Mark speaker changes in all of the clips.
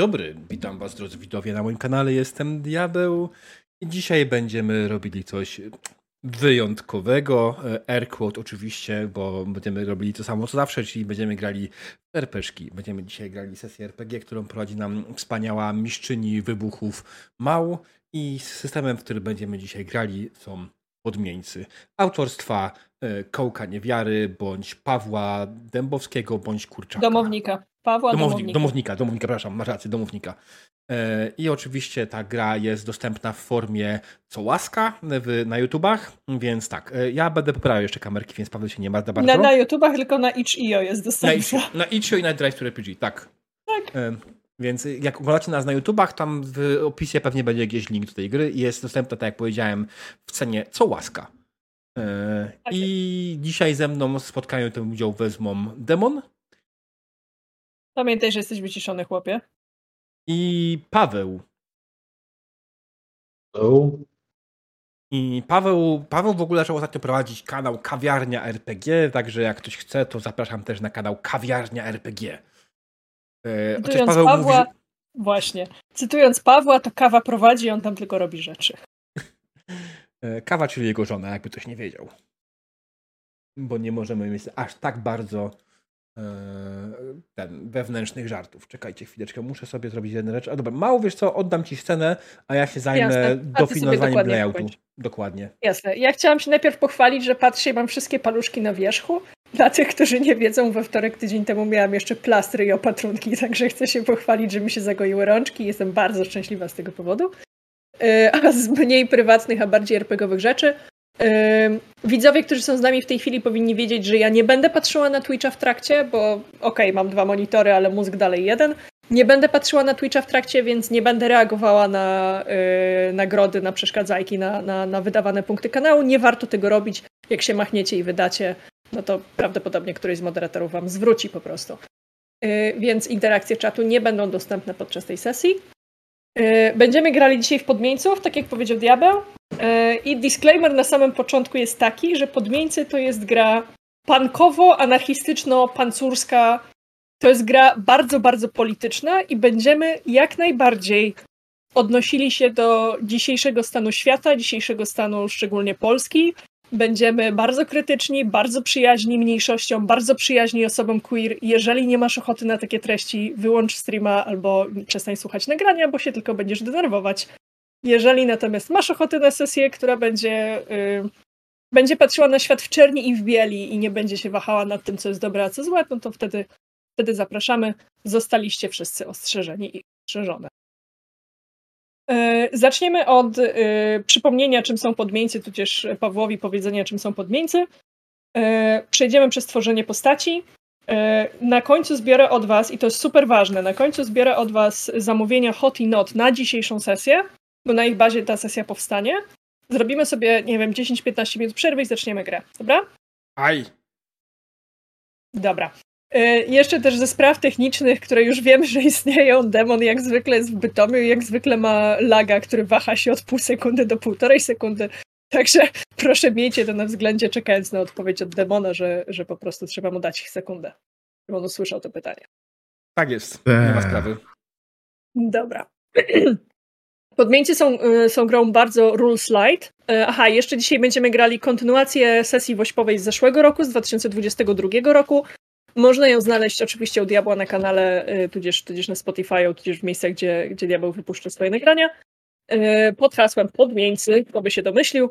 Speaker 1: Dobry, witam was drodzy widzowie na moim kanale, jestem Diabeł i dzisiaj będziemy robili coś wyjątkowego, airquote oczywiście, bo będziemy robili to samo co zawsze, czyli będziemy grali w RPszki. Będziemy dzisiaj grali sesję RPG, którą prowadzi nam wspaniała mistrzyni wybuchów Mał i systemem, w którym będziemy dzisiaj grali są podmieńcy. Autorstwa e, Kołka Niewiary, bądź Pawła Dębowskiego, bądź Kurczaka.
Speaker 2: Domownika. Pawła
Speaker 1: Domownik,
Speaker 2: Domownika.
Speaker 1: domownika, domownika, przepraszam, masz rację, domownika. E, I oczywiście ta gra jest dostępna w formie co łaska w, na YouTubach, więc tak, e, ja będę popierał jeszcze kamerki, więc Paweł się nie martwi bardzo.
Speaker 2: Na, na YouTubach, tylko na itch.io jest
Speaker 1: na,
Speaker 2: dostępna.
Speaker 1: na itch.io i na Drive to RPG, tak.
Speaker 2: Tak.
Speaker 1: E, więc jak oglądacie nas na YouTubach, tam w opisie pewnie będzie jakiś link do tej gry i jest dostępna, tak jak powiedziałem, w cenie co łaska.
Speaker 2: Tak
Speaker 1: I dzisiaj ze mną w spotkaniu ten udział wezmą Demon
Speaker 2: Pamiętaj, że jesteś wyciszony, chłopie.
Speaker 1: i Paweł.
Speaker 3: Hello.
Speaker 1: I Paweł, Paweł w ogóle zaczął ostatnio prowadzić kanał Kawiarnia RPG, także jak ktoś chce, to zapraszam też na kanał Kawiarnia RPG. E,
Speaker 2: Cytując
Speaker 1: Paweł
Speaker 2: Pawła,
Speaker 1: mówi,
Speaker 2: właśnie. Cytując Pawła, to kawa prowadzi, on tam tylko robi rzeczy.
Speaker 1: e, kawa, czyli jego żona, jakby ktoś nie wiedział. Bo nie możemy mieć aż tak bardzo ten, wewnętrznych żartów. Czekajcie chwileczkę, muszę sobie zrobić jedną rzecz. A dobra, mało wiesz co, oddam ci scenę, a ja się zajmę dofinansowaniem
Speaker 2: dokładnie
Speaker 1: layoutu. Dokładnie.
Speaker 2: Jasne. Ja chciałam się najpierw pochwalić, że patrzę, mam wszystkie paluszki na wierzchu. Dla tych, którzy nie wiedzą, we wtorek tydzień temu miałam jeszcze plastry i opatrunki, także chcę się pochwalić, że mi się zagoiły rączki. Jestem bardzo szczęśliwa z tego powodu. Yy, A z mniej prywatnych, a bardziej RPGowych rzeczy. Widzowie, którzy są z nami w tej chwili, powinni wiedzieć, że ja nie będę patrzyła na Twitcha w trakcie, bo okej, mam dwa monitory, ale mózg dalej jeden. Nie będę patrzyła na Twitcha w trakcie, więc nie będę reagowała na yy, nagrody, na przeszkadzajki, na, na, na wydawane punkty kanału. Nie warto tego robić. Jak się machniecie i wydacie, no to prawdopodobnie któryś z moderatorów wam zwróci po prostu. Yy, więc interakcje czatu nie będą dostępne podczas tej sesji. Yy, Będziemy grali dzisiaj w podmieńców, tak jak powiedział Diabeł. Yy, I disclaimer na samym początku jest taki, że podmieńcy to jest gra pankowo-anarchistyczno-pancurska. To jest gra bardzo, bardzo polityczna i będziemy jak najbardziej odnosili się do dzisiejszego stanu świata, dzisiejszego stanu szczególnie Polski. Będziemy bardzo krytyczni, bardzo przyjaźni mniejszościom, bardzo przyjaźni osobom queer. Jeżeli nie masz ochoty na takie treści, wyłącz streama albo przestań słuchać nagrania, bo się tylko będziesz denerwować. Jeżeli natomiast masz ochotę na sesję, która będzie, y, będzie patrzyła na świat w czerni i w bieli i nie będzie się wahała nad tym, co jest dobre, a co złe, no to wtedy, wtedy zapraszamy. Zostaliście wszyscy ostrzeżeni i ostrzeżone. E, Zaczniemy od e, przypomnienia, czym są podmieńcy, tudzież Pawłowi powiedzenia, czym są podmieńcy. E, Przejdziemy przez tworzenie postaci. Na końcu zbiorę od Was, i to jest super ważne, na końcu zbiorę od Was zamówienia Hot i Not na dzisiejszą sesję, bo na ich bazie ta sesja powstanie. Zrobimy sobie, nie wiem, 10-15 minut przerwy i zaczniemy grę, dobra?
Speaker 1: Aj!
Speaker 2: Dobra. E, Jeszcze też ze spraw technicznych, które już wiem, że istnieją, Demon jak zwykle jest w Bytomiu i jak zwykle ma laga, który waha się od pół sekundy do półtorej sekundy. Także proszę miejcie to na względzie, czekając na odpowiedź od Demona, że, że po prostu trzeba mu dać sekundę, żeby on usłyszał to pytanie.
Speaker 1: Tak jest, nie ma
Speaker 3: Eee.
Speaker 1: sprawy.
Speaker 2: Dobra. Podmieńcy są, y, są grą bardzo rules light. E, Aha, jeszcze dzisiaj będziemy grali kontynuację sesji wośpowej z zeszłego roku, z 2022 roku. Można ją znaleźć oczywiście u Diabła na kanale, y, tudzież, tudzież na Spotify, tudzież w miejscach, gdzie, gdzie Diabeł wypuszcza swoje nagrania. E, Pod hasłem Podmieńcy, kto by się domyślił.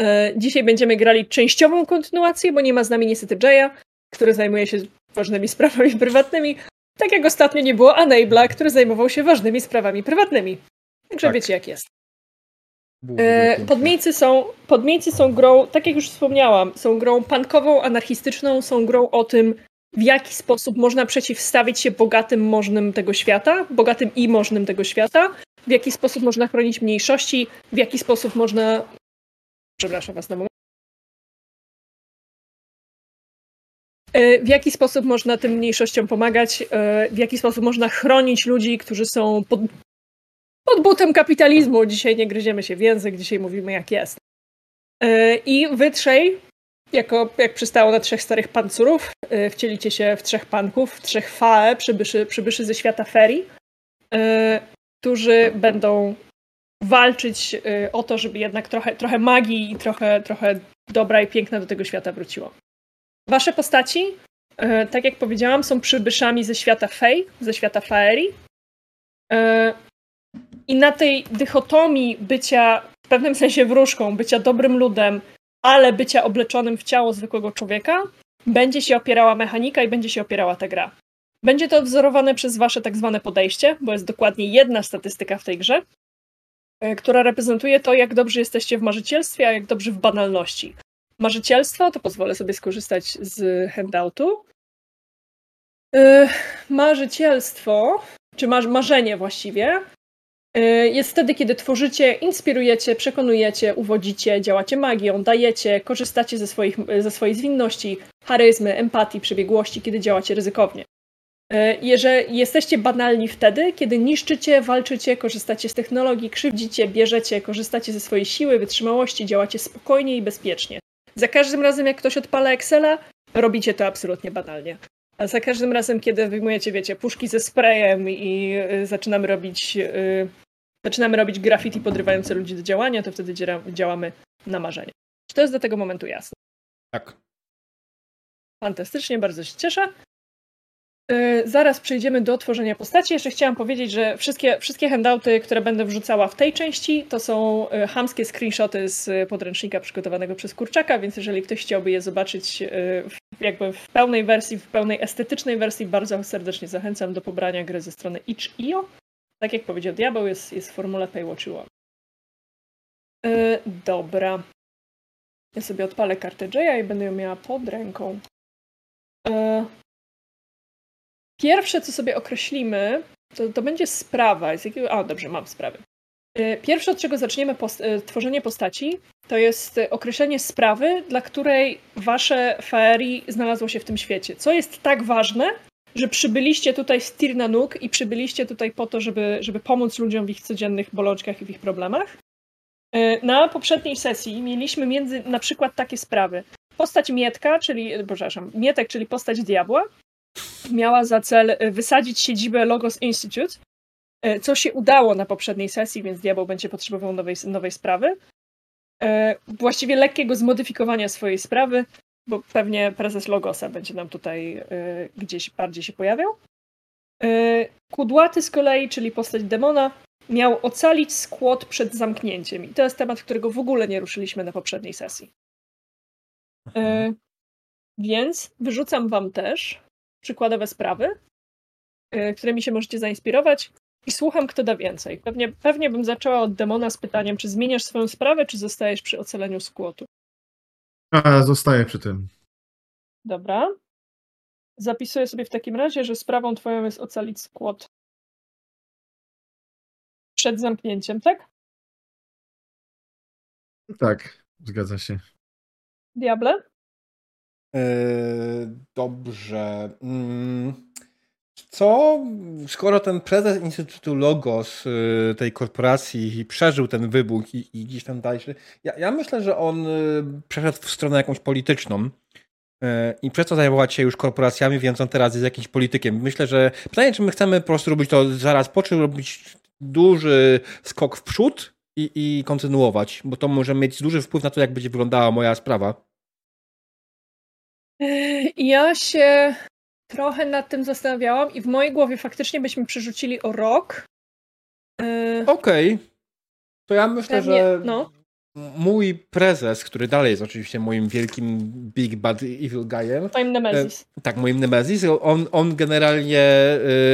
Speaker 2: E, Dzisiaj będziemy grali częściową kontynuację, bo nie ma z nami niestety Jaya, który zajmuje się ważnymi sprawami prywatnymi. Tak jak ostatnio nie było Enabla, który zajmował się ważnymi sprawami prywatnymi. Także
Speaker 1: Tak.
Speaker 2: wiecie jak jest. Podmieńcy, są, podmieńcy są grą, tak jak już wspomniałam, są grą pankową, anarchistyczną, są grą o tym, w jaki sposób można przeciwstawić się bogatym możnym tego świata, bogatym i możnym tego świata, w jaki sposób można chronić mniejszości, w jaki sposób można... Przepraszam was na moment. E, W jaki sposób można tym mniejszościom pomagać, e, w jaki sposób można chronić ludzi, którzy są pod, pod butem kapitalizmu. Dzisiaj nie gryziemy się w język, dzisiaj mówimy jak jest. E, I wy trzej, jako, jak przystało na trzech starych pancurów, e, wcielicie się w trzech panków, w trzech fae, przybyszy, przybyszy ze świata ferii. którzy będą walczyć o to, żeby jednak trochę, trochę magii i trochę, trochę dobra i piękna do tego świata wróciło. Wasze postaci, tak jak powiedziałam, są przybyszami ze świata Fey, ze świata Faerii. I na tej dychotomii bycia w pewnym sensie wróżką, bycia dobrym ludem, ale bycia obleczonym w ciało zwykłego człowieka, będzie się opierała mechanika i będzie się opierała ta gra. Będzie to wzorowane przez wasze tak zwane podejście, bo jest dokładnie jedna statystyka w tej grze, e, która reprezentuje to, jak dobrze jesteście w marzycielstwie, a jak dobrze w banalności. Marzycielstwo, to pozwolę sobie skorzystać z handoutu. Yy, marzycielstwo, czy marzenie właściwie, jest wtedy, kiedy tworzycie, inspirujecie, przekonujecie, uwodzicie, działacie magią, dajecie, korzystacie ze, swoich, ze swojej zwinności, charyzmy, empatii, przebiegłości, kiedy działacie ryzykownie. Y, jeżeli jesteście banalni wtedy, kiedy niszczycie, walczycie, korzystacie z technologii, krzywdzicie, bierzecie, korzystacie ze swojej siły, wytrzymałości, działacie spokojnie i bezpiecznie. Za każdym razem, jak ktoś odpala Excela, robicie to absolutnie banalnie. A za każdym razem, kiedy wyjmujecie, wiecie, puszki ze sprayem i y, zaczynamy robić, y, zaczynamy robić graffiti podrywające ludzi do działania, to wtedy działamy na marzenie. Czy to jest do tego momentu jasne?
Speaker 1: Tak.
Speaker 2: Fantastycznie, bardzo się cieszę. Y, zaraz przejdziemy do tworzenia postaci. Jeszcze chciałam powiedzieć, że wszystkie, wszystkie handouty, które będę wrzucała w tej części, to są hamskie screenshoty z podręcznika przygotowanego przez Kurczaka, więc jeżeli ktoś chciałby je zobaczyć w jakby w pełnej wersji, w pełnej estetycznej wersji bardzo serdecznie zachęcam do pobrania gry ze strony itch.io. Tak jak powiedział Diabeł, jest, jest w formule dobra. Ja sobie odpalę kartę Jaya i będę ją miała pod ręką. Pierwsze, co sobie określimy, to, to będzie sprawa. Z jakiego... A, dobrze, mam sprawę. Yy, pierwsze, od czego zaczniemy post yy, tworzenie postaci, to jest określenie sprawy, dla której wasze feerii znalazło się w tym świecie. Co jest tak ważne, że przybyliście tutaj z tir na nóg i przybyliście tutaj po to, żeby, żeby pomóc ludziom w ich codziennych bolączkach i w ich problemach. E, na poprzedniej sesji mieliśmy między na przykład takie sprawy. Postać Mietka, czyli, przepraszam, Mietek, czyli postać diabła, miała za cel wysadzić siedzibę Logos Institute, e, co się udało na poprzedniej sesji, więc diabeł będzie potrzebował nowej, nowej sprawy. E, właściwie lekkiego zmodyfikowania swojej sprawy, bo pewnie prezes Logosa będzie nam tutaj e, gdzieś bardziej się pojawiał. E, kudłaty z kolei, czyli postać demona, miał ocalić skład przed zamknięciem. I to jest temat, którego w ogóle nie ruszyliśmy na poprzedniej sesji. Więc wyrzucam wam też przykładowe sprawy, którymi się możecie zainspirować. I słucham, kto da więcej. Pewnie, pewnie bym zaczęła od demona z pytaniem, czy zmieniasz swoją sprawę, czy zostajesz przy ocaleniu skłotu?
Speaker 3: A, zostaję przy tym.
Speaker 2: Dobra. Zapisuję sobie w takim razie, że sprawą twoją jest ocalić skłot. Przed zamknięciem, tak?
Speaker 3: Tak, zgadza się.
Speaker 2: Diable?
Speaker 1: Yy, dobrze. Mm co, skoro ten prezes Instytutu Logos y, tej korporacji przeżył ten wybuch i, i gdzieś tam dalej, ja, ja, myślę, że on y, przeszedł w stronę jakąś polityczną i przez to zajmować się już korporacjami, więc on teraz jest jakimś politykiem. Myślę, że pytanie, czy my chcemy po prostu robić to zaraz po, czy robić duży skok w przód i, i kontynuować, bo to może mieć duży wpływ na to, jak będzie wyglądała moja sprawa.
Speaker 2: Ja się trochę nad tym zastanawiałam i w mojej głowie faktycznie byśmy przerzucili o rok.
Speaker 1: Yy... Okej. Okay. To ja myślę, Pewnie, że no mój prezes, który dalej jest oczywiście moim wielkim Big Bad Evil Guyem.
Speaker 2: Twoim Nemesis.
Speaker 1: E, tak, moim Nemesis. On, on generalnie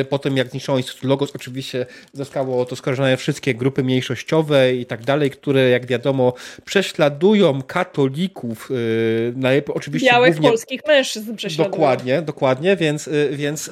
Speaker 1: e, po tym, jak zniszczono Instytut Logos, oczywiście zostało to skojarzone wszystkie grupy mniejszościowe i tak dalej, które, jak wiadomo, prześladują katolików. E, najlepiej, oczywiście
Speaker 2: Białych głównie, polskich mężczyzn prześladują.
Speaker 1: Dokładnie, dokładnie, więc, więc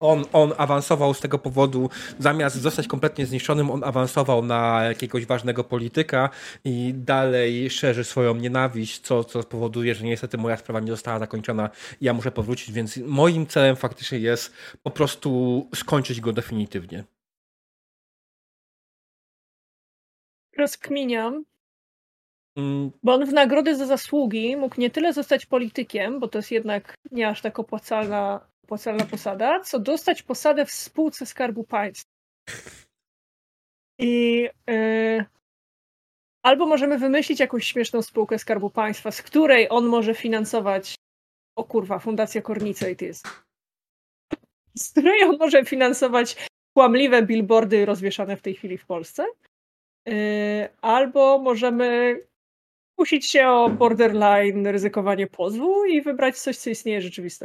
Speaker 1: on, on awansował z tego powodu, zamiast zostać kompletnie zniszczonym, on awansował na jakiegoś ważnego polityka i dalej szerzy swoją nienawiść, co, co powoduje, że niestety moja sprawa nie została zakończona i ja muszę powrócić, więc moim celem faktycznie jest po prostu skończyć go definitywnie.
Speaker 2: Rozkminiam, mm. bo on w nagrody za zasługi mógł nie tyle zostać politykiem, bo to jest jednak nie aż tak opłacalna opłacalna posada, co dostać posadę w spółce Skarbu Państwa. I yy, albo możemy wymyślić jakąś śmieszną spółkę Skarbu Państwa, z której on może finansować. O kurwa, Fundacja Kornica it is. Z której on może finansować kłamliwe billboardy rozwieszane w tej chwili w Polsce. Yy, albo możemy kusić się o borderline ryzykowanie pozwu i wybrać coś, co istnieje rzeczywiste.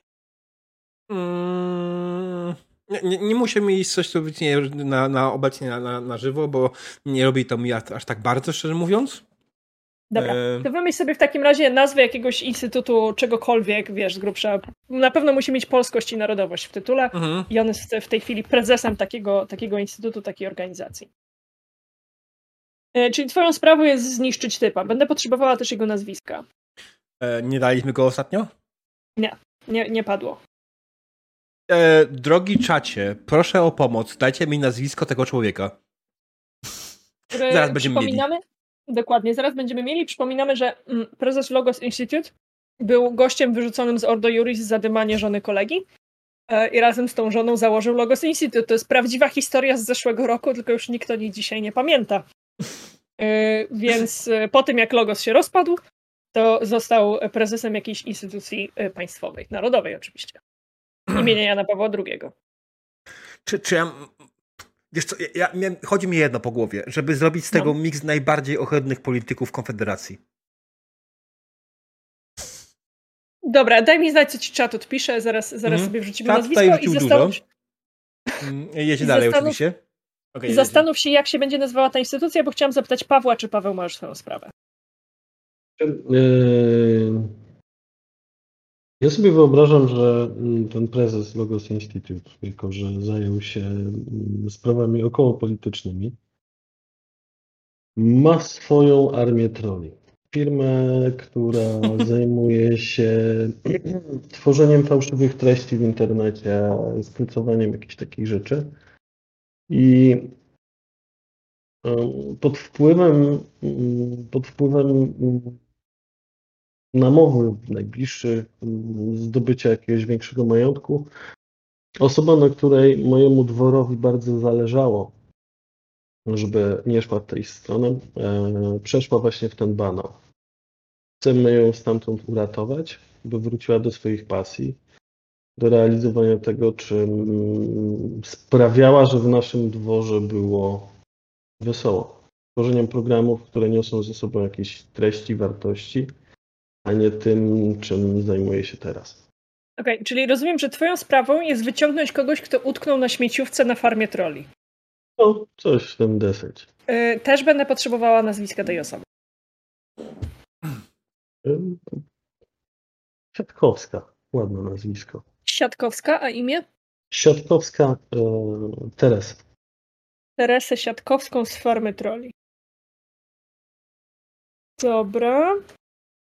Speaker 1: Mm, nie, nie, musimy iść coś, co istnieje na, na obecnie na, na, na żywo, bo nie robi to mi aż tak bardzo, szczerze mówiąc.
Speaker 2: Dobra, e, to wymyśl sobie w takim razie nazwę jakiegoś instytutu, czegokolwiek, wiesz, z grubsza. Na pewno musi mieć polskość i narodowość w tytule mhm. i on jest w tej chwili prezesem takiego, takiego instytutu, takiej organizacji. E, czyli twoją sprawą jest zniszczyć typa. Będę potrzebowała też jego nazwiska.
Speaker 1: E, nie daliśmy go ostatnio?
Speaker 2: Nie, nie, nie padło.
Speaker 1: E, drogi czacie, proszę o pomoc. Dajcie mi nazwisko tego człowieka. Zaraz będziemy mieli.
Speaker 2: Dokładnie, zaraz będziemy mieli. Przypominamy, że mm, prezes Logos Institute był gościem wyrzuconym z Ordo Juris za dymanie żony kolegi e, i razem z tą żoną założył Logos Institute. To jest prawdziwa historia z zeszłego roku, tylko już nikt o niej dzisiaj nie pamięta. E, więc e, po tym, jak Logos się rozpadł, to został prezesem jakiejś instytucji państwowej, narodowej oczywiście. Imienia Jana Pawła II.
Speaker 1: Czy, czy ja Wiesz co, ja, ja, chodzi mi jedno po głowie, żeby zrobić z tego no. miks najbardziej ohydnych polityków Konfederacji.
Speaker 2: Dobra, daj mi znać, co ci czat odpisze, zaraz, zaraz mm. sobie wrzucimy czat nazwisko i zastanów.
Speaker 1: Mm, jedzie dalej zastanów, oczywiście.
Speaker 2: Okay, zastanów się, jak się będzie nazywała ta instytucja, bo chciałam zapytać Pawła, czy Paweł ma już swoją sprawę.
Speaker 4: Yy, ja sobie wyobrażam, że mm, ten prezes Logos Institute, jako że zajął się mm, sprawami okołopolitycznymi, ma swoją armię troli. Firmę, która zajmuje się tworzeniem fałszywych treści w internecie, skrycowaniem jakichś takich rzeczy. I pod wpływem, mm, pod wpływem namowy najbliższy mm, zdobycia jakiegoś większego majątku. Osoba, na której mojemu dworowi bardzo zależało, żeby nie szła w tej strony, e, przeszła właśnie w ten banał. Chcemy ją stamtąd uratować, by wróciła do swoich pasji, do realizowania tego, czym sprawiała, że w naszym dworze było wesoło. Tworzeniem programów, które niosą ze sobą jakieś treści, wartości, a nie tym, czym zajmuję się teraz.
Speaker 2: Okej, okay, czyli rozumiem, że twoją sprawą jest wyciągnąć kogoś, kto utknął na śmieciówce na farmie troli.
Speaker 4: No, coś w tym deseć.
Speaker 2: Yy, też będę potrzebowała nazwiska tej osoby.
Speaker 4: Siatkowska. Ładne nazwisko.
Speaker 2: Siatkowska, a imię?
Speaker 4: Siatkowska yy, Teresa.
Speaker 2: Teresę Siatkowską z farmy troli. Dobra.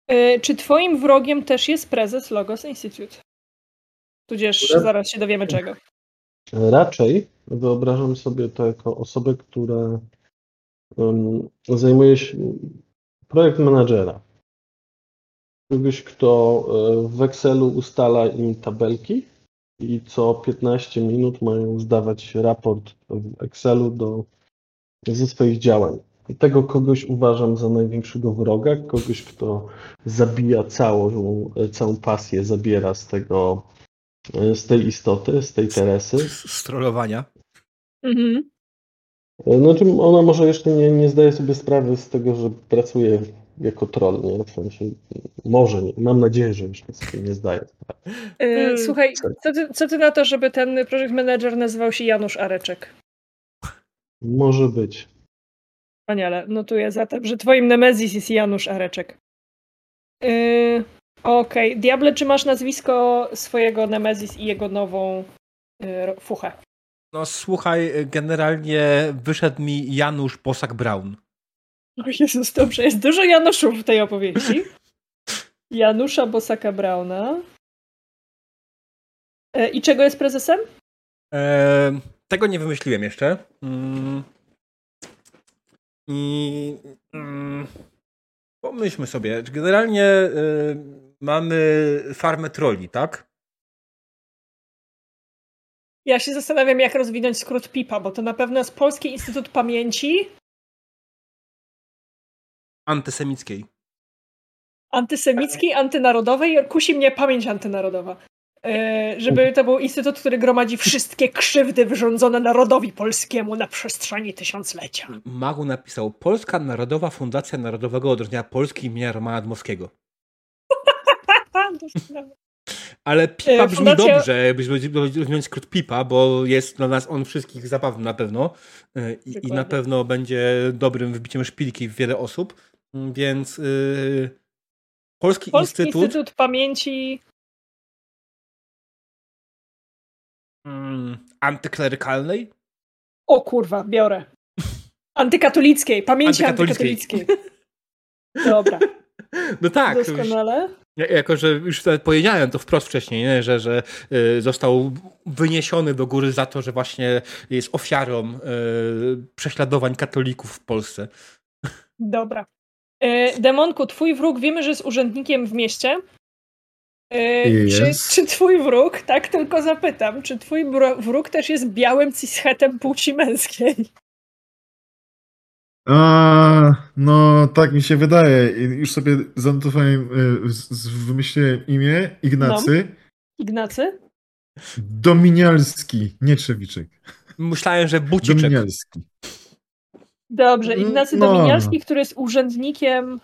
Speaker 2: E, czy twoim wrogiem też jest prezes Logos Institute? Tudzież zaraz się dowiemy czego.
Speaker 4: Raczej wyobrażam sobie to jako osobę, która um, zajmuje się projekt menadżera. Kogoś, kto e, w Excelu ustala im tabelki i co 15 minut mają zdawać raport w Excelu do, ze swoich działań. I tego kogoś uważam za największego wroga, kogoś, kto zabija całą, całą pasję, zabiera z tego, z tej istoty, z tej Teresy.
Speaker 1: Z trollowania.
Speaker 2: Mhm.
Speaker 4: Znaczy ona może jeszcze nie, nie zdaje sobie sprawy z tego, że pracuje jako troll, nie? W sensie, może, nie. mam nadzieję, że jeszcze sobie nie zdaje sprawy.
Speaker 2: Yy, słuchaj, co ty, co ty na to, żeby ten project manager nazywał się Janusz Areczek?
Speaker 4: Może być.
Speaker 2: Wspaniale. Notuję zatem, że twoim Nemezis jest Janusz Areczek. Yy, Okej. Okay. Diable, czy masz nazwisko swojego Nemezis i jego nową yy, fuchę?
Speaker 1: No słuchaj, generalnie wyszedł mi Janusz Bosak Brown.
Speaker 2: O Jezus, dobrze. Jest dużo Januszów w tej opowieści. Janusza Bosaka Brauna. Yy, I czego jest prezesem?
Speaker 1: Eee, tego nie wymyśliłem jeszcze. Mm. I mm, pomyślmy sobie, generalnie y, mamy farmę troli, tak?
Speaker 2: Ja się zastanawiam, jak rozwinąć skrót PIPA, bo to na pewno jest Polski Instytut Pamięci
Speaker 1: Antysemickiej.
Speaker 2: Antysemickiej, antynarodowej. Kusi mnie pamięć antynarodowa. E, żeby to był instytut, który gromadzi wszystkie krzywdy wyrządzone narodowi polskiemu na przestrzeni tysiąclecia.
Speaker 1: Magu napisał Polska Narodowa Fundacja Narodowego Odrodzenia Polski imienia Romana Dmowskiego. Ale pipa
Speaker 2: E,
Speaker 1: brzmi
Speaker 2: fundacja-
Speaker 1: dobrze, jakbyśmy rozwiązać skrót pipa, bo jest dla nas on wszystkich zabawny na pewno E, i, na pewno będzie dobrym wybiciem szpilki w wiele osób, Mm, więc yy, Polski,
Speaker 2: Polski
Speaker 1: Instytut,
Speaker 2: Instytut Pamięci
Speaker 1: mm, antyklerykalnej
Speaker 2: O kurwa, biorę. Antykatolickiej, pamięci
Speaker 1: Antykatolickiej.
Speaker 2: antykatolickiej. Dobra,
Speaker 1: No tak, już,
Speaker 2: doskonale.
Speaker 1: ja- jako że już powiedziałem to wprost wcześniej, nie? że, że y, został wyniesiony do góry za to, że właśnie jest ofiarą y, prześladowań katolików w Polsce.
Speaker 2: Dobra. E, Demonku, twój wróg wiemy, że jest urzędnikiem w mieście. E, czy, czy twój wróg, tak tylko zapytam, czy twój wróg też jest białym cishetem płci męskiej?
Speaker 3: A, no tak mi się wydaje. Już sobie zanotowałem, y, z- wymyśliłem imię Ignacy
Speaker 2: Ignacy?
Speaker 3: Dominialski, nie Trzewiczek.
Speaker 1: Myślałem, że Buciczek.
Speaker 3: Dominialski.
Speaker 2: Dobrze,
Speaker 3: Mm,
Speaker 2: Ignacy
Speaker 3: no.
Speaker 2: Dominialski, który jest urzędnikiem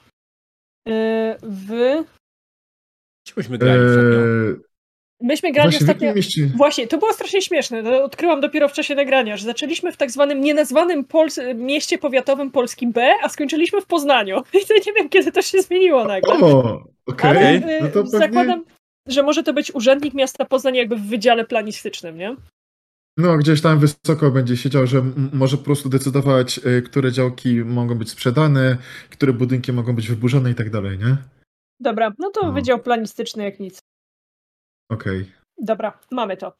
Speaker 2: e, w...
Speaker 1: Myśmy grali?
Speaker 3: Eee,
Speaker 2: Myśmy grali
Speaker 3: właśnie w
Speaker 2: ostatnio...
Speaker 3: mieście?
Speaker 2: Właśnie, to było strasznie śmieszne. To odkryłam dopiero w czasie nagrania, że zaczęliśmy w tak zwanym nienazwanym Pols- mieście powiatowym polskim B, a skończyliśmy w Poznaniu. I to nie wiem, kiedy to się zmieniło nagle.
Speaker 3: O, okej.
Speaker 2: Ale
Speaker 1: Okej.
Speaker 2: y,
Speaker 3: No to pewnie...
Speaker 2: zakładam, że może to być urzędnik miasta Poznań jakby w wydziale planistycznym, nie?
Speaker 3: No, gdzieś tam wysoko będzie siedział, że może po prostu decydować, y, które działki mogą być sprzedane, które budynki mogą być wyburzone i tak dalej, nie?
Speaker 2: Dobra, no to
Speaker 3: No.
Speaker 2: wydział planistyczny jak nic.
Speaker 3: Okej.
Speaker 2: Dobra, mamy to.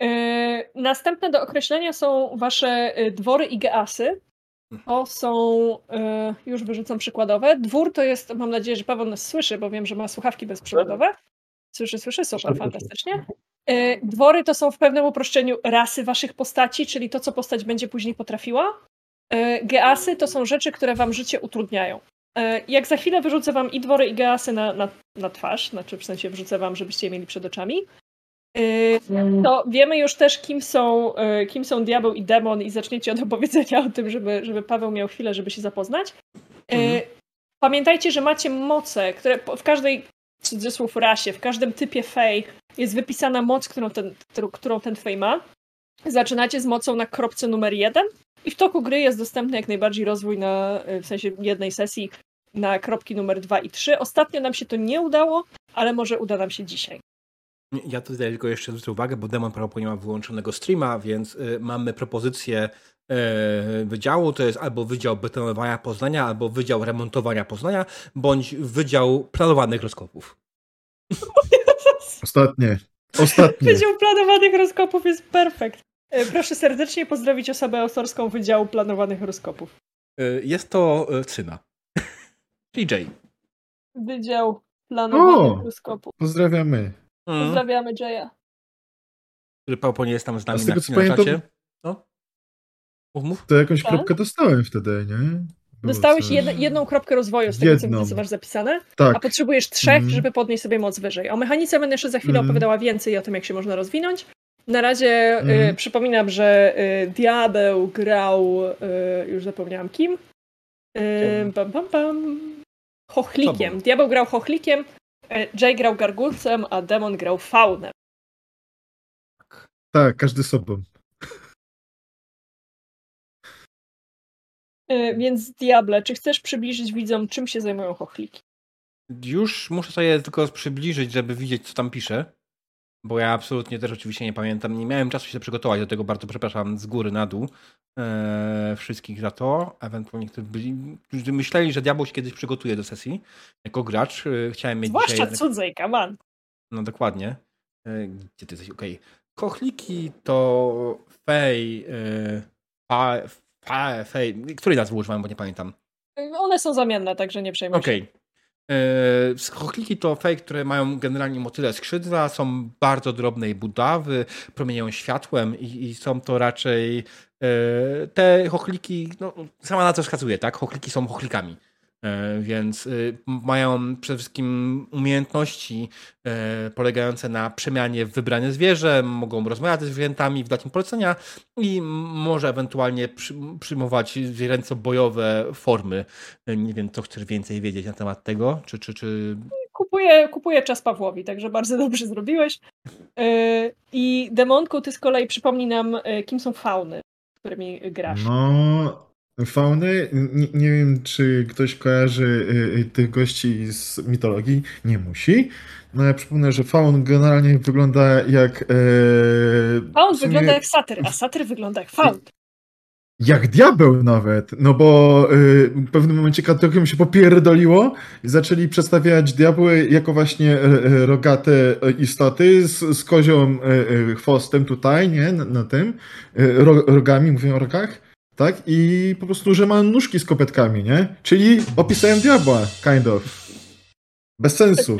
Speaker 2: Yy, następne do określenia są wasze y, dwory i geasy. To są, y, już wyrzucam przykładowe. Dwór to jest, mam nadzieję, że Paweł nas słyszy, bo wiem, że ma słuchawki bezprzewodowe. Słyszy, słyszy, super, fantastycznie. Y, Dwory to są w pewnym uproszczeniu rasy waszych postaci, czyli to, co postać będzie później potrafiła. Y, Geasy to są rzeczy, które wam życie utrudniają. Y, Jak za chwilę wyrzucę wam i dwory, i geasy na, na, na twarz, znaczy w sensie wrzucę wam, żebyście je mieli przed oczami, y, to wiemy już też, kim są, y, kim są diabeł i demon i zaczniecie od opowiedzenia o tym, żeby, żeby Paweł miał chwilę, żeby się zapoznać.
Speaker 1: Mhm.
Speaker 2: Pamiętajcie, że macie moce, które w każdej cudzysłów rasie, w każdym typie fej jest wypisana moc, którą ten, którą ten fej ma. Zaczynacie z mocą na kropce numer jeden i w toku gry jest dostępny jak najbardziej rozwój na, y, w sensie jednej sesji na kropki numer dwa i trzy. Ostatnio nam się to nie udało, ale może uda nam się dzisiaj.
Speaker 1: Ja tutaj tylko jeszcze zwrócę uwagę, bo Demon prawdopodobnie ma wyłączonego streama, więc y, mamy propozycję y, wydziału, to jest albo Wydział Betonowania Poznania, albo Wydział Remontowania Poznania, bądź Wydział Planowanych Rozkopów.
Speaker 3: Ostatnie. Ostatnie.
Speaker 2: Wydział planowanych rozkopów jest perfekt. E, Proszę serdecznie pozdrowić osobę autorską Wydziału Planowanych Rozkopów.
Speaker 1: Y, Jest to Cyna. DJ.
Speaker 2: Wydział Planowanych
Speaker 3: O!
Speaker 2: Rozkopów.
Speaker 3: Pozdrawiamy.
Speaker 1: Mm,
Speaker 2: Pozdrawiamy Jaya.
Speaker 1: który prawdopodobnie jest tam z
Speaker 3: A
Speaker 1: nami
Speaker 3: z
Speaker 1: na,
Speaker 3: tego co
Speaker 1: na
Speaker 3: pamiętam,
Speaker 1: czacie. No. Mów, mów.
Speaker 3: to jakąś
Speaker 2: Tak?
Speaker 3: kropkę dostałem wtedy, nie? Było
Speaker 2: Dostałeś jed, jedną kropkę rozwoju z tego, co
Speaker 3: Jedną.
Speaker 2: co masz zapisane, a
Speaker 3: Tak.
Speaker 2: potrzebujesz trzech,
Speaker 3: Mhm.
Speaker 2: żeby podnieść sobie moc wyżej. O mechanice będę jeszcze za chwilę
Speaker 3: Mhm.
Speaker 2: opowiadała więcej o tym, jak się można rozwinąć. Na razie y,
Speaker 3: Mhm.
Speaker 2: przypominam, że y, Diabeł grał, y, już zapomniałam kim, y, pam, pam, pam, Chochlikiem. Diabeł grał Chochlikiem, y, Jay grał Gargulcem, a Demon grał Faunem.
Speaker 3: Tak, każdy sobą.
Speaker 2: Y, Więc Diable, czy chcesz przybliżyć widzom, czym się zajmują Chochliki?
Speaker 1: Już muszę sobie tylko przybliżyć, żeby widzieć, co tam pisze. Bo ja absolutnie też oczywiście nie pamiętam. Nie miałem czasu się przygotować do tego, bardzo przepraszam z góry na dół e, wszystkich za to. Ewentualnie, którzy byli, którzy myśleli, że diabeł się kiedyś przygotuje do sesji jako gracz. E, chciałem mieć
Speaker 2: Zwłaszcza
Speaker 1: dzisiaj...
Speaker 2: cudzej, come on.
Speaker 1: No dokładnie. E, Gdzie ty jesteś? Okej. Kochliki to fej... fa, fa, fej... Której nazwy używam, bo nie pamiętam.
Speaker 2: One są zamienne, także nie przejmuj się.
Speaker 1: Okej. E, Chochliki to fej, które mają generalnie motyle skrzydła, są bardzo drobnej budowy, promieniują światłem i, i są to raczej e, te chochliki, no, sama na to wskazuje, tak? Chochliki są chochlikami. E, więc y, mają przede wszystkim umiejętności e, polegające na przemianie w wybrane zwierzę, mogą rozmawiać ze zwierzętami, wdać im polecenia i może ewentualnie przyjmować zwierzęco-bojowe formy. E, nie wiem, co chcesz więcej wiedzieć na temat tego, czy... czy, czy...
Speaker 2: Kupuję, kupuję czas Pawłowi, także bardzo dobrze zrobiłeś. I Demonku, ty z kolei przypomnij nam, kim są fauny, którymi grasz.
Speaker 3: No, Fauny, nie, nie, wiem, czy ktoś kojarzy y, y, tych gości z mitologii, nie musi. No ja przypomnę, że faun generalnie wygląda jak. E,
Speaker 2: faun sumie... wygląda jak satyr, a satyr wygląda jak faun.
Speaker 3: Jak diabeł nawet, no bo y, w pewnym momencie kategorium się popierdoliło i zaczęli przedstawiać diabły jako właśnie y, rogate istoty z, z kozią y, chwostem tutaj, nie, na, na tym, rogami, mówię o rogach tak? I po prostu, że ma nóżki z kopetkami, nie? Czyli opisałem diabła, kind of. Bez sensu.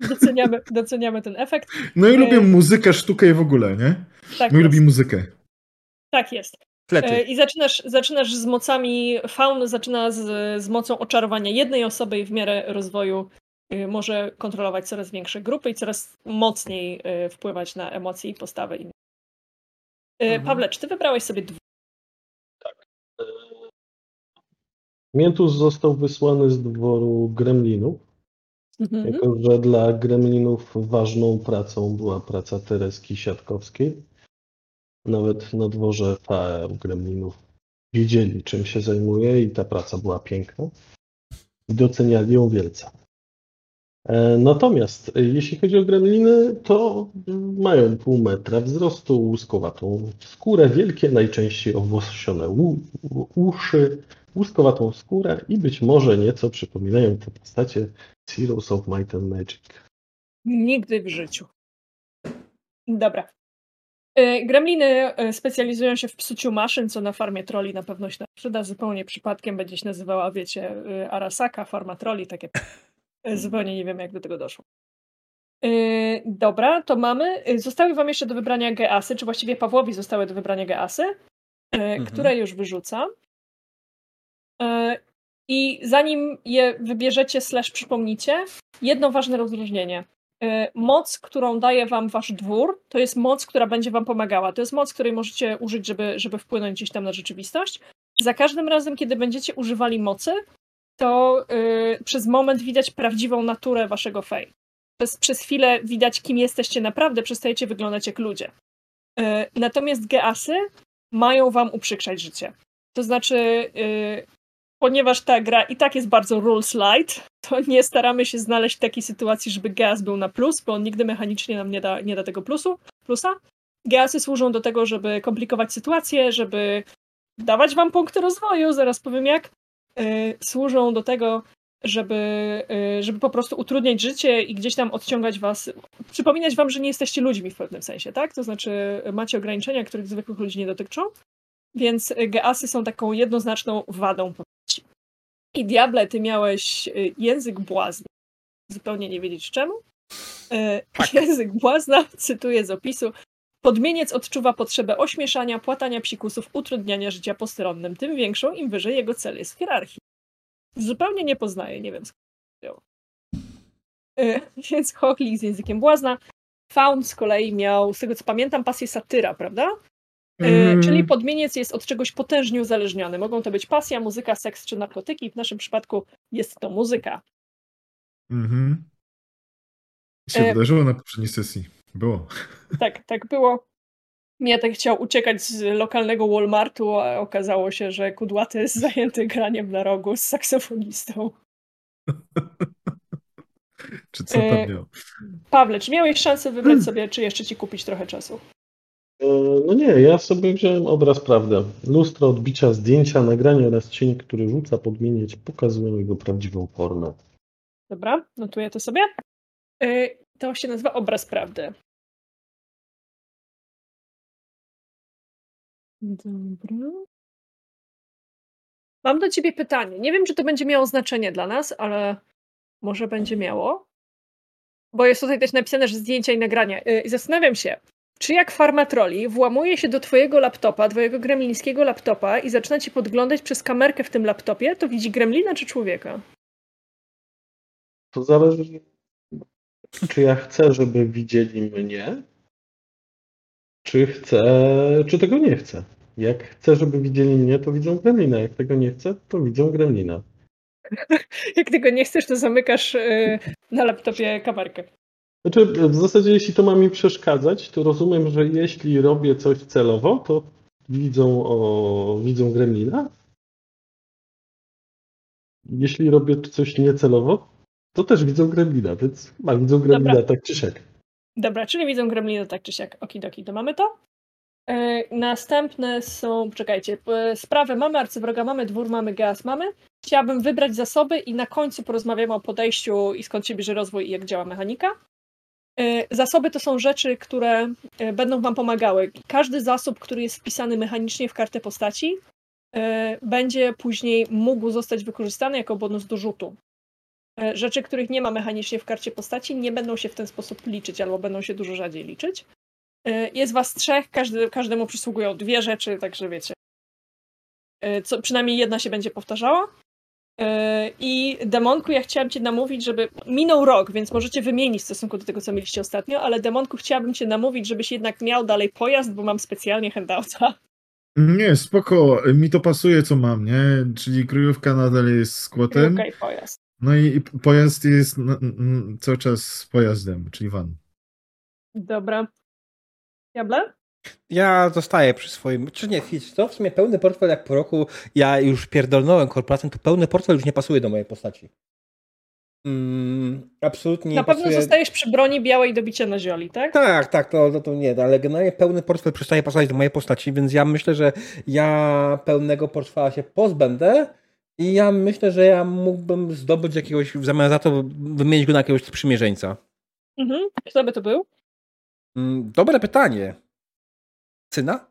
Speaker 2: Doceniamy, doceniamy ten efekt.
Speaker 3: No i lubię e, muzykę, sztukę i w ogóle, nie? Tak Mój lubi muzykę.
Speaker 2: Tak jest. Flety. E, I zaczynasz, zaczynasz z mocami, faun zaczyna z, z mocą oczarowania jednej osoby i w miarę rozwoju e, może kontrolować coraz większe grupy i coraz mocniej wpływać na emocje i postawy innych. Mhm. Pawle, czy ty wybrałeś sobie dwóch?
Speaker 4: Miętus został wysłany z dworu gremlinów, mhm. jako że dla gremlinów ważną pracą była praca Tereski Siatkowskiej. Nawet na dworze PM gremlinów wiedzieli, czym się zajmuje i ta praca była piękna. I doceniali ją wielce. E, natomiast e, jeśli chodzi o gremliny, to mają pół metra wzrostu, łuskowatą skórę, wielkie, najczęściej owłosione uszy, łuskowatą skórę i być może nieco przypominają te postacie z Heroes of Might and Magic.
Speaker 2: Nigdy w życiu. Dobra. E, gremliny specjalizują się w psuciu maszyn, co na farmie troli na pewno się przyda. Zupełnie przypadkiem będzie się nazywała, wiecie, Arasaka, farma troli, takie E, zupełnie nie wiem, jak do tego doszło. Yy, dobra, to mamy. E, zostały wam jeszcze do wybrania geasy, czy właściwie Pawłowi zostały do wybrania geasy, yy, mhm. które już wyrzuca. Yy, I zanim je wybierzecie, slash przypomnicie, jedno ważne rozróżnienie. Moc, którą daje wam wasz dwór, to jest moc, która będzie wam pomagała. To jest moc, której możecie użyć, żeby, żeby wpłynąć gdzieś tam na rzeczywistość. Za każdym razem, kiedy będziecie używali mocy, to yy, przez moment widać prawdziwą naturę waszego fej. Przez, przez chwilę widać, kim jesteście naprawdę, przestajecie wyglądać jak ludzie. Yy, natomiast geasy mają wam uprzykrzać życie. To znaczy, yy, ponieważ ta gra i tak jest bardzo rules light, to nie staramy się znaleźć takiej sytuacji, żeby geas był na plus, bo on nigdy mechanicznie nam nie da, nie da tego plusu, plusa. Geasy służą do tego, żeby komplikować sytuację, żeby dawać wam punkty rozwoju, zaraz powiem jak, Y, służą do tego, żeby, y, żeby po prostu utrudniać życie i gdzieś tam odciągać was, przypominać wam, że nie jesteście ludźmi w pewnym sensie, tak? To znaczy macie ograniczenia, których zwykłych ludzi nie dotyczą, więc geasy są taką jednoznaczną wadą postaci. I Diable, ty miałeś y, język błazny. Zupełnie nie wiedzieć czemu. Tak. Język błazna, cytuję z opisu, Podmieniec odczuwa potrzebę ośmieszania, płatania psikusów, utrudniania życia postronnym, tym większą, im wyżej jego cel jest w hierarchii. Zupełnie nie poznaję, nie wiem skąd to yy, Więc Hochlik z językiem błazna. Faun z kolei miał, z tego co pamiętam, pasję satyra, prawda? Mm. Czyli podmieniec jest od czegoś potężnie uzależniony. Mogą to być pasja, muzyka, seks czy narkotyki. W naszym przypadku jest to muzyka.
Speaker 3: Mhm. Się e... wydarzyło na poprzedniej sesji. Było.
Speaker 2: Tak, tak było. Mietek chciał uciekać z lokalnego Walmartu, a okazało się, że kudłaty jest zajęty graniem na rogu z saksofonistą.
Speaker 3: czy co tam e, miał?
Speaker 2: Pawle, czy miałeś szansę wybrać sobie, czy jeszcze ci kupić trochę czasu?
Speaker 4: E, no nie, ja sobie wziąłem obraz prawdę. Lustro, odbicia, zdjęcia, nagranie oraz cień, który rzuca podmienieć, pokazują jego prawdziwą formę.
Speaker 2: Dobra, notuję to sobie. E, to się nazywa obraz prawdy. Dobra. Mam do ciebie pytanie. Nie wiem, czy to będzie miało znaczenie dla nas, ale może będzie miało. Bo jest tutaj też napisane, że zdjęcia i nagrania. Y, I zastanawiam się, czy jak farma troli włamuje się do twojego laptopa, twojego gremlińskiego laptopa i zaczyna ci podglądać przez kamerkę w tym laptopie, to widzi gremlina czy człowieka?
Speaker 4: To zależy, czy ja chcę, żeby widzieli mnie, czy chcę, czy tego nie chcę. Jak chcę, żeby widzieli mnie, to widzą gremlina. Jak tego nie chcę, to widzą gremlina.
Speaker 2: Jak tego nie chcesz, to zamykasz y, na laptopie kamerkę.
Speaker 4: Znaczy, w zasadzie, jeśli to ma mi przeszkadzać, to rozumiem, że jeśli robię coś celowo, to widzą, o, widzą gremlina. Jeśli robię coś niecelowo, to też widzą gremlina, więc ma widzą gremlina
Speaker 2: Dobra.
Speaker 4: tak czy siak.
Speaker 2: Dobra, czyli widzą gremlina tak czy siak. Okidoki, to mamy to. E, następne są, czekajcie, e, sprawy mamy, arcywroga mamy, dwór mamy, gaz mamy. Chciałabym wybrać zasoby i na końcu porozmawiamy o podejściu i skąd się bierze rozwój i jak działa mechanika. E, Zasoby to są rzeczy, które e, będą Wam pomagały. Każdy zasób, który jest wpisany mechanicznie w kartę postaci, e, będzie później mógł zostać wykorzystany jako bonus do rzutu. Rzeczy, których nie ma mechanicznie w karcie postaci, nie będą się w ten sposób liczyć, albo będą się dużo rzadziej liczyć. Jest was trzech, każdy, każdemu przysługują dwie rzeczy, także wiecie. Co, przynajmniej jedna się będzie powtarzała. E, I Demonku, ja chciałam cię namówić, żeby. Minął rok, więc możecie wymienić w stosunku do tego, co mieliście ostatnio, ale Demonku, chciałabym cię namówić, żebyś jednak miał dalej pojazd, bo mam specjalnie handouta.
Speaker 3: Nie, spoko, mi to pasuje, co mam, nie? Czyli kryjówka nadal jest skłotem,
Speaker 2: Okej, pojazd.
Speaker 3: no i i pojazd jest cały czas pojazdem, czyli van.
Speaker 2: Dobra. Jable?
Speaker 1: Ja zostaję przy swoim. Czy nie, co? W sumie pełny portfel, jak po roku ja już pierdolnąłem korporacją, to pełny portfel już nie pasuje do mojej postaci. Mm, absolutnie nie
Speaker 2: Na pewno
Speaker 1: pasuje.
Speaker 2: zostajesz przy broni białej do bicia na zioli, tak?
Speaker 1: Tak, tak, to, to, to nie, ale generalnie pełny portfel przestaje pasować do mojej postaci, więc ja myślę, że ja pełnego portfela się pozbędę i ja myślę, że ja mógłbym zdobyć jakiegoś, w zamian za to wymienić go na jakiegoś sprzymierzeńca.
Speaker 2: Mhm. Kto by to był?
Speaker 1: Mm, Dobre pytanie. Cyna?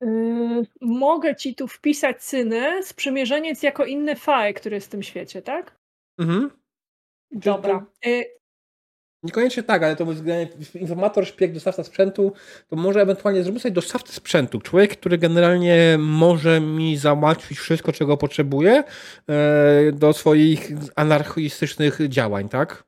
Speaker 2: Yy, mogę ci tu wpisać cynę, sprzymierzeniec jako inny fae, który jest w tym świecie, tak?
Speaker 1: Mhm.
Speaker 2: Dobra. Yy,
Speaker 1: Niekoniecznie tak, ale to względnie informator, szpieg, dostawca sprzętu, to może ewentualnie zrobić sobie dostawcę sprzętu. Człowiek, który generalnie może mi załatwić wszystko, czego potrzebuje do swoich anarchistycznych działań, tak?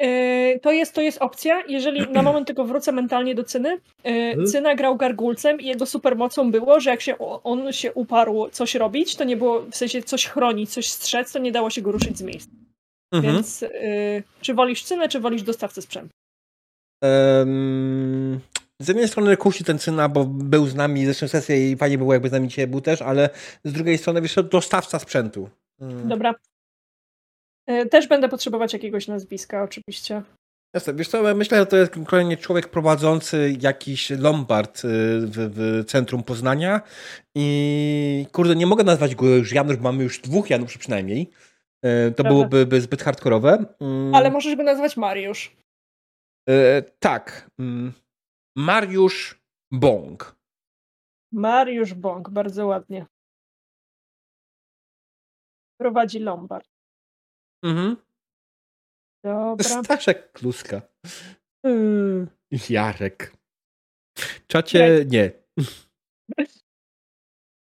Speaker 2: Yy, to, jest, to jest opcja. Jeżeli na moment tylko wrócę mentalnie do cyny. Yy, cyna grał gargulcem i jego supermocą było, że jak się on się uparł coś robić, to nie było w sensie coś chronić, coś strzec, to nie dało się go ruszyć z miejsca.
Speaker 1: Mhm.
Speaker 2: Więc yy, czy wolisz cynę, czy wolisz dostawcę sprzętu?
Speaker 1: Em, z jednej strony kusi ten cyna, bo był z nami zeszłą sesję i fajnie było, jakby z nami dzisiaj był też, ale z drugiej strony, wiesz, dostawca sprzętu. Mm.
Speaker 2: Dobra. Yy, też będę potrzebować jakiegoś nazwiska, oczywiście.
Speaker 1: Jasne, wiesz co, myślę, że to jest kolejny człowiek prowadzący jakiś lombard y, w, w centrum Poznania i kurde, nie mogę nazwać go już Janusz, bo mamy już dwóch Januszy przynajmniej. Y, To
Speaker 2: Prawda.
Speaker 1: byłoby by zbyt hardkorowe. Mm,
Speaker 2: Ale możesz go nazwać Mariusz.
Speaker 1: y, Tak. mm, Mariusz Bąk.
Speaker 2: Mariusz Bąk, bardzo ładnie. Prowadzi Lombard.
Speaker 1: Mhm.
Speaker 2: Dobra.
Speaker 1: Staszek Kluska. Mm, Jarek. Czacie, nie.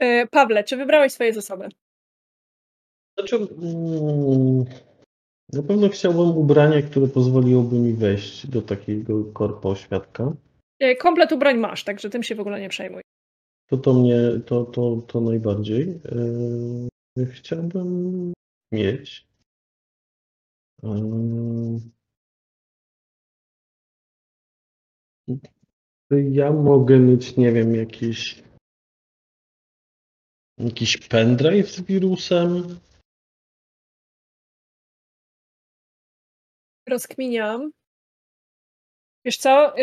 Speaker 2: E, Pawle, czy wybrałeś swoje zasoby?
Speaker 4: Znaczy, mm, na pewno chciałbym ubranie, które pozwoliłoby mi wejść do takiego korpo świadka.
Speaker 2: E, Komplet ubrań masz, także tym się w ogóle nie przejmuj.
Speaker 4: To to mnie, to, to, to najbardziej. Yy, chciałbym mieć. Ja mogę mieć, nie wiem, jakiś jakiś pendrive z wirusem.
Speaker 2: Rozkminiam. Wiesz co,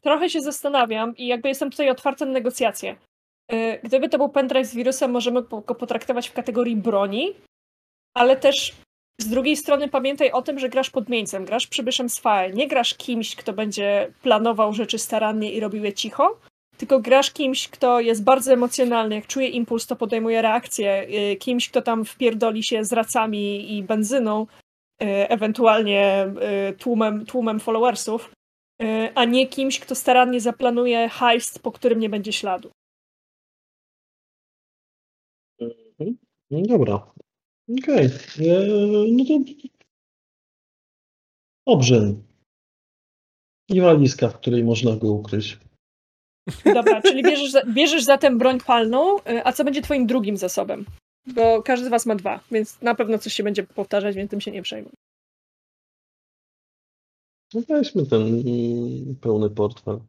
Speaker 2: trochę się zastanawiam i jakby jestem tutaj otwarta na negocjacje. Y, Gdyby to był pendrive z wirusem, możemy go potraktować w kategorii broni, ale też z drugiej strony pamiętaj o tym, że grasz podmieńcem, grasz przybyszem z file, nie grasz kimś, kto będzie planował rzeczy starannie i robił je cicho, tylko grasz kimś, kto jest bardzo emocjonalny, jak czuje impuls, to podejmuje reakcję, y, kimś, kto tam wpierdoli się z racami i benzyną, y, ewentualnie y, tłumem, tłumem followersów, a nie kimś, kto starannie zaplanuje heist, po którym nie będzie śladu.
Speaker 4: Mhm. No dobra. Okej. Okay. No to obrzyn. I walizka, w której można go ukryć.
Speaker 2: Dobra, czyli bierzesz, bierzesz zatem broń palną, y, a co będzie twoim drugim zasobem? Bo każdy z was ma dwa, więc na pewno coś się będzie powtarzać, więc tym się nie przejmuj.
Speaker 4: No weźmy ten mm, pełny portfel.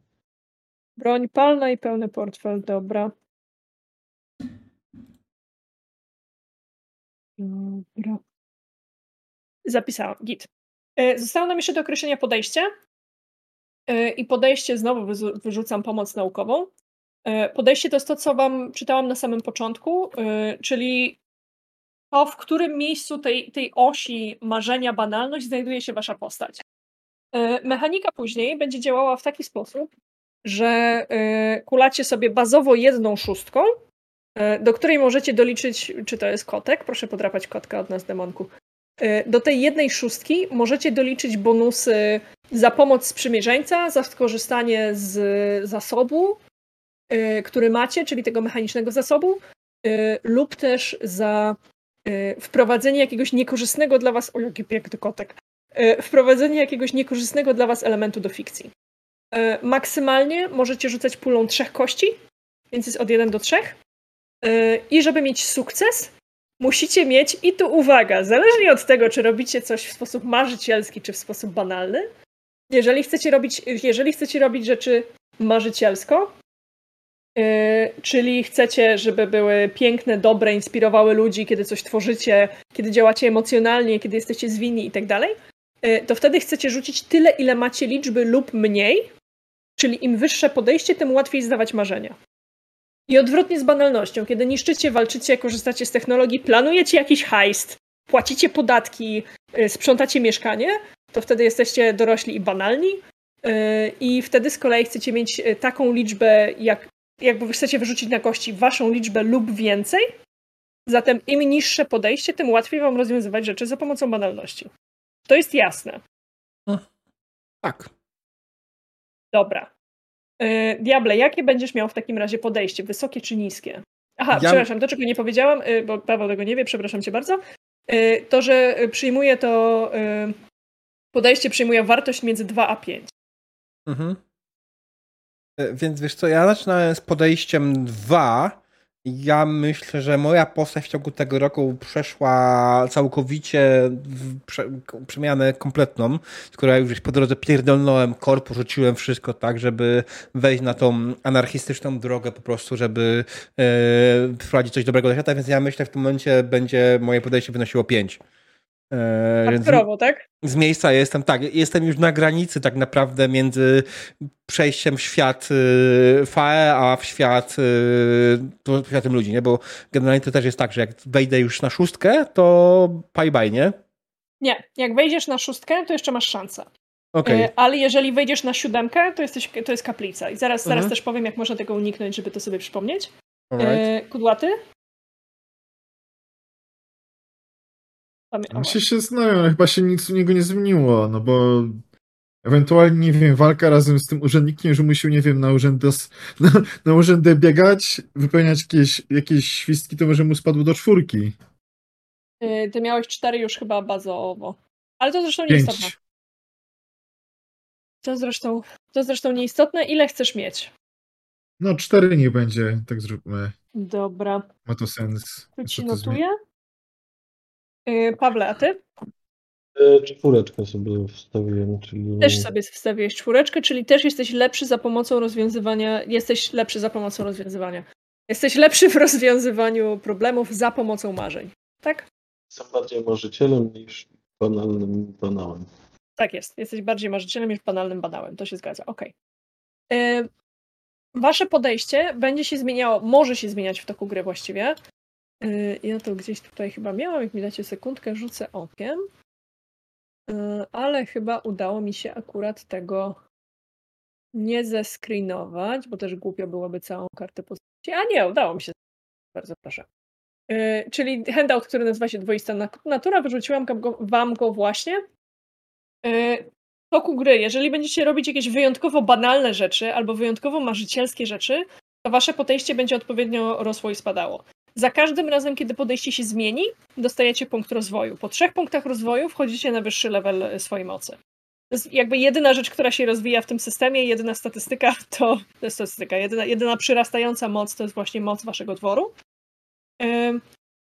Speaker 2: Broń palna i pełny portfel, dobra. Dobra. Zapisałam, git. Y, zostało nam jeszcze do określenia podejście. Y, I podejście, znowu wyrzucam pomoc naukową. Y, podejście to jest to, co Wam czytałam na samym początku, czyli to, w którym miejscu tej, tej osi marzenia, banalność znajduje się Wasza postać. Mechanika później będzie działała w taki sposób, że kulacie sobie bazowo jedną szóstką, do której możecie doliczyć, czy to jest kotek, proszę podrapać kotka od nas, demonku. Do tej jednej szóstki możecie doliczyć bonusy za pomoc sprzymierzeńca, za skorzystanie z zasobu, y, który macie, czyli tego mechanicznego zasobu, lub też za wprowadzenie jakiegoś niekorzystnego dla was, o jaki piękny kotek, wprowadzenie jakiegoś niekorzystnego dla was elementu do fikcji. Maksymalnie możecie rzucać pulą trzech kości, więc jest od 1 do 3. I żeby mieć sukces, musicie mieć, i tu uwaga, zależnie od tego, czy robicie coś w sposób marzycielski, czy w sposób banalny, jeżeli chcecie robić, jeżeli chcecie robić rzeczy marzycielsko, yy, czyli chcecie, żeby były piękne, dobre, inspirowały ludzi, kiedy coś tworzycie, kiedy działacie emocjonalnie, kiedy jesteście zwinni i tak dalej, yy, to wtedy chcecie rzucić tyle, ile macie liczby lub mniej, czyli im wyższe podejście, tym łatwiej zdawać marzenia. I odwrotnie z banalnością, kiedy niszczycie, walczycie, korzystacie z technologii, planujecie jakiś heist, płacicie podatki, yy, sprzątacie mieszkanie, to wtedy jesteście dorośli i banalni. Y, I wtedy z kolei chcecie mieć y, taką liczbę, jak, jakby chcecie wyrzucić na kości waszą liczbę lub więcej. Zatem im niższe podejście, tym łatwiej wam rozwiązywać rzeczy za pomocą banalności. To jest jasne.
Speaker 1: Tak.
Speaker 2: Dobra. Y, Diable, jakie będziesz miał w takim razie podejście? Wysokie czy niskie? Aha, ja... przepraszam, to czego nie powiedziałam, bo Paweł tego nie wie, przepraszam cię bardzo. To, że przyjmuję to podejście przyjmuje wartość między 2 a 5. Mhm.
Speaker 1: E, więc wiesz co, ja zaczynałem z podejściem 2. Ja myślę, że moja postać w ciągu tego roku przeszła całkowicie przemianę kompletną, skoro już po drodze pierdolnąłem korpo, rzuciłem wszystko tak, żeby wejść na tą anarchistyczną drogę po prostu, żeby e, wprowadzić coś dobrego do świata, więc ja myślę, że w tym momencie będzie moje podejście wynosiło 5.
Speaker 2: E, Hardkorowo, tak?
Speaker 1: Z miejsca jestem, tak, jestem już na granicy tak naprawdę między przejściem w świat y, FAE, a w świat, y, światem ludzi, nie? Bo generalnie to też jest tak, że jak wejdę już na szóstkę, to bye bye, nie?
Speaker 2: Nie, jak wejdziesz na szóstkę, to jeszcze masz szansę.
Speaker 1: Okay. E,
Speaker 2: ale jeżeli wejdziesz na siódemkę, to, jesteś, to jest kaplica. I zaraz, mhm. zaraz też powiem, jak można tego uniknąć, żeby to sobie przypomnieć. E, kudłaty?
Speaker 3: On się się znają, ale chyba się nic u niego nie zmieniło, no bo ewentualnie, nie wiem, walka razem z tym urzędnikiem, że musiał, nie wiem, na urzędy, na, na biegać, wypełniać jakieś, jakieś świstki, to może mu spadło do czwórki.
Speaker 2: Yy, ty miałeś cztery już chyba bazowo. Ale to zresztą nieistotne. To zresztą, to zresztą nieistotne. Ile chcesz mieć?
Speaker 3: No, cztery nie będzie, tak zróbmy.
Speaker 2: Dobra.
Speaker 3: Ma to sens.
Speaker 2: Tu ci notuję. Yy, Pawle, a ty?
Speaker 4: E, czwóreczkę sobie wstawiłem, czyli...
Speaker 2: Też sobie wstawiłeś czwóreczkę, czyli też jesteś lepszy za pomocą rozwiązywania, jesteś lepszy za pomocą rozwiązywania. Jesteś lepszy w rozwiązywaniu problemów za pomocą marzeń, tak?
Speaker 4: Jestem bardziej marzycielem niż banalnym banałem.
Speaker 2: Tak jest, jesteś bardziej marzycielem niż banalnym banałem, to się zgadza, okej. Okay. E, wasze podejście będzie się zmieniało, może się zmieniać w toku gry właściwie, Y, ja to gdzieś tutaj chyba miałam, jak mi dacie sekundkę, rzucę okiem. Y, ale chyba udało mi się akurat tego nie zescreenować, bo też głupio byłoby całą kartę postaci. A nie, udało mi się. Bardzo proszę. Yy, czyli handout, który nazywa się Dwoista Natura, wyrzuciłam wam go właśnie. Yy, toku gry, jeżeli będziecie robić jakieś wyjątkowo banalne rzeczy albo wyjątkowo marzycielskie rzeczy, to wasze podejście będzie odpowiednio rosło i spadało. Za każdym razem, kiedy podejście się zmieni, dostajecie punkt rozwoju. Po trzech punktach rozwoju wchodzicie na wyższy level swojej mocy. To jest jakby jedyna rzecz, która się rozwija w tym systemie, jedyna statystyka to, to jest statystyka, jedyna, jedyna przyrastająca moc to jest właśnie moc waszego dworu.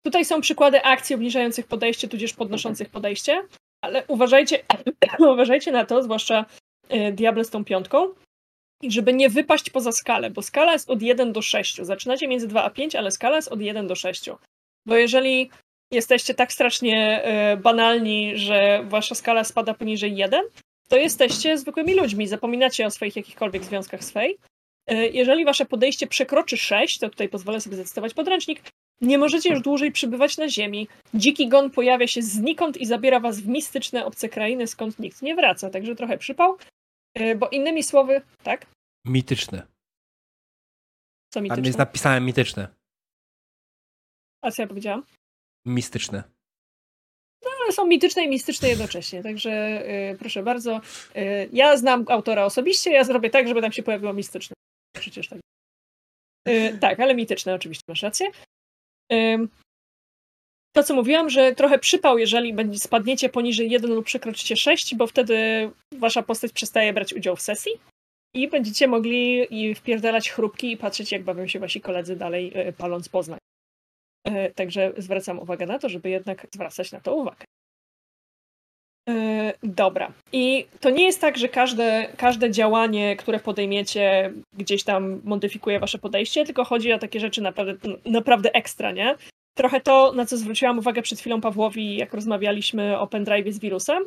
Speaker 2: Tutaj są przykłady akcji obniżających podejście, tudzież podnoszących podejście, ale uważajcie, uważajcie na to, zwłaszcza yy, Diable z tą piątką, żeby nie wypaść poza skalę, bo skala jest od 1 do 6. Zaczynacie między 2 a 5, ale skala jest od 1 do 6. Bo jeżeli jesteście tak strasznie y, banalni, że wasza skala spada poniżej 1, to jesteście zwykłymi ludźmi, zapominacie o swoich jakichkolwiek związkach fej. Y, jeżeli wasze podejście przekroczy 6, to tutaj pozwolę sobie zacytować podręcznik, nie możecie już dłużej przybywać na ziemi. Dziki gon pojawia się znikąd i zabiera was w mistyczne obce krainy, skąd nikt nie wraca. Także trochę przypał. Y, bo innymi słowy, tak?
Speaker 1: Mityczne.
Speaker 2: Co mityczne?
Speaker 1: Tam jest napisane mityczne.
Speaker 2: A co ja powiedziałam?
Speaker 1: Mistyczne.
Speaker 2: No, ale są mityczne i mistyczne jednocześnie, także yy, proszę bardzo. Yy, ja znam autora osobiście, ja zrobię tak, żeby tam się pojawiło mistyczne. Przecież tak. Yy, tak, ale mityczne oczywiście, masz rację. To, co mówiłam, że trochę przypał, jeżeli będzie, spadniecie poniżej 1 lub przekroczycie 6, bo wtedy wasza postać przestaje brać udział w sesji i będziecie mogli i wpierdalać chrupki i patrzeć, jak bawią się wasi koledzy dalej, paląc Poznań. E, także zwracam uwagę na to, żeby jednak zwracać na to uwagę. E, dobra. I to nie jest tak, że każde, każde działanie, które podejmiecie, gdzieś tam modyfikuje wasze podejście, tylko chodzi o takie rzeczy naprawdę, naprawdę ekstra, nie? Trochę to, na co zwróciłam uwagę przed chwilą Pawłowi, jak rozmawialiśmy o pendrive z wirusem,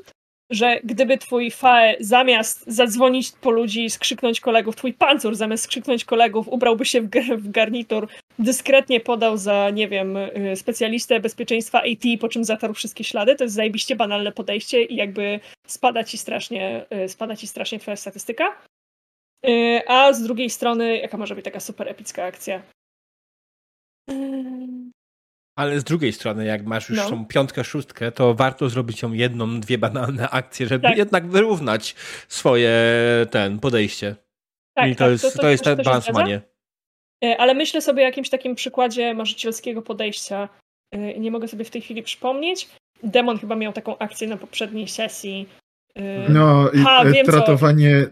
Speaker 2: że gdyby twój FAE zamiast zadzwonić po ludzi, skrzyknąć kolegów, twój pancur zamiast skrzyknąć kolegów, ubrałby się w, w garnitur, dyskretnie podał za, nie wiem, y, specjalistę bezpieczeństwa AT, po czym zatarł wszystkie ślady, to jest zajebiście banalne podejście i jakby spada ci strasznie, y, spada ci strasznie twoja statystyka. Y, a z drugiej strony, jaka może być taka super epicka akcja?
Speaker 1: Ale z drugiej strony, jak masz już
Speaker 2: No.
Speaker 1: tą piątkę, szóstkę, to warto zrobić ją jedną, dwie banalne akcje, żeby
Speaker 2: Tak.
Speaker 1: jednak wyrównać swoje ten podejście.
Speaker 2: Tak,
Speaker 1: I to
Speaker 2: tak,
Speaker 1: jest, to, jest ten
Speaker 2: to się
Speaker 1: balansowanie.
Speaker 2: zgadza. Ale myślę sobie o jakimś takim przykładzie marzycielskiego podejścia. Y, Nie mogę sobie w tej chwili przypomnieć. Demon chyba miał taką akcję na poprzedniej sesji. Y,
Speaker 3: No i
Speaker 2: Ha,
Speaker 3: e,
Speaker 2: wiem co.
Speaker 3: tratowanie,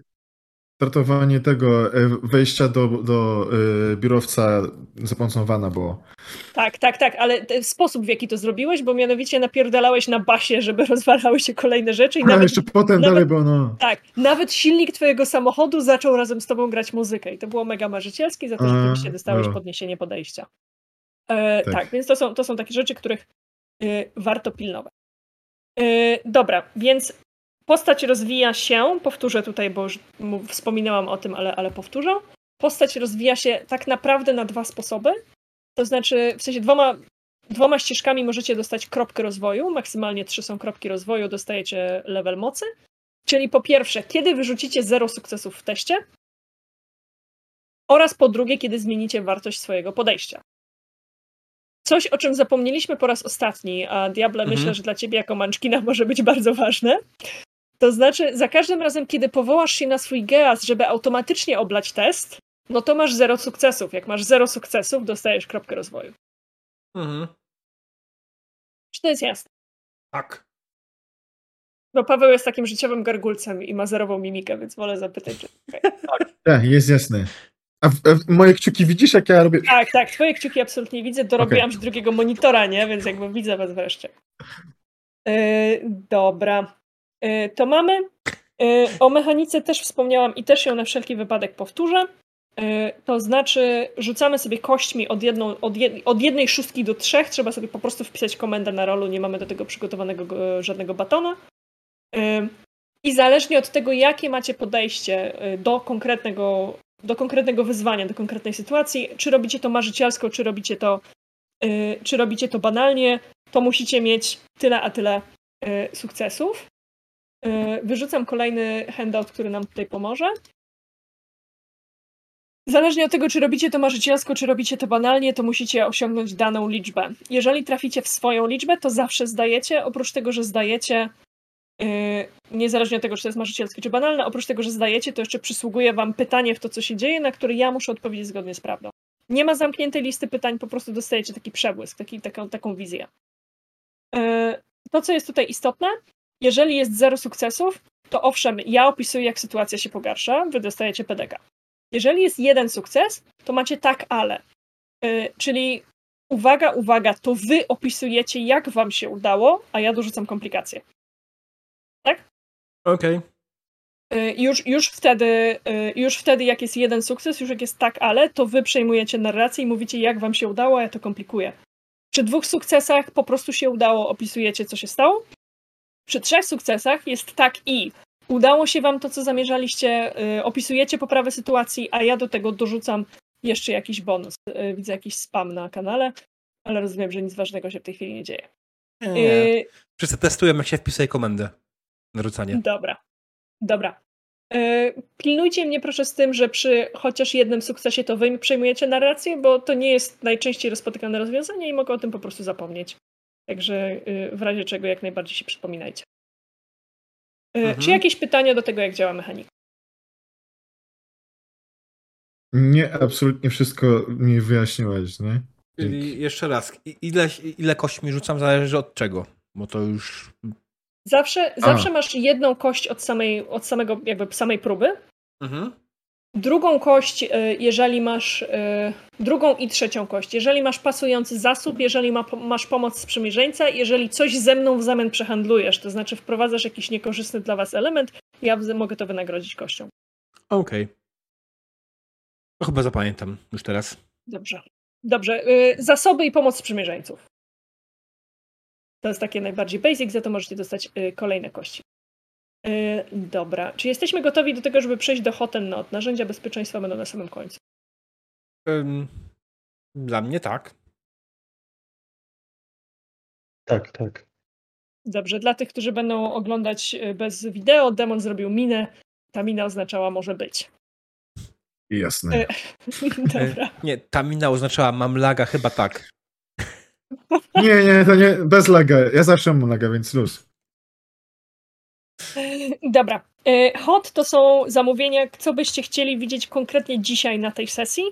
Speaker 3: tratowanie tego e, wejścia do, do e, biurowca za pomocą wana było.
Speaker 2: Tak, tak, tak, ale sposób w jaki to zrobiłeś, bo mianowicie napierdalałeś na basie, żeby rozwalały się kolejne rzeczy i
Speaker 3: A
Speaker 2: nawet,
Speaker 3: jeszcze potem
Speaker 2: nawet-
Speaker 3: dalej było, no.
Speaker 2: tak, nawet silnik twojego samochodu zaczął razem z tobą grać muzykę i to było mega marzycielskie za to, że
Speaker 3: A,
Speaker 2: rzeczywiście dostałeś
Speaker 3: o.
Speaker 2: podniesienie podejścia. E, tak.
Speaker 3: Tak.
Speaker 2: więc to są, to są takie rzeczy, których y, warto pilnować. Y, dobra, więc postać rozwija się, powtórzę tutaj, bo już wspominałam o tym, ale, ale powtórzę. Postać rozwija się tak naprawdę na dwa sposoby. To znaczy, w sensie dwoma, dwoma ścieżkami możecie dostać kropkę rozwoju. Maksymalnie trzy są kropki rozwoju, dostajecie level mocy. Czyli po pierwsze, kiedy wyrzucicie zero sukcesów w teście, oraz po drugie, kiedy zmienicie wartość swojego podejścia. Coś, o czym zapomnieliśmy po raz ostatni, a Diable
Speaker 1: Mhm.
Speaker 2: myślę, że dla ciebie jako manczkina może być bardzo ważne. To znaczy, za każdym razem, kiedy powołasz się na swój geas, żeby automatycznie oblać test, no to masz zero sukcesów. Jak masz zero sukcesów, dostajesz kropkę rozwoju.
Speaker 1: Mhm.
Speaker 2: Czy to jest jasne?
Speaker 1: Tak.
Speaker 2: Bo Paweł jest takim życiowym gargulcem i ma zerową mimikę, więc wolę zapytać, czy...
Speaker 3: Tak, jest jasne. A, w, a w, moje kciuki widzisz, jak ja robię?
Speaker 2: Tak, tak, twoje kciuki absolutnie widzę. Dorobiłam się drugiego monitora, nie? Więc jakby widzę was wreszcie. Yy, dobra. Yy, to mamy. Yy, o mechanice też wspomniałam i też ją na wszelki wypadek powtórzę. Yy, to znaczy, rzucamy sobie kośćmi od, jedną, od, jed, od jednej szóstki do trzech. Trzeba sobie po prostu wpisać komendę na rolu. Nie mamy do tego przygotowanego e, żadnego batona. Yy, I zależnie od tego, jakie macie podejście do konkretnego do konkretnego wyzwania, do konkretnej sytuacji, czy robicie to marzycielsko, czy robicie to, czy robicie to banalnie, to musicie mieć tyle a tyle sukcesów. Wyrzucam kolejny handout, który nam tutaj pomoże. Zależnie od tego, czy robicie to marzycielsko, czy robicie to banalnie, to musicie osiągnąć daną liczbę. Jeżeli traficie w swoją liczbę, to zawsze zdajecie. Oprócz tego, że zdajecie, yy, niezależnie od tego, czy to jest marzycielskie, czy banalne, oprócz tego, że zdajecie, to jeszcze przysługuje wam pytanie w to, co się dzieje, na które ja muszę odpowiedzieć zgodnie z prawdą. Nie ma zamkniętej listy pytań, po prostu dostajecie taki przebłysk, taki, taką, taką wizję. Yy, to, co jest tutaj istotne, jeżeli jest zero sukcesów, to owszem, ja opisuję, jak sytuacja się pogarsza, wy dostajecie PDK. Jeżeli jest jeden sukces, to macie tak, ale. Yy, czyli uwaga, uwaga, to wy opisujecie, jak wam się udało, a ja dorzucam komplikacje. Tak?
Speaker 1: Okej. Okay.
Speaker 2: Już, już, wtedy, yy, już wtedy, jak jest jeden sukces, już jak jest tak, ale, to wy przejmujecie narrację i mówicie, jak wam się udało, a ja to komplikuję. Przy dwóch sukcesach po prostu się udało, opisujecie, co się stało. Przy trzech sukcesach jest tak i udało się wam to, co zamierzaliście, yy, opisujecie poprawę sytuacji, a ja do tego dorzucam jeszcze jakiś bonus. Yy, widzę jakiś spam na kanale, ale rozumiem, że nic ważnego się w tej chwili nie dzieje.
Speaker 1: Nie. Yy, Wszyscy testują, jak się wpisuje komendę. Narzucanie.
Speaker 2: Dobra. Dobra. Pilnujcie mnie proszę z tym, że przy chociaż jednym sukcesie to wy przejmujecie narrację, bo to nie jest najczęściej rozpotykane rozwiązanie i mogę o tym po prostu zapomnieć. Także w razie czego jak najbardziej się przypominajcie. Mhm. Czy jakieś pytania do tego, jak działa mechanika?
Speaker 3: Nie, absolutnie wszystko mi wyjaśniłaś, nie?
Speaker 1: Czyli jeszcze raz, ile, ile kośćmi rzucam zależy od czego, bo to już...
Speaker 2: Zawsze, zawsze masz jedną kość od samej, od samego, jakby samej próby. Mhm. Drugą kość, y, jeżeli masz, y, drugą i trzecią kość, jeżeli masz pasujący zasób, jeżeli ma, masz pomoc sprzymierzeńca, jeżeli coś ze mną w zamian przehandlujesz, to znaczy wprowadzasz jakiś niekorzystny dla was element, ja mogę to wynagrodzić kością.
Speaker 1: Okej. Okay. Chyba zapamiętam już teraz.
Speaker 2: Dobrze. Dobrze. Y, zasoby i pomoc sprzymierzeńców. To jest takie najbardziej basic, za to możecie dostać kolejne kości. Yy, dobra. Czy jesteśmy gotowi do tego, żeby przejść do Hoten Not? Narzędzia bezpieczeństwa będą na samym końcu.
Speaker 1: Ym, dla mnie tak.
Speaker 4: Tak, tak.
Speaker 2: Dobrze. Dla tych, którzy będą oglądać y, bez wideo, Demon zrobił minę. Ta mina oznaczała może być.
Speaker 3: Jasne. E,
Speaker 2: dobra.
Speaker 1: Nie, ta mina oznaczała mam laga, chyba tak.
Speaker 3: Nie, nie, to nie, bez laga. Ja zawsze mam laga, więc luz.
Speaker 2: Dobra. E, hot to są zamówienia, co byście chcieli widzieć konkretnie dzisiaj na tej sesji.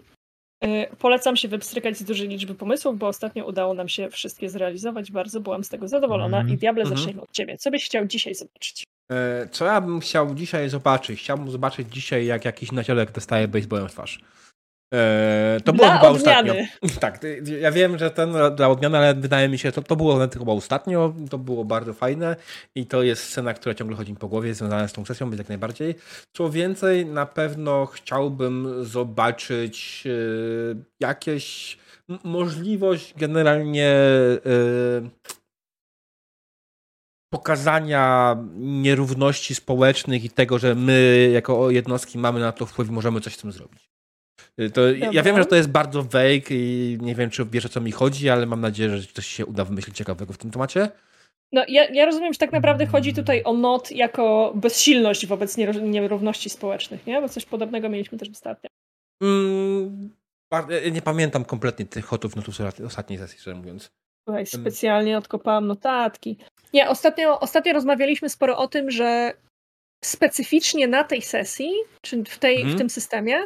Speaker 2: E, polecam się wypstrykać z dużej liczby pomysłów, bo ostatnio udało nam się wszystkie zrealizować. Bardzo byłam z tego zadowolona. Mm. I Diable, mm -hmm. zacznijmy od ciebie. Co byś chciał dzisiaj zobaczyć?
Speaker 1: E, co ja bym chciał dzisiaj zobaczyć? Chciałbym zobaczyć dzisiaj, jak jakiś nacielek dostaje baseballem w twarz. Eee, to było chyba odmiany. ostatnio. Tak, ja wiem, że ten dla odmiany, ale wydaje mi się, to, to było chyba ostatnio, to było bardzo fajne i to jest scena, która ciągle chodzi mi po głowie, związana z tą sesją, więc jak najbardziej. Co więcej, na pewno chciałbym zobaczyć e, jakieś możliwość generalnie e, pokazania nierówności społecznych i tego, że my jako jednostki mamy na to wpływ i możemy coś z tym zrobić. To, ja wiem, że to jest bardzo vague i nie wiem, czy wiesz o co mi chodzi, ale mam nadzieję, że coś się uda wymyślić ciekawego w tym temacie.
Speaker 2: No, ja, ja rozumiem, że tak naprawdę chodzi tutaj o not jako bezsilność wobec nierówności społecznych, nie? Bo coś podobnego mieliśmy też ostatnio.
Speaker 1: Mm, nie pamiętam kompletnie tych hotów notów z ostatniej sesji, szczerze mówiąc.
Speaker 2: Słuchaj, specjalnie odkopałam notatki. Nie, ostatnio, ostatnio rozmawialiśmy sporo o tym, że specyficznie na tej sesji, czy w, tej, mhm. w tym systemie,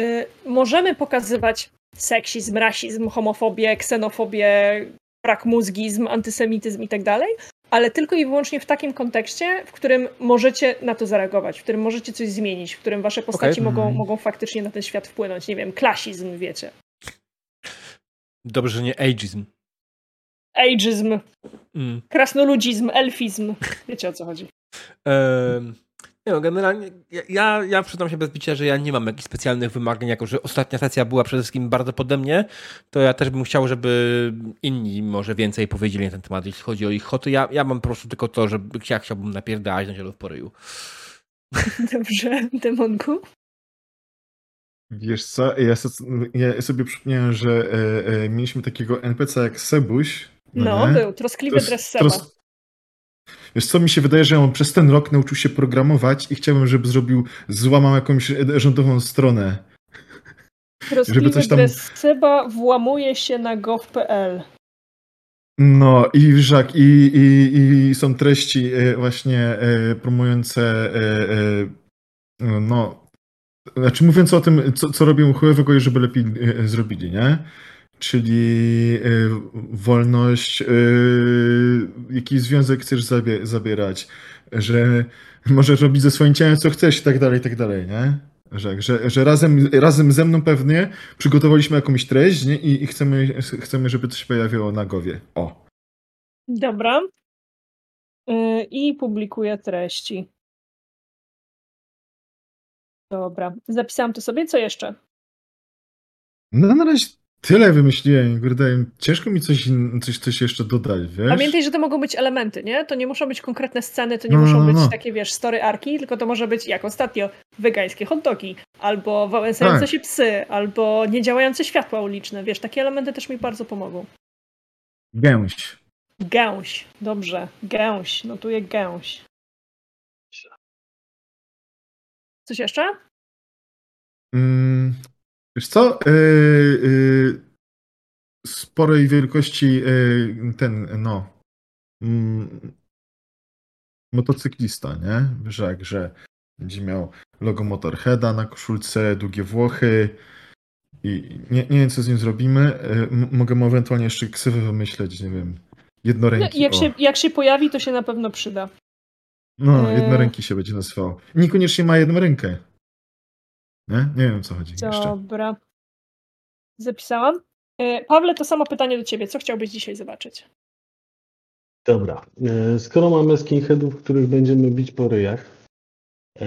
Speaker 2: Y, możemy pokazywać seksizm, rasizm, homofobię, ksenofobię, brak mózgizm, antysemityzm i tak dalej, ale tylko i wyłącznie w takim kontekście, w którym możecie na to zareagować, w którym możecie coś zmienić, w którym wasze postaci okay. mogą, mhm. mogą faktycznie na ten świat wpłynąć. Nie wiem, klasizm, wiecie.
Speaker 1: Dobrze, że nie ageizm.
Speaker 2: Ageizm, mm. krasnoludzizm, elfizm. Wiecie o co chodzi.
Speaker 1: Um, nie no, generalnie ja, ja przyznam się bez bicia, że ja nie mam jakichś specjalnych wymagań, jako że ostatnia sesja była przede wszystkim bardzo pode mnie, to ja też bym chciał, żeby inni może więcej powiedzieli na ten temat, jeśli chodzi o ich hoty. Ja, ja mam po prostu tylko to, że ja chciałbym napierdalać na zielo w poryju.
Speaker 2: Dobrze, demonku.
Speaker 3: Wiesz co, ja, ja sobie przypomniałem, że e, e, mieliśmy takiego NPC jak Sebuś.
Speaker 2: No, no był, troskliwy dres Seba. Tros,
Speaker 3: Wiesz co, mi się wydaje, że on przez ten rok nauczył się programować i chciałbym, żeby zrobił, złamał jakąś rządową stronę.
Speaker 2: Troskliwy
Speaker 3: coś tam-
Speaker 2: Gresseba włamuje się na gov.pl.
Speaker 3: No i wiesz i, i, i są treści e, właśnie e, promujące e, e, no znaczy mówiąc o tym, co, co robią chujowego i żeby lepiej e, zrobili, nie? Czyli e, wolność, e, jaki związek chcesz zabie, zabierać, że możesz robić ze swoim ciałem co chcesz i tak dalej, i tak dalej, nie? Że, że, że razem, razem ze mną pewnie przygotowaliśmy jakąś treść nie? I, i chcemy, chcemy, żeby to się pojawiło na głowie. O.
Speaker 2: Dobra. Y, I publikuję treści. Dobra. Zapisałam to sobie. Co jeszcze?
Speaker 3: No na razie tyle wymyśliłem. Kurde, ciężko mi coś, coś, coś jeszcze dodać, wiesz?
Speaker 2: Pamiętaj, że to mogą być elementy, nie? To nie muszą być konkretne sceny, to nie
Speaker 3: No,
Speaker 2: muszą
Speaker 3: no,
Speaker 2: być
Speaker 3: no.
Speaker 2: takie, wiesz, story arki, tylko to może być, jak ostatnio, wegańskie hot dogi, albo wałęsające
Speaker 3: Tak.
Speaker 2: się psy, albo niedziałające światła uliczne. Wiesz, takie elementy też mi bardzo pomogą.
Speaker 3: Gęś.
Speaker 2: Gęś. Dobrze. Gęś. Notuję gęś. Coś jeszcze?
Speaker 3: Mm, wiesz co? Yy, yy, sporej wielkości yy, ten, no mm, motocyklista, nie? Jak, że będzie miał logo Motorheada na koszulce, długie włochy i nie, nie wiem co z nim zrobimy. M- mogę mu ewentualnie jeszcze ksywę wymyśleć, nie wiem.
Speaker 2: No,
Speaker 3: Jednoręki.
Speaker 2: jak,
Speaker 3: o.
Speaker 2: się, jak się pojawi, to się na pewno przyda.
Speaker 3: No,
Speaker 2: Yy.
Speaker 3: jednoręki się będzie nazywał. Niekoniecznie ma jedną rękę. Nie? Nie wiem o co chodzi jeszcze.
Speaker 2: Dobra. Zapisałam. E, Pawle, to samo pytanie do ciebie. Co chciałbyś dzisiaj zobaczyć?
Speaker 4: Dobra. E, Skoro mamy skinheadów, których będziemy bić po ryjach, e,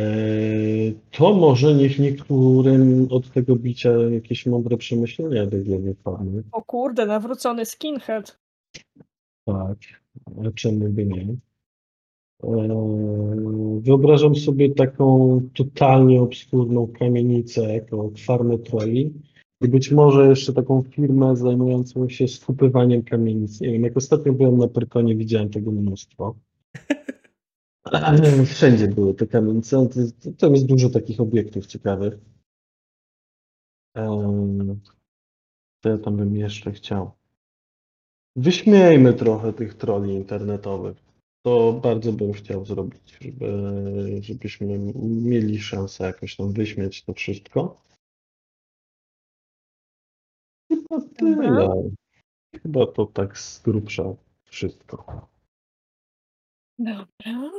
Speaker 4: to może niech niektórym od tego bicia jakieś mądre przemyślenia głowy wpadną.
Speaker 2: O kurde, nawrócony skinhead.
Speaker 4: Tak, a czemu by nie? E, Wyobrażam sobie taką totalnie obskurną kamienicę jako farmę troli i być może jeszcze taką firmę zajmującą się skupywaniem kamienic. Nie wiem, jak ostatnio byłem na Pyrkonie, widziałem tego mnóstwo. Wszędzie były te kamienice. Tam jest dużo takich obiektów ciekawych. Em, Co ja tam bym jeszcze chciał? Wyśmiejmy trochę tych troli internetowych. To bardzo bym chciał zrobić, żeby, żebyśmy mieli szansę jakoś tam wyśmieć to wszystko. Chyba tyle. Chyba to tak z grubsza wszystko.
Speaker 2: Dobra.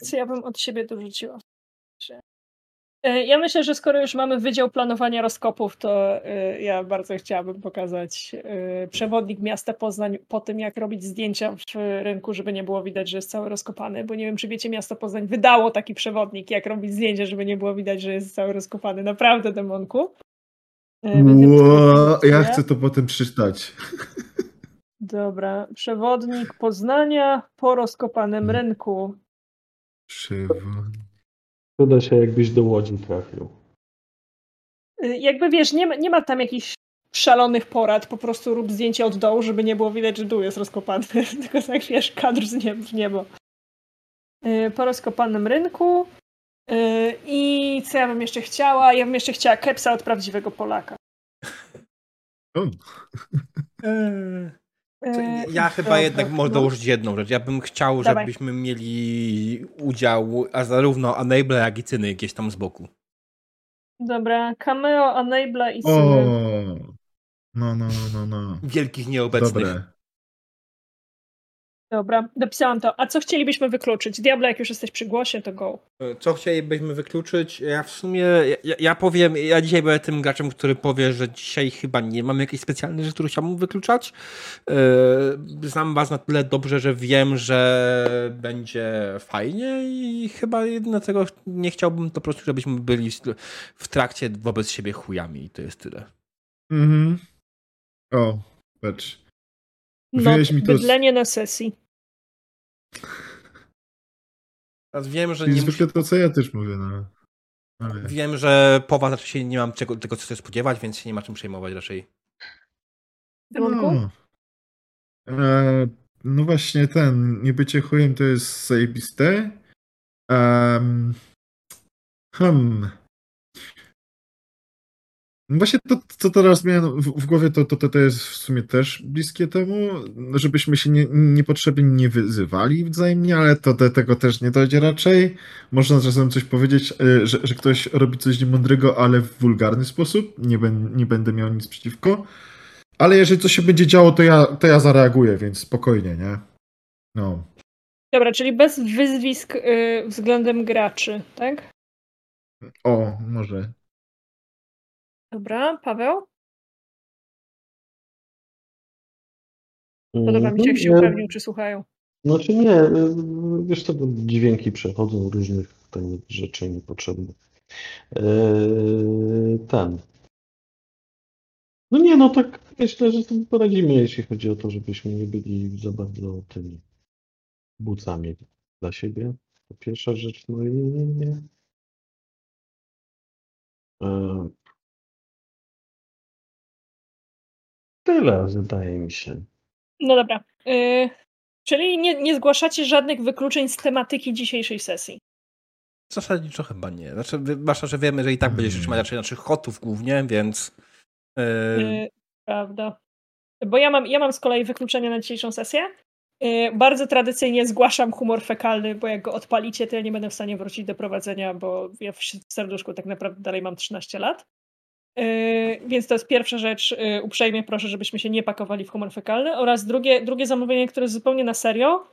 Speaker 2: Co ja bym od siebie dorzuciła? Że- Ja myślę, że skoro już mamy Wydział Planowania Rozkopów, to e, ja bardzo chciałabym pokazać e, przewodnik miasta Poznań po tym, jak robić zdjęcia w rynku, żeby nie było widać, że jest cały rozkopany, bo nie wiem, czy wiecie, miasto Poznań wydało taki przewodnik, jak robić zdjęcia, żeby nie było widać, że jest cały rozkopany. Naprawdę, demonku. E, więc ja
Speaker 3: chcę to potem przeczytać.
Speaker 2: Dobra, przewodnik Poznania po rozkopanym rynku.
Speaker 3: Przewod...
Speaker 4: Wyda się, jakbyś do Łodzi trafił.
Speaker 2: Y, Jakby wiesz, nie ma, nie ma tam jakichś szalonych porad, po prostu rób zdjęcie od dołu, żeby nie było widać, że dół jest rozkopany, tylko tak wiesz, kadr z nieb w niebo. Y, Po rozkopanym rynku. Y, I co ja bym jeszcze chciała? Ja bym jeszcze chciała kepsa od prawdziwego Polaka.
Speaker 3: O,
Speaker 1: Eee, to
Speaker 2: Y,
Speaker 1: Ja chyba
Speaker 2: dobra,
Speaker 1: jednak mogę
Speaker 2: no.
Speaker 1: dołożyć jedną rzecz. Ja bym chciał,
Speaker 2: Dawaj.
Speaker 1: żebyśmy mieli udział, a zarówno Enable, jak i Cyny gdzieś tam z boku.
Speaker 2: Dobra, cameo, enable i
Speaker 3: o.
Speaker 2: syny.
Speaker 3: No, no, no, no, no.
Speaker 1: Wielkich nieobecnych.
Speaker 3: Dobre.
Speaker 2: Dobra, dopisałam to. A co chcielibyśmy wykluczyć? Diablo, jak już jesteś przy głosie, to go.
Speaker 1: Co chcielibyśmy wykluczyć? Ja w sumie, ja, ja powiem, ja dzisiaj będę tym graczem, który powie, że dzisiaj chyba nie mam jakiejś specjalnej rzeczy, którą chciałbym wykluczać. Yy, Znam was na tyle dobrze, że wiem, że będzie fajnie i chyba jedyne tego nie chciałbym to po prostu, żebyśmy byli w- trakcie wobec siebie chujami i to jest tyle.
Speaker 3: Mhm. O, patrz.
Speaker 2: No,
Speaker 3: Wyjaś mi to z-
Speaker 2: bydlenie na sesji.
Speaker 1: Teraz wiem, że nie
Speaker 3: zwykle to, co ja też mówię, no. Ale...
Speaker 1: Wiem, że po was raczej się nie mam czego, tego, co się spodziewać, więc się nie ma czym przejmować raczej.
Speaker 2: Demonku?
Speaker 3: No. E, no właśnie ten, nie bycie chujem to jest zajebiste. Um, hmm. Właśnie to, co teraz miałem w, głowie, to, to, to, jest w sumie też bliskie temu, żebyśmy się nie, niepotrzebnie nie wyzywali wzajemnie, ale to do tego też nie dojdzie raczej. Można czasem coś powiedzieć, y, że, że ktoś robi coś niemądrego, ale w wulgarny sposób. Nie, ben, nie będę miał nic przeciwko. Ale jeżeli coś się będzie działo, to ja, to ja zareaguję, więc spokojnie, nie? No.
Speaker 2: Dobra, czyli bez wyzwisk y, względem graczy, tak?
Speaker 3: O, może.
Speaker 2: Dobra, Paweł? Podoba mi się, jak się
Speaker 4: Mhm.
Speaker 2: upewnił, czy słuchają.
Speaker 4: Znaczy nie, y, wiesz co, bo dźwięki przechodzą różnych tam rzeczy niepotrzebnych. Eee, ten. No nie, no tak myślę, że sobie poradzimy, jeśli chodzi o to, żebyśmy nie byli za bardzo tymi bucami dla siebie. To pierwsza rzecz, no i eee, tyle, wydaje mi się.
Speaker 2: No dobra. Y, czyli nie, nie zgłaszacie żadnych wykluczeń z tematyki dzisiejszej sesji.
Speaker 1: Zasadniczo chyba nie. Znaczy, zwłaszcza, że wiemy, że i tak będzie się trzymać raczej naszych hotów głównie, więc... Yy...
Speaker 2: Y, prawda. Bo ja mam, ja mam z kolei wykluczenie na dzisiejszą sesję. Y, bardzo tradycyjnie zgłaszam humor fekalny, bo jak go odpalicie, to ja nie będę w stanie wrócić do prowadzenia, bo ja w serduszku tak naprawdę dalej mam 13 lat. Yy, więc to jest pierwsza rzecz. Yy, uprzejmie proszę, żebyśmy się nie pakowali w humor fekalny. Oraz drugie, drugie zamówienie, które jest zupełnie na serio.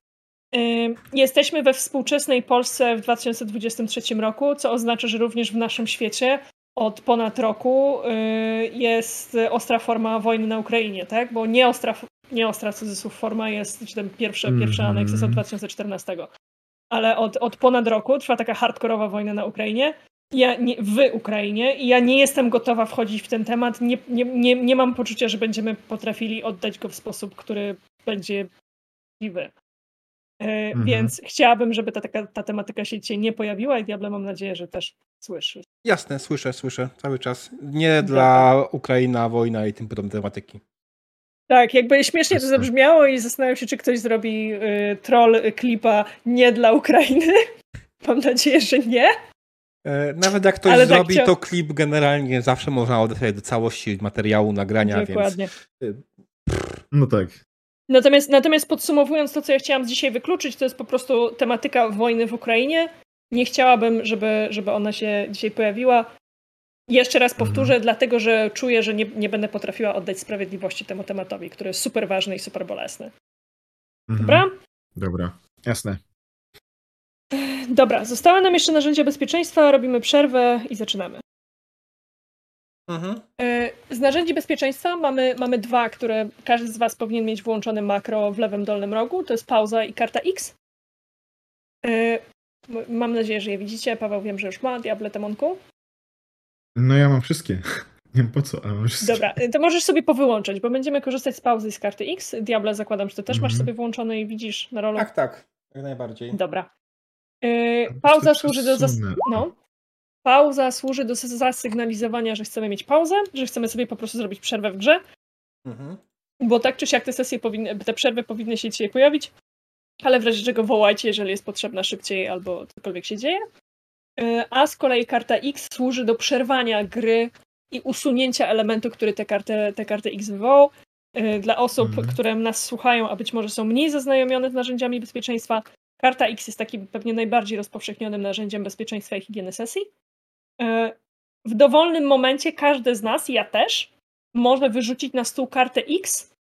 Speaker 2: Yy, jesteśmy we współczesnej Polsce w 2023 roku, co oznacza, że również w naszym świecie od ponad roku yy, jest ostra forma wojny na Ukrainie, tak? Bo nie ostra, nie ostra cudzysłów forma jest, czy ten pierwszy,
Speaker 3: Mhm.
Speaker 2: pierwszy aneks jest od 2014. Ale od, od ponad roku trwa taka hardkorowa wojna na Ukrainie ja nie, w Ukrainie i ja nie jestem gotowa wchodzić w ten temat. Nie, nie, nie, nie mam poczucia, że będziemy potrafili oddać go w sposób, który będzie możliwy. E,
Speaker 3: Mhm.
Speaker 2: Więc chciałabym, żeby ta, taka, ta tematyka się dzisiaj nie pojawiła i Diable mam nadzieję, że też słyszy.
Speaker 1: Jasne, słyszę, słyszę cały czas. Nie dla Ukraina, wojna i tym podobne tematyki.
Speaker 2: Tak, jakby śmiesznie to zabrzmiało i zastanawiam się, czy ktoś zrobi y, troll klipa nie dla Ukrainy. Mam nadzieję, że nie.
Speaker 1: E, Nawet jak ktoś
Speaker 2: Ale tak
Speaker 1: zrobi,
Speaker 2: chcia-
Speaker 1: to klip generalnie zawsze można odesłać do całości materiału, nagrania,
Speaker 2: Dokładnie.
Speaker 1: więc
Speaker 3: No tak.
Speaker 2: Natomiast, natomiast podsumowując to, co ja chciałam dzisiaj wykluczyć, to jest po prostu tematyka wojny w Ukrainie. Nie chciałabym, żeby, żeby ona się dzisiaj pojawiła. Jeszcze raz powtórzę, dlatego że czuję, że nie, nie będę potrafiła oddać sprawiedliwości temu tematowi, który jest super ważny i super bolesny.
Speaker 3: Mhm.
Speaker 2: Dobra?
Speaker 3: Dobra. Jasne.
Speaker 2: Dobra, zostały nam jeszcze narzędzia bezpieczeństwa, robimy przerwę i zaczynamy.
Speaker 1: Mhm.
Speaker 2: E, Z narzędzi bezpieczeństwa mamy, mamy dwa, które każdy z Was powinien mieć włączone makro w lewym dolnym rogu. To jest pauza i karta X. E, Mam nadzieję, że je widzicie. Paweł wiem, że już ma. Diable Temonku.
Speaker 3: No ja mam wszystkie. Nie wiem po co, ale mam wszystkie.
Speaker 2: Dobra, e, to możesz sobie powyłączać, bo będziemy korzystać z pauzy i z karty X. Diable zakładam, że Ty też masz
Speaker 3: Mhm.
Speaker 2: sobie włączone i widzisz na rolu.
Speaker 1: Tak, tak. Jak najbardziej.
Speaker 2: Dobra. E, Pauza służy do. Zas- no. Pauza służy do zasygnalizowania, że chcemy mieć pauzę, że chcemy sobie po prostu zrobić przerwę w grze.
Speaker 1: Mhm.
Speaker 2: bo tak czy siak te sesje powinny, te przerwy powinny się dzisiaj pojawić, ale w razie czego wołajcie, jeżeli jest potrzebna szybciej albo cokolwiek się dzieje. E, A z kolei karta X służy do przerwania gry i usunięcia elementu, który tę kartę, tę kartę X wywołał. E, Dla osób,
Speaker 3: Mhm.
Speaker 2: które nas słuchają, a być może są mniej zaznajomione z narzędziami bezpieczeństwa, karta X jest takim pewnie najbardziej rozpowszechnionym narzędziem bezpieczeństwa i higieny sesji. E, W dowolnym momencie każdy z nas, ja też, może wyrzucić na stół kartę X,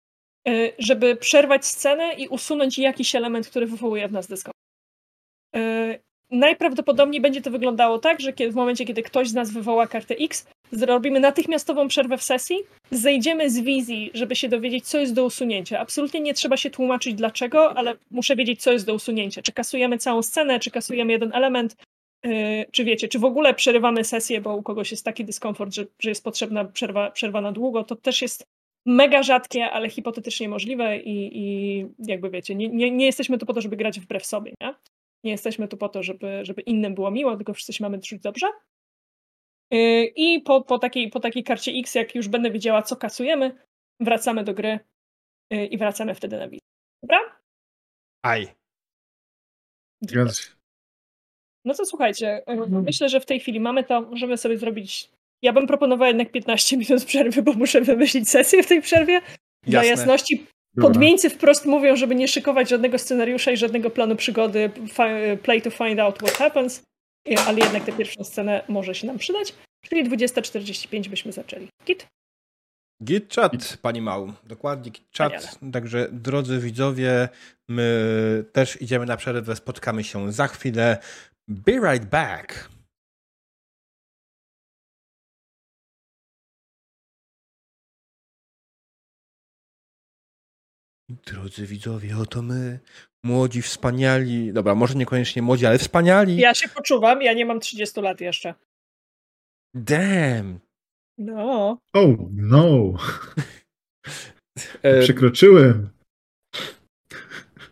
Speaker 2: y, żeby przerwać scenę i usunąć jakiś element, który wywołuje w nas dyskomfort. Najprawdopodobniej będzie to wyglądało tak, że w momencie, kiedy ktoś z nas wywoła kartę X, zrobimy natychmiastową przerwę w sesji, zejdziemy z wizji, żeby się dowiedzieć, co jest do usunięcia. Absolutnie nie trzeba się tłumaczyć dlaczego, ale muszę wiedzieć, co jest do usunięcia. Czy kasujemy całą scenę, czy kasujemy jeden element, yy, czy wiecie, czy w ogóle przerywamy sesję, bo u kogoś jest taki dyskomfort, że, że jest potrzebna przerwa, przerwa na długo. To też jest mega rzadkie, ale hipotetycznie możliwe i, i jakby wiecie, nie, nie, nie jesteśmy tu po to, żeby grać wbrew sobie, nie? Nie jesteśmy tu po to, żeby, żeby innym było miło, tylko wszyscy się mamy czuć dobrze. Yy, I po, po, takiej, po takiej karcie X, jak już będę wiedziała, co kasujemy, wracamy do gry yy, i wracamy wtedy na wizję. Dobra?
Speaker 1: Aj.
Speaker 3: Zgadza się.
Speaker 2: No to słuchajcie, yy, myślę, że w tej chwili mamy to, możemy sobie zrobić Ja bym proponowała jednak 15 minut przerwy, bo muszę wymyślić sesję w tej przerwie. Dla
Speaker 1: Jasne.
Speaker 2: jasności,
Speaker 3: Dobra.
Speaker 2: Podmieńcy wprost mówią, żeby nie szykować żadnego scenariusza i żadnego planu przygody, play to find out what happens, ale jednak tę pierwszą scenę może się nam przydać. Czyli 20.45 byśmy zaczęli. Git?
Speaker 1: Git chat, pani Mał. Dokładnie git chat. Także drodzy widzowie, my też idziemy na przerwę, spotkamy się za chwilę. Be right back. Drodzy widzowie, oto my, młodzi, wspaniali, dobra, może niekoniecznie młodzi, ale wspaniali.
Speaker 2: Ja się poczuwam, ja nie mam 30 lat jeszcze.
Speaker 1: Damn.
Speaker 2: No.
Speaker 3: Oh, no.
Speaker 1: E,
Speaker 3: Przekroczyłem.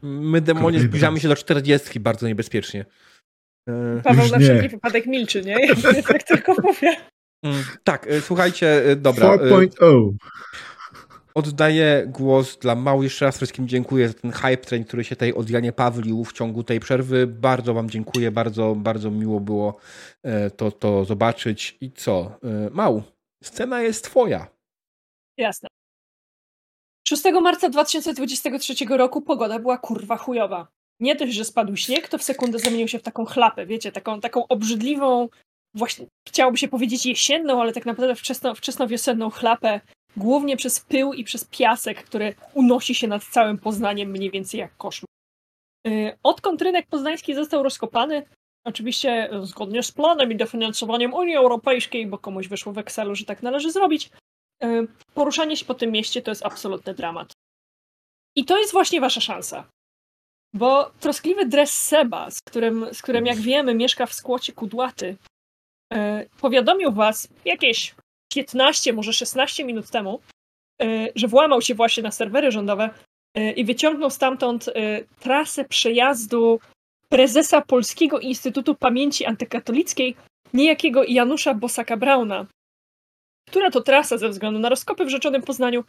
Speaker 1: my demonie zbliżamy się do 40 bardzo niebezpiecznie. E,
Speaker 2: Paweł
Speaker 3: Już
Speaker 2: na
Speaker 3: nie.
Speaker 2: wszelki wypadek milczy, nie? Ja tak tylko mówię.
Speaker 1: Mm, Tak, e, słuchajcie, dobra. e,
Speaker 3: 4.0.
Speaker 1: Oddaję głos dla Mał. Jeszcze raz wszystkim dziękuję za ten hype train, który się tutaj od Janie Pawlił w ciągu tej przerwy. Bardzo Wam dziękuję, bardzo, bardzo miło było e, to, to zobaczyć. I co? E, Mał, scena jest Twoja.
Speaker 2: Jasne. 6 marca 2023 roku pogoda była kurwa chujowa. Nie dość, że spadł śnieg, to w sekundę zamienił się w taką chlapę, wiecie, taką, taką obrzydliwą, właśnie chciałoby się powiedzieć jesienną, ale tak naprawdę wczesno, wczesnowiosenną chlapę, głównie przez pył i przez piasek, który unosi się nad całym Poznaniem mniej więcej jak koszmar. Yy, Odkąd rynek poznański został rozkopany, oczywiście zgodnie z planem i dofinansowaniem Unii Europejskiej, bo komuś wyszło w Excelu, że tak należy zrobić, yy, poruszanie się po tym mieście to jest absolutny dramat. I to jest właśnie wasza szansa. Bo troskliwy dres Seba, z którym, z którym jak wiemy mieszka w skłocie kudłaty, yy, powiadomił was jakieś 15, może 16 minut temu, yy, że włamał się właśnie na serwery rządowe yy, i wyciągnął stamtąd yy, trasę przejazdu prezesa Polskiego Instytutu Pamięci Antykatolickiej, niejakiego Janusza Bosaka-Brauna, która to trasa ze względu na rozkopy w Rzeczonym Poznaniu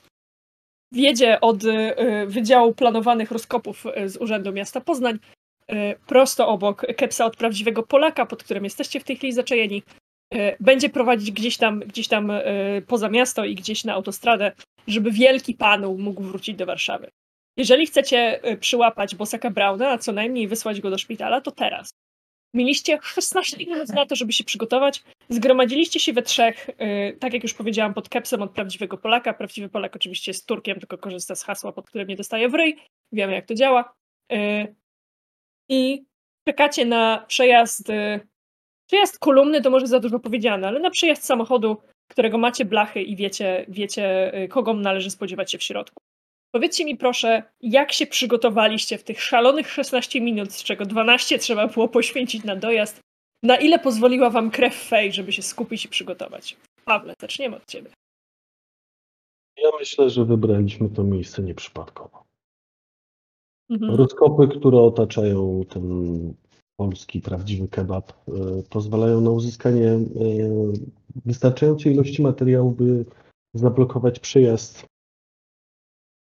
Speaker 2: wiedzie od y, Wydziału Planowanych Rozkopów y, z Urzędu Miasta Poznań y, prosto obok Kepsa od Prawdziwego Polaka, pod którym jesteście w tej chwili zaczajeni. Y, Będzie prowadzić gdzieś tam, gdzieś tam y, poza miasto i gdzieś na autostradę, żeby wielki panu mógł wrócić do Warszawy. Jeżeli chcecie y, przyłapać Bosaka Brauna, a co najmniej wysłać go do szpitala, to teraz. Mieliście 16 minut na to, żeby się przygotować. Zgromadziliście się we trzech, tak jak już powiedziałam, pod kepsem od prawdziwego Polaka. Prawdziwy Polak oczywiście jest Turkiem, tylko korzysta z hasła, pod którym nie dostaje w ryj. Wiemy, jak to działa. I czekacie na przejazd. Przejazd kolumny to może za dużo powiedziane, ale na przejazd samochodu, którego macie blachy i wiecie, wiecie yy, kogo należy spodziewać się w środku. Powiedzcie mi proszę, jak się przygotowaliście w tych szalonych 16 minut, z czego 12 trzeba było poświęcić na dojazd? Na ile pozwoliła wam krew fej, żeby się skupić i przygotować? Pawle, zaczniemy od ciebie.
Speaker 4: Ja myślę, że wybraliśmy to miejsce nieprzypadkowo.
Speaker 2: Mhm.
Speaker 4: Rozkopy, które otaczają ten polski prawdziwy kebab, e, pozwalają na uzyskanie e, wystarczającej ilości materiału, by zablokować przejazd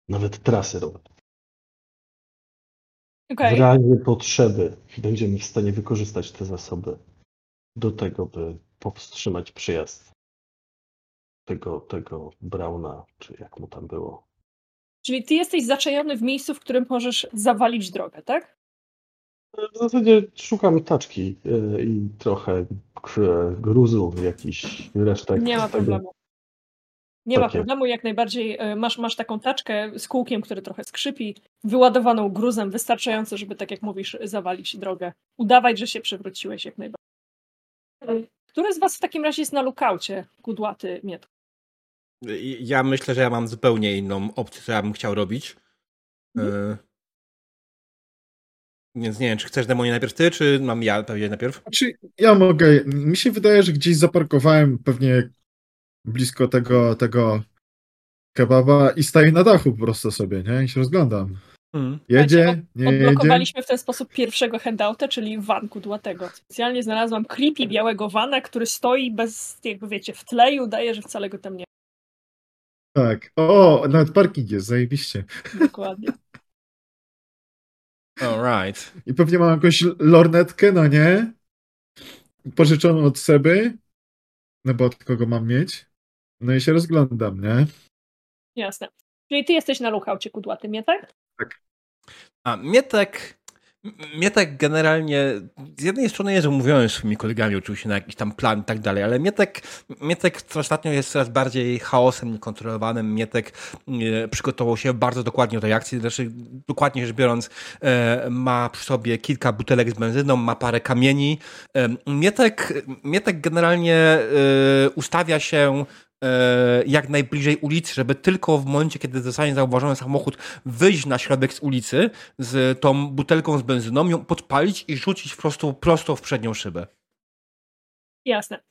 Speaker 4: nawet trasy rowerowej.
Speaker 2: Okej,
Speaker 4: W razie potrzeby będziemy w stanie wykorzystać te zasoby do tego, by powstrzymać przejazd tego, tego Brauna, czy jak mu tam było.
Speaker 2: czyli ty jesteś zaczajony w miejscu, w którym możesz zawalić drogę, tak?
Speaker 4: W zasadzie szukam taczki e, i trochę k- gruzu, jakiś resztek.
Speaker 2: Nie ma problemu. Nie ma
Speaker 4: Takie.
Speaker 2: problemu, jak najbardziej e, masz, masz taką taczkę z kółkiem, który trochę skrzypi, wyładowaną gruzem, wystarczająco, żeby, tak jak mówisz, zawalić drogę. Udawać, że się przewróciłeś jak najbardziej. E, Który z was w takim razie jest na lukaucie, kudłaty Mietko?
Speaker 1: Ja myślę, że ja mam zupełnie inną opcję, co ja bym chciał robić. E, Więc nie wiem, czy chcesz demonie najpierw ty, czy mam ja powiedzieć najpierw?
Speaker 3: Znaczy, ja mogę. Mi się wydaje, że gdzieś zaparkowałem pewnie blisko tego, tego kebaba i staję na dachu po prostu sobie, nie? I się rozglądam.
Speaker 1: Hmm.
Speaker 3: Jedzie, nie jedzie.
Speaker 2: Odblokowaliśmy w ten sposób pierwszego handouta, czyli van kudłatego. Specjalnie znalazłam creepy białego vana, który stoi bez, jakby wiecie, w tle i udaje, że wcale go tam nie
Speaker 3: Tak. O, nawet parking jest, zajebiście.
Speaker 2: ma. Dokładnie.
Speaker 1: Alright.
Speaker 3: I pewnie mam jakąś lornetkę, no nie? Pożyczoną od Seby. no bo od kogo mam mieć? No i się rozglądam, nie?
Speaker 2: Jasne. Czyli ty jesteś na lukaucie kudłaty, mnie tak?
Speaker 3: Tak.
Speaker 1: A Mietek Mietek generalnie z jednej strony jest umówiony z swoimi kolegami oczywiście na jakiś tam plan i tak dalej, ale Mietek, Mietek ostatnio jest coraz bardziej chaosem niekontrolowanym. Mietek e, przygotował się bardzo dokładnie do tej akcji, znaczy dokładnie rzecz biorąc e, ma przy sobie kilka butelek z benzyną, ma parę kamieni. E, Mietek, Mietek generalnie e, ustawia się jak najbliżej ulicy, żeby tylko w momencie, kiedy zostanie zauważony samochód, wyjść na środek z ulicy z tą butelką z benzyną, ją podpalić i rzucić prosto, prosto w przednią szybę.
Speaker 2: Jasne.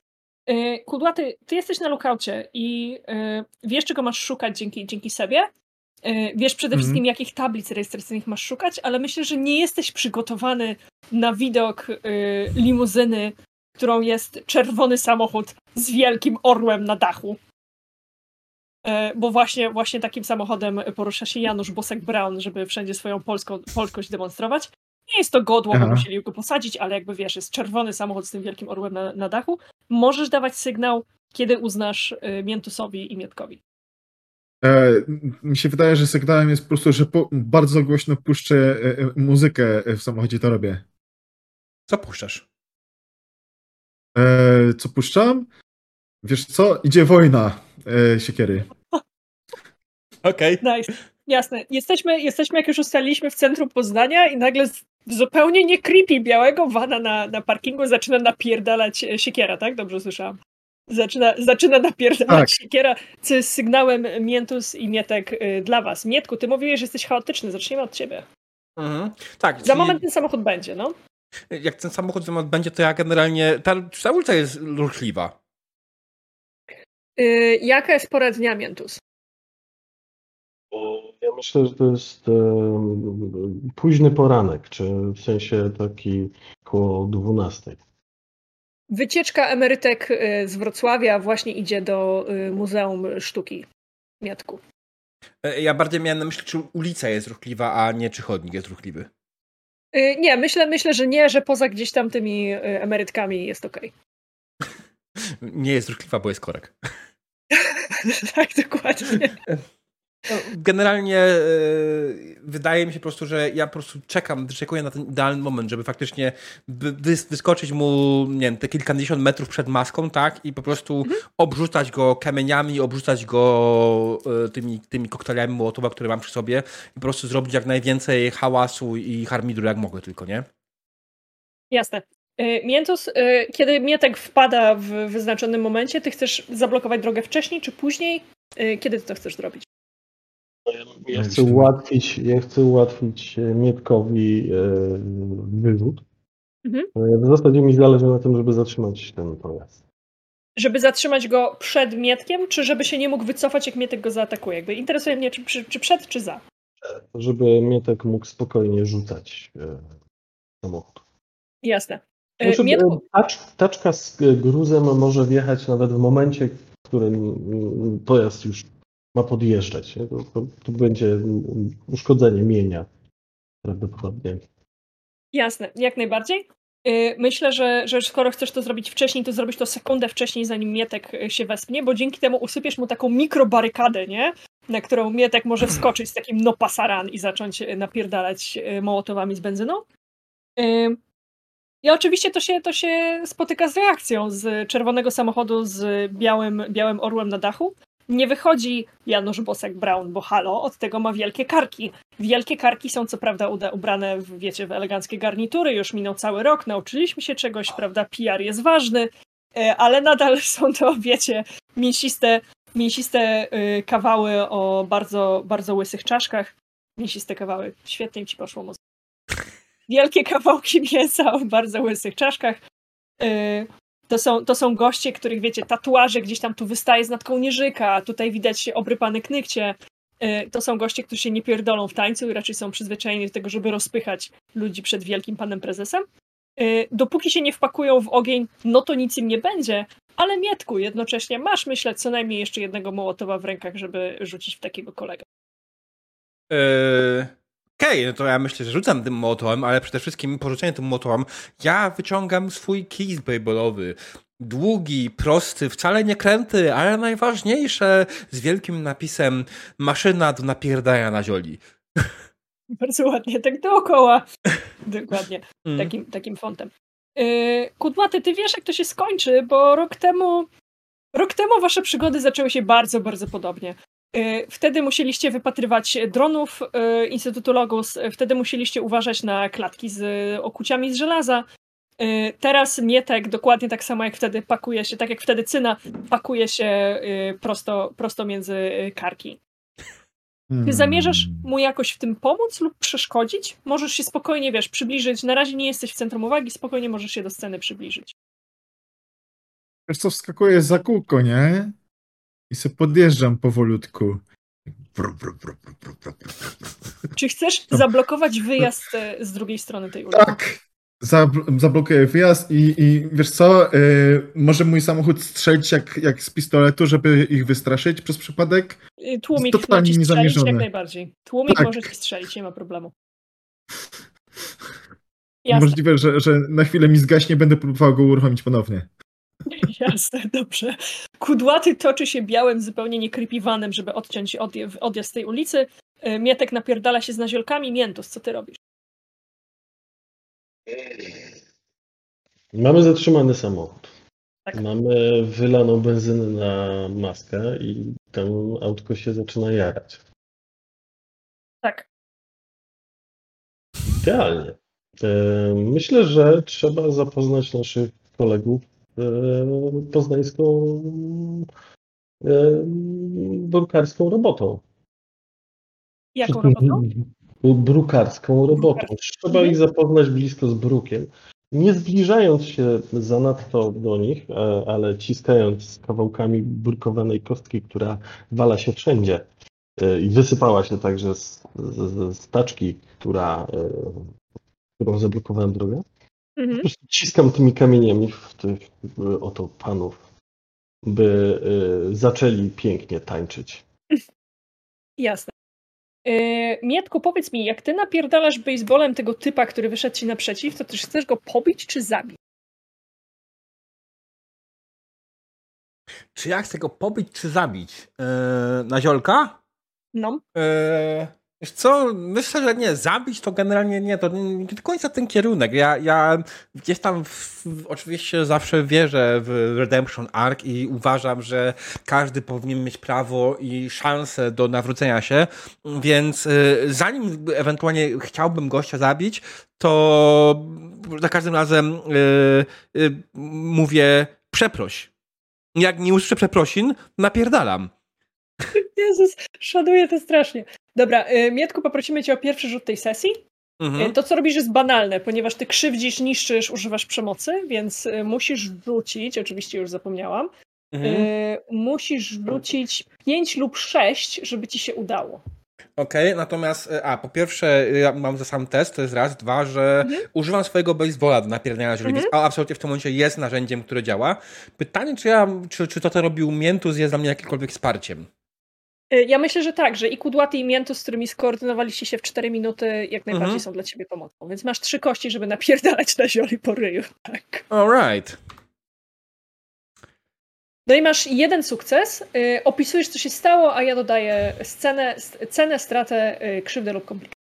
Speaker 2: E, Kudłaty, ty jesteś na lukaucie i e, wiesz, czego masz szukać dzięki, dzięki sobie. Wiesz przede mhm. wszystkim, jakich tablic rejestracyjnych masz szukać, ale myślę, że nie jesteś przygotowany na widok limuzyny którą jest czerwony samochód z wielkim orłem na dachu. E, bo właśnie, właśnie takim samochodem porusza się Janusz Bosek-Brown, żeby wszędzie swoją polską, polskość demonstrować. Nie jest to godło, bo musieli go posadzić, ale jakby wiesz, jest czerwony samochód z tym wielkim orłem na, na dachu. Możesz dawać sygnał, kiedy uznasz e, Miętusowi i Mietkowi.
Speaker 3: E, mi się wydaje, że sygnałem jest po prostu, że po, bardzo głośno puszczę e, e muzykę w samochodzie, to robię.
Speaker 1: Co puszczasz?
Speaker 3: E, co puszczam? Wiesz co? Idzie wojna e, siekiery.
Speaker 1: Okej.
Speaker 2: Okay. Nice. Jasne. Jesteśmy, jesteśmy, jak już ustaliliśmy, w centrum Poznania i nagle zupełnie nie creepy białego vana na, na parkingu zaczyna napierdalać e, siekiera, tak? Dobrze słyszałam. Zaczyna, zaczyna napierdalać tak. siekiera, co jest sygnałem Miętus i Mietek y, dla was. Mietku, ty mówiłeś, że jesteś chaotyczny. Zacznijmy od ciebie. Mhm.
Speaker 1: Tak.
Speaker 2: Za czyli... moment ten samochód będzie, no
Speaker 1: jak ten samochód będzie, to ja generalnie. Ta, ta ulica jest ruchliwa.
Speaker 2: Yy, jaka jest pora dnia, Miętus?
Speaker 4: Ja myślę, że to jest późny poranek, czy w sensie taki około 12.
Speaker 2: Wycieczka emerytek y, z Wrocławia właśnie idzie do y, Muzeum Sztuki Miatku.
Speaker 1: E, ja bardziej miałem na myśli, czy ulica jest ruchliwa, a nie czy chodnik jest ruchliwy.
Speaker 2: Y, nie, myślę, myślę, że nie, że poza gdzieś tam tymi y, emerytkami jest okej.
Speaker 1: Okay. Nie jest ruchliwa, bo jest korek.
Speaker 2: tak, dokładnie.
Speaker 1: No, generalnie e, wydaje mi się po prostu, że ja po prostu czekam, wyczekuję na ten idealny moment, żeby faktycznie wyskoczyć mu, nie wiem, te kilkadziesiąt metrów przed maską, tak? I po prostu mhm. obrzucać go kamieniami, obrzucać go e, tymi, tymi koktajlami Mołotowa, które mam przy sobie i po prostu zrobić jak najwięcej hałasu i harmidru, jak mogę tylko, nie?
Speaker 2: Jasne. E, Miętus, kiedy Mietek wpada w wyznaczonym momencie, ty chcesz zablokować drogę wcześniej czy później? Kiedy ty to chcesz zrobić?
Speaker 4: Ja chcę ułatwić, ja chcę ułatwić e, Mietkowi e, wyrzut. Mhm. E, w zasadzie mi zależy na tym, żeby zatrzymać ten pojazd.
Speaker 2: Żeby zatrzymać go przed Mietkiem, czy żeby się nie mógł wycofać, jak Mietek go zaatakuje? Jakby interesuje mnie, czy, czy przed, czy za.
Speaker 4: Żeby Mietek mógł spokojnie rzucać samochód.
Speaker 2: Jasne.
Speaker 4: Znaczy, Mietku... tacz, taczka z gruzem może wjechać nawet w momencie, w którym pojazd już ma podjeżdżać. To, to, to, będzie uszkodzenie mienia prawdopodobnie.
Speaker 2: Jasne, jak najbardziej. Y, myślę, że, że skoro chcesz to zrobić wcześniej, to zrobić to sekundę wcześniej, zanim Mietek y, się wespnie, bo dzięki temu usypiesz mu taką mikrobarykadę, nie? Na którą Mietek może wskoczyć z takim no pasaran i zacząć y, napierdalać mołotowami z benzyną. I oczywiście to się, to się spotyka z reakcją z czerwonego samochodu z białym, białym orłem na dachu nie wychodzi Janusz Bosek-Brown, bo halo, od tego ma wielkie karki. Wielkie karki są co prawda ubrane w, wiecie, w eleganckie garnitury, już minął cały rok, nauczyliśmy się czegoś, prawda, PR jest ważny, e, ale nadal są to, wiecie, mięsiste, mięsiste y, kawały o bardzo, bardzo łysych czaszkach. Mięsiste kawały, świetnie ci poszło muzyka. Wielkie kawałki mięsa o bardzo łysych czaszkach. To są, to są goście, których wiecie, tatuaże gdzieś tam tu wystaje z nad kołnierzyka, tutaj widać obrypane knykcie. Y, to są goście, którzy się nie pierdolą w tańcu i raczej są przyzwyczajeni do tego, żeby rozpychać ludzi przed wielkim panem prezesem. Y, dopóki się nie wpakują w ogień, no to nic im nie będzie, ale Mietku, jednocześnie masz, myślę, co najmniej jeszcze jednego mołotowa w rękach, żeby rzucić w takiego kolegę.
Speaker 1: Yy, Okej, okay, no to ja myślę, że rzucam tym motorem, ale przede wszystkim po rzuceniu tym motorem ja wyciągam swój kij baseballowy. długi, prosty, wcale nie kręty, ale najważniejsze z wielkim napisem maszyna do napierdania na zioli.
Speaker 2: Bardzo ładnie, tak dookoła. Dokładnie,
Speaker 1: Mm.
Speaker 2: takim, takim fontem. Yy, Kudłaty, ty wiesz, jak to się skończy, bo rok temu, rok temu wasze przygody zaczęły się bardzo, bardzo podobnie. Yy, Wtedy musieliście wypatrywać dronów yy, Instytutu Logos, wtedy musieliście uważać na klatki z okuciami z żelaza. Teraz Mietek dokładnie tak samo jak wtedy pakuje się, tak jak wtedy Cyna pakuje się prosto, prosto między karki. Ty
Speaker 3: Hmm.
Speaker 2: zamierzasz mu jakoś w tym pomóc lub przeszkodzić? Możesz się spokojnie, wiesz, przybliżyć. Na razie nie jesteś w centrum uwagi, spokojnie możesz się do sceny przybliżyć.
Speaker 3: Wiesz co, wskakuję za kółko, nie? I sobie podjeżdżam powolutku. Bru, bru, bru.
Speaker 2: Czy chcesz zablokować wyjazd e, z drugiej strony tej ulicy?
Speaker 3: Tak! Zabl- zablokuję wyjazd i, i wiesz co, yy, może mój samochód strzelić jak, jak z pistoletu, żeby ich wystraszyć przez przypadek?
Speaker 2: Y, Tłumik
Speaker 3: totalnie
Speaker 2: ci strzelić jak najbardziej. Tłumik
Speaker 3: Tak.
Speaker 2: może ci strzelić, nie ma problemu. Jasne,
Speaker 3: Możliwe, że, że na chwilę mi zgaśnie, będę próbował go uruchomić ponownie.
Speaker 2: jasne, dobrze. Kudłaty toczy się białym, zupełnie nie creepywanem, żeby odciąć odje- odjazd z tej ulicy. Y, Mietek napierdala się z naziolkami. Miętus, co ty robisz?
Speaker 4: Mamy zatrzymany samochód.
Speaker 2: Tak.
Speaker 4: Mamy wylaną benzynę na maskę i ten autko się zaczyna jarać.
Speaker 2: Tak.
Speaker 4: Idealnie. E, Myślę, że trzeba zapoznać naszych kolegów e, poznańską e, drukarską robotą.
Speaker 2: Jaką robotą?
Speaker 4: Brukarską robotą. Trzeba ich zapoznać blisko z brukiem. Nie zbliżając się zanadto do nich, e, ale ciskając kawałkami brukowanej kostki, która wala się wszędzie e, i wysypała się także z, z, z taczki, która, e, którą zablokowałem drogę. Po
Speaker 2: Mhm.
Speaker 4: prostu ciskam tymi kamieniami w tych oto panów, by e, zaczęli pięknie tańczyć.
Speaker 2: Jasne. Yy, Mietku, powiedz mi, jak ty napierdalasz baseballem tego typa, który wyszedł ci naprzeciw, to też chcesz go pobić czy zabić?
Speaker 1: Czy ja chcę go pobić, czy zabić? Yy, na ziolka?
Speaker 2: No.
Speaker 1: Eee, wiesz co, myślę, że nie, zabić to generalnie nie, to nie, do końca ten kierunek. Ja, ja gdzieś tam w, oczywiście zawsze wierzę w Redemption Arc i uważam, że każdy powinien mieć prawo i szansę do nawrócenia się, więc e, zanim ewentualnie chciałbym gościa zabić, to za każdym razem e, e, mówię przeproś. Jak nie usłyszę przeprosin, napierdalam.
Speaker 2: Jezus, szanuję to strasznie. Dobra, yy, Mietku, poprosimy cię o pierwszy rzut tej sesji.
Speaker 1: Mhm.
Speaker 2: Yy, To, co robisz, jest banalne, ponieważ ty krzywdzisz, niszczysz, używasz przemocy, więc yy, musisz rzucić, oczywiście już zapomniałam,
Speaker 1: Mhm.
Speaker 2: musisz rzucić 5 lub 6, żeby ci się udało.
Speaker 1: Okej, natomiast, e, a po pierwsze, ja mam za sam test, to jest raz, dwa, że
Speaker 2: Mhm.
Speaker 1: używam swojego baseballa do napierdania
Speaker 2: Mhm.
Speaker 1: a, absolutnie w tym momencie jest narzędziem, które działa. Pytanie, czy ja, czy, czy to, co robił Mientus jest dla mnie jakimkolwiek wsparciem?
Speaker 2: Yy, Ja myślę, że tak, że i Kudłaty i Miętus, z którymi skoordynowaliście się w 4 minuty, jak najbardziej
Speaker 1: Mhm.
Speaker 2: są dla ciebie pomocą. Więc masz trzy kości, żeby napierdalać na zioli po ryju. Tak.
Speaker 1: Alright.
Speaker 2: No i masz jeden sukces, y, opisujesz co się stało, a ja dodaję scenę, cenę, stratę, y, krzywdę lub komplikację.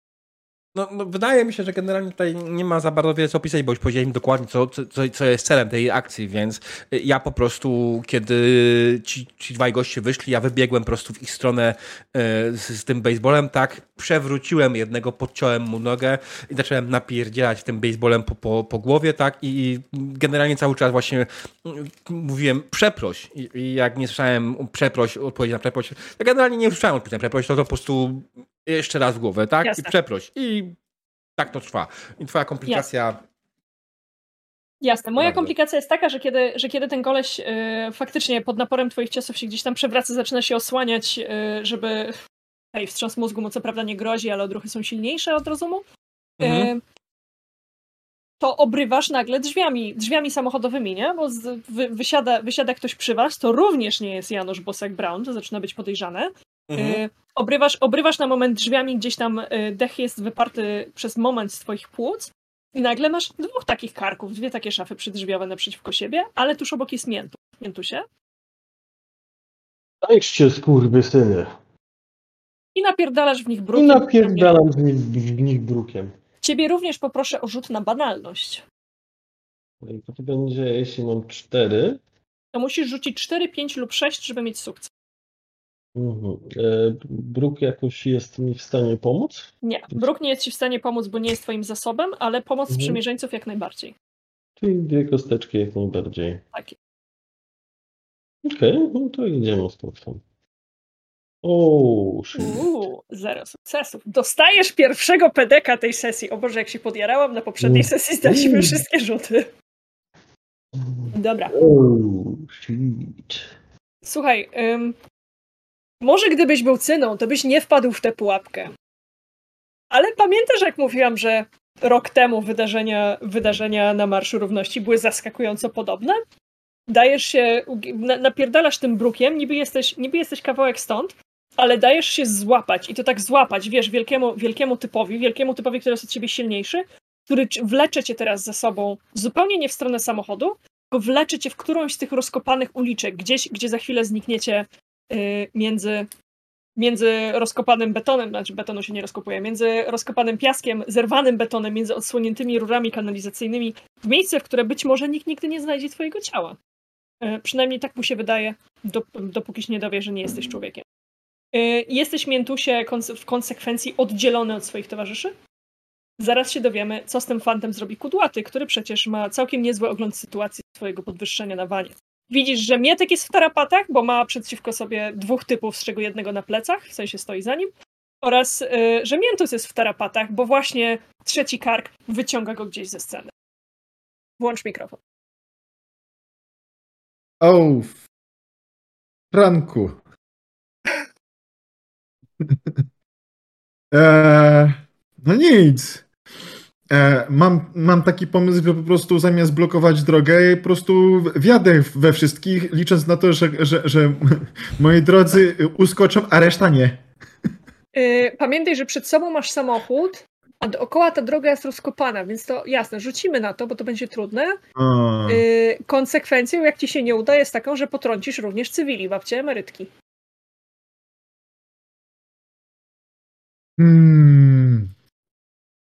Speaker 1: No, no, wydaje mi się, że generalnie tutaj nie ma za bardzo wiele co opisać, bo już powiedziałem dokładnie, co, co, co jest celem tej akcji, więc y, ja po prostu, kiedy ci, ci dwaj goście wyszli, ja wybiegłem po prostu w ich stronę y, z, z tym baseballem, tak, przewróciłem jednego, podciąłem mu nogę i zacząłem napierdzielać tym baseballem po, po, po głowie, tak, i generalnie cały czas właśnie mm, mówiłem przeproś. I, i jak nie słyszałem przeproś, odpowiedzi na przeproś, to generalnie nie słyszałem odpowiedzi na przeproś, to, to po prostu jeszcze raz w głowę, tak,
Speaker 2: Jasne.
Speaker 1: i przeproś i tak to trwa. I twoja komplikacja
Speaker 2: Jasne. Moja
Speaker 1: Dobrze.
Speaker 2: komplikacja jest taka, że kiedy, że kiedy ten koleś y, faktycznie pod naporem twoich ciosów się gdzieś tam przewraca, zaczyna się osłaniać, y, żeby... Hej, wstrząs mózgu mu co prawda nie grozi, ale odruchy są silniejsze od rozumu.
Speaker 1: Mhm.
Speaker 2: Y, to obrywasz nagle drzwiami, drzwiami samochodowymi, nie? Bo z, wy, wysiada, wysiada ktoś przy was, to również nie jest Janusz Bosak-Brown, to zaczyna być podejrzane.
Speaker 1: Mhm.
Speaker 2: Y, obrywasz, obrywasz na moment drzwiami, gdzieś tam y, dech jest wyparty przez moment z twoich płuc I nagle masz dwóch takich karków, dwie takie szafy przydrzwiowe naprzeciwko siebie, ale tuż obok jest miętu. Miętusie.
Speaker 4: Tańczcie, skurwysyny.
Speaker 2: I napierdalasz w nich
Speaker 4: I
Speaker 2: brukiem.
Speaker 4: napierdalam w nich, w nich brukiem.
Speaker 2: Ciebie również poproszę o rzut na banalność.
Speaker 4: I to będzie, jeśli mam cztery.
Speaker 2: To musisz rzucić 4, 5 lub 6, żeby mieć sukces.
Speaker 4: Mhm. E, Bruk jakoś jest mi w stanie pomóc?
Speaker 2: Nie, bruk nie jest ci w stanie pomóc, bo nie jest twoim zasobem, ale pomoc
Speaker 4: Mhm.
Speaker 2: sprzymierzeńców jak najbardziej.
Speaker 4: Czyli dwie kosteczki jak najbardziej.
Speaker 2: Tak.
Speaker 4: Okej, no to idziemy z tam. O.
Speaker 2: Uuu, zero sukcesów. Dostajesz pierwszego pedeka tej sesji. O Boże, jak się podjarałam, na poprzedniej
Speaker 4: Mm.
Speaker 2: sesji zdaliśmy
Speaker 4: Mm.
Speaker 2: wszystkie rzuty. Dobra,
Speaker 4: O, shit.
Speaker 2: słuchaj, ym, może gdybyś był cyną, to byś nie wpadł w tę pułapkę. Ale pamiętasz, jak mówiłam, że rok temu wydarzenia, wydarzenia na Marszu Równości były zaskakująco podobne? Dajesz się, na, napierdalasz tym brukiem, niby jesteś, niby jesteś kawałek stąd, ale dajesz się złapać i to tak złapać, wiesz, wielkiemu, wielkiemu typowi, wielkiemu typowi, który jest od ciebie silniejszy, który wlecze cię teraz za sobą zupełnie nie w stronę samochodu, tylko wlecze cię w którąś z tych rozkopanych uliczek, gdzieś, gdzie za chwilę znikniecie między, między rozkopanym betonem, znaczy betonu się nie rozkopuje, między rozkopanym piaskiem, zerwanym betonem, między odsłoniętymi rurami kanalizacyjnymi, w miejsce, w które być może nikt nigdy nie znajdzie twojego ciała. Y, przynajmniej tak mu się wydaje, dop- dopóki się nie dowie, że nie jesteś człowiekiem. Y, jesteś miętusie w konsekwencji oddzielony od swoich towarzyszy. Zaraz się dowiemy, co z tym fantem zrobi kudłaty, który przecież ma całkiem niezły ogląd sytuacji swojego podwyższenia na wanie. Widzisz, że Mietek jest w tarapatach, bo ma przeciwko sobie dwóch typów, z czego jednego na plecach, w sensie stoi za nim, oraz y, że Miętus jest w tarapatach, bo właśnie trzeci kark wyciąga go gdzieś ze sceny. Włącz mikrofon.
Speaker 3: O, Franku. e, no nic. E, mam, mam taki pomysł, że po prostu zamiast blokować drogę, po prostu wjadę we wszystkich, licząc na to, że, że, że moi drodzy uskoczą, a reszta nie.
Speaker 2: Y, pamiętaj, że przed sobą masz samochód, a dookoła ta droga jest rozkopana, więc to jasne, rzucimy na to, bo to będzie trudne.
Speaker 3: O,
Speaker 2: Y, konsekwencją, jak ci się nie uda, jest taką, że potrącisz również cywili, babcie emerytki.
Speaker 3: Hmm.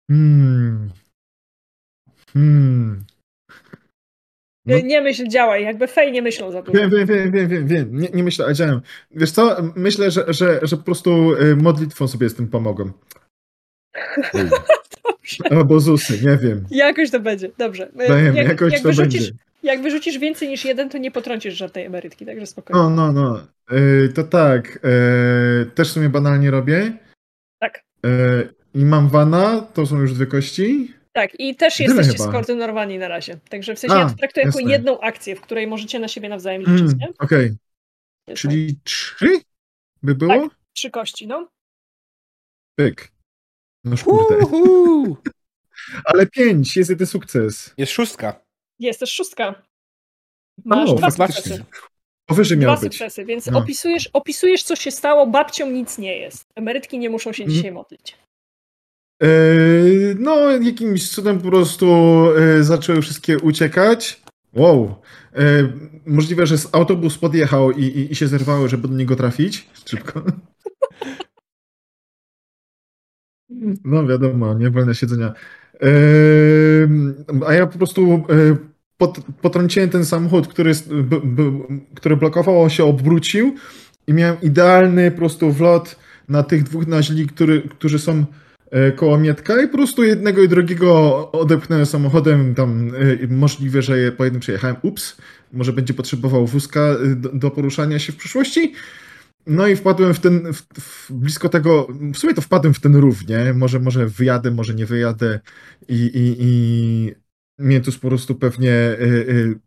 Speaker 3: Hmm. Hmm. No.
Speaker 2: Y, Nie myśl, działaj, jakby fej nie myślą za dużo.
Speaker 3: Wiem, wiem, wiem, wiem, wiem, wiem. Nie, nie myślę, a działam. Wiesz co, myślę, że, że, że po prostu y, modlitwą sobie z tym pomogą.
Speaker 2: Dobrze.
Speaker 3: Albo ZUSy, nie wiem.
Speaker 2: Jakoś to będzie, dobrze. Y,
Speaker 3: Wiem,
Speaker 2: jak,
Speaker 3: jakoś
Speaker 2: jak
Speaker 3: to
Speaker 2: wyrzucisz,
Speaker 3: będzie.
Speaker 2: Jak wyrzucisz więcej niż jeden, to nie potrącisz żadnej emerytki, także spokojnie.
Speaker 3: No, no, no. Y, to tak. y, też w sumie banalnie robię.
Speaker 2: Tak.
Speaker 3: Y, I mam wana, to są już dwie kości.
Speaker 2: Tak, i też
Speaker 3: Tyle
Speaker 2: jesteście
Speaker 3: chyba.
Speaker 2: skoordynowani na razie. Także w sensie
Speaker 3: A,
Speaker 2: ja to traktuję jako
Speaker 3: jasne.
Speaker 2: jedną akcję, w której możecie na siebie nawzajem liczyć,
Speaker 3: Mm,
Speaker 2: nie?
Speaker 3: Okej,
Speaker 2: Jest
Speaker 3: czyli trzy by było?
Speaker 2: Tak. Trzy kości, no.
Speaker 3: Pyk. No kurde. Ale pięć, jest jeden sukces.
Speaker 1: Jest szóstka.
Speaker 2: Jest też szóstka. Masz
Speaker 3: O,
Speaker 2: dwa
Speaker 3: faktycznie.
Speaker 2: sukcesy.
Speaker 3: Powyżej
Speaker 2: Dwa
Speaker 3: miał być.
Speaker 2: sukcesy, więc
Speaker 3: No.
Speaker 2: opisujesz, opisujesz, co się stało, babcią nic nie jest. Emerytki nie muszą się
Speaker 3: Mhm.
Speaker 2: dzisiaj modlić.
Speaker 3: Yy, no, jakimś cudem po prostu yy, zaczęły wszystkie uciekać. Wow. Yy, możliwe, że autobus podjechał i, i, i się zerwały, żeby do niego trafić. Szybko. No wiadomo, nie wolne siedzenia. A ja po prostu pot, potrąciłem ten samochód, który, b, b, który blokował, się obrócił i miałem idealny po prostu wlot na tych dwóch naźli, którzy są e, koło Mietka i po prostu jednego i drugiego odepchnąłem samochodem, tam e, możliwe, że po jednym przejechałem, ups, może będzie potrzebował wózka e, do, do poruszania się w przyszłości. No i wpadłem w ten, w, w blisko tego, w sumie to wpadłem w ten rów, nie? Może, może wyjadę, może nie wyjadę i, i, i Miętus po prostu pewnie y, y,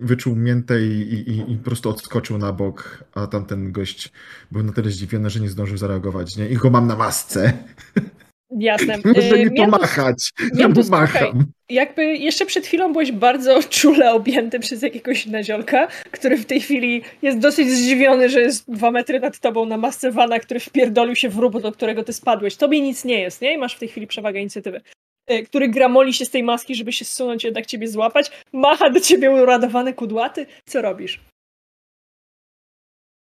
Speaker 3: wyczuł miętę i, i- i po prostu odskoczył na bok, a tamten gość był na tyle zdziwiony, że nie zdążył zareagować, nie? I go mam na masce.
Speaker 2: Jasne.
Speaker 3: Może nie
Speaker 2: Miętus-
Speaker 3: pomachać. Ja mu macham.
Speaker 2: jakby jeszcze przed chwilą byłeś bardzo czule objęty przez jakiegoś naziolka, który w tej chwili jest dosyć zdziwiony, że jest dwa metry nad tobą na masce wana, który wpierdolił się w rób, do którego ty spadłeś. Tobie nic nie jest, nie? I masz w tej chwili przewagę inicjatywy. y, który gramoli się z tej maski, żeby się zsunąć, jednak ciebie złapać. Macha do ciebie uradowany kudłaty. Co robisz?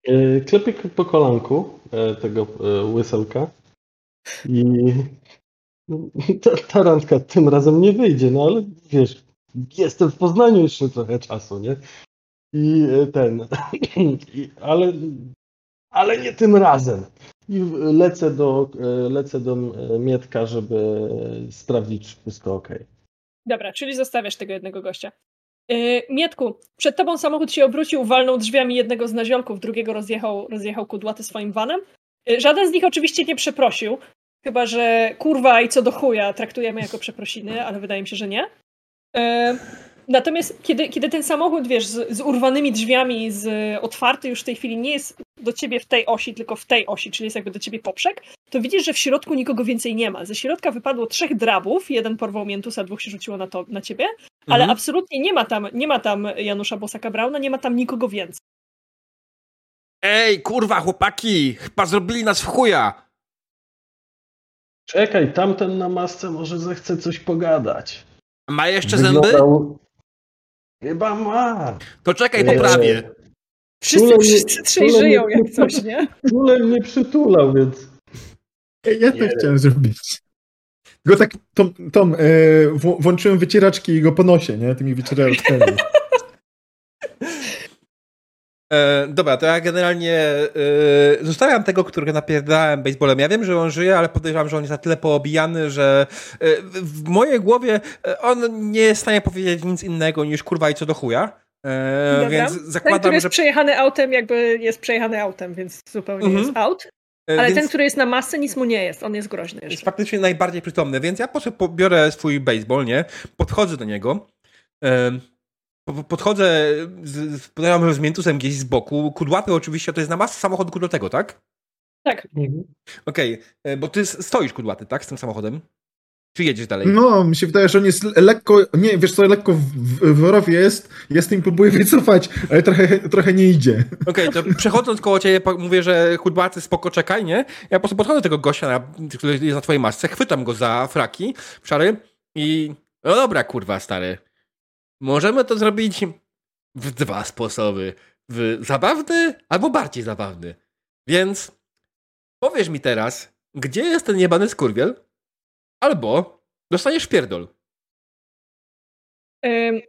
Speaker 4: E, Klepię po kolanku tego łyselka i ta, ta randka tym razem nie wyjdzie, no ale wiesz, jestem w Poznaniu jeszcze trochę czasu, nie? I e, ten, i, ale, ale nie tym razem. I lecę do, e, lecę do e, Mietka, żeby sprawdzić, czy wszystko ok.
Speaker 2: Dobra, czyli zostawiasz tego jednego gościa. Mietku, przed tobą samochód się obrócił, walnął drzwiami jednego z naziolków, drugiego rozjechał, rozjechał kudłaty swoim vanem. Yy, żaden z nich oczywiście nie przeprosił, chyba że kurwa i co do chuja traktujemy jako przeprosiny, ale wydaje mi się, że nie. Yy, natomiast kiedy, kiedy ten samochód, wiesz, z, z urwanymi drzwiami, z otwarty już w tej chwili nie jest do ciebie w tej osi, tylko w tej osi, czyli jest jakby do ciebie poprzek, to widzisz, że w środku nikogo więcej nie ma. Ze środka wypadło trzech drabów, jeden porwał miętusa, dwóch się rzuciło na, to, na ciebie, ale
Speaker 1: Mhm.
Speaker 2: absolutnie nie ma tam, nie ma tam Janusza Bosaka Brauna, nie ma tam nikogo więcej.
Speaker 1: Ej, kurwa, chłopaki! Chyba zrobili nas w chuja!
Speaker 4: Czekaj, tamten na masce może zechce coś pogadać.
Speaker 1: Ma jeszcze zęby?
Speaker 4: Wyglądał- Chyba ma.
Speaker 1: To czekaj, poprawię.
Speaker 2: Wszyscy, wszyscy trzej żyją
Speaker 4: mnie-
Speaker 2: jak coś, nie?
Speaker 4: Czule mnie przytulał, więc
Speaker 3: Ja tak
Speaker 4: Nie.
Speaker 3: chciałem zrobić. Go tak, tą, tą, e, wł- włączyłem wycieraczki i go po nosie, nie? Tymi wycieraczkami.
Speaker 1: E, dobra, to ja generalnie e, zostawiam tego, którego napierdałem baseballem. Ja wiem, że on żyje, ale podejrzewam, że on jest na tyle poobijany, że e, w mojej głowie e, on nie jest w stanie powiedzieć nic innego niż kurwa i co do chuja. E, więc
Speaker 2: Ten, który
Speaker 1: zakładam,
Speaker 2: jest
Speaker 1: że...
Speaker 2: przejechany autem, jakby jest przejechany autem, więc zupełnie
Speaker 1: Mhm.
Speaker 2: jest out.
Speaker 1: e,
Speaker 2: Ale
Speaker 1: więc
Speaker 2: ten, który jest na masce, nic mu nie jest. On jest groźny
Speaker 1: jest
Speaker 2: jeszcze.
Speaker 1: faktycznie najbardziej przytomny, więc ja po prostu pobiorę swój baseball, nie? Podchodzę do niego. E, podchodzę z, z, podejrzewam, że z miętusem gdzieś z boku. Kudłaty oczywiście to jest na masce samochodu kudłatego, tak?
Speaker 2: Tak.
Speaker 1: Okej, e, bo ty stoisz kudłaty, tak? Z tym samochodem? Czy jedziesz dalej?
Speaker 3: No, mi się wydaje, że on jest lekko, nie, wiesz co, lekko w, w, w rowie jest, jest tym próbuję wycofać, ale trochę, trochę nie idzie.
Speaker 1: Okej, to przechodząc koło ciebie, mówię, że kudłaty spoko czekaj, nie? Ja po prostu podchodzę do tego gościa, na, który jest na twojej masce, chwytam go za fraki, szary i... No dobra, kurwa, stary. Możemy to zrobić w dwa sposoby. W zabawny albo bardziej zabawny. Więc powiesz mi teraz, gdzie jest ten jebany skurwiel? Albo dostaniesz pierdol.
Speaker 2: Ym,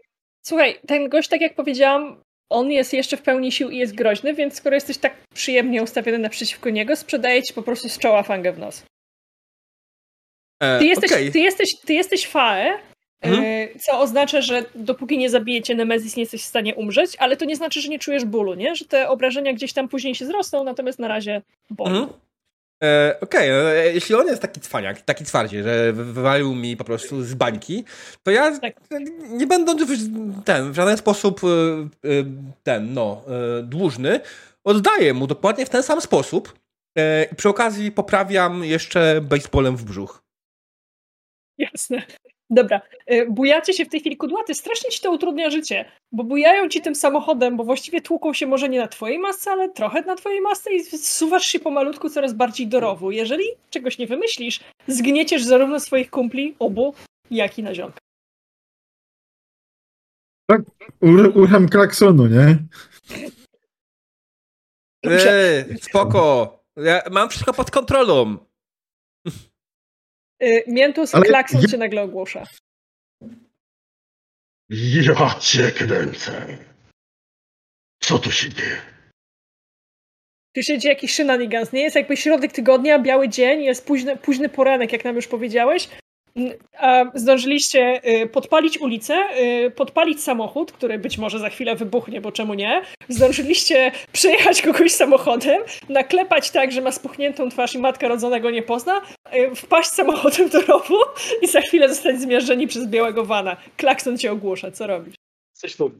Speaker 2: Słuchaj, ten gość, tak jak powiedziałam, on jest jeszcze w pełni sił i jest groźny, więc skoro jesteś tak przyjemnie ustawiony naprzeciwko niego, sprzedaję ci po prostu z czoła fangę w nos.
Speaker 1: E,
Speaker 2: Ty jesteś,
Speaker 1: okej.
Speaker 2: ty jesteś, ty jesteś fae,
Speaker 1: Mhm.
Speaker 2: y, co oznacza, że dopóki nie zabijecie Nemezis, nie jesteś w stanie umrzeć, ale to nie znaczy, że nie czujesz bólu, nie? Że te obrażenia gdzieś tam później się zrosną, natomiast na razie bolą.
Speaker 1: Mhm. E, Okej, e, jeśli on jest taki cwaniak, taki twardzie, że wy- wywalił mi po prostu z bańki, to ja
Speaker 2: Tak.
Speaker 1: nie będąc w, ten, w żaden sposób e, e, ten, no, e, dłużny, oddaję mu dokładnie w ten sam sposób e, i przy okazji poprawiam jeszcze baseballem w brzuch.
Speaker 2: Jasne. Dobra, y, bujacie się w tej chwili kudłaty, strasznie ci to utrudnia życie, bo bujają ci tym samochodem, bo właściwie tłuką się może nie na twojej masce, ale trochę na twojej masce i zsuwasz się pomalutku coraz bardziej do rowu. Jeżeli czegoś nie wymyślisz, zgnieciesz zarówno swoich kumpli, obu, jak i naziomka.
Speaker 3: Ur, urucham klaksonu, nie?
Speaker 2: Dobrze.
Speaker 1: E, spoko, ja mam wszystko pod kontrolą.
Speaker 2: Y, Miętus,
Speaker 3: Ale
Speaker 2: klakson
Speaker 3: ja-
Speaker 2: cię nagle ogłusza.
Speaker 5: Ja cię kręcę. Co tu się dzieje?
Speaker 2: Tu się dzieje jakiś shenanigans, nie? Jest jakby środek tygodnia, biały dzień, jest późny, późny poranek, jak nam już powiedziałeś. A zdążyliście y, podpalić ulicę, y, podpalić samochód, który być może za chwilę wybuchnie, bo czemu nie? Zdążyliście przejechać kogoś samochodem, naklepać tak, że ma spuchniętą twarz i matka rodzonego nie pozna, y, wpaść samochodem do rowu i za chwilę zostać zmiażdżeni przez białego wana. Klakson cię ogłusza, co robisz?
Speaker 4: Jesteś to,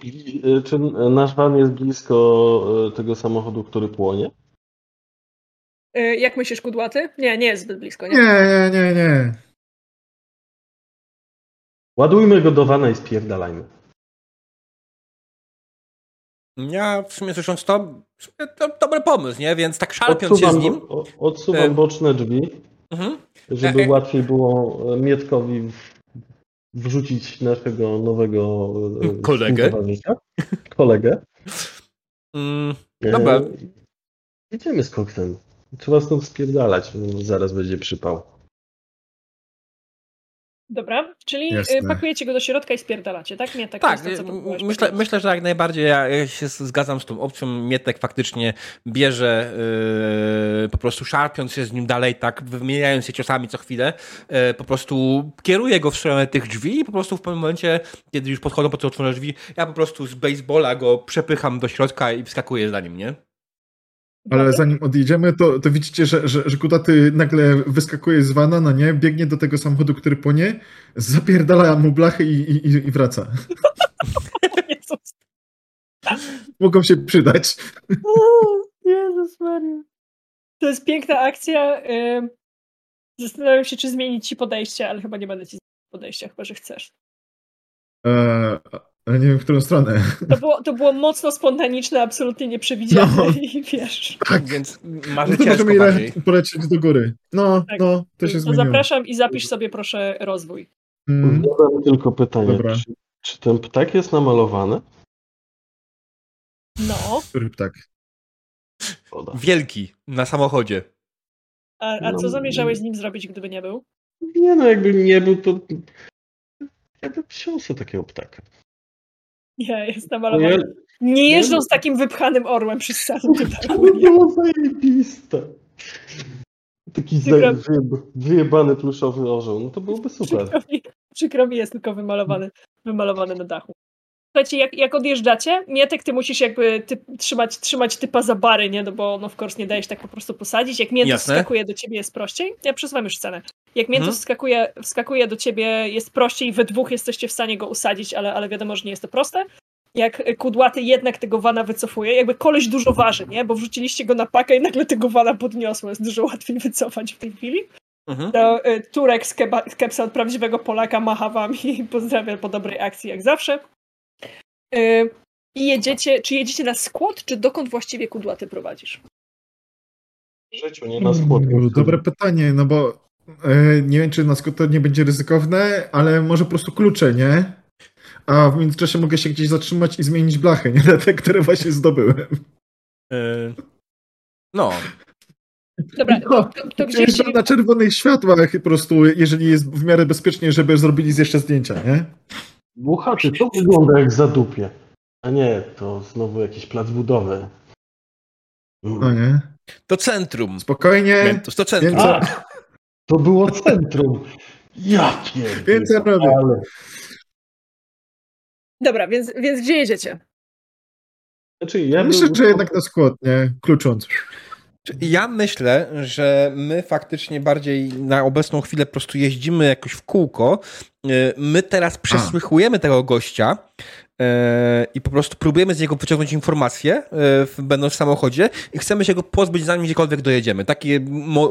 Speaker 4: czy nasz van jest blisko tego samochodu, który płonie?
Speaker 2: Jak myślisz, kudłaty? Nie, nie jest zbyt blisko, nie?
Speaker 3: Nie, nie, nie, nie.
Speaker 4: Ładujmy go do wana i spierdalajmy.
Speaker 1: Ja w sumie słysząc to, to dobry pomysł, nie? Więc tak szarpiąc się z
Speaker 4: Odsuwam,
Speaker 1: nim...
Speaker 4: o- odsuwam
Speaker 1: E.
Speaker 4: boczne drzwi,
Speaker 1: Mhm.
Speaker 4: żeby
Speaker 1: e.
Speaker 4: łatwiej było Mietkowi wrzucić naszego nowego
Speaker 1: Kolegę.
Speaker 4: Kolegę.
Speaker 1: Mm, Dobra.
Speaker 4: Jedziemy z koksem. Trzeba stąd spierdalać, zaraz będzie przypał.
Speaker 2: Dobra, czyli
Speaker 3: Jasne.
Speaker 2: y, pakujecie go do środka i spierdalacie, tak? Nie tak,
Speaker 1: tak,
Speaker 2: to, co próbowałeś
Speaker 1: myślę, myślę, że jak najbardziej ja się zgadzam z tą opcją. Mietek faktycznie bierze yy, po prostu szarpiąc się z nim dalej, tak, wymieniając się ciosami co chwilę, yy, po prostu kieruje go w stronę tych drzwi i po prostu w pewnym momencie, kiedy już podchodzą po te otworzone drzwi, ja po prostu z baseballa go przepycham do środka i wskakuję za nim, nie?
Speaker 3: Ale zanim odjedziemy, to, to widzicie, że, że, że Kutaty nagle wyskakuje z wana, no nie, biegnie do tego samochodu, który płonie, zapierdala mu blachy i, i, i wraca. Mogą się przydać.
Speaker 2: Jezus Maria. To jest piękna akcja. Zastanawiam się, czy zmienić ci podejście, ale chyba nie będę ci zmieniać podejścia, chyba że chcesz.
Speaker 3: Eee, ale nie wiem, w którą stronę.
Speaker 2: To było, to było mocno spontaniczne, absolutnie nieprzewidziane
Speaker 3: No.
Speaker 2: i wiesz.
Speaker 3: Tak,
Speaker 1: Więc
Speaker 3: no
Speaker 1: marzy
Speaker 3: to
Speaker 1: ciężko bardziej.
Speaker 3: polecieć do góry. No,
Speaker 2: Tak.
Speaker 3: no, to się
Speaker 2: To
Speaker 3: zmieniło.
Speaker 2: zapraszam i zapisz sobie proszę rozwój.
Speaker 3: Mm,
Speaker 4: Zadam tylko pytanie,
Speaker 3: Dobra.
Speaker 4: czy, czy ten ptak jest namalowany?
Speaker 2: No,
Speaker 3: który ptak?
Speaker 1: Wielki, na samochodzie.
Speaker 2: a, a co
Speaker 4: No,
Speaker 2: zamierzałeś z nim zrobić, gdyby nie był?
Speaker 4: Nie no, jakby nie był, to ja bym wziął sobie takiego ptaka.
Speaker 2: Nie, jest
Speaker 4: No,
Speaker 2: namalowany.
Speaker 4: ja,
Speaker 2: Nie jeżdżą
Speaker 4: nie-
Speaker 2: z takim wypchanym orłem przez salę tutaj.
Speaker 4: to by było zajebiste. Taki wyjebany pluszowy orzeł, no to byłoby super.
Speaker 2: Przykro mi, przykro mi jest tylko wymalowany, wymalowany na dachu. Słuchajcie, jak, jak odjeżdżacie, Mietek, ty musisz jakby ty, trzymać, trzymać typa za bary, nie? No bo no, of course nie dajesz tak po prostu posadzić. Jak Miętus
Speaker 1: Jasne.
Speaker 2: wskakuje do ciebie jest prościej. Ja przesuwam już scenę. Jak Miętus
Speaker 1: Mhm.
Speaker 2: wskakuje, wskakuje do ciebie jest prościej, we dwóch jesteście w stanie go usadzić, ale, ale wiadomo, że nie jest to proste. Jak kudłaty jednak tego wana wycofuje, jakby koleś dużo waży, nie? Bo wrzuciliście go na pakę i nagle tego wana podniosło. Jest dużo łatwiej wycofać w tej chwili
Speaker 1: Mhm.
Speaker 2: to y, Turek z, keba, z kepsa od prawdziwego Polaka macha wam i pozdrawia po dobrej akcji jak zawsze. Y, I jedziecie, czy jedziecie na skład, czy dokąd właściwie kudłaty prowadzisz?
Speaker 4: W życiu, nie na skład.
Speaker 3: Mm, Dobre pytanie, no bo nie wiem, czy na to nie będzie ryzykowne, ale może po prostu klucze, nie? A w międzyczasie mogę się gdzieś zatrzymać i zmienić blachy, nie? Na te, które właśnie zdobyłem.
Speaker 1: Yy, No,
Speaker 2: Dobra,
Speaker 3: No,
Speaker 2: to, to, to gdzie
Speaker 3: Jeżdżam na czerwonych światłach po prostu, jeżeli jest w miarę bezpiecznie, żeby zrobili z jeszcze zdjęcia, nie?
Speaker 4: Włochaty, to wygląda jak zadupie. A nie, to znowu jakiś plac budowy.
Speaker 3: No nie?
Speaker 1: to centrum.
Speaker 3: Spokojnie,
Speaker 1: Mentus, to centrum.
Speaker 3: Więcej-
Speaker 4: A, to było centrum. Jakie?
Speaker 3: Więcej robię.
Speaker 4: Ale
Speaker 2: Dobra, więc, więc gdzie jedziecie?
Speaker 4: Znaczy, ja
Speaker 3: myślę,
Speaker 4: bym-
Speaker 3: że jednak na skład, nie? Klucząc.
Speaker 1: Ja myślę, że my faktycznie bardziej na obecną chwilę po prostu jeździmy jakoś w kółko. Yy, My teraz przesłuchujemy tego gościa i po prostu próbujemy z niego wyciągnąć informacje, w- będąc w samochodzie i chcemy się go pozbyć zanim gdziekolwiek dojedziemy. Takie,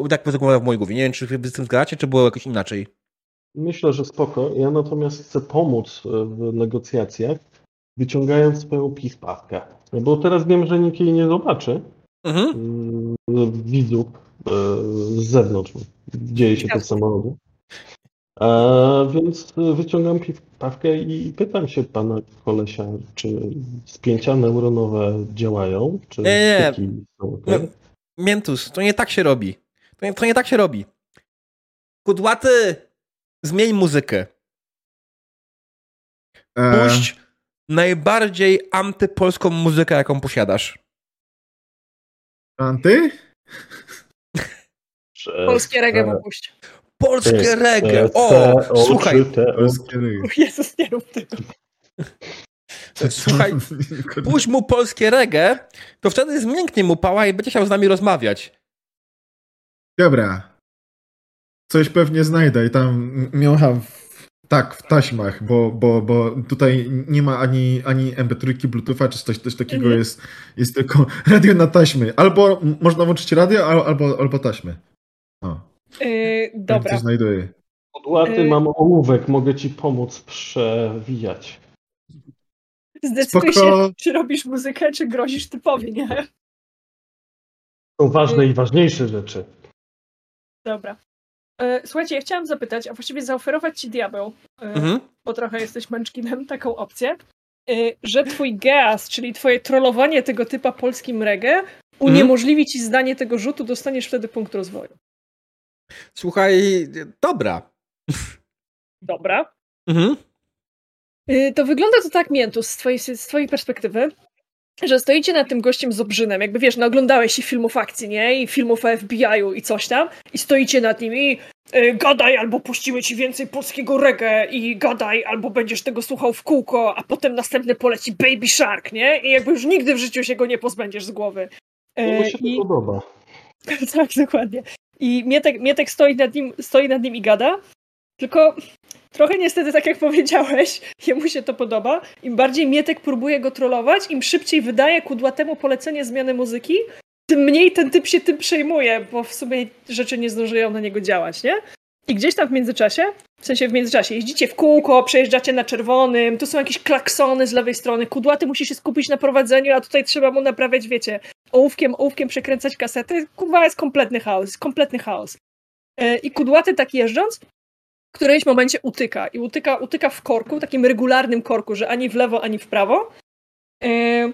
Speaker 1: tak wygląda w mojej głowie. Nie wiem, czy wy z tym zgadzacie, czy było jakoś inaczej.
Speaker 4: Myślę, że spoko. Ja natomiast chcę pomóc e, w negocjacjach, wyciągając swoją pispawkę. Bo teraz wiem, że nikt jej nie zobaczy.
Speaker 1: Mhm.
Speaker 4: mm, widzów e, z zewnątrz. Dzieje się to w samochodzie. A, więc e, wyciągam piwpawkę i pytam się pana kolesia, czy spięcia neuronowe działają? Czy
Speaker 1: Nie,
Speaker 4: styki są ok?
Speaker 1: No, Miętus, to nie tak się robi. To nie, to nie tak się robi. Kudłaty, zmień muzykę.
Speaker 3: E,
Speaker 1: Puść najbardziej antypolską muzykę, jaką posiadasz.
Speaker 3: Anty?
Speaker 2: Polskie reggae
Speaker 4: e,
Speaker 2: popuść.
Speaker 1: Polskie reggae. O, słuchaj.
Speaker 2: Jezus, nie rób tego.
Speaker 1: słuchaj, puść mu polskie reggae, to wtedy zmięknie mu pała i będzie chciał z nami rozmawiać.
Speaker 3: Dobra. Coś pewnie znajdę i tam miałam w, tak, w taśmach, bo, bo, bo tutaj nie ma ani, ani MP3, Bluetootha, czy coś, coś takiego jest, jest tylko radio na taśmy. Albo można włączyć radio, al- albo, albo taśmy. O,
Speaker 2: Yy, dobra.
Speaker 3: to znajduję.
Speaker 4: Podłaty,
Speaker 2: E,
Speaker 4: mam ołówek, mogę ci pomóc przewijać.
Speaker 2: Zdecyduj
Speaker 3: Spoko.
Speaker 2: się, czy robisz muzykę, czy grozisz typowi, nie?
Speaker 4: Są ważne i ważniejsze rzeczy.
Speaker 2: Dobra. E, Słuchajcie, ja chciałam zapytać, a właściwie zaoferować ci diabeł, e,
Speaker 1: Mhm.
Speaker 2: bo trochę jesteś męczkinem, taką opcję, e, że twój geas, czyli twoje trollowanie tego typa polskim reggae, uniemożliwi ci zdanie tego rzutu, dostaniesz wtedy punkt rozwoju.
Speaker 1: Słuchaj, dobra.
Speaker 2: Dobra.
Speaker 1: Mhm.
Speaker 2: Y, To wygląda to tak, Miętus, z twojej, z twojej perspektywy, że stoicie nad tym gościem z obrzynem, jakby wiesz, no oglądałeś się filmów akcji, nie? I filmów o FBI-u i coś tam, i stoicie nad nim i y, gadaj, albo puścimy ci więcej polskiego reggae i gadaj, albo będziesz tego słuchał w kółko, a potem następny poleci Baby Shark, nie? I jakby już nigdy w życiu się go nie pozbędziesz z głowy.
Speaker 4: No
Speaker 2: E,
Speaker 4: się
Speaker 2: i-
Speaker 4: to podoba.
Speaker 2: tak, dokładnie. I Mietek, Mietek stoi, nad nim, stoi nad nim i gada, tylko trochę niestety, tak jak powiedziałeś, jemu się to podoba. Im bardziej Mietek próbuje go trollować, im szybciej wydaje kudłatemu polecenie zmiany muzyki, tym mniej ten typ się tym przejmuje, bo w sumie rzeczy nie zdążują na niego działać, nie? I gdzieś tam w międzyczasie, w sensie w międzyczasie, jeździcie w kółko, przejeżdżacie na czerwonym, tu są jakieś klaksony z lewej strony, kudłaty musi się skupić na prowadzeniu, a tutaj trzeba mu naprawiać, wiecie, ołówkiem, ołówkiem przekręcać kasety. Kurwa, jest kompletny chaos, jest kompletny chaos. E, I kudłaty tak jeżdżąc, w którymś momencie utyka. I utyka, utyka w korku, takim regularnym korku, że ani w lewo, ani w prawo. E,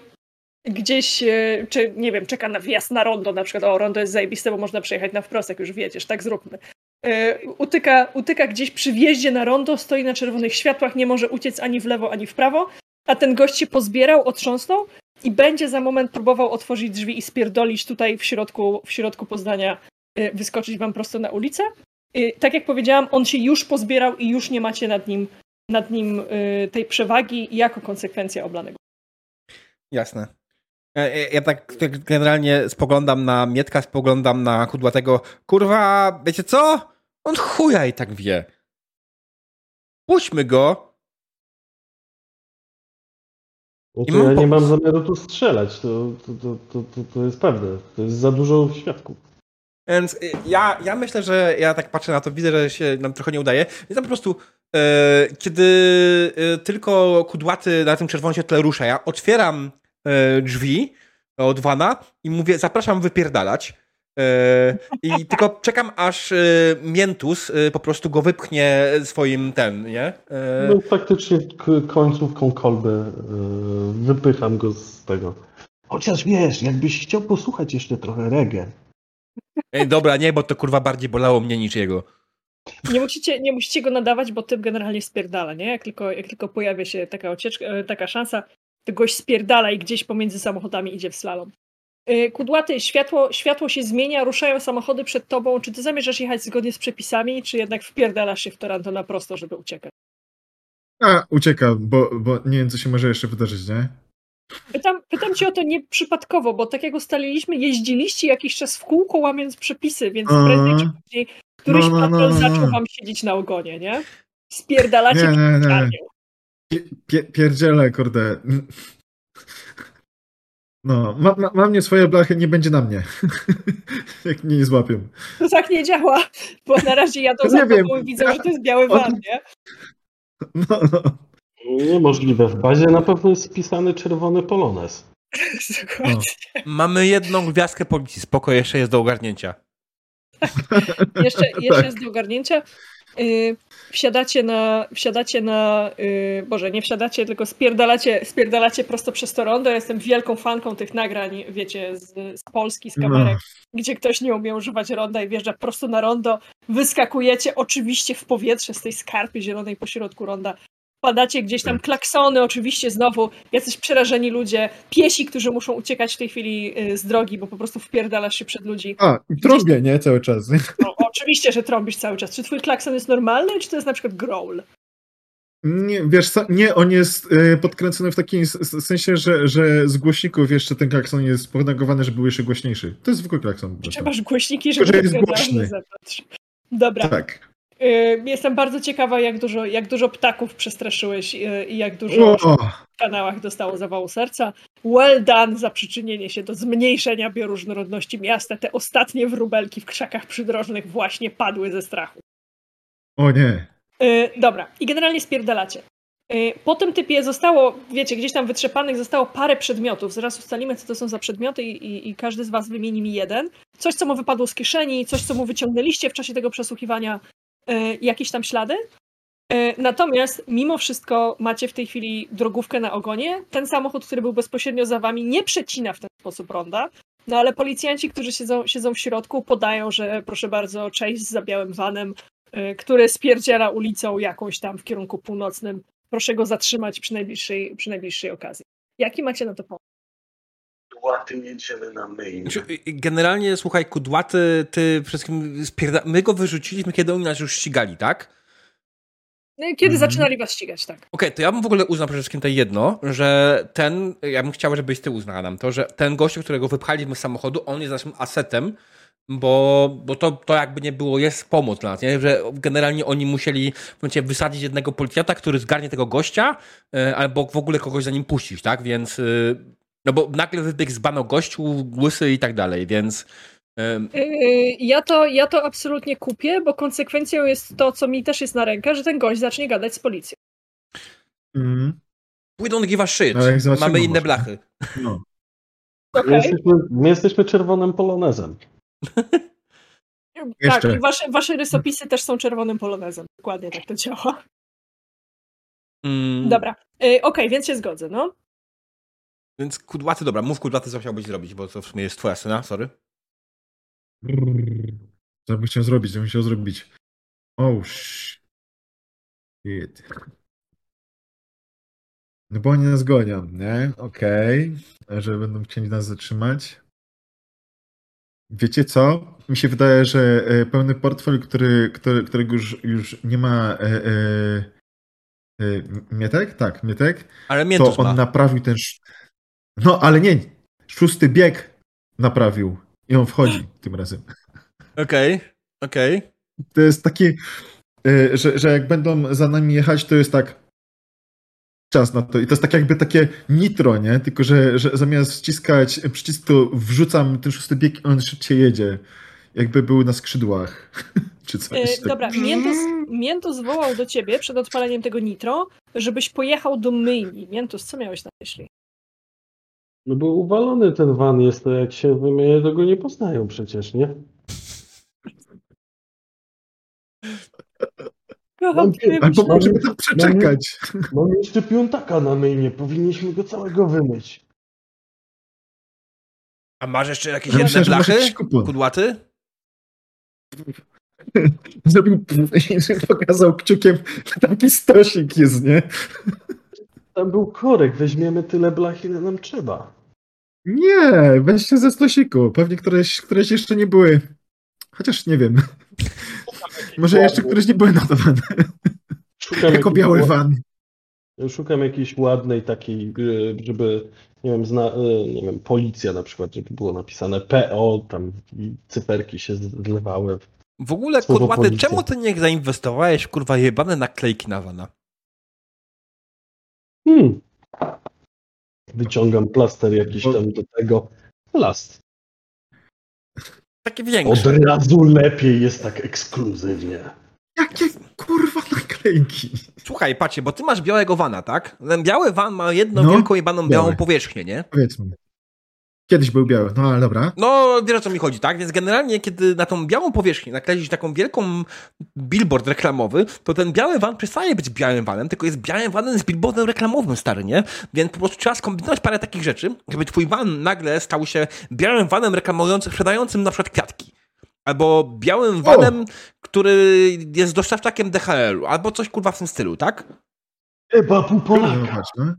Speaker 2: Gdzieś, e, czy nie wiem, czeka na wjazd na rondo, na przykład, o, rondo jest zajebiste, bo można przejechać na wprost, jak już wiedziesz, tak zróbmy. E, Utyka, utyka gdzieś przy wjeździe na rondo, stoi na czerwonych światłach, nie może uciec ani w lewo, ani w prawo, a ten gość się pozbierał, otrząsnął i będzie za moment próbował otworzyć drzwi i spierdolić tutaj w środku, w środku Poznania, y, wyskoczyć wam prosto na ulicę. Y, Tak jak powiedziałam, on się już pozbierał i już nie macie nad nim, nad nim tej przewagi jako konsekwencja oblanego.
Speaker 1: Jasne. E, e, Ja tak tak generalnie spoglądam na Mietka, spoglądam na Kudłatego. Kurwa, wiecie co? On chuja i tak wie. Puśćmy go.
Speaker 4: Znaczy,
Speaker 1: mam
Speaker 4: ja nie mam zamiaru tu strzelać, to, to, to, to, to, to jest pewne. To jest za dużo świadków.
Speaker 1: Więc y, ja, ja myślę, że ja tak patrzę na to, widzę, że się nam trochę nie udaje. Więc ja po prostu, e, kiedy e, tylko kudłaty na tym czerwonym świetle rusza, ja otwieram e, drzwi od wana i mówię, zapraszam wypierdalać. E, I tylko czekam, aż e, Mientus e, po prostu go wypchnie swoim ten, nie?
Speaker 4: No faktycznie końcówką kolby wypycham go z tego. Chociaż wiesz, jakbyś chciał posłuchać jeszcze trochę reggae.
Speaker 1: Ej, dobra, nie, bo to kurwa bardziej bolało mnie niż jego.
Speaker 2: Nie musicie, nie musicie go nadawać, bo typ generalnie spierdala, nie? Jak tylko, jak tylko pojawia się taka, ucieczka, taka szansa, to gość spierdala i gdzieś pomiędzy samochodami idzie w slalom. E, Kudłaty, światło, światło się zmienia, ruszają samochody przed tobą. Czy ty zamierzasz jechać zgodnie z przepisami, czy jednak wpierdalasz się w Toronto na prosto, żeby uciekać?
Speaker 3: A, ucieka, bo, bo nie wiem, co się może jeszcze wydarzyć, nie?
Speaker 2: Pytam, pytam cię o to nie przypadkowo, bo tak jak ustaliliśmy, jeździliście jakiś czas w kółko łamiąc przepisy, więc
Speaker 3: A.
Speaker 2: prędzej czy później któryś
Speaker 3: No, no, no, no,
Speaker 2: zaczął
Speaker 3: no.
Speaker 2: wam siedzieć na ogonie, nie? Spierdalacie
Speaker 3: Nie, nie, nie. pie, pierdziele, kurde. No, ma, ma, mam nie swoje blachy, nie będzie na mnie. Jak mnie nie złapią.
Speaker 2: To tak nie działa, bo na razie jadą
Speaker 3: Nie
Speaker 2: za
Speaker 3: wiem.
Speaker 2: tobą i widzą, że to jest biały
Speaker 3: O-
Speaker 2: van, nie?
Speaker 3: No, no.
Speaker 4: Niemożliwe. W bazie na pewno jest spisany czerwony polones.
Speaker 2: Dokładnie.
Speaker 1: Mamy jedną gwiazdkę policji, spoko, jeszcze jest do ogarnięcia.
Speaker 2: Jeszcze, jeszcze
Speaker 3: Tak.
Speaker 2: jest do ogarnięcia. Yy, wsiadacie na, wsiadacie na yy, Boże, nie wsiadacie, tylko spierdalacie, spierdalacie prosto przez to rondo. Ja jestem wielką fanką tych nagrań, wiecie, z, z Polski, z kamerek, gdzie ktoś nie umie używać ronda i wjeżdża prosto na rondo. Wyskakujecie oczywiście w powietrze z tej skarpy zielonej pośrodku ronda. Padacie gdzieś tam,
Speaker 3: Tak.
Speaker 2: klaksony oczywiście znowu, jacyś przerażeni ludzie, piesi, którzy muszą uciekać w tej chwili yy, z drogi, bo po prostu wpierdalasz się przed ludzi.
Speaker 3: A, i trąbię, nie? Cały czas.
Speaker 2: No, oczywiście, że trąbisz cały czas. Czy twój klakson jest normalny, czy to jest na przykład growl?
Speaker 3: Nie, wiesz nie, on jest y, podkręcony w takim sensie, że, że z głośników jeszcze ten klakson jest podnagowany, żeby był jeszcze głośniejszy. To jest zwykły klakson.
Speaker 2: Czy masz głośniki,
Speaker 3: Tylko,
Speaker 2: żeby
Speaker 3: że jest głośny.
Speaker 2: Dobra.
Speaker 3: Tak.
Speaker 2: Y, Jestem bardzo ciekawa, jak dużo, jak dużo ptaków przestraszyłeś y, i jak dużo
Speaker 3: O,
Speaker 2: w kanałach dostało zawału serca. Well done za przyczynienie się do zmniejszenia bioróżnorodności miasta. Te ostatnie wróbelki w krzakach przydrożnych właśnie padły ze strachu.
Speaker 3: o nie.
Speaker 2: Y, dobra, i generalnie spierdalacie. Po tym typie zostało, wiecie, gdzieś tam wytrzepanych zostało parę przedmiotów. Zaraz ustalimy, co to są za przedmioty i, i, i każdy z was wymieni mi jeden. Coś, co mu wypadło z kieszeni, coś, co mu wyciągnęliście w czasie tego przesłuchiwania, jakieś tam ślady. Y, Natomiast mimo wszystko macie w tej chwili drogówkę na ogonie. Ten samochód, który był bezpośrednio za wami, nie przecina w ten sposób ronda. No ale policjanci, którzy siedzą, siedzą w środku, podają, że proszę bardzo, Chase za białym vanem, y, który spierdziela ulicą jakąś tam w kierunku północnym. Proszę go zatrzymać przy najbliższej, przy najbliższej okazji. Jaki macie na to pomysł?
Speaker 5: Łaty jedziemy na main.
Speaker 1: Znaczy, y, Generalnie, słuchaj, kudłaty, ty wszystkim spierda... My go wyrzuciliśmy, kiedy oni nas już ścigali, tak?
Speaker 2: No Kiedy
Speaker 3: Mhm.
Speaker 2: zaczynali was ścigać, tak?
Speaker 1: Okej, to ja bym w ogóle uznał przede wszystkim to jedno, że ten, ja bym chciał, żebyś ty uznała nam to, że ten gościu, którego wypchaliśmy z samochodu, on jest naszym asetem, bo, bo to, to jakby nie było, jest pomoc dla nas, nie? że generalnie oni musieli w momencie wysadzić jednego policjanta, który zgarnie tego gościa, e, albo w ogóle kogoś za nim puścić, tak, więc e, no bo nagle wybiegł z bano gościu, łysy i tak dalej, więc e,
Speaker 2: Yy, Ja to, ja to absolutnie kupię, bo konsekwencją jest to, co mi też jest na rękę, że ten gość zacznie gadać z policją.
Speaker 3: Mhm.
Speaker 1: we don't give a shit,
Speaker 3: zobaczymy,
Speaker 1: mamy inne blachy.
Speaker 3: No.
Speaker 4: My,
Speaker 2: Okej.
Speaker 4: jesteśmy, my jesteśmy czerwonym polonezem.
Speaker 2: Tak, i wasze, wasze rysopisy też są czerwonym polonezem. Dokładnie tak to działa.
Speaker 1: Mm,
Speaker 2: Dobra, yy, okej, więc się zgodzę, no.
Speaker 1: Więc kudłaty, dobra, mów kudłaty, co chciałbyś zrobić, bo to w sumie jest twoja scena, sorry.
Speaker 3: Co bym chciał zrobić? Co bym chciał zrobić? Oh shit. No bo oni nas gonią, nie? Okej. Że będą chcieli nas zatrzymać. Wiecie co? Mi się wydaje, że e, pełny portfel, który, który, którego już, już nie ma e, e, e, Mietek? Tak, Mietek.
Speaker 1: Ale
Speaker 3: To
Speaker 1: Miętus
Speaker 3: on
Speaker 1: ma.
Speaker 3: naprawił ten... No, ale nie. Szósty bieg naprawił. I on wchodzi tym razem.
Speaker 1: Okej, okej.
Speaker 3: To jest takie, y, że, że jak będą za nami jechać, to jest tak czas na to. I to jest tak jakby takie nitro, nie? Tylko, że, że zamiast wciskać przycisk, to wrzucam ten szósty bieg i on szybciej jedzie. Jakby był na skrzydłach. Czy coś.
Speaker 2: Yy,
Speaker 3: tak.
Speaker 2: dobra, Miętus, Miętus wołał do ciebie przed odpaleniem tego nitro, żebyś pojechał do myjni. Miętus, co miałeś na myśli?
Speaker 4: No bo uwalony ten van jest, to jak się wymienię, to go nie poznają przecież, nie? Mam-
Speaker 3: Albo możemy tam przeczekać.
Speaker 4: Mam jeszcze piątaka na myjnie, powinniśmy go całego wymyć.
Speaker 1: A masz jeszcze jakieś
Speaker 3: Ja
Speaker 1: jedne blachy? Kudłaty?
Speaker 3: Zrobił pokazał kciukiem, że taki stosik jest, nie?
Speaker 4: Tam był korek, weźmiemy tyle blach, ile nam trzeba.
Speaker 3: Nie, weźcie ze stosiku. Pewnie któreś, któreś jeszcze nie były. Chociaż nie wiem. Może jeszcze któreś nie były nadawane.
Speaker 4: Szukam
Speaker 3: Jako biały van.
Speaker 4: Szukam jakiejś ładnej takiej, y, żeby, nie wiem, zna, y, nie wiem, policja na przykład, żeby było napisane PO, tam cyferki się zlewały.
Speaker 1: W ogóle,
Speaker 4: Słowo policja.
Speaker 1: czemu ty nie zainwestowałeś w kurwa jebane naklejki na wana?
Speaker 4: Hmm. Wyciągam plaster jakiś tam do tego. Plast.
Speaker 1: Takie
Speaker 4: Od
Speaker 1: większe.
Speaker 4: razu lepiej jest tak ekskluzywnie.
Speaker 3: Jakie kurwa naklejki.
Speaker 1: Słuchaj, patrzcie, bo ty masz białego wana, tak? Ten biały van ma jedną
Speaker 3: No,
Speaker 1: wielką jebaną białą
Speaker 3: biały.
Speaker 1: powierzchnię, nie?
Speaker 3: Powiedzmy. Kiedyś był biały, no ale dobra.
Speaker 1: No, wiesz o co mi chodzi, tak? Więc generalnie, kiedy na tą białą powierzchnię nakleić taką wielką billboard reklamowy, to ten biały van przestaje być białym vanem, tylko jest białym vanem z billboardem reklamowym, stary, nie? Więc po prostu trzeba skombinować parę takich rzeczy, żeby twój van nagle stał się białym vanem reklamującym, sprzedającym na przykład kwiatki. Albo białym vanem, który jest dostawczakiem DHL-u, albo coś kurwa w tym stylu, tak?
Speaker 4: Chyba pół Polaka.
Speaker 3: patrz, no.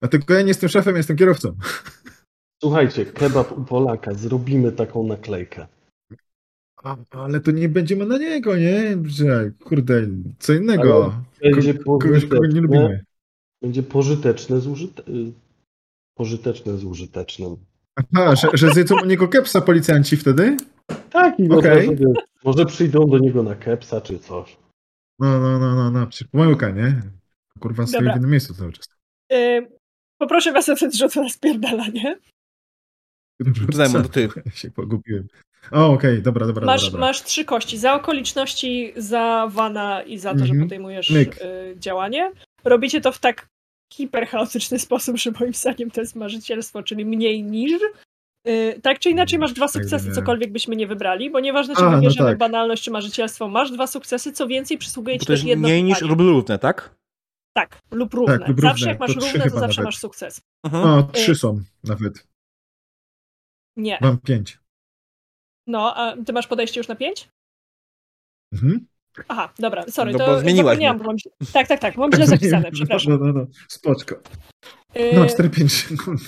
Speaker 3: Dlatego ja nie jestem szefem, jestem kierowcą.
Speaker 4: Słuchajcie, kebab u Polaka, zrobimy taką naklejkę.
Speaker 3: A, ale to nie będziemy na niego, nie? Że kurde, co innego.
Speaker 4: Będzie
Speaker 3: kogoś, kogo nie
Speaker 4: pożyteczne,
Speaker 3: lubimy.
Speaker 4: będzie pożyteczne z użyte... pożyteczne z użytecznym.
Speaker 3: Aha, że, że zjedzą u niego kepsa policjanci wtedy?
Speaker 4: Tak, i
Speaker 3: Okej.
Speaker 4: okay. może przyjdą do niego na kepsa czy coś.
Speaker 3: No, no, no, no, no. Przecież pomyłka, nie? Kurwa, stoi w innym miejscu cały czas.
Speaker 2: Yy, poproszę was o ten rzut na spierdalanie.
Speaker 1: Zajmą, to ty.
Speaker 3: Ja się pogubiłem. O, okej, dobra, dobra,
Speaker 2: Masz,
Speaker 3: dobra.
Speaker 2: masz trzy kości. Za okoliczności, za wana i za to, że
Speaker 3: Mhm.
Speaker 2: podejmujesz y, działanie. robicie to w tak hiperchaotyczny sposób, że moim zdaniem to jest marzycielstwo, czyli mniej niż. Yy, tak czy inaczej masz dwa sukcesy, cokolwiek byśmy nie wybrali, bo nieważne czy
Speaker 3: A, no
Speaker 2: wybierzemy
Speaker 3: tak.
Speaker 2: banalność czy marzycielstwo, masz dwa sukcesy, co więcej przysługuje ci też jedno
Speaker 1: mniej niż lub równe, tak?
Speaker 2: Tak, lub równe.
Speaker 3: Tak, lub
Speaker 2: zawsze
Speaker 3: równe.
Speaker 2: jak masz
Speaker 3: To
Speaker 2: równe, to zawsze
Speaker 3: nawet.
Speaker 2: masz sukces.
Speaker 1: Mhm.
Speaker 3: No, trzy są nawet.
Speaker 2: Nie.
Speaker 3: Mam pięć.
Speaker 2: No, a ty masz podejście już na pięć?
Speaker 3: Mhm.
Speaker 2: Aha, dobra, sorry,
Speaker 1: No
Speaker 2: to
Speaker 1: zmieniłaś
Speaker 2: zapomniałam, bo mam Tak, tak, tak, mam źle zapisane, przepraszam.
Speaker 3: No, no, no, spoczko.
Speaker 2: Yy,
Speaker 3: No, 4-5 sekund.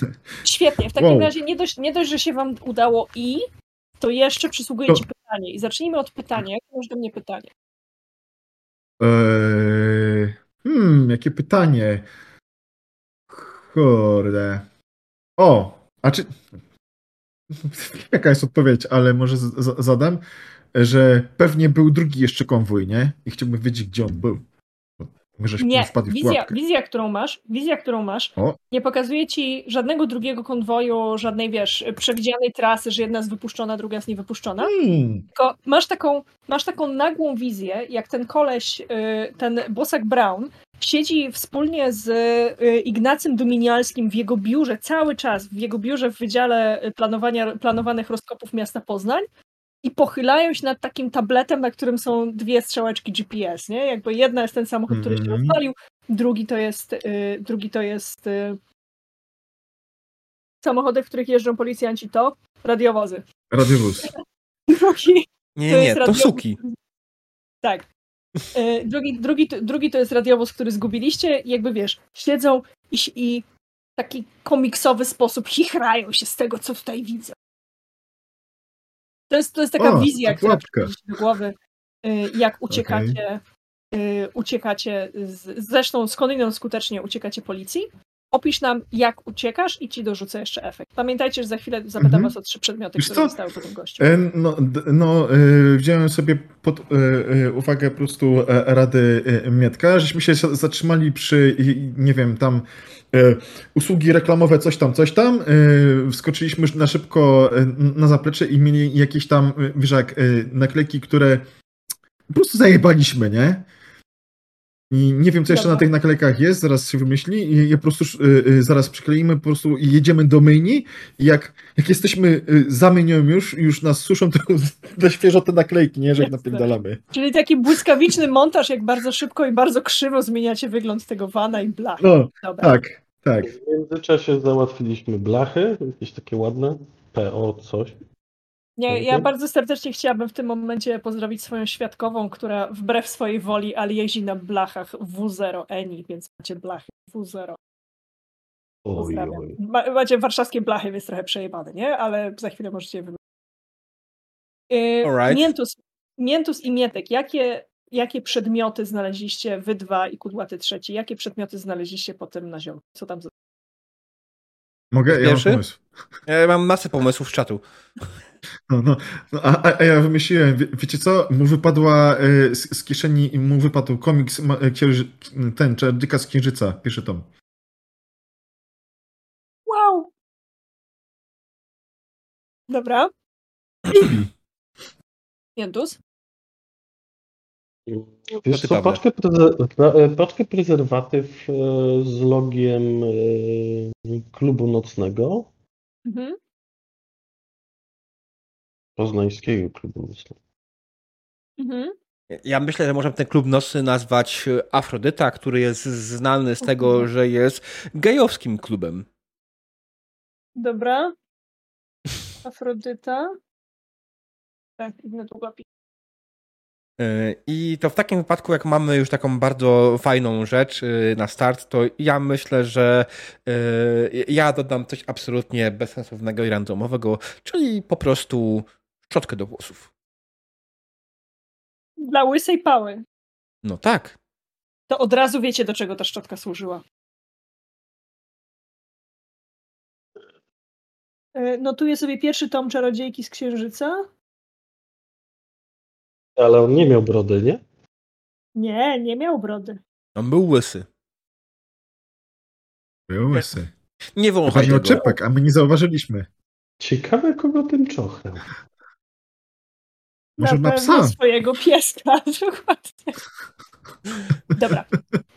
Speaker 2: Świetnie, w takim
Speaker 3: Wow.
Speaker 2: razie nie dość, nie dość, że się wam udało i, to jeszcze przysługuje
Speaker 3: To-
Speaker 2: ci pytanie. I zacznijmy od pytania. Jakie masz do mnie pytanie?
Speaker 3: Eee, hmm, jakie pytanie. Kurde. O, a czy... Jaka jest odpowiedź, ale może zadam, że pewnie był drugi jeszcze konwój, nie? I chciałbym wiedzieć, gdzie on był. Może
Speaker 2: Nie, wizja, wizja, którą masz, wizja, którą masz,
Speaker 3: O.
Speaker 2: nie pokazuje ci żadnego drugiego konwoju, żadnej, wiesz, przewidzianej trasy, że jedna jest wypuszczona, druga jest niewypuszczona.
Speaker 3: Hmm,
Speaker 2: Tylko masz taką, masz taką nagłą wizję, jak ten koleś, y, ten Bosak Brown, siedzi wspólnie z y, Ignacym Dominialskim w jego biurze cały czas, w jego biurze w Wydziale Planowania, Planowanych Rozkopów Miasta Poznań i pochylają się nad takim tabletem, na którym są dwie strzałeczki GPS, nie? Jakby jedna jest ten samochód, który się
Speaker 3: Mhm.
Speaker 2: rozwalił, drugi to jest, y, drugi to jest y, samochody, w których jeżdżą policjanci, to radiowozy.
Speaker 3: radiowóz.
Speaker 2: Drugi
Speaker 1: Nie,
Speaker 2: To
Speaker 1: nie,
Speaker 2: jest
Speaker 1: to suki.
Speaker 2: Tak. E, Drugi, drugi, to- drugi to jest radiowóz, który zgubiliście. i Jakby wiesz, siedzą i, i w taki komiksowy sposób chichrają się z tego, co tutaj widzę. To jest, to jest taka
Speaker 3: O,
Speaker 2: wizja, która przychodzi do głowy, e, jak uciekacie, e, uciekacie, z, zresztą skądinąd skutecznie uciekacie policji. Opisz nam, jak uciekasz i ci dorzucę jeszcze efekt. Pamiętajcie, że za chwilę zapytam
Speaker 3: Mhm.
Speaker 2: was o trzy przedmioty,
Speaker 3: Wiesz
Speaker 2: które
Speaker 3: co?
Speaker 2: zostały po tym gościu.
Speaker 3: E, No, no e, wziąłem sobie pod e, uwagę po prostu rady Mietka, żeśmy się za- zatrzymali przy, nie wiem, tam usługi reklamowe, coś tam, coś tam. Wskoczyliśmy na szybko na zaplecze i mieli jakieś tam, wiesz jak, naklejki, które po prostu zajebaliśmy, nie? I nie wiem, co jeszcze
Speaker 2: Dobra.
Speaker 3: na tych naklejkach jest, zaraz się wymyśli i je po prostu e, e, zaraz przykleimy po prostu i jedziemy do myjni i jak, jak jesteśmy y, za myjnią już, już nas suszą, to na świeżo te naklejki, nie, że jak napierdalamy.
Speaker 2: Czyli taki błyskawiczny montaż, jak bardzo szybko i bardzo krzywo zmieniacie wygląd tego wana i blach.
Speaker 3: No,
Speaker 2: Dobra.
Speaker 3: tak, tak.
Speaker 4: W międzyczasie załatwiliśmy blachy, jakieś takie ładne, PO coś.
Speaker 2: Nie, ja bardzo serdecznie chciałabym w tym momencie pozdrowić swoją świadkową, która wbrew swojej woli, ale jeździ na blachach W0 Eni, więc macie blachy W0.
Speaker 4: Oj, oj.
Speaker 2: Ma, macie warszawskie blachy, więc trochę przejebane, nie? Ale za chwilę możecie je wybrać. Yy,
Speaker 1: Alright.
Speaker 2: Miętus, Miętus i Mietek, jakie, jakie przedmioty znaleźliście, wy dwa i Kudłaty trzeci, jakie przedmioty znaleźliście potem na ziemi? Co tam
Speaker 3: Mogę? Ja mam
Speaker 1: Pierwszy?
Speaker 3: pomysł.
Speaker 1: Ja mam masę pomysłów z czatu.
Speaker 3: No, no, no a, a- ja wymyśliłem, wie, wiecie co, mu wypadła y, z, z kieszeni, mu wypadł komiks ma, e, księży, ten, Czardyka z Księżyca, pierwszy tom.
Speaker 2: Wow! Dobra. Miętus?
Speaker 4: Wiesz
Speaker 1: ty,
Speaker 4: co, paczkę, prezer- e, paczkę prezerwatyw e, z logiem e, klubu nocnego,
Speaker 2: Mhm.
Speaker 4: poznańskiego klubu nocnego.
Speaker 2: Mhm.
Speaker 1: Ja myślę, że możemy ten klub nocny nazwać Afrodyta, który jest znany z tego,
Speaker 2: Mhm.
Speaker 1: że jest gejowskim klubem.
Speaker 2: Dobra. Afrodyta. Tak, inny długopis.
Speaker 1: I to w takim wypadku, jak mamy już taką bardzo fajną rzecz e, na start, to ja myślę, że e, ja dodam coś absolutnie bezsensownego i randomowego, czyli po prostu szczotkę do włosów.
Speaker 2: Dla łysej pały.
Speaker 1: No tak.
Speaker 2: To od razu wiecie, do czego ta szczotka służyła. E, Notuję sobie pierwszy tom Czarodziejki z Księżyca.
Speaker 4: Ale on nie miał brody, nie?
Speaker 2: Nie, nie miał brody.
Speaker 1: On był łysy.
Speaker 3: Był łysy.
Speaker 1: Nie wąchaj
Speaker 3: Chodzi o
Speaker 1: tego.
Speaker 3: czepek, a my nie zauważyliśmy.
Speaker 4: Ciekawe, kogo tym czochem.
Speaker 3: Może
Speaker 2: na pewno
Speaker 3: psa?
Speaker 2: swojego pieska, dokładnie. Dobra,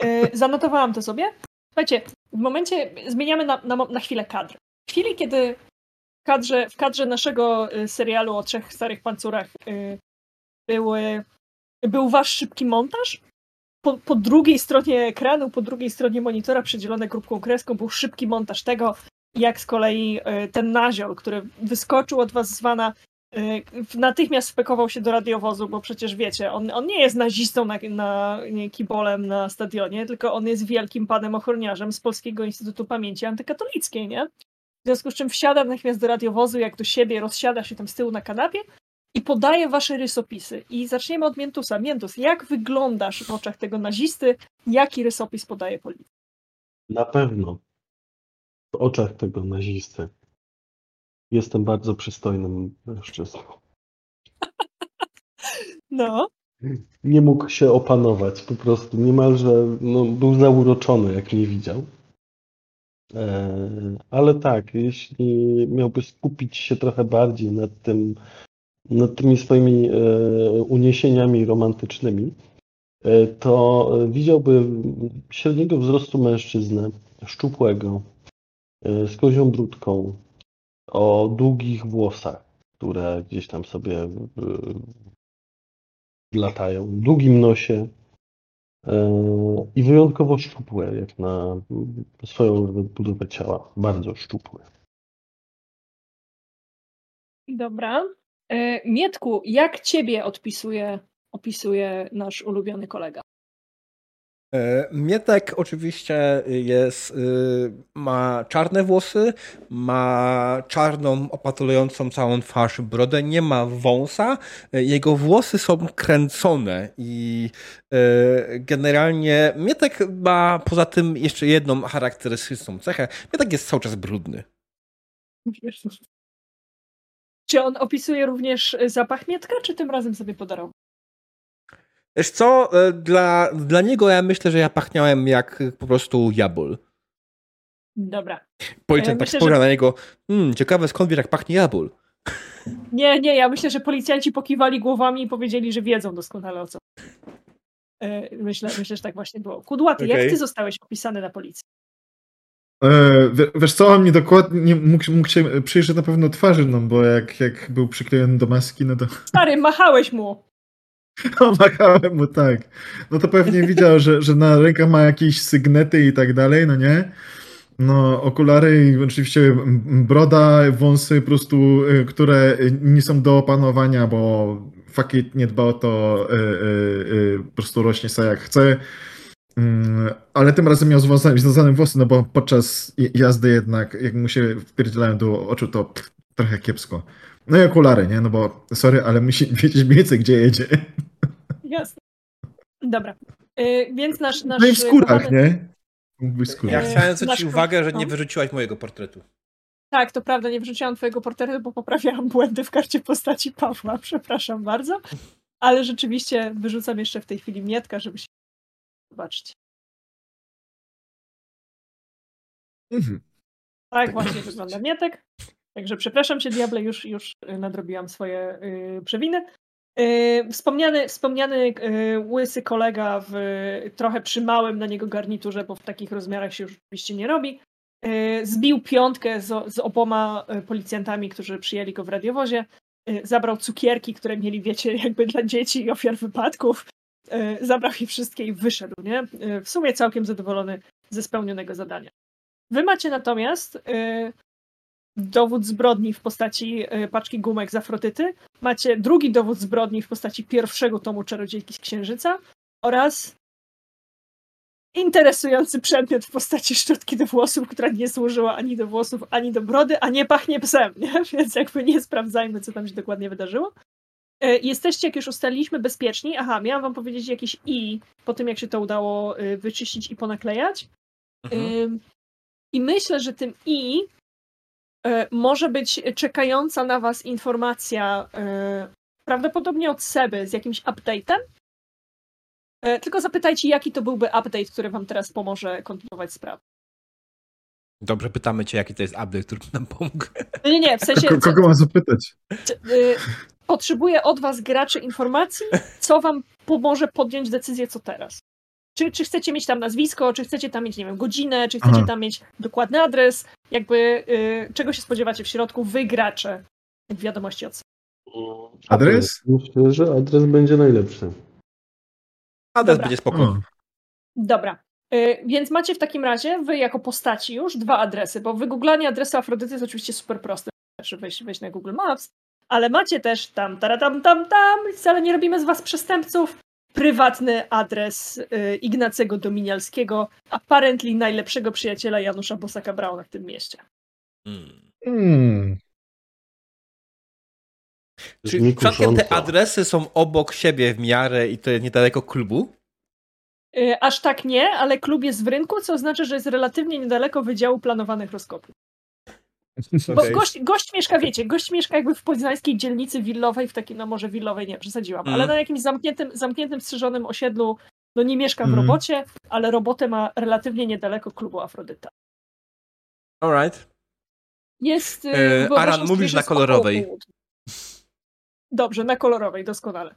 Speaker 2: y, zanotowałam to sobie. Słuchajcie, w momencie, zmieniamy na, na, na chwilę kadr. W chwili, kiedy w kadrze, w kadrze naszego y, serialu o trzech starych pancurach y, były, był wasz szybki montaż, po, po drugiej stronie ekranu, po drugiej stronie monitora przedzielone grupką kreską był szybki montaż tego, jak z kolei y, ten naziol, który wyskoczył od was z wana, y, natychmiast spekował się do radiowozu, bo przecież wiecie, on, on nie jest nazistą na, na nie, kibolem na stadionie, tylko on jest wielkim panem ochroniarzem z Polskiego Instytutu Pamięci Antykatolickiej, nie? W związku z czym wsiada natychmiast do radiowozu, jak do siebie, rozsiada się tam z tyłu na kanapie i podaje wasze rysopisy. I zaczniemy od Miętusa. Miętus, jak wyglądasz w oczach tego nazisty? Jaki rysopis podaje policja?
Speaker 4: Na pewno w oczach tego nazisty jestem bardzo przystojnym mężczyzną.
Speaker 2: No,
Speaker 4: Nie mógł się opanować, po prostu niemalże no, był zauroczony, jak mnie widział. E, ale tak, jeśli miałby skupić się trochę bardziej nad tym, nad tymi swoimi e, uniesieniami romantycznymi, e, to widziałby średniego wzrostu mężczyznę, szczupłego, e, z kozią brudką, o długich włosach, które gdzieś tam sobie latają, długim nosie i wyjątkowo szczupłe, jak na swoją budowę ciała. Bardzo szczupłe.
Speaker 2: dobra. E, Mietku, jak ciebie odpisuje, opisuje nasz ulubiony kolega?
Speaker 1: E, Mietek oczywiście jest, y, ma czarne włosy, ma czarną, opatulującą całą twarz brodę, nie ma wąsa. E, Jego włosy są kręcone i generalnie Mietek ma poza tym jeszcze jedną charakterystyczną cechę. Mietek jest cały czas brudny.
Speaker 2: Czy on opisuje również zapach Mietka, czy tym razem sobie podarował?
Speaker 1: Wiesz co, e, dla, dla niego ja myślę, że ja pachniałem jak po prostu jabol.
Speaker 2: Dobra.
Speaker 1: Policjant
Speaker 2: E,
Speaker 1: tak
Speaker 2: myślę,
Speaker 1: spojrzał
Speaker 2: że-
Speaker 1: na niego, hmm, ciekawe skąd wiesz jak pachnie jabol.
Speaker 2: Nie, nie, ja myślę, że policjanci pokiwali głowami i powiedzieli, że wiedzą doskonale o co. E, Myślę, myślę, że tak właśnie było. Kudłaty,
Speaker 1: Okej.
Speaker 2: jak ty zostałeś opisany na policji?
Speaker 3: E, wie- wiesz co, on mi dokładnie mógł, mógł się przyjrzeć na pewno twarzy, no bo jak, jak był przyklejony do maski, no to
Speaker 2: Stary, machałeś mu.
Speaker 3: Pomagałem mu tak. No to pewnie widział, że, że na rękach ma jakieś sygnety i tak dalej, no nie? No, okulary i oczywiście broda, wąsy po prostu, y, które nie są do opanowania, bo fakit nie dba o to, y, y, po prostu rośnie sobie jak chce. Mm, Ale tym razem miał związane, związane włosy, no bo podczas jazdy jednak, jak mu się wpierdzielają do oczu, to pff, trochę kiepsko. No i okulary, nie? No bo, sorry, ale musi wiedzieć mniej więcej, gdzie jedzie.
Speaker 2: Jasne. Dobra. E, Więc nasz... nasz
Speaker 3: No i w skórach, nie? Mógł być w
Speaker 1: Ja chciałem zwrócić
Speaker 2: nasz-
Speaker 1: uwagę, że
Speaker 2: no.
Speaker 1: nie wyrzuciłaś mojego portretu.
Speaker 2: Tak, to prawda, nie wrzuciłam twojego portretu, bo poprawiałam błędy w karcie postaci Pawła. Przepraszam bardzo. Ale rzeczywiście wyrzucam jeszcze w tej chwili Mietka, żeby się zobaczyć.
Speaker 3: Mhm.
Speaker 2: Tak właśnie wygląda Mietek. Także przepraszam cię, Diable, już, już y, nadrobiłam swoje y, przewiny. Y, wspomniany wspomniany y, łysy kolega w trochę przymałym na niego garniturze, bo w takich rozmiarach się już oczywiście nie robi, y, zbił piątkę z, z oboma y, policjantami, którzy przyjęli go w radiowozie. Zabrał cukierki, które mieli, wiecie, jakby dla dzieci i ofiar wypadków. Y, zabrał je wszystkie i wyszedł, nie? Y, w sumie całkiem zadowolony ze spełnionego zadania. Wy macie natomiast y, dowód zbrodni w postaci paczki gumek z afrotyty, macie drugi dowód zbrodni w postaci pierwszego tomu Czarodziejki z Księżyca oraz interesujący przedmiot w postaci szczotki do włosów, która nie służyła ani do włosów, ani do brody, a nie pachnie psem, nie? więc jakby nie sprawdzajmy, co tam się dokładnie wydarzyło. Y, Jesteście, jak już ustaliliśmy, bezpieczni. Aha, miałam wam powiedzieć jakieś i po tym, jak się to udało y, wyczyścić i ponaklejać.
Speaker 1: Mhm.
Speaker 2: I myślę, że tym i e, może być czekająca na Was informacja, e, prawdopodobnie od Seby z jakimś update'em. E, Tylko zapytajcie, jaki to byłby update, który Wam teraz pomoże kontynuować sprawę.
Speaker 1: Dobrze, pytamy cię, jaki to jest update, który nam pomógł.
Speaker 2: No nie, nie, w sensie.
Speaker 3: Ko- kogo mam zapytać?
Speaker 2: y, potrzebuję od was graczy informacji, co wam pomoże podjąć decyzję, co teraz. Czy, czy chcecie mieć tam nazwisko, czy chcecie tam mieć, nie wiem, godzinę, czy chcecie
Speaker 3: Aha.
Speaker 2: tam mieć dokładny adres, jakby y, czego się spodziewacie w środku, wy gracze w wiadomości od
Speaker 3: Adres?
Speaker 4: Myślę, że adres będzie najlepszy.
Speaker 1: Adres
Speaker 2: Dobra.
Speaker 1: będzie spoko.
Speaker 3: O,
Speaker 2: Dobra. Y, Więc macie w takim razie, wy jako postaci już, dwa adresy, bo wygooglanie adresu Afrodyty jest oczywiście super proste. Wystarczy wejść, wejść na Google Maps, ale macie też tam, taratam, tam, tam, wcale nie robimy z was przestępców, prywatny adres y, Ignacego Dominialskiego, apparently najlepszego przyjaciela Janusza Bosaka Brauna w tym mieście.
Speaker 1: Hmm.
Speaker 3: Hmm.
Speaker 1: Czy te adresy są obok siebie w miarę i to jest niedaleko klubu?
Speaker 2: Y, Aż tak nie, ale klub jest w rynku, co oznacza, że jest relatywnie niedaleko Wydziału Planowanych Rozkopów. Bo
Speaker 1: Okej.
Speaker 2: gość, gość mieszka, wiecie, gość mieszka jakby w poznańskiej dzielnicy willowej, w takiej, no może willowej nie, przesadziłam,
Speaker 1: Mm.
Speaker 2: ale na jakimś zamkniętym, zamkniętym, strzeżonym osiedlu, no nie mieszka w
Speaker 3: Mm.
Speaker 2: robocie, ale robotę ma relatywnie niedaleko klubu Afrodyta.
Speaker 1: Alright.
Speaker 2: Jest... y,
Speaker 1: E,
Speaker 2: wyobrażam
Speaker 1: Aran, mówisz na kolorowej.
Speaker 2: Dobrze, na kolorowej, doskonale.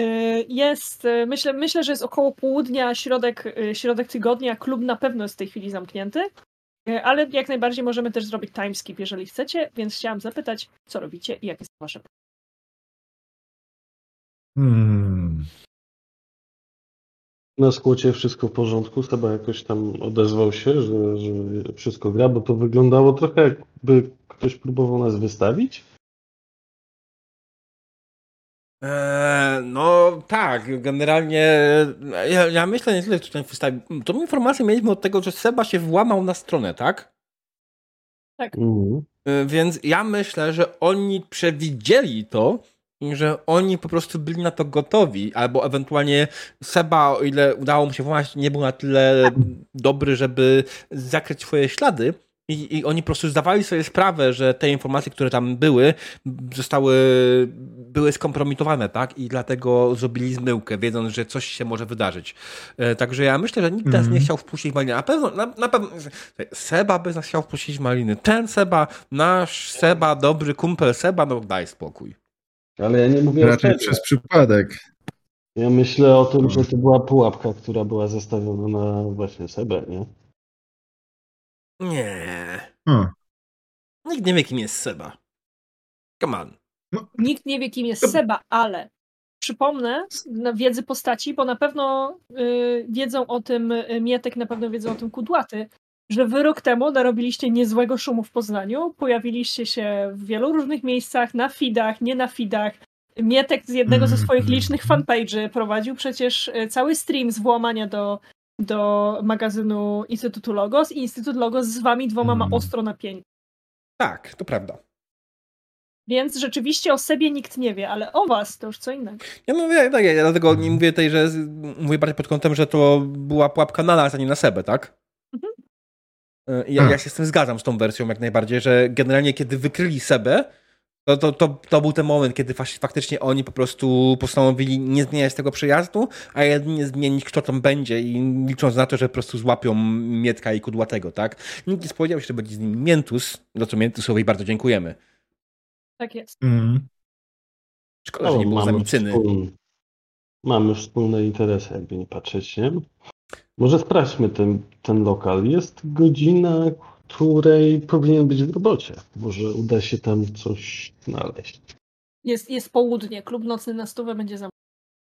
Speaker 2: Y, Jest, y, myślę, myślę, że jest około południa, środek, y, środek tygodnia. Klub na pewno jest w tej chwili zamknięty, ale jak najbardziej możemy też zrobić timeskip, jeżeli chcecie, więc chciałam zapytać, co robicie i jakie są wasze
Speaker 3: Hmm.
Speaker 4: Na skłocie wszystko w porządku. Seba jakoś tam odezwał się, że, że wszystko gra, bo to wyglądało trochę jakby ktoś próbował nas wystawić.
Speaker 1: Eee, no tak, generalnie ja, ja myślę nie tyle, czy ten wystawił. Tą informację mieliśmy od tego, że Seba się włamał na stronę, tak?
Speaker 4: Mhm.
Speaker 1: E, Więc ja myślę, że oni przewidzieli to że oni po prostu byli na to gotowi, albo ewentualnie Seba, o ile udało mu się włamać, nie był na tyle dobry, żeby zakryć swoje ślady. I, I oni po prostu zdawali sobie sprawę, że te informacje, które tam były, zostały były skompromitowane, tak? I dlatego zrobili zmyłkę, wiedząc, że coś się może wydarzyć. E, także ja myślę, że nikt nas
Speaker 3: Mhm.
Speaker 1: nie chciał wpuścić maliny. Na pewno, na, na pewno Seba by nas chciał wpuścić maliny. Ten Seba, nasz Seba, dobry kumpel Seba, no daj spokój.
Speaker 4: Ale ja nie mówię o
Speaker 3: Raczej
Speaker 4: Sebie.
Speaker 3: przez przypadek.
Speaker 4: Ja myślę o tym, że to była pułapka, która była zastawiona na właśnie Sebę, nie?
Speaker 1: Nie.
Speaker 3: O.
Speaker 1: Nikt nie wie, kim jest Seba. Come on.
Speaker 2: Nikt nie wie, kim jest Seba, ale przypomnę na wiedzy postaci, bo na pewno y, wiedzą o tym y, Mietek, na pewno wiedzą o tym Kudłaty, że wy rok temu narobiliście niezłego szumu w Poznaniu, pojawiliście się w wielu różnych miejscach, na feedach, nie na feedach. Mietek z jednego ze swoich
Speaker 3: Mhm.
Speaker 2: licznych fanpage'y prowadził przecież y, cały stream z włamania do, do magazynu Instytutu Logos i Instytut Logos z wami dwoma ma
Speaker 3: Mhm.
Speaker 2: ostro napięcie.
Speaker 1: Tak, to prawda.
Speaker 2: Więc rzeczywiście o sobie nikt nie wie, ale o was to już co innego.
Speaker 1: Ja mówię, tak, ja dlatego nie mówię tej, że mówię bardziej pod kątem, że to była pułapka na nas, a nie na Sebę, tak?
Speaker 2: Mhm.
Speaker 1: E, Ja, ja się z tym zgadzam, z tą wersją jak najbardziej, że generalnie kiedy wykryli Sebę, to, to, to, to był ten moment, kiedy faktycznie oni po prostu postanowili nie zmieniać tego przyjazdu, a jedynie zmienić, kto tam będzie i licząc na to, że po prostu złapią Mietka i Kudłatego, tak? Nikt nie spodziewał się, że będzie z nimi Mientus, za co Mientusowi bardzo dziękujemy.
Speaker 2: Tak jest.
Speaker 3: Mm.
Speaker 1: Szkoda, że nie było z nami cyny.
Speaker 4: wspólny, mamy wspólne interesy, jakby nie patrzeć, nie? Może sprawdźmy ten, ten lokal. Jest godzina, której powinien być w robocie. Może uda się tam coś znaleźć.
Speaker 2: Jest, jest południe, klub nocny na stówę będzie za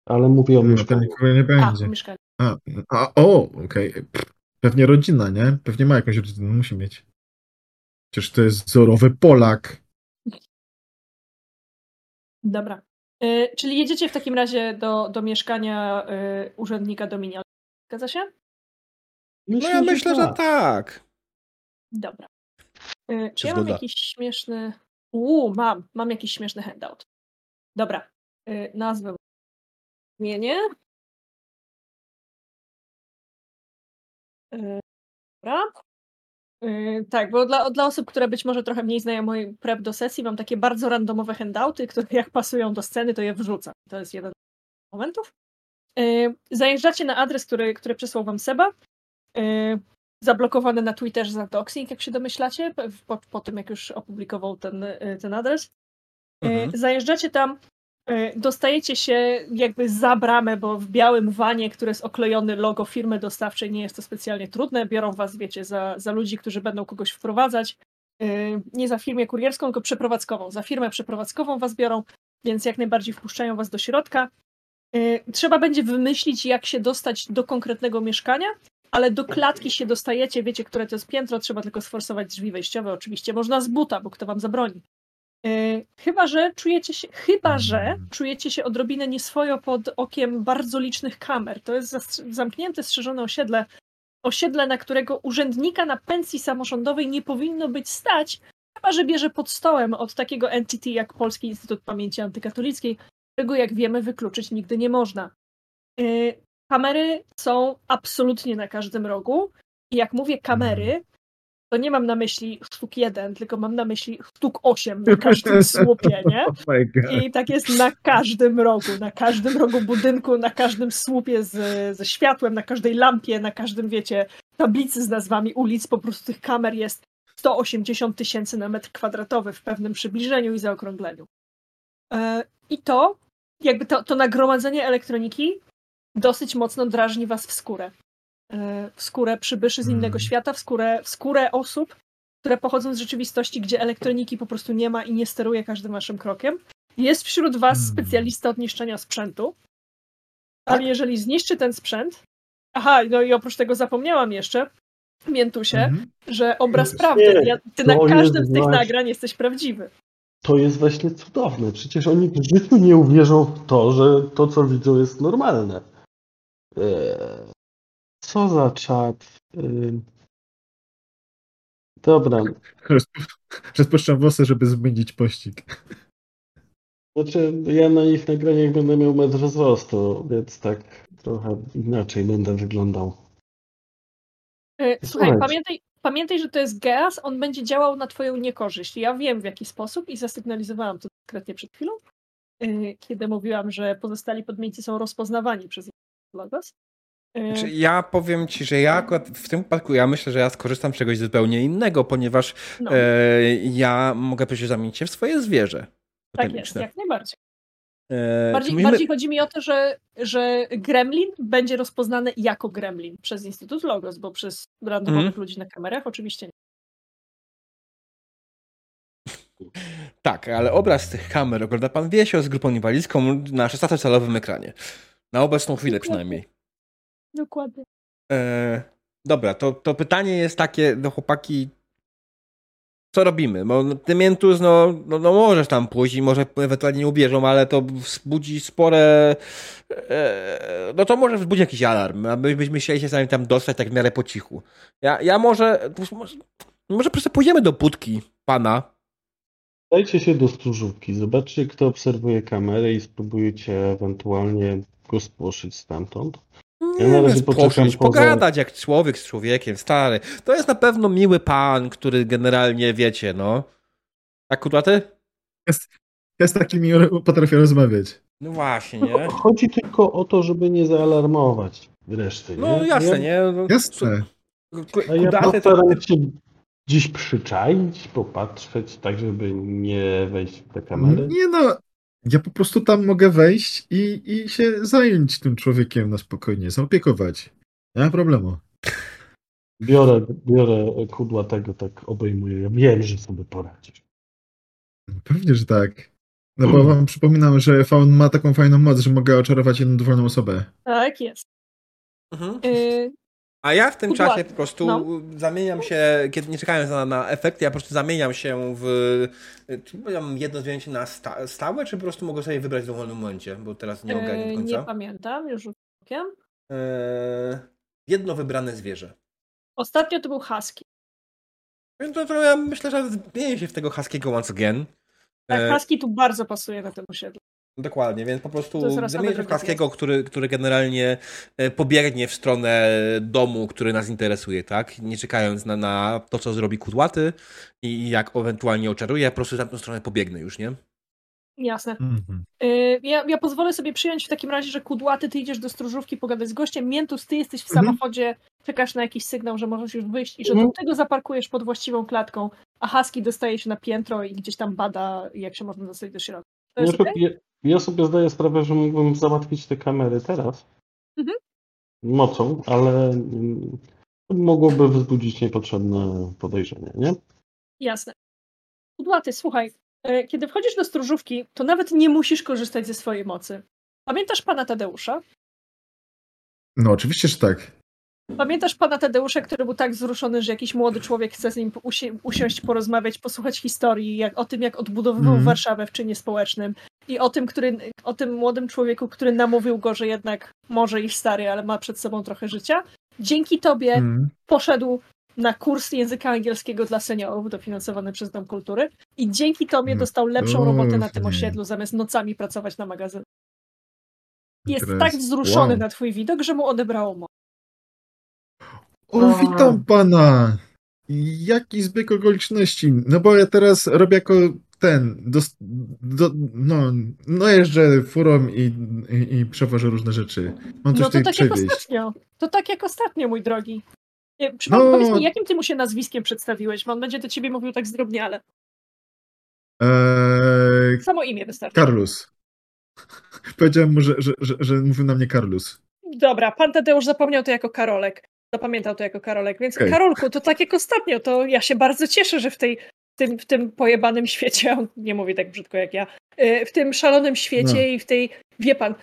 Speaker 4: Ale mówię o
Speaker 3: No
Speaker 4: mieszkaniu.
Speaker 3: nie
Speaker 2: A,
Speaker 3: będzie.
Speaker 2: mieszkanie.
Speaker 3: A, a o, okej. Pff, Pewnie rodzina, nie? Pewnie ma jakąś rodzinę, musi mieć. Przecież to jest wzorowy Polak.
Speaker 2: Dobra. Y, czyli jedziecie w takim razie do, do mieszkania y, urzędnika Dominia. Zgadza się?
Speaker 1: No ja myślę, że tak.
Speaker 2: Dobra. Czy
Speaker 1: Się
Speaker 2: ja mam jakiś śmieszny... Uuu, mam. Mam jakiś śmieszny handout. Dobra. Y, nazwę zmienię. Y, Dobra. Tak, bo dla, dla osób, które być może trochę mniej znają mój prep do sesji, mam takie bardzo randomowe handouty, które jak pasują do sceny, to je wrzucam. To jest jeden z momentów. Zajeżdżacie na adres, który, który przesłał wam Seba. Y, Zablokowany na Twitterze za doxing, jak się domyślacie, po, po tym jak już opublikował ten, y, ten adres. E,
Speaker 1: Mhm.
Speaker 2: Zajeżdżacie tam, e, dostajecie się jakby za bramę, bo w białym wanie, które jest oklejony logo firmy dostawczej, nie jest to specjalnie trudne. Biorą was, wiecie, za, za ludzi, którzy będą kogoś wprowadzać. Nie za firmę kurierską, tylko przeprowadzkową. Za firmę przeprowadzkową was biorą, więc jak najbardziej wpuszczają was do środka. Trzeba będzie wymyślić, jak się dostać do konkretnego mieszkania, ale do klatki się dostajecie, wiecie, które to jest piętro, trzeba tylko sforsować drzwi wejściowe. Oczywiście można z buta, bo kto wam zabroni. Yy, Chyba, że czujecie się, chyba, że czujecie się odrobinę nieswojo pod okiem bardzo licznych kamer. To jest zamknięte, strzeżone osiedle, osiedle, na którego urzędnika na pensji samorządowej nie powinno być stać, chyba, że bierze pod stołem od takiego entity jak Polski Instytut Pamięci Antykatolickiej, którego jak wiemy wykluczyć nigdy nie można. Yy, Kamery są absolutnie na każdym rogu i jak mówię kamery, to nie mam na myśli sztuk jeden, tylko mam na myśli sztuk osiem na każdym słupie, nie?
Speaker 3: Oh.
Speaker 2: I tak jest na każdym rogu, na każdym rogu budynku, na każdym słupie z, ze światłem, na każdej lampie, na każdym, wiecie, tablicy z nazwami ulic, po prostu tych kamer jest 180 tysięcy na metr kwadratowy w pewnym przybliżeniu i zaokrągleniu. E, I to, jakby to, to nagromadzenie elektroniki dosyć mocno drażni was w skórę. E, W skórę przybyszy z innego
Speaker 3: Mm.
Speaker 2: świata, w skórę, w skórę osób, które pochodzą z rzeczywistości, gdzie elektroniki po prostu nie ma i nie steruje każdym waszym krokiem. Jest wśród was
Speaker 3: Hmm.
Speaker 2: specjalista od niszczenia sprzętu, ale
Speaker 1: Tak?
Speaker 2: jeżeli zniszczy ten sprzęt. Aha, no i oprócz tego zapomniałam jeszcze, Miętusie,
Speaker 3: Mhm.
Speaker 2: że obraz
Speaker 4: Nie,
Speaker 2: prawdy. Ja, ty na każdym z tych
Speaker 4: właśnie-
Speaker 2: nagrań jesteś prawdziwy.
Speaker 4: To jest właśnie cudowne. Przecież oni w życiu nie uwierzą w to, że to, co widzą, jest normalne. Eee, co za czat. Eee, dobra.
Speaker 3: Rozpuszczam włosy, żeby zmienić pościg.
Speaker 4: Znaczy, ja na ich nagraniach będę miał metr wzrostu, więc tak trochę inaczej będę wyglądał.
Speaker 2: E, Słuchaj,
Speaker 4: Słuchajcie.
Speaker 2: pamiętaj, pamiętaj, że to jest geas, on będzie działał na twoją niekorzyść. Ja wiem w jaki sposób i zasygnalizowałam to dyskretnie przed chwilą, e, kiedy mówiłam, że pozostali podmieńcy są rozpoznawani przez logos.
Speaker 1: Znaczy, ja powiem ci, że ja akurat w tym przypadku ja myślę, że ja skorzystam z czegoś zupełnie innego, ponieważ
Speaker 2: no,
Speaker 1: e, ja mogę przecież zamienić się w swoje zwierzę.
Speaker 2: tak jest, jak najbardziej.
Speaker 1: E,
Speaker 2: Bardziej,
Speaker 1: myślimy-
Speaker 2: bardziej chodzi mi o to, że, że gremlin będzie rozpoznany jako gremlin przez Instytut Logos, bo przez randomowych
Speaker 1: Mhm.
Speaker 2: ludzi na kamerach oczywiście nie.
Speaker 1: Tak, ale obraz tych kamer ogląda pan Wiesio z grupą inwalidzką na 16-calowym ekranie. Na obecną chwilę przynajmniej.
Speaker 2: Dokładnie.
Speaker 1: E, dobra, to, to pytanie jest takie do chłopaki. Co robimy? Bo ty Miętus, no, no, no możesz tam pójść i może ewentualnie nie uwierzą, ale to wzbudzi spore... E, no to może wzbudzi jakiś alarm, abyśmy chcieli się sami tam dostać tak w miarę po cichu. Ja, ja może, może... Może po prostu pójdziemy do budki pana.
Speaker 4: Dajcie się do stróżówki, zobaczcie, kto obserwuje kamerę i spróbujcie ewentualnie go spłoszyć stamtąd. Ja
Speaker 1: Nie, poszlić,
Speaker 4: poza-
Speaker 1: pogadać jak człowiek z człowiekiem, stary. To jest na pewno miły pan, który generalnie wiecie, no. Tak, kurwa ty?
Speaker 3: Ja z takimi potrafię rozmawiać.
Speaker 1: No właśnie, nie?
Speaker 4: Chodzi tylko o to, żeby nie zaalarmować reszty.
Speaker 1: No
Speaker 4: nie?
Speaker 1: jasne,
Speaker 4: ja,
Speaker 1: nie? No,
Speaker 3: Jasne.
Speaker 4: A ja postaram się dziś przyczaić, popatrzeć, tak żeby nie wejść w te kamery.
Speaker 3: Nie no, ja po prostu tam mogę wejść i, i się zająć tym człowiekiem na spokojnie, zaopiekować. Nie ma problemu.
Speaker 4: Biorę, biorę kudła tego, tak obejmuję. Ja wiem, że sobie poradzisz.
Speaker 3: Pewnie, że tak. No bo wam przypominam, że Faun ma taką fajną moc, że mogę oczarować jedną dowolną osobę.
Speaker 2: Tak jest.
Speaker 1: Mhm.
Speaker 2: Yy,
Speaker 1: A ja w tym czasie po prostu
Speaker 2: no.
Speaker 1: zamieniam się, kiedy nie czekając na, na efekt, ja po prostu zamieniam się w. Czy mam jedno zdjęcie na sta, stałe, czy po prostu mogę sobie wybrać w dowolnym momencie, bo teraz nie ogarniam
Speaker 2: yy,
Speaker 1: do
Speaker 2: nie
Speaker 1: końca.
Speaker 2: pamiętam, już okiem.
Speaker 1: Eee, jedno wybrane zwierzę.
Speaker 2: Ostatnio to był husky.
Speaker 1: Więc to, to ja myślę, że zmienię się w tego Huskiego once again.
Speaker 2: Tak,
Speaker 1: E,
Speaker 2: husky tu bardzo pasuje na tym osiedlu.
Speaker 1: Dokładnie, więc po prostu
Speaker 2: dobrego
Speaker 1: Huskiego, który, który generalnie e, pobiegnie w stronę domu, który nas interesuje, tak? Nie czekając na, na to, co zrobi kudłaty i jak ewentualnie oczaruje, po prostu w tamtą stronę pobiegnę już, nie?
Speaker 2: Jasne.
Speaker 3: Mhm.
Speaker 2: Yy, ja, ja pozwolę sobie przyjąć w takim razie, że kudłaty, ty idziesz do stróżówki pogadać z gościem, Miętus, ty jesteś w
Speaker 3: Mhm.
Speaker 2: samochodzie, czekasz na jakiś sygnał, że możesz już wyjść i że
Speaker 4: Mhm.
Speaker 2: do tego zaparkujesz pod właściwą klatką, a Husky dostaje się na piętro i gdzieś tam bada, jak się można dostać do środka.
Speaker 4: Ja ja sobie zdaję sprawę, że mógłbym załatwić te kamery teraz
Speaker 2: Mhm.
Speaker 4: mocą, ale mm, mogłoby wzbudzić niepotrzebne podejrzenia, nie?
Speaker 2: Jasne. Kudłaty, słuchaj, e, kiedy wchodzisz do stróżówki, to nawet nie musisz korzystać ze swojej mocy. Pamiętasz pana Tadeusza?
Speaker 3: No, oczywiście, że tak.
Speaker 2: Pamiętasz pana Tadeusza, który był tak wzruszony, że jakiś młody człowiek chce z nim usi- usiąść, porozmawiać, posłuchać historii, jak, o tym, jak odbudowywał
Speaker 3: Mhm.
Speaker 2: Warszawę w czynie społecznym i o tym, który, o tym młodym człowieku, który namówił go, że jednak może iść stary, ale ma przed sobą trochę życia. Dzięki tobie
Speaker 3: Mm.
Speaker 2: poszedł na kurs języka angielskiego dla seniorów, dofinansowany przez Dom Kultury i dzięki tobie
Speaker 3: No
Speaker 2: dostał lepszą robotę na tym osiedlu, zamiast nocami pracować na magazynie. Jest tak wzruszony
Speaker 3: wow.
Speaker 2: na twój widok, że mu odebrało moc.
Speaker 3: O, witam pana! Jaki zbieg okoliczności? No bo ja teraz robię jako ten, dos, do, no, no jeżdżę furą i, i, i przewożę różne rzeczy. Mam coś
Speaker 2: No to tak jak ostatnio. To tak jak ostatnio, mój drogi. Nie, Przypom-
Speaker 3: No.
Speaker 2: Powiedz mi, jakim ty mu się nazwiskiem przedstawiłeś? Bo on będzie do ciebie mówił tak zdrobniale.
Speaker 3: Eee,
Speaker 2: Samo imię wystarczy.
Speaker 3: Carlos. Powiedziałem mu, że, że, że, że mówił na mnie Carlos.
Speaker 2: Dobra, pan Tadeusz zapomniał to jako Karolek. Zapamiętał to jako Karolek. Więc
Speaker 3: Okej.
Speaker 2: Karolku, to tak jak ostatnio, to ja się bardzo cieszę, że w, tej, w, tym, w tym pojebanym świecie, on nie mówi tak brzydko jak ja, y, w tym szalonym świecie
Speaker 3: No.
Speaker 2: i w tej, wie pan,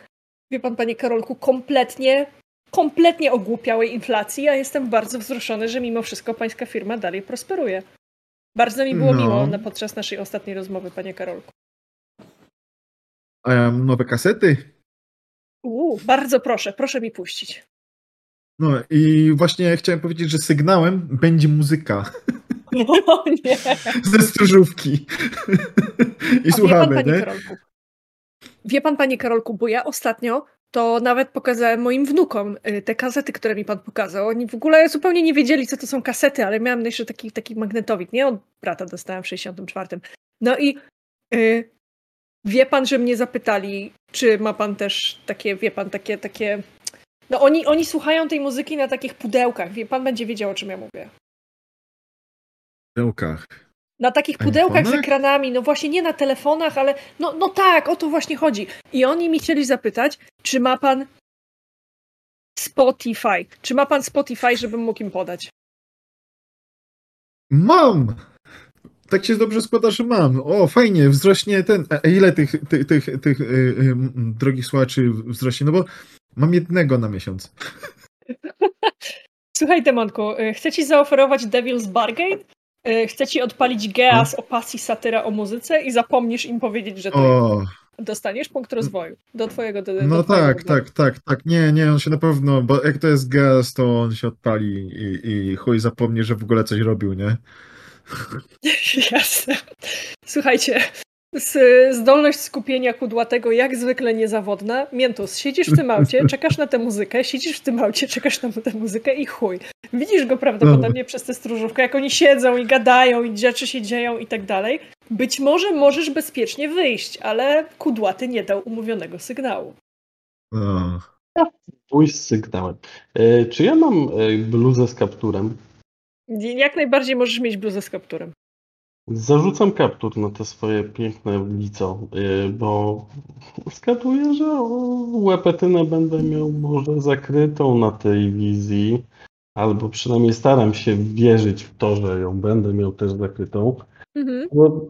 Speaker 2: wie pan, panie Karolku, kompletnie, kompletnie ogłupiałej inflacji, ja jestem bardzo wzruszony, że mimo wszystko pańska firma dalej prosperuje. Bardzo mi było
Speaker 3: No.
Speaker 2: miło na, podczas naszej ostatniej rozmowy, panie Karolku.
Speaker 3: A ja mam nowe kasety.
Speaker 2: Uuu, bardzo proszę, proszę mi puścić.
Speaker 3: No i właśnie chciałem powiedzieć, że sygnałem będzie muzyka
Speaker 2: O nie.
Speaker 3: ze stróżówki. I
Speaker 2: A wie pan,
Speaker 3: słuchamy, nie?
Speaker 2: Karolku? Wie pan, panie Karolku, bo ja ostatnio to nawet pokazałem moim wnukom y, te kasety, które mi pan pokazał. Oni w ogóle zupełnie nie wiedzieli, co to są kasety, ale miałem jeszcze taki, taki magnetowid, nie? Od brata dostałem w 64. No i y, wie pan, że mnie zapytali, czy ma pan też takie, wie pan, takie, takie... No oni, oni słuchają tej muzyki na takich pudełkach. Wie pan będzie wiedział, o czym ja mówię.
Speaker 3: Pudełkach.
Speaker 2: Na takich pudełkach z ekranami, no właśnie nie na telefonach, ale no, no tak, o to właśnie chodzi. I oni mi chcieli zapytać, czy ma pan Spotify? Czy ma pan Spotify, żebym mógł im podać?
Speaker 3: Mam! Tak się dobrze składa, że mam. O, fajnie, wzrośnie ten. A ile tych, tych, tych, tych y, y, m, drogich słuchaczy wzrośnie? No bo mam jednego na miesiąc.
Speaker 2: Słuchaj, Demonku, y, chcę ci zaoferować Devil's Bargain. y, Chcę ci odpalić Geas o pasji satyra o muzyce i zapomnisz im powiedzieć, że to
Speaker 3: O,
Speaker 2: dostaniesz punkt rozwoju do twojego do, do
Speaker 3: no
Speaker 2: twojego
Speaker 3: tak, tak, tak, tak. Nie, nie, on się na pewno, bo jak to jest gaz, to on się odpali i, i chuj zapomni, że w ogóle coś robił, nie?
Speaker 2: Jasne. Słuchajcie, zdolność skupienia kudłatego jak zwykle niezawodna. Miętus, siedzisz w tym aucie, czekasz na tę muzykę, siedzisz w tym aucie, czekasz na tę muzykę i chuj. Widzisz go prawdopodobnie przez tę stróżówkę, jak oni siedzą i gadają i rzeczy się dzieją i tak dalej. Być może możesz bezpiecznie wyjść, ale kudłaty nie dał umówionego sygnału.
Speaker 3: No.
Speaker 4: Pójść z sygnałem. E, czy ja mam e, bluzę z kapturem?
Speaker 2: Jak najbardziej możesz mieć bluzę z kapturem.
Speaker 4: Zarzucam kaptur na te swoje piękne lico, e, bo zgaduję, że łepetynę będę miał może zakrytą na tej wizji, albo przynajmniej staram się wierzyć w to, że ją będę miał też zakrytą.
Speaker 2: Mhm.
Speaker 4: Bo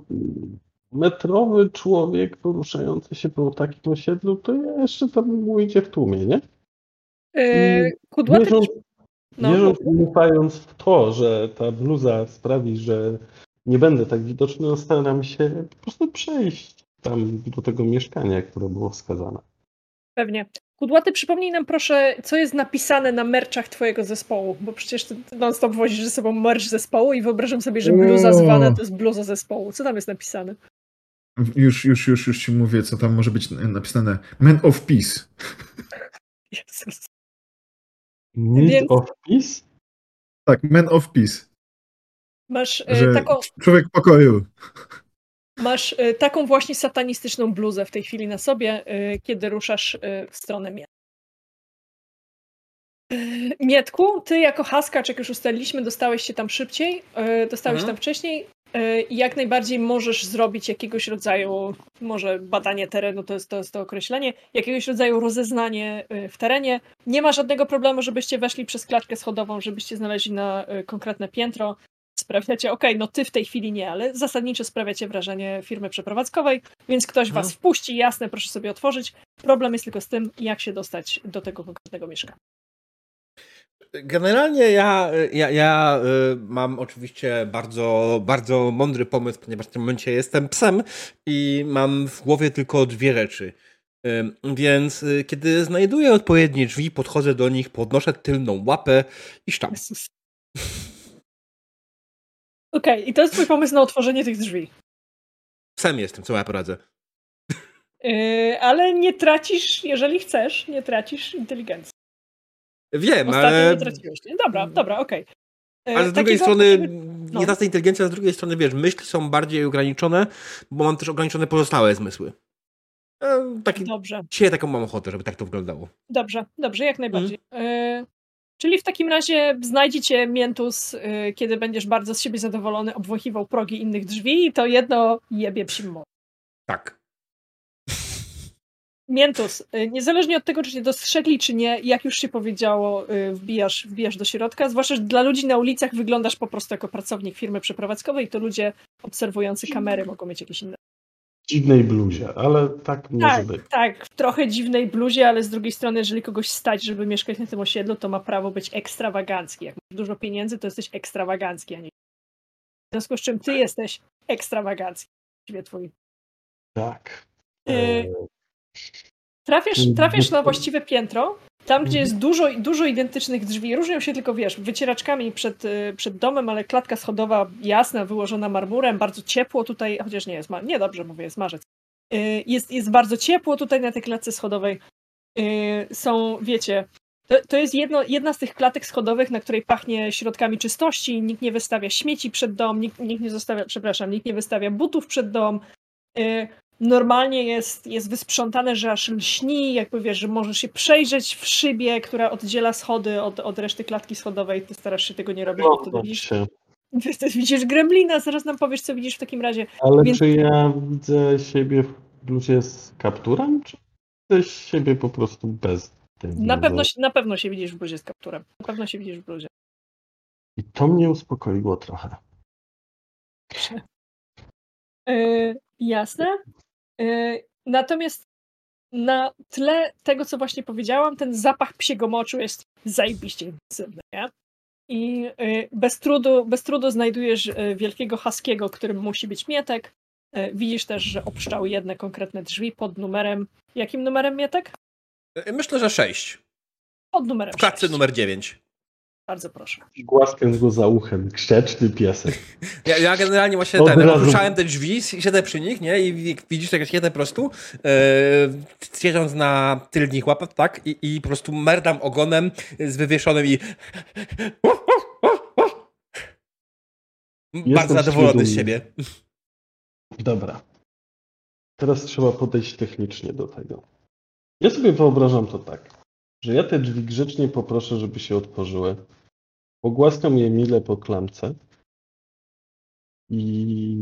Speaker 4: metrowy człowiek poruszający się po takim osiedlu, to jeszcze tam ujdzie w tłumie, nie?
Speaker 2: Yy, kudłaty...
Speaker 4: Wierząc,
Speaker 2: No.
Speaker 4: wierząc i ufając w to, że ta bluza sprawi, że nie będę tak widoczny, staram się po prostu przejść tam do tego mieszkania, które było wskazane.
Speaker 2: Pewnie. Kudłaty, przypomnij nam proszę, co jest napisane na merczach twojego zespołu, bo przecież ty non-stop wozisz ze sobą merch zespołu i wyobrażam sobie, że bluza
Speaker 3: O.
Speaker 2: zwana to jest bluza zespołu. Co tam jest napisane?
Speaker 3: Już, już, już, już ci mówię, co tam może być napisane. Man of Peace.
Speaker 2: Jezus.
Speaker 4: Need
Speaker 2: Więc-
Speaker 4: of peace?
Speaker 3: Tak, Man of Peace.
Speaker 2: Masz, e,
Speaker 3: Że
Speaker 2: taką,
Speaker 3: człowiek pokoju.
Speaker 2: masz e, taką właśnie satanistyczną bluzę w tej chwili na sobie, e, kiedy ruszasz w stronę miasta. E, Mietku, ty jako haskacz, jak już ustaliliśmy, dostałeś się tam szybciej, dostałeś
Speaker 1: Mhm.
Speaker 2: tam wcześniej. y, jak najbardziej możesz zrobić jakiegoś rodzaju, może badanie terenu to jest, to jest to określenie, jakiegoś rodzaju rozeznanie w terenie. Nie ma żadnego problemu, żebyście weszli przez klatkę schodową, żebyście znaleźli na konkretne piętro. Sprawiacie, ok, no ty w tej chwili nie, ale zasadniczo sprawiacie wrażenie firmy przeprowadzkowej, więc ktoś was wpuści, jasne, proszę sobie otworzyć. Problem jest tylko z tym, jak się dostać do tego konkretnego mieszkania.
Speaker 1: Generalnie ja, ja, ja y, mam oczywiście bardzo, bardzo mądry pomysł, ponieważ w tym momencie jestem psem i mam w głowie tylko dwie rzeczy. Y, więc y, kiedy znajduję odpowiednie drzwi, podchodzę do nich, podnoszę tylną łapę i szczam.
Speaker 2: Okej, i to jest twój pomysł na otworzenie tych drzwi.
Speaker 1: Psem jestem, co ja poradzę.
Speaker 2: Yy, ale nie tracisz, jeżeli chcesz, nie tracisz inteligencji.
Speaker 1: Wiem,
Speaker 2: Ostatnio
Speaker 1: ale...
Speaker 2: nie traciłeś. Nie? Dobra, dobra, okej. Yy,
Speaker 1: Ale z drugiej strony
Speaker 2: no.
Speaker 1: nie tracę inteligencji, a z drugiej strony, wiesz, myśli są bardziej ograniczone, bo mam też ograniczone pozostałe zmysły. E, Taki,
Speaker 2: Dobrze,
Speaker 1: dzisiaj taką mam ochotę, żeby tak to wyglądało.
Speaker 2: dobrze, dobrze, jak najbardziej.
Speaker 1: Mhm.
Speaker 2: Czyli w takim razie znajdzie cię Mientus, yy, kiedy będziesz bardzo z siebie zadowolony, obwąchiwał progi innych drzwi i to jedno jebie psim
Speaker 1: Tak.
Speaker 2: Mientus, y, niezależnie od tego, czy cię dostrzegli, czy nie, jak już się powiedziało, y, wbijasz, wbijasz do środka. Zwłaszcza, że dla ludzi na ulicach wyglądasz po prostu jako pracownik firmy przeprowadzkowej, to ludzie obserwujący kamery mogą mieć jakieś inne.
Speaker 4: Dziwnej bluzie, ale tak może
Speaker 2: Tak,
Speaker 4: być.
Speaker 2: tak, w trochę dziwnej bluzie, ale z drugiej strony, jeżeli kogoś stać, żeby mieszkać na tym osiedlu, to ma prawo być ekstrawagancki. Jak masz dużo pieniędzy, to jesteś ekstrawagancki, a nie. W związku z czym ty jesteś ekstrawagancki. Twój
Speaker 4: Tak.
Speaker 2: Y,
Speaker 4: E,
Speaker 2: Trafiasz,
Speaker 4: Mhm.
Speaker 2: trafiasz na właściwe piętro, tam gdzie jest dużo, dużo identycznych drzwi. Różnią się tylko, wiesz, wycieraczkami przed, y, przed domem, ale klatka schodowa jasna, wyłożona marmurem, bardzo ciepło tutaj, chociaż nie jest, nie dobrze mówię, jest marzec. Y, Jest, jest bardzo ciepło tutaj na tej klatce schodowej. Y, Są, wiecie, to, to jest jedno, jedna z tych klatek schodowych, na której pachnie środkami czystości, nikt nie wystawia śmieci przed dom, nikt, nikt nie zostawia, przepraszam, nikt nie wystawia butów przed dom. Normalnie jest, jest wysprzątane, że aż lśni, jakby wiesz, że możesz się przejrzeć w szybie, która oddziela schody od, od reszty klatki schodowej. Ty starasz się tego nie robić, bo wtedy widzisz, widzisz gremlina, zaraz nam powiesz, co widzisz w takim razie.
Speaker 4: Ale
Speaker 2: Więc-
Speaker 4: czy ja widzę siebie w bluzie z kapturem, czy widzę siebie po prostu bez tej
Speaker 2: Na
Speaker 4: bluzy?
Speaker 2: pewno, się- na pewno się widzisz w bluzie z kapturem. Na pewno się widzisz w bluzie.
Speaker 4: I to mnie uspokoiło trochę.
Speaker 2: Yy, jasne. Yy, natomiast na tle tego, co właśnie powiedziałam, ten zapach psiego moczu jest zajebiście intensywny, nie? I yy, bez trudu, bez trudu znajdujesz yy, wielkiego haskiego, którym musi być mietek. Widzisz też, że obszczał jedne konkretne drzwi pod numerem. Jakim numerem mietek?
Speaker 1: Myślę, że 6.
Speaker 2: Pod numerem
Speaker 1: W klatce
Speaker 2: sześć.
Speaker 1: numer 9.
Speaker 2: Bardzo proszę.
Speaker 4: Głaskam go za uchem, grzeczny piesek.
Speaker 1: Ja, ja generalnie właśnie
Speaker 4: Od
Speaker 1: ten,
Speaker 4: razu.
Speaker 1: otwierałem te drzwi, siedzę przy nich, nie? I wi- widzisz tak jak siedzę po prostu, siedząc na tylnych łapach, tak? I, I po prostu merdam ogonem z wywieszonym i... Bardzo zadowolony z siebie.
Speaker 4: Dobra. Teraz trzeba podejść technicznie do tego. Ja sobie wyobrażam to tak, że ja te drzwi grzecznie poproszę, żeby się otworzyły. Pogłaskam je mile po klamce i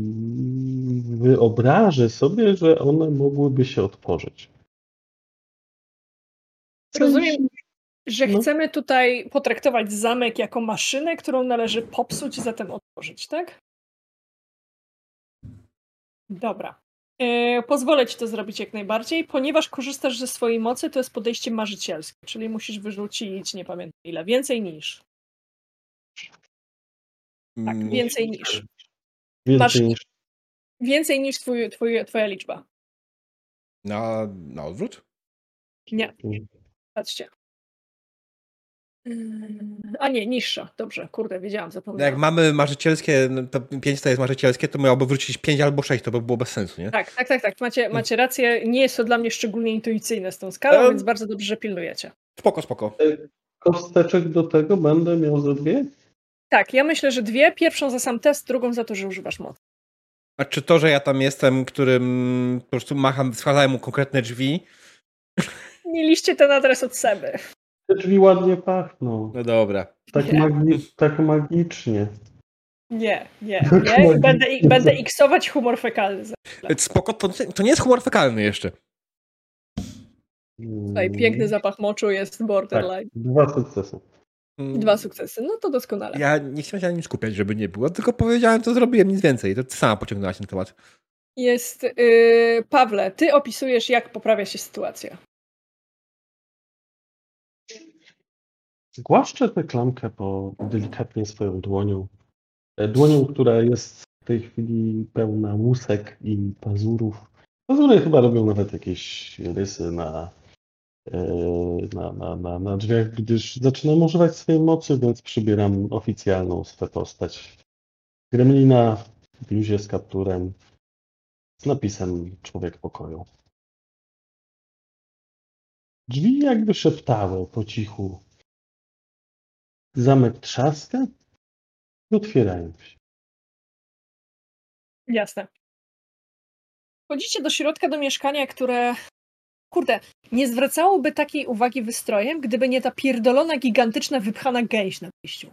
Speaker 4: wyobrażę sobie, że one mogłyby się otworzyć.
Speaker 2: Rozumiem, że
Speaker 4: No.
Speaker 2: chcemy tutaj potraktować zamek jako maszynę, którą należy popsuć, zatem otworzyć, tak? Dobra. E, pozwolę ci to zrobić jak najbardziej, ponieważ korzystasz ze swojej mocy, to jest podejście marzycielskie, czyli musisz wyrzucić, nie pamiętam ile, więcej niż. Tak,
Speaker 1: Mm,
Speaker 2: więcej niż.
Speaker 4: Więcej
Speaker 2: Masz-
Speaker 4: niż
Speaker 2: Więcej niż twój, twój, twoja liczba.
Speaker 1: Na, na odwrót?
Speaker 2: Nie. Patrzcie. Ym, A nie, niższa. Dobrze, kurde, wiedziałam, zapomniałam.
Speaker 1: jak mamy marzycielskie, to 5 to jest marzycielskie, to miałoby wrócić 5 albo 6, to by było bez sensu, nie?
Speaker 2: Tak, tak, tak, tak. Macie, macie rację. Nie jest to dla mnie szczególnie intuicyjne z tą skalą, więc bardzo dobrze, że pilnujecie.
Speaker 1: Spoko, spoko.
Speaker 4: kosteczek do tego będę miał ze dwie?
Speaker 2: Tak, ja myślę, że dwie. Pierwszą za sam test, drugą za to, że używasz mocy.
Speaker 1: A czy to, że ja tam jestem, którym po prostu macham, wskazałem mu konkretne drzwi?
Speaker 2: Mieliście ten adres od Seby.
Speaker 4: Te drzwi ładnie pachną.
Speaker 1: No dobra.
Speaker 4: Tak, magi tak magicznie.
Speaker 2: Nie, nie, nie. I Będę, będę iksować humor fekalny.
Speaker 1: Spoko, to, to nie jest humor fekalny jeszcze.
Speaker 2: Tutaj piękny zapach moczu jest borderline.
Speaker 4: Tak, dwa sukcesy.
Speaker 1: Mm,
Speaker 2: Dwa sukcesy, no to doskonale.
Speaker 1: Ja nie chciałem się na nim skupiać, żeby nie było, tylko powiedziałem, co zrobiłem, nic więcej. To ty sama pociągnęłaś ten temat.
Speaker 2: Jest, yy, Pawle, ty opisujesz, jak poprawia się sytuacja.
Speaker 4: Głaszczę tę klamkę po delikatnie swoją dłonią. E, Dłonią, która jest w tej chwili pełna łusek i pazurów. Pazury chyba robią nawet jakieś rysy na, na, na, na, na drzwiach, gdyż zaczynam używać swojej mocy, więc przybieram oficjalną swą postać. Gremlina w bluzie z kapturem z napisem Człowiek Pokoju. Drzwi jakby szeptały po cichu. Zamek trzaska i otwierają się.
Speaker 2: Jasne. Wchodzicie do środka do mieszkania, które. Kurde, nie zwracałoby takiej uwagi wystrojem, gdyby nie ta pierdolona, gigantyczna, wypchana gęś na wyjściu.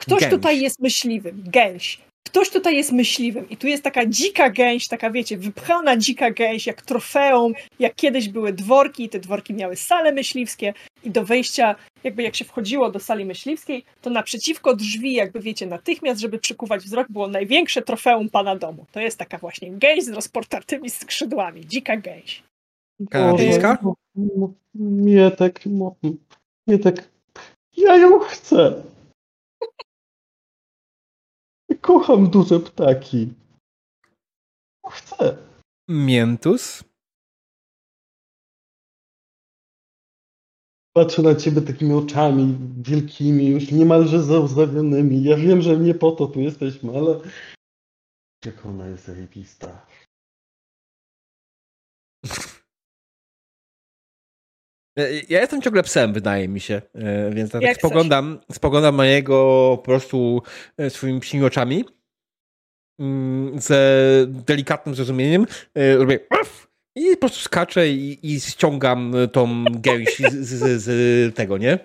Speaker 2: Ktoś
Speaker 1: Gęś.
Speaker 2: tutaj jest myśliwym. Gęś. Ktoś tutaj jest myśliwym. I tu jest taka dzika gęś, taka wiecie, wypchana dzika gęś, jak trofeum, jak kiedyś były dworki, te dworki miały sale myśliwskie i do wejścia, jakby jak się wchodziło do sali myśliwskiej, to naprzeciwko drzwi, jakby wiecie, natychmiast, żeby przykuwać wzrok, było największe trofeum pana domu. To jest taka właśnie gęś z rozportartymi skrzydłami, dzika gęś.
Speaker 1: Kanadyjska?
Speaker 4: No, no, Mietek, no, Mietek, ja ją chcę. Kocham duże ptaki. Chcę.
Speaker 1: Miętus?
Speaker 4: Patrzę na ciebie takimi oczami wielkimi, już niemalże załzawionymi. Ja wiem, że nie po to tu jesteśmy, ale jak ona jest zajebista.
Speaker 1: Ja jestem ciągle psem, wydaje mi się, e, więc tak
Speaker 2: chcesz.
Speaker 1: spoglądam, spoglądam na niego po prostu e, swoimi psimi oczami mm, z delikatnym zrozumieniem. e, Robię i po prostu skaczę i, i ściągam tą gęś z, z, z tego, nie?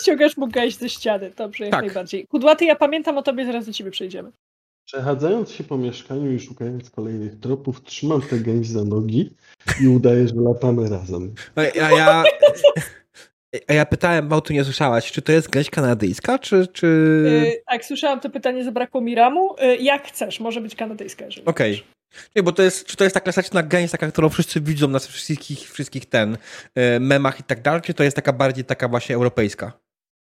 Speaker 2: Ściągasz mu gęś ze ściany, dobrze, jak
Speaker 1: Tak.
Speaker 2: najbardziej. Kudłaty, ja pamiętam o tobie, zaraz do ciebie przejdziemy.
Speaker 4: Przechadzając się po mieszkaniu i szukając kolejnych tropów, trzymam tę gęś za nogi i udaję, że latamy razem.
Speaker 1: A ja, ja, a ja pytałem, Małtu nie słyszałaś, czy to jest gęś kanadyjska, czy... czy...
Speaker 2: Yy, tak, słyszałam to pytanie, zabrakło mi ramu. Yy, jak chcesz, może być kanadyjska, jeżeli
Speaker 1: Okej.
Speaker 2: chcesz.
Speaker 1: Nie, bo to jest, czy to jest ta klasyczna gęś, taka, którą wszyscy widzą na wszystkich, wszystkich ten e, memach i tak dalej, czy to jest taka bardziej taka właśnie europejska?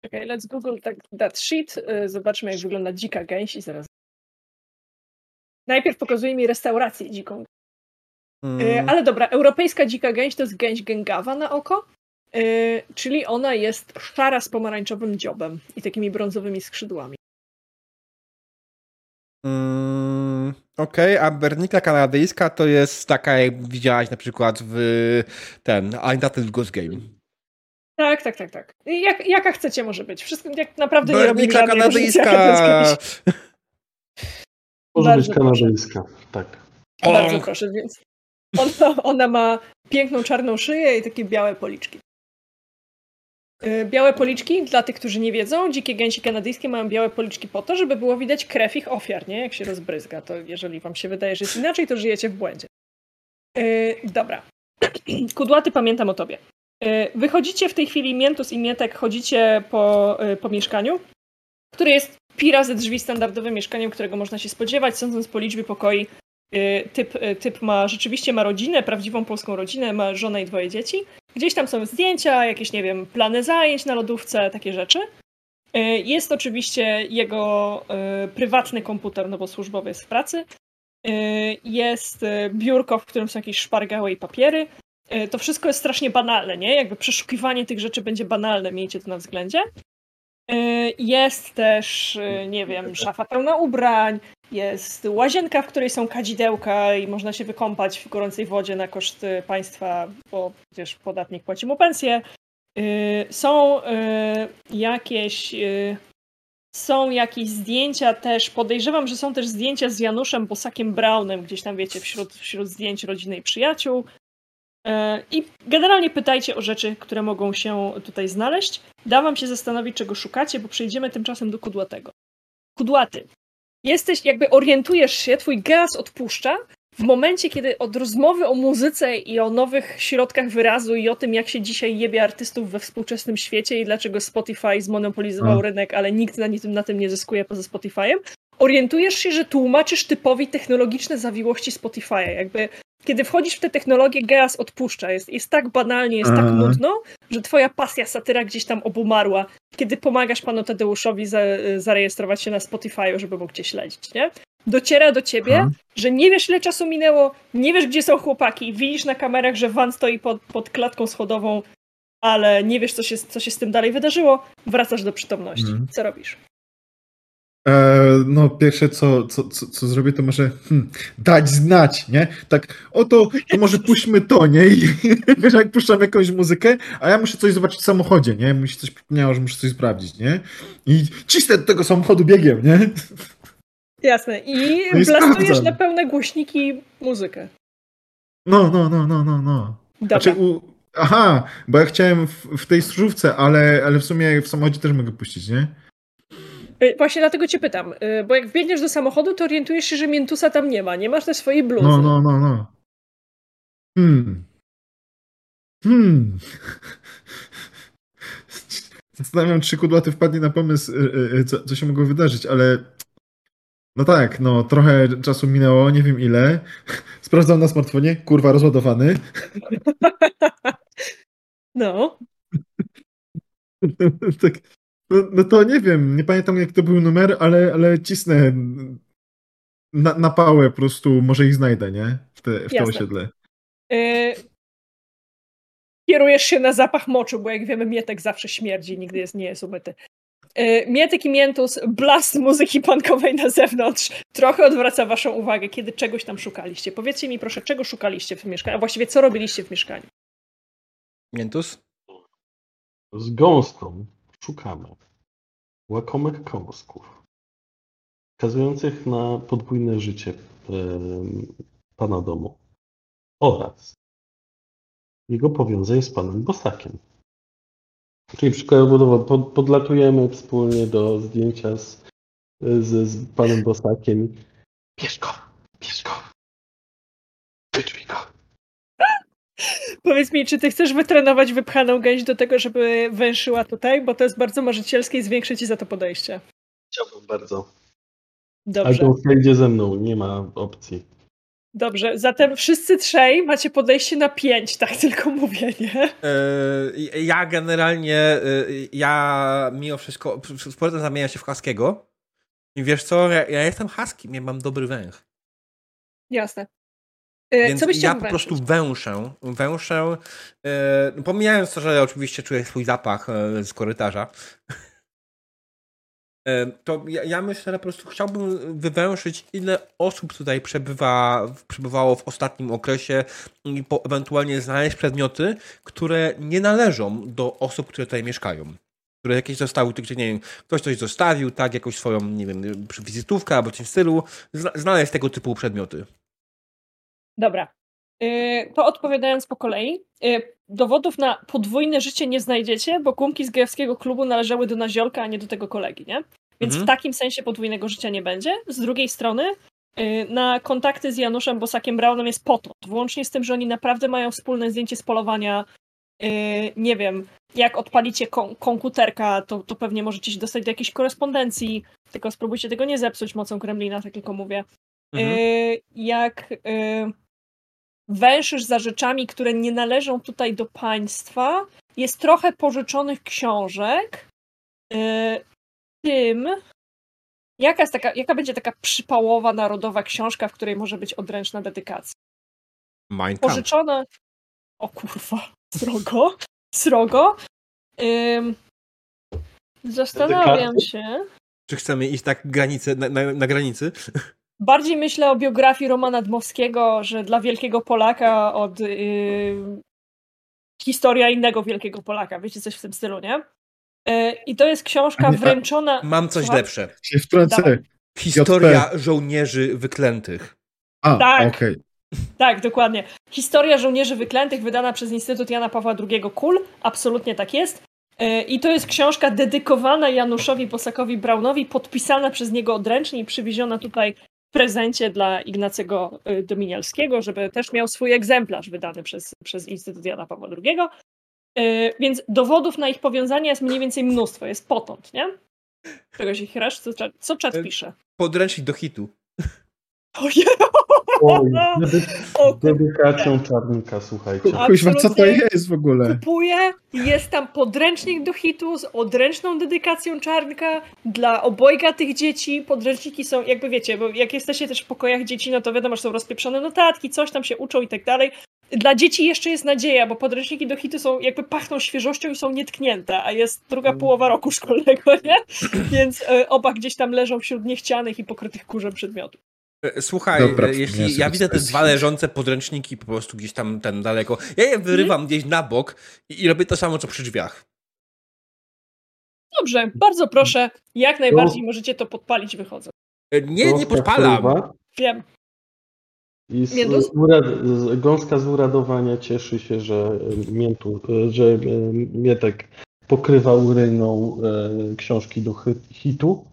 Speaker 2: Czekaj, let's google that, that shit. Yy, zobaczmy, jak wygląda dzika gęś i zaraz. Najpierw pokazuje mi restaurację dziką.
Speaker 1: Mm,
Speaker 2: Yy, ale dobra, europejska dzika gęś to jest gęś gęgawa na oko. Yy, czyli ona jest szara z pomarańczowym dziobem i takimi brązowymi skrzydłami.
Speaker 1: mm, Okej, a bernika kanadyjska to jest taka, jak widziałaś na przykład w ten Untitled Ghost Game.
Speaker 2: Tak, tak, tak, tak. Jak, jaka chcecie może być? Wszystko jak naprawdę nie robi
Speaker 1: Bernika
Speaker 2: żadnej różnicy, jaka to jest
Speaker 1: kanadyjska!
Speaker 4: Może
Speaker 2: Bardzo
Speaker 4: być kanadyjska, tak.
Speaker 2: Bardzo proszę, więc ona, ona ma piękną czarną szyję i takie białe policzki. Yy, Białe policzki, dla tych, którzy nie wiedzą, dzikie gęsi kanadyjskie mają białe policzki po to, żeby było widać krew ich ofiar, nie? Jak się rozbryzga. To jeżeli wam się wydaje, że jest inaczej, to żyjecie w błędzie. Yy, dobra. Kudłaty, pamiętam o tobie. Yy, wychodzicie w tej chwili, Miętus i Mietek, chodzicie po, yy, po mieszkaniu, które jest pi razy drzwi standardowym mieszkaniem, którego można się spodziewać, sądząc po liczbie pokoi. Yy, Typ, yy, typ ma rzeczywiście ma rodzinę, prawdziwą polską rodzinę, ma żonę i dwoje dzieci. Gdzieś tam są zdjęcia, jakieś, nie wiem, plany zajęć na lodówce, takie rzeczy. Yy, Jest oczywiście jego prywatny komputer, no bo służbowy jest w pracy. Jest biurko, w którym są jakieś szpargały i papiery. To wszystko jest strasznie banalne, nie? Jakby przeszukiwanie tych rzeczy będzie banalne, miejcie to na względzie. Yy, Jest też, yy, nie wiem, szafa pełna ubrań, jest łazienka, w której są kadzidełka i można się wykąpać w gorącej wodzie na koszt y, państwa, bo przecież podatnik płaci mu pensję. Y, Są y, jakieś y, są jakieś zdjęcia też, podejrzewam, że są też zdjęcia z Januszem Bosakiem Braunem, gdzieś tam wiecie, wśród, wśród zdjęć rodziny i przyjaciół. E, I generalnie pytajcie o rzeczy, które mogą się tutaj znaleźć. Da wam się zastanowić, czego szukacie, bo przejdziemy tymczasem do kudłatego. Kudłaty. Jesteś, jakby orientujesz się, twój gaz odpuszcza w momencie, kiedy od rozmowy o muzyce i o nowych środkach wyrazu i o tym, jak się dzisiaj jebie artystów we współczesnym świecie i dlaczego Spotify zmonopolizował
Speaker 3: A.
Speaker 2: rynek, ale nikt na tym, na tym nie zyskuje poza Spotify'em, orientujesz się, że tłumaczysz typowi technologiczne zawiłości Spotify'a. Jakby kiedy wchodzisz w tę technologię, Geas odpuszcza. Jest, jest tak banalnie, jest tak
Speaker 3: Aha.
Speaker 2: nudno, że twoja pasja satyra gdzieś tam obumarła, kiedy pomagasz panu Tadeuszowi za, zarejestrować się na Spotify'u, żeby mógł cię śledzić, nie? Dociera do ciebie,
Speaker 3: Aha.
Speaker 2: że nie wiesz ile czasu minęło, nie wiesz gdzie są chłopaki, widzisz na kamerach, że van stoi pod, pod klatką schodową, ale nie wiesz co się, co się z tym dalej wydarzyło, wracasz do przytomności.
Speaker 3: Mhm.
Speaker 2: Co robisz?
Speaker 3: E, no pierwsze co, co, co, co zrobię, to może hmm, dać znać, nie? Tak, oto, to może puśćmy to, nie? I wiesz, jak puszczam jakąś muzykę, a ja muszę coś zobaczyć w samochodzie, nie? Mi się coś przypomniało, że muszę coś sprawdzić, nie? I cisnę do tego samochodu biegiem, nie?
Speaker 2: Jasne. I
Speaker 3: No i
Speaker 2: blastujesz
Speaker 3: sprawdzam.
Speaker 2: na pełne głośniki muzykę.
Speaker 3: No, no, no, no, no, no.
Speaker 2: Dobra.
Speaker 3: Znaczy, u... aha, bo ja chciałem w, w tej stróżówce, ale, ale w sumie w samochodzie też mogę puścić, nie?
Speaker 2: Y, Właśnie dlatego cię pytam, y, bo jak wbiegniesz do samochodu, to orientujesz się, że Miętusa tam nie ma. Nie masz też swojej bluzy.
Speaker 3: No, no, no, no. Hmm. Hmm. Zastanawiam, czy kudłaty wpadnie na pomysł, y, co, co się mogło wydarzyć, ale no tak, no trochę czasu minęło, nie wiem ile. Sprawdzam na smartfonie, kurwa, rozładowany.
Speaker 2: No.
Speaker 3: tak, no, no to nie wiem, nie pamiętam jak to był numer, ale, ale cisnę na, na pałę po prostu, może ich znajdę, nie? W te, w
Speaker 2: Jasne.
Speaker 3: osiedle.
Speaker 2: Y, Kierujesz się na zapach moczu, bo jak wiemy, Mietek zawsze śmierdzi, nigdy jest, nie jest umyty. Y, Mietek i Miętus, blast muzyki punkowej na zewnątrz trochę odwraca waszą uwagę, kiedy czegoś tam szukaliście. Powiedzcie mi proszę, czego szukaliście w mieszkaniu, a właściwie co robiliście w mieszkaniu?
Speaker 1: Miętus?
Speaker 4: Z gąską szukamy łakomek kąsków, wskazujących na podwójne życie pana domu oraz jego powiązań z panem Bosakiem. Czyli przykładowo pod, podlatujemy wspólnie do zdjęcia z, z, z panem Bosakiem. Bierz go, bierz go.
Speaker 2: Powiedz mi, czy ty chcesz wytrenować wypchaną gęś do tego, żeby węszyła tutaj, bo to jest bardzo marzycielskie i zwiększy ci za to podejście.
Speaker 4: Chciałbym bardzo. Ale
Speaker 2: Dobrze,
Speaker 4: gąska idzie ze mną, nie ma opcji.
Speaker 2: dobrze. Zatem wszyscy trzej macie podejście na pięć, tak tylko mówię, nie?
Speaker 1: Yy, ja generalnie, yy, ja mimo wszystko, z powrotem zamieniam się w Haskiego. I wiesz co, ja, ja jestem Huskim, ja mam dobry węch.
Speaker 2: Jasne. E,
Speaker 1: Więc
Speaker 2: Co byście
Speaker 1: ja po prostu węszę, węszę, yy, pomijając to, że oczywiście czuję swój zapach yy, z korytarza, yy, to ja, ja myślę, że po prostu chciałbym wywęszyć, ile osób tutaj przebywa, przebywało w ostatnim okresie i po, ewentualnie znaleźć przedmioty, które nie należą do osób, które tutaj mieszkają. Które jakieś zostały, gdzie nie wiem, ktoś coś zostawił, tak, jakąś swoją, nie wiem, wizytówkę albo coś w stylu, zna, znaleźć tego typu przedmioty.
Speaker 2: Dobra. Y, To odpowiadając po kolei. y, Dowodów na podwójne życie nie znajdziecie, bo gumki z gejowskiego klubu należały do Naziolka, a nie do tego kolegi, nie? Więc
Speaker 1: Mhm.
Speaker 2: w takim sensie podwójnego życia nie będzie. Z drugiej strony y, na kontakty z Januszem Bosakiem Braunem jest potąd. Włącznie z tym, że oni naprawdę mają wspólne zdjęcie z polowania. Nie wiem, jak odpalicie komputerka, to, to pewnie możecie się dostać do jakiejś korespondencji, tylko spróbujcie tego nie zepsuć mocą Kremlina, tak tylko mówię.
Speaker 1: Mhm.
Speaker 2: Y, jak y, węszysz za rzeczami, które nie należą tutaj do państwa, jest trochę pożyczonych książek. Y, tym, jaka, jest taka, jaka będzie taka przypałowa narodowa książka, w której może być odręczna dedykacja?
Speaker 1: Mein Kampf.
Speaker 2: Pożyczone. O kurwa, srogo, srogo. Ym, zastanawiam się.
Speaker 1: Czy chcemy iść tak granicę, na, na, na granicy?
Speaker 2: Bardziej myślę o biografii Romana Dmowskiego, że dla wielkiego Polaka od yy, historia innego wielkiego Polaka. Wiecie, coś w tym stylu, nie? Yy, I to jest książka wręczona.
Speaker 1: Mam coś
Speaker 2: Słucham?
Speaker 1: lepsze.
Speaker 3: Się wtrącę.
Speaker 2: Dawaj.
Speaker 1: Historia żołnierzy wyklętych.
Speaker 3: A,
Speaker 2: Tak.
Speaker 3: okej.
Speaker 2: Tak, dokładnie. Historia żołnierzy wyklętych wydana przez Instytut Jana Pawła II KUL. Absolutnie tak jest. E, I to jest książka dedykowana Januszowi Bosakowi Braunowi, podpisana przez niego odręcznie i przywieziona tutaj prezencie dla Ignacego e, Dominialskiego, żeby też miał swój egzemplarz wydany przez, przez Instytut Jana Pawła II. E, więc dowodów na ich powiązanie jest mniej więcej mnóstwo, jest potąd, nie? Czego się chrasz? Co, co czat pisze?
Speaker 1: Podręcznik do hitu.
Speaker 2: Ojej!
Speaker 4: Oj, dedy dedykacją czarnika, słuchajcie.
Speaker 3: Kuźwa, co to jest w ogóle?
Speaker 2: Kupuję, jest tam podręcznik do hitu z odręczną dedykacją czarnka dla obojga tych dzieci. Podręczniki są, jakby wiecie, bo jak jesteście też w pokojach dzieci, no to wiadomo, że są rozpieprzone notatki, coś tam się uczą i tak dalej. Dla dzieci jeszcze jest nadzieja, bo podręczniki do hitu są jakby pachną świeżością i są nietknięte, a jest druga połowa roku szkolnego, nie? Więc y, oba gdzieś tam leżą wśród niechcianych i pokrytych kurzem przedmiotów.
Speaker 1: E, słuchaj, Dobra, e, jeśli ja widzę te dwa leżące podręczniki po prostu gdzieś tam ten daleko, ja je wyrywam hmm? gdzieś na bok i, i robię to samo, co przy drzwiach.
Speaker 2: Dobrze, bardzo proszę, jak najbardziej możecie to podpalić wychodzę.
Speaker 1: E, nie, nie podpalam.
Speaker 2: Wiem.
Speaker 4: I z, z, urad, z, gąska z uradowania cieszy się, że miętu, że Mietek pokrywa uryną e, książki do hitu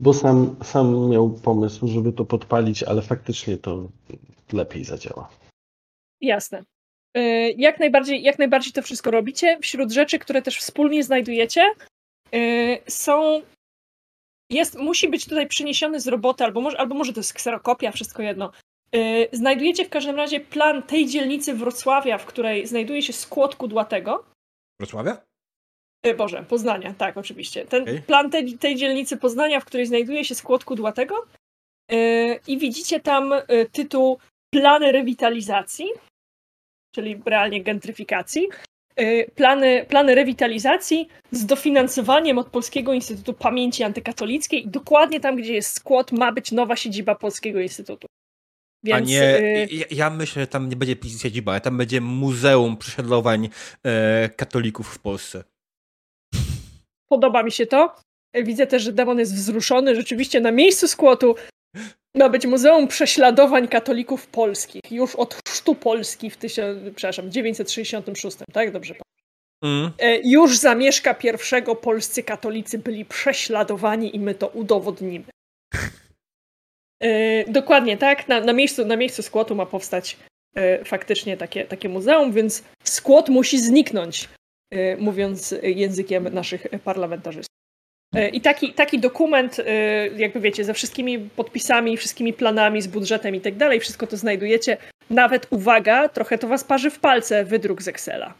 Speaker 4: bo sam, sam miał pomysł, żeby to podpalić, ale faktycznie to lepiej zadziała.
Speaker 2: Jasne. E, jak najbardziej, jak najbardziej to wszystko robicie. Wśród rzeczy, które też wspólnie znajdujecie, e, są. Jest, musi być tutaj przyniesiony z roboty, albo może, albo może to jest kserokopia, wszystko jedno. E, znajdujecie w każdym razie plan tej dzielnicy Wrocławia, w której znajduje się skłod kudłatego.
Speaker 1: Wrocławia?
Speaker 2: E, Boże, Poznania, tak, oczywiście. Ten okay. plan tej, tej dzielnicy Poznania, w której znajduje się skłod kudłatego yy, i widzicie tam yy, tytuł Plany rewitalizacji, czyli realnie gentryfikacji. Yy, plany, plany rewitalizacji z dofinansowaniem od Polskiego Instytutu Pamięci Antykatolickiej. Dokładnie tam, gdzie jest skłod, ma być nowa siedziba Polskiego Instytutu.
Speaker 1: Więc, A nie, ja, ja, myślę, że tam nie będzie siedziba, ale tam będzie Muzeum Prześladowań e, Katolików w Polsce.
Speaker 2: Podoba mi się to. Widzę też, że demon jest wzruszony. Rzeczywiście na miejscu skłotu ma być Muzeum Prześladowań Katolików Polskich. Już od chrztu Polski w tysiąc, przepraszam, 966, tak? Dobrze mm. E, już zamieszka pierwszego polscy katolicy byli prześladowani i my to udowodnimy. E, dokładnie tak. Na, na, miejscu, na miejscu skłotu ma powstać e, faktycznie takie, takie muzeum, więc skłot musi zniknąć. Y, mówiąc językiem naszych parlamentarzystów. Y, I taki, taki dokument, y, jakby wiecie, ze wszystkimi podpisami, wszystkimi planami, z budżetem i tak dalej, wszystko to znajdujecie. Nawet, uwaga, trochę to was parzy w palce, wydruk z Excela.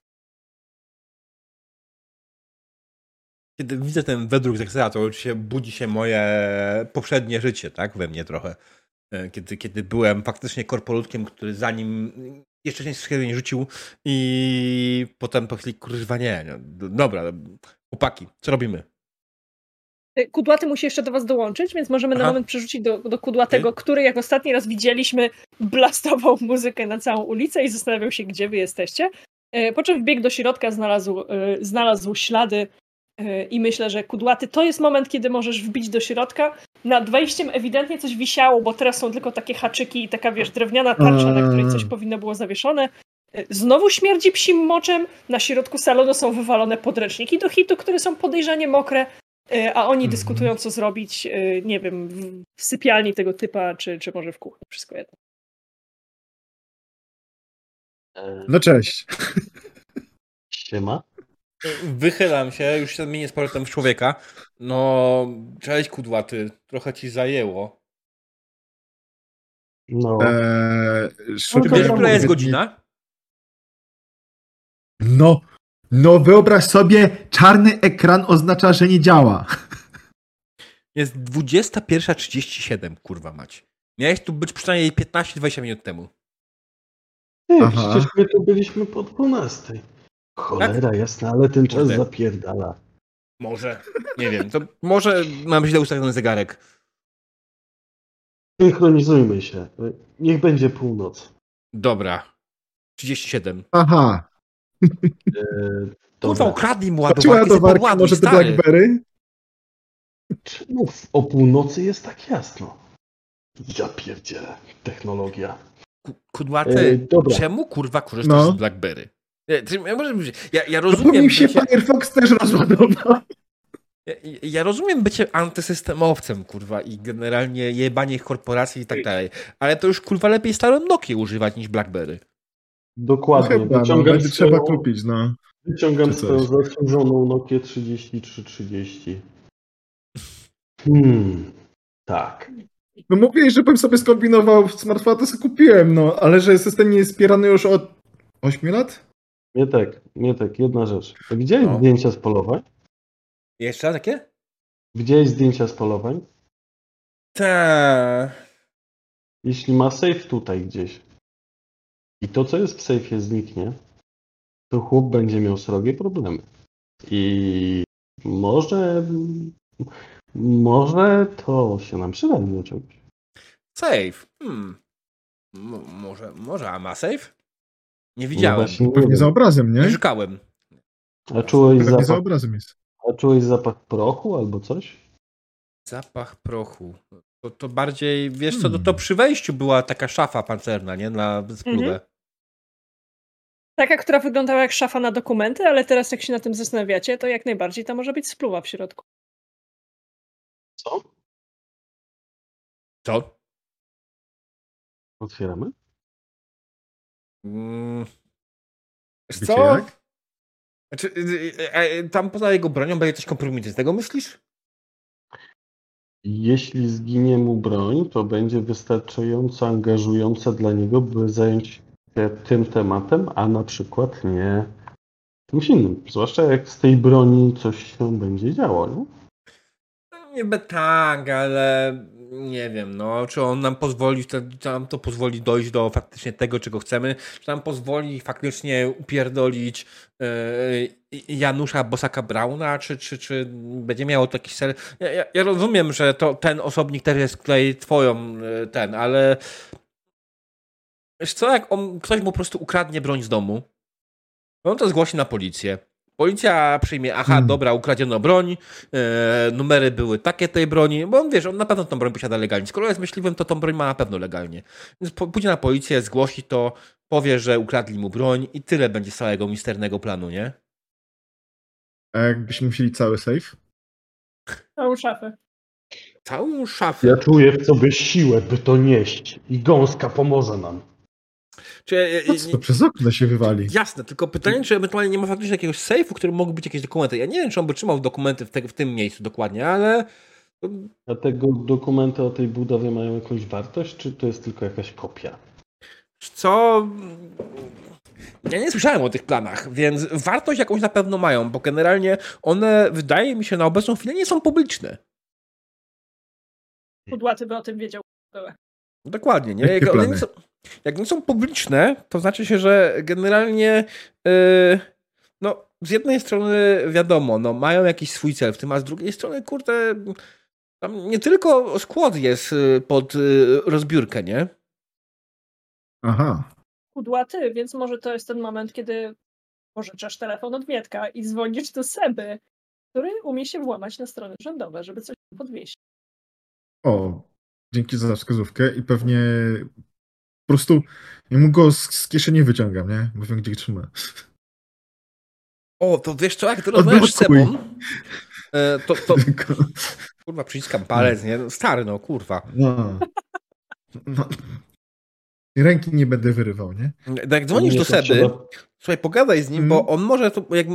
Speaker 1: Kiedy widzę ten wydruk z Excela, to oczywiście budzi się moje poprzednie życie, tak, we mnie trochę. Kiedy, kiedy byłem faktycznie korpolutkiem, który zanim jeszcze się z nie rzucił i potem po chwili, kurwa nie, nie, dobra, chłopaki, co robimy?
Speaker 2: Kudłaty musi jeszcze do was dołączyć, więc możemy Aha. na moment przerzucić do, do Kudłatego, okay. który jak ostatni raz widzieliśmy, blastował muzykę na całą ulicę i zastanawiał się, gdzie wy jesteście. E, po czym wbiegł do środka, znalazł, e, znalazł ślady e, i myślę, że Kudłaty to jest moment, kiedy możesz wbić do środka. Nad wejściem ewidentnie coś wisiało, bo teraz są tylko takie haczyki i taka, wiesz, drewniana tarcza, na której coś powinno było zawieszone. Znowu śmierdzi psim moczem. Na środku salonu są wywalone podręczniki do hitu, które są podejrzanie mokre, a oni mhm. dyskutują, co zrobić, nie wiem, w sypialni tego typa, czy, czy może w kuchni. Wszystko jedno.
Speaker 3: No cześć.
Speaker 4: Siema.
Speaker 1: Wychylam się, już się zmienię z powrotem w człowieka. No, cześć kudłaty, trochę ci zajęło.
Speaker 3: No. Eee,
Speaker 1: Wiesz, która jest godzina?
Speaker 3: No, no wyobraź sobie, czarny ekran oznacza, że nie działa.
Speaker 1: Jest 21.37, kurwa mać. Miałeś tu być przynajmniej 15-20 minut temu.
Speaker 4: Nie, przecież my tu byliśmy po 12. Cholera tak? jasna, ale ten czas Może. zapierdala.
Speaker 1: Może, nie wiem, to może mam źle ustawiony zegarek.
Speaker 4: Synchronizujmy się. Niech będzie północ.
Speaker 1: Dobra. 37.
Speaker 3: Aha.
Speaker 1: E, Kurwa, ukradnij mu ładowarkę, ładowarkę
Speaker 3: może to Blackberry?
Speaker 4: Czemu o północy jest tak jasno? Ja pierdzielę. Technologia.
Speaker 1: Ku- Kudłaty,
Speaker 4: E, dobra.
Speaker 1: czemu kurwa korzystasz
Speaker 3: No.
Speaker 1: z BlackBerry? Ja, ty- ja, może- ja, ja
Speaker 3: No
Speaker 1: rozumiem
Speaker 3: mi się
Speaker 1: bycie,
Speaker 3: Firefox też rozładował.
Speaker 1: ja, ja rozumiem bycie antysystemowcem, kurwa, i generalnie jebanie korporacji i tak dalej, ale to już kurwa lepiej starą Nokię używać niż BlackBerry.
Speaker 3: No
Speaker 4: Dokładnie.
Speaker 3: chyba, no,
Speaker 4: Wyciągam
Speaker 3: będzie trzeba
Speaker 4: swoją-
Speaker 3: kupić, no.
Speaker 4: Wyciągam swoją zasłużoną Nokię 3330. Hmm. Tak.
Speaker 3: No mówiłeś, żebym sobie skombinował smartfona, to sobie kupiłem, no, ale że system nie jest wspierany już od 8 lat?
Speaker 4: Mietek, Mietek, jedna rzecz. Widziałeś
Speaker 1: No.
Speaker 4: zdjęcia z polowań?
Speaker 1: Jeszcze takie?
Speaker 4: Widziałeś zdjęcia z polowań?
Speaker 1: Tak.
Speaker 4: Jeśli ma safe tutaj gdzieś i to, co jest w sejfie zniknie, to chłop będzie miał srogie problemy. I może może to się nam przyda do czegoś.
Speaker 1: Safe. Hmm. M- może, może, a ma safe? Nie
Speaker 4: No
Speaker 1: widziałem.
Speaker 4: nie
Speaker 3: Pewnie za obrazem,
Speaker 1: nie
Speaker 3: nie?
Speaker 1: szukałem.
Speaker 4: A czułeś
Speaker 3: Pewnie za
Speaker 4: zapach,
Speaker 3: obrazem jest.
Speaker 4: a czułeś zapach prochu albo coś?
Speaker 1: Zapach prochu. To, to bardziej, wiesz co, to,
Speaker 3: Hmm.
Speaker 1: to przy wejściu była taka szafa pancerna, nie? Na spluwę.
Speaker 2: Mhm. Taka, która wyglądała jak szafa na dokumenty, ale teraz jak się na tym zastanawiacie, to jak najbardziej tam może być spluwa w środku.
Speaker 4: Co?
Speaker 1: Co?
Speaker 4: Otwieramy?
Speaker 1: Mm.
Speaker 3: Wiecie
Speaker 1: co?
Speaker 3: jak?
Speaker 1: Znaczy, y, y, y, tam poza jego bronią będzie coś kompromitycznego, myślisz?
Speaker 4: Jeśli zginie mu broń, to będzie wystarczająco angażujące dla niego, by zająć się tym tematem, a na przykład nie czymś innym. Zwłaszcza jak z tej broni coś się będzie działo. Nie?
Speaker 1: Niby tak, ale nie wiem, no, czy on nam pozwoli, czy nam to pozwoli dojść do faktycznie tego, czego chcemy, czy nam pozwoli faktycznie upierdolić yy, Janusza Bosaka Brauna, czy, czy, czy będzie miało to jakiś cel. Ja, ja, ja rozumiem, że to ten osobnik też jest tutaj twoją yy, ten, ale wiesz co, jak on, ktoś mu po prostu ukradnie broń z domu, on to zgłosi na policję. Policja przyjmie, aha,
Speaker 3: Hmm.
Speaker 1: dobra, ukradziono broń, e, numery były takie tej broni, bo on wiesz, on na pewno tą broń posiada legalnie. Skoro jest myśliwym, to tą broń ma na pewno legalnie. Więc po, pójdzie na policję, zgłosi to, powie, że ukradli mu broń i tyle będzie z całego misternego planu, nie?
Speaker 3: A jakbyśmy musieli cały safe?
Speaker 2: Całą szafę.
Speaker 1: Całą szafę.
Speaker 4: Ja czuję w sobie siłę, by to nieść i gąska pomoże nam.
Speaker 1: Czy, e,
Speaker 3: Po co to przez okno się wywali?
Speaker 1: Jasne, tylko pytanie, czy ewentualnie nie ma faktycznie jakiegoś sejfu, w którym mogły być jakieś dokumenty. Ja nie wiem, czy on by trzymał dokumenty w, te, w tym miejscu dokładnie, ale
Speaker 4: A tego dokumenty o tej budowie mają jakąś wartość, czy to jest tylko jakaś kopia?
Speaker 1: co... Ja nie słyszałem o tych planach, więc wartość jakąś na pewno mają, bo generalnie one, wydaje mi się, na obecną chwilę nie są publiczne.
Speaker 2: Kudłaty by o tym wiedział.
Speaker 1: Dokładnie, nie?
Speaker 3: Jakie plany?
Speaker 1: są, jak nie są publiczne, to znaczy się, że generalnie yy, no, z jednej strony wiadomo, no, mają jakiś swój cel w tym, a z drugiej strony, kurde, tam nie tylko skład jest y, pod y, rozbiórkę, nie?
Speaker 3: Aha.
Speaker 2: Kudłaty, więc może to jest ten moment, kiedy pożyczasz telefon od Mietka i dzwonisz do Seby, który umie się włamać na strony rządowe, żeby coś podwieźć.
Speaker 3: O, dzięki za wskazówkę i pewnie po prostu ja mu go z, z kieszeni wyciągam, nie? Bo wiem, gdzie trzyma.
Speaker 1: O, to wiesz co, jak ty rozmawiasz z e, to, to kurwa, przyciskam palec, nie? No, Stary, no, kurwa.
Speaker 3: no. no. I Ręki nie będę wyrywał, nie?
Speaker 1: Jak dzwonisz do
Speaker 4: to
Speaker 1: Seby,
Speaker 4: trzeba-
Speaker 1: Słuchaj, pogadaj z nim,
Speaker 3: Mm.
Speaker 1: bo on może, to, jak,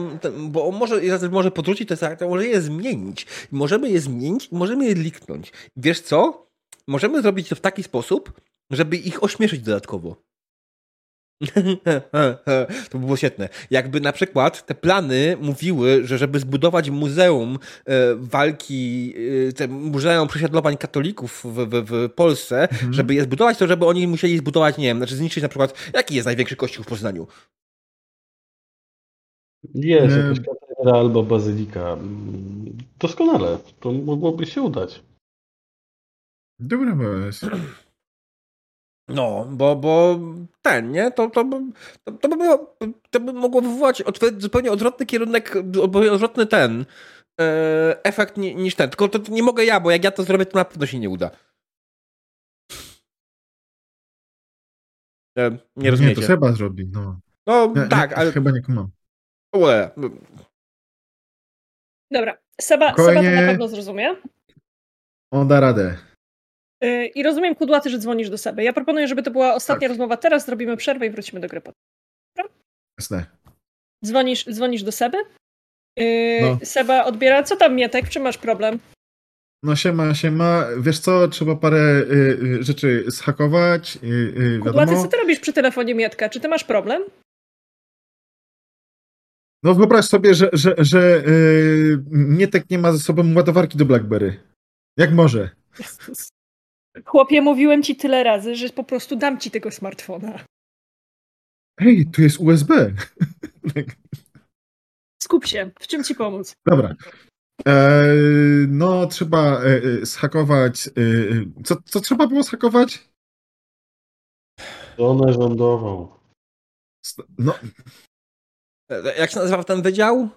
Speaker 1: bo on może, może podrzucić te fakty, może je zmienić. Możemy je zmienić i możemy je liknąć. Wiesz co? Możemy zrobić to w taki sposób, żeby ich ośmieszyć dodatkowo. to by było świetne. Jakby na przykład te plany mówiły, że żeby zbudować muzeum e, walki, e, te muzeum prześladowań katolików w, w, w Polsce,
Speaker 3: Mhm.
Speaker 1: żeby je zbudować, to żeby oni musieli zbudować, nie wiem, znaczy zniszczyć na przykład, jaki jest największy kościół w Poznaniu?
Speaker 4: Jest
Speaker 3: Nie.
Speaker 4: jakaś katedra albo bazylika. Mm, Doskonale. To mogłoby się udać.
Speaker 3: Dobra, pomysł.
Speaker 1: No, bo, bo ten, nie? To, to, by- to, to, by, było, to by mogło wywołać zupełnie odwrotny kierunek, odwrotny ten e, efekt ni, niż ten. Tylko to, to nie mogę ja, bo jak ja to zrobię, to na pewno się nie uda. E, Nie
Speaker 3: Nie, to
Speaker 1: rozumiecie.
Speaker 3: Seba zrobi, no.
Speaker 1: No
Speaker 3: Ja,
Speaker 1: tak,
Speaker 3: ja,
Speaker 1: ale...
Speaker 3: Chyba nie kumam.
Speaker 1: Ue,
Speaker 2: Dobra, Seba, Seba to na pewno zrozumie.
Speaker 3: On da radę.
Speaker 2: Yy, I rozumiem, Kudłaty, że dzwonisz do Seby. Ja proponuję, żeby to była ostatnia
Speaker 3: Tak.
Speaker 2: rozmowa teraz, zrobimy przerwę i wrócimy do gry. potem.
Speaker 3: Jasne.
Speaker 2: Dzwonisz, dzwonisz do Seby? Yy,
Speaker 3: No.
Speaker 2: Seba odbiera. Co tam, Mietek? W czym masz problem?
Speaker 3: No siema, siema. Wiesz co, trzeba parę y, y, rzeczy zhakować. Y, y,
Speaker 2: Kudłaty, co ty robisz przy telefonie Mietka? Czy ty masz problem?
Speaker 3: No wyobraź sobie, że, że, że y, Mietek nie ma ze sobą ładowarki do BlackBerry. Jak może?
Speaker 2: Chłopie, mówiłem ci tyle razy, że po prostu dam ci tego smartfona.
Speaker 3: Hej, tu jest USB.
Speaker 2: Skup się. W czym ci pomóc?
Speaker 3: Dobra. E, no, trzeba e, e, zhakować. E, e, co, co trzeba było zhakować?
Speaker 4: Żonę rządową.
Speaker 3: St- No,
Speaker 1: e, Jak się nazywa ten wydział?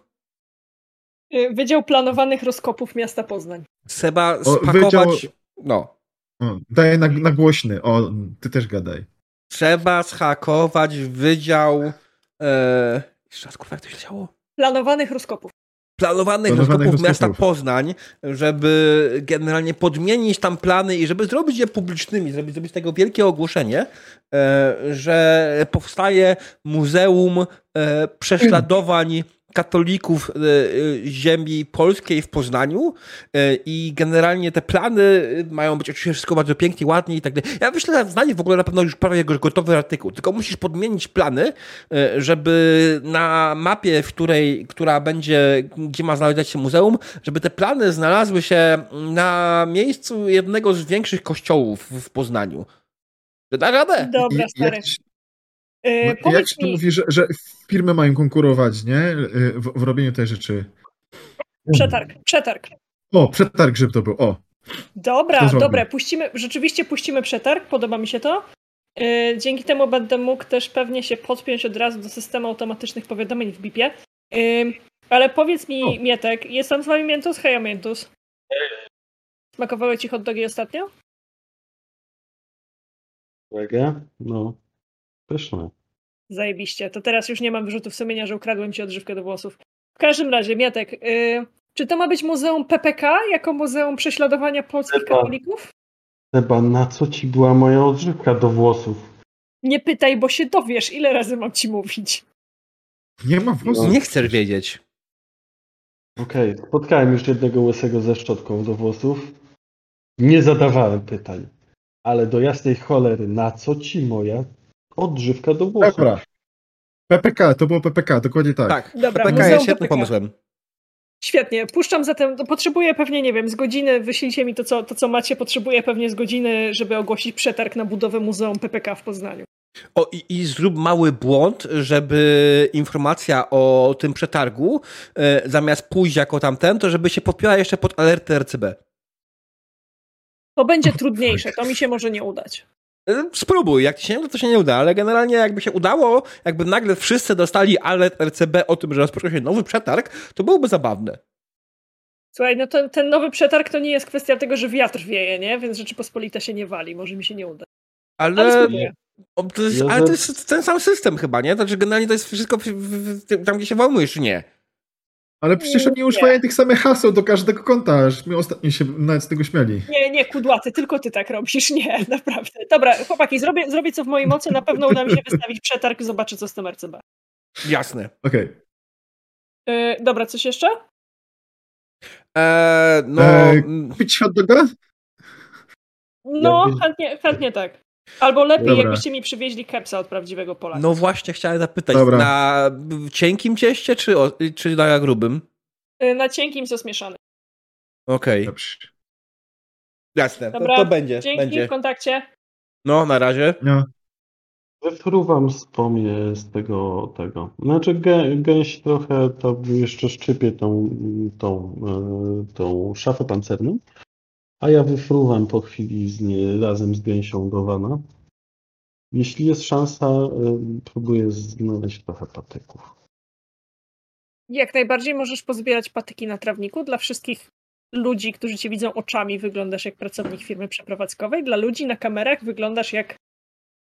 Speaker 2: Wydział Planowanych Rozkopów Miasta Poznań.
Speaker 1: Seba
Speaker 3: O,
Speaker 1: spakować...
Speaker 3: wydział-
Speaker 1: No.
Speaker 3: O, daję na, na głośny. O, ty też gadaj.
Speaker 1: Trzeba zhakować wydział... E... Jeszcze raz, kurwa, jak to się działo?
Speaker 2: Planowanych Rozkopów.
Speaker 1: planowanych
Speaker 3: Planowanych
Speaker 1: rozkopów miasta. Poznań, żeby generalnie podmienić tam plany i żeby zrobić je publicznymi, zrobić, zrobić z tego wielkie ogłoszenie, e, że powstaje Muzeum e, Prześladowań Katolików e, e, ziemi polskiej w Poznaniu e, i generalnie te plany mają być oczywiście wszystko bardzo pięknie, ładnie i tak dalej. Ja myślę, że znajdzie w ogóle na pewno już prawie gotowy artykuł, tylko musisz podmienić plany, żeby na mapie, w której, która będzie, gdzie ma znaleźć się muzeum, żeby te plany znalazły się na miejscu jednego z większych kościołów w Poznaniu. Da radę?
Speaker 2: Dobra, stary.
Speaker 3: Jak, się-
Speaker 2: Yy,
Speaker 3: no, jak się
Speaker 2: mi,
Speaker 3: mówi, że, że firmy mają konkurować, nie? E, W, w robieniu tej rzeczy.
Speaker 2: przetarg, przetarg.
Speaker 3: O, przetarg grzyb to był. O,
Speaker 2: Dobra, dobra, puścimy, rzeczywiście puścimy przetarg, podoba mi się to. Yy, dzięki temu będę mógł też pewnie się podpiąć od razu do systemu automatycznych powiadomień w BIP-ie. Yy, ale powiedz mi,
Speaker 3: O.
Speaker 2: Mietek, jest tam z wami Miętus? Hej, Miętus. Smakowały ci hot dogi ostatnio?
Speaker 4: Uwaga. No. Pyszne.
Speaker 2: Zajebiście. To teraz już nie mam wyrzutów sumienia, że ukradłem ci odżywkę do włosów. W każdym razie, Mietek, yy, czy to ma być Muzeum PPK jako Muzeum Prześladowania Polskich
Speaker 4: Chyba.
Speaker 2: Katolików?
Speaker 4: Seba, na co ci była moja odżywka do włosów?
Speaker 2: Nie pytaj, bo się dowiesz, ile razy mam ci mówić.
Speaker 3: nie ma włosów.
Speaker 1: Nie chcesz wiedzieć.
Speaker 4: Okej, spotkałem już jednego łysego ze szczotką do włosów. Nie zadawałem pytań. Ale do jasnej cholery, na co ci moja odżywka do włosów?
Speaker 3: Dobra. PPK, to było PPK, dokładnie tak.
Speaker 1: Tak,
Speaker 2: Dobra,
Speaker 1: PPK jest świetnym
Speaker 2: PPK.
Speaker 1: pomysłem.
Speaker 2: Świetnie, puszczam zatem, to potrzebuję pewnie, nie wiem, z godziny, wyślijcie mi to co, to, co macie, potrzebuję pewnie z godziny, żeby ogłosić przetarg na budowę Muzeum PPK w Poznaniu.
Speaker 1: O, i, i zrób mały błąd, żeby informacja o tym przetargu, e, zamiast pójść jako tamten, to żeby się podpięła jeszcze pod alertę RCB.
Speaker 2: To będzie trudniejsze, to mi się może nie udać.
Speaker 1: E, Spróbuj, jak ci się nie uda, to się nie uda, ale generalnie jakby się udało, jakby nagle wszyscy dostali alert RCB o tym, że rozpoczął się nowy przetarg, to byłoby zabawne.
Speaker 2: Słuchaj, no to, ten nowy przetarg to nie jest kwestia tego, że wiatr wieje, nie? Więc Rzeczypospolita się nie wali, może mi się nie uda. Ale
Speaker 1: Ale,
Speaker 2: spróbuję.
Speaker 1: to jest, ale to jest ten sam system chyba, nie? Znaczy generalnie to jest wszystko w, w, w, tam, gdzie się włamujesz, czy nie?
Speaker 3: Ale przecież oni używają tych samych haseł do każdego konta, aż my ostatnio się nawet z tego śmiali.
Speaker 2: Nie, nie, kudłaty, tylko ty tak robisz, nie, naprawdę. Dobra, chłopaki, zrobię, zrobię co w mojej mocy, na pewno uda mi się wystawić przetarg i zobaczę, co z tym RCB.
Speaker 1: Jasne.
Speaker 3: Okej.
Speaker 2: Yy, dobra, coś jeszcze?
Speaker 1: E, no,
Speaker 3: Eee,
Speaker 1: mm,
Speaker 3: Kupić hot doga?
Speaker 2: No, chętnie, chętnie tak. Albo lepiej,
Speaker 3: Dobra.
Speaker 2: jakbyście mi przywieźli kepsa od prawdziwego Polaka.
Speaker 1: no właśnie chciałem zapytać,
Speaker 3: Dobra.
Speaker 1: na cienkim cieście, czy, o, czy na grubym?
Speaker 2: Yy, Na cienkim sos mieszany.
Speaker 1: Okej,
Speaker 3: Dobrze.
Speaker 1: jasne,
Speaker 2: Dobra,
Speaker 1: to, to będzie,
Speaker 2: Dzięki,
Speaker 1: będzie.
Speaker 2: w kontakcie.
Speaker 1: No, na razie.
Speaker 3: No.
Speaker 4: Wyfruwam z tego, tego. Znaczy gę, gęś trochę to jeszcze szczypie tą, tą, e, tą szafę pancerną, a ja wyfruwam po chwili z nie, razem z gęsią do wana. Jeśli jest szansa, e, próbuję znaleźć trochę patyków.
Speaker 2: Jak najbardziej możesz pozbierać patyki na trawniku. Dla wszystkich ludzi, którzy cię widzą oczami, wyglądasz jak pracownik firmy przeprowadzkowej. Dla ludzi na kamerach wyglądasz jak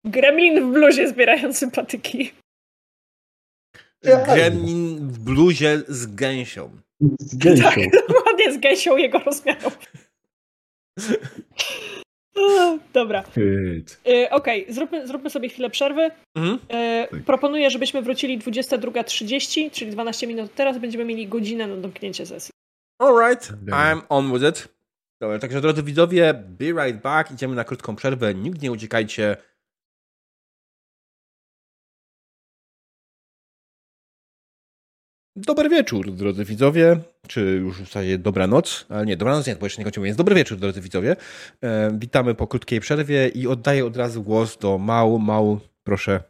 Speaker 2: Gremlin w bluzie zbierający patyki.
Speaker 1: Gremlin w bluzie z gęsią.
Speaker 4: Z gęsią.
Speaker 2: Tak, dokładnie z gęsią jego rozmiarów. O, Dobra. E, Okej, zróbmy, zróbmy sobie chwilę przerwy.
Speaker 1: Mhm.
Speaker 2: E,
Speaker 3: Tak.
Speaker 2: Proponuję, żebyśmy wrócili 22.30, czyli 12 minut teraz. Będziemy mieli godzinę na domknięcie sesji.
Speaker 1: Alright. I'm on with it. Dobra, także drodzy widzowie, be right back. Idziemy na krótką przerwę. Nikt nie uciekajcie. Dobry wieczór, drodzy widzowie. Czy już w zasadzie dobranoc? Ale nie, dobranoc nie, bo jeszcze nie kończymy. Więc dobry wieczór, drodzy widzowie. E, witamy po krótkiej przerwie i oddaję od razu głos do Mał. Mał, proszę.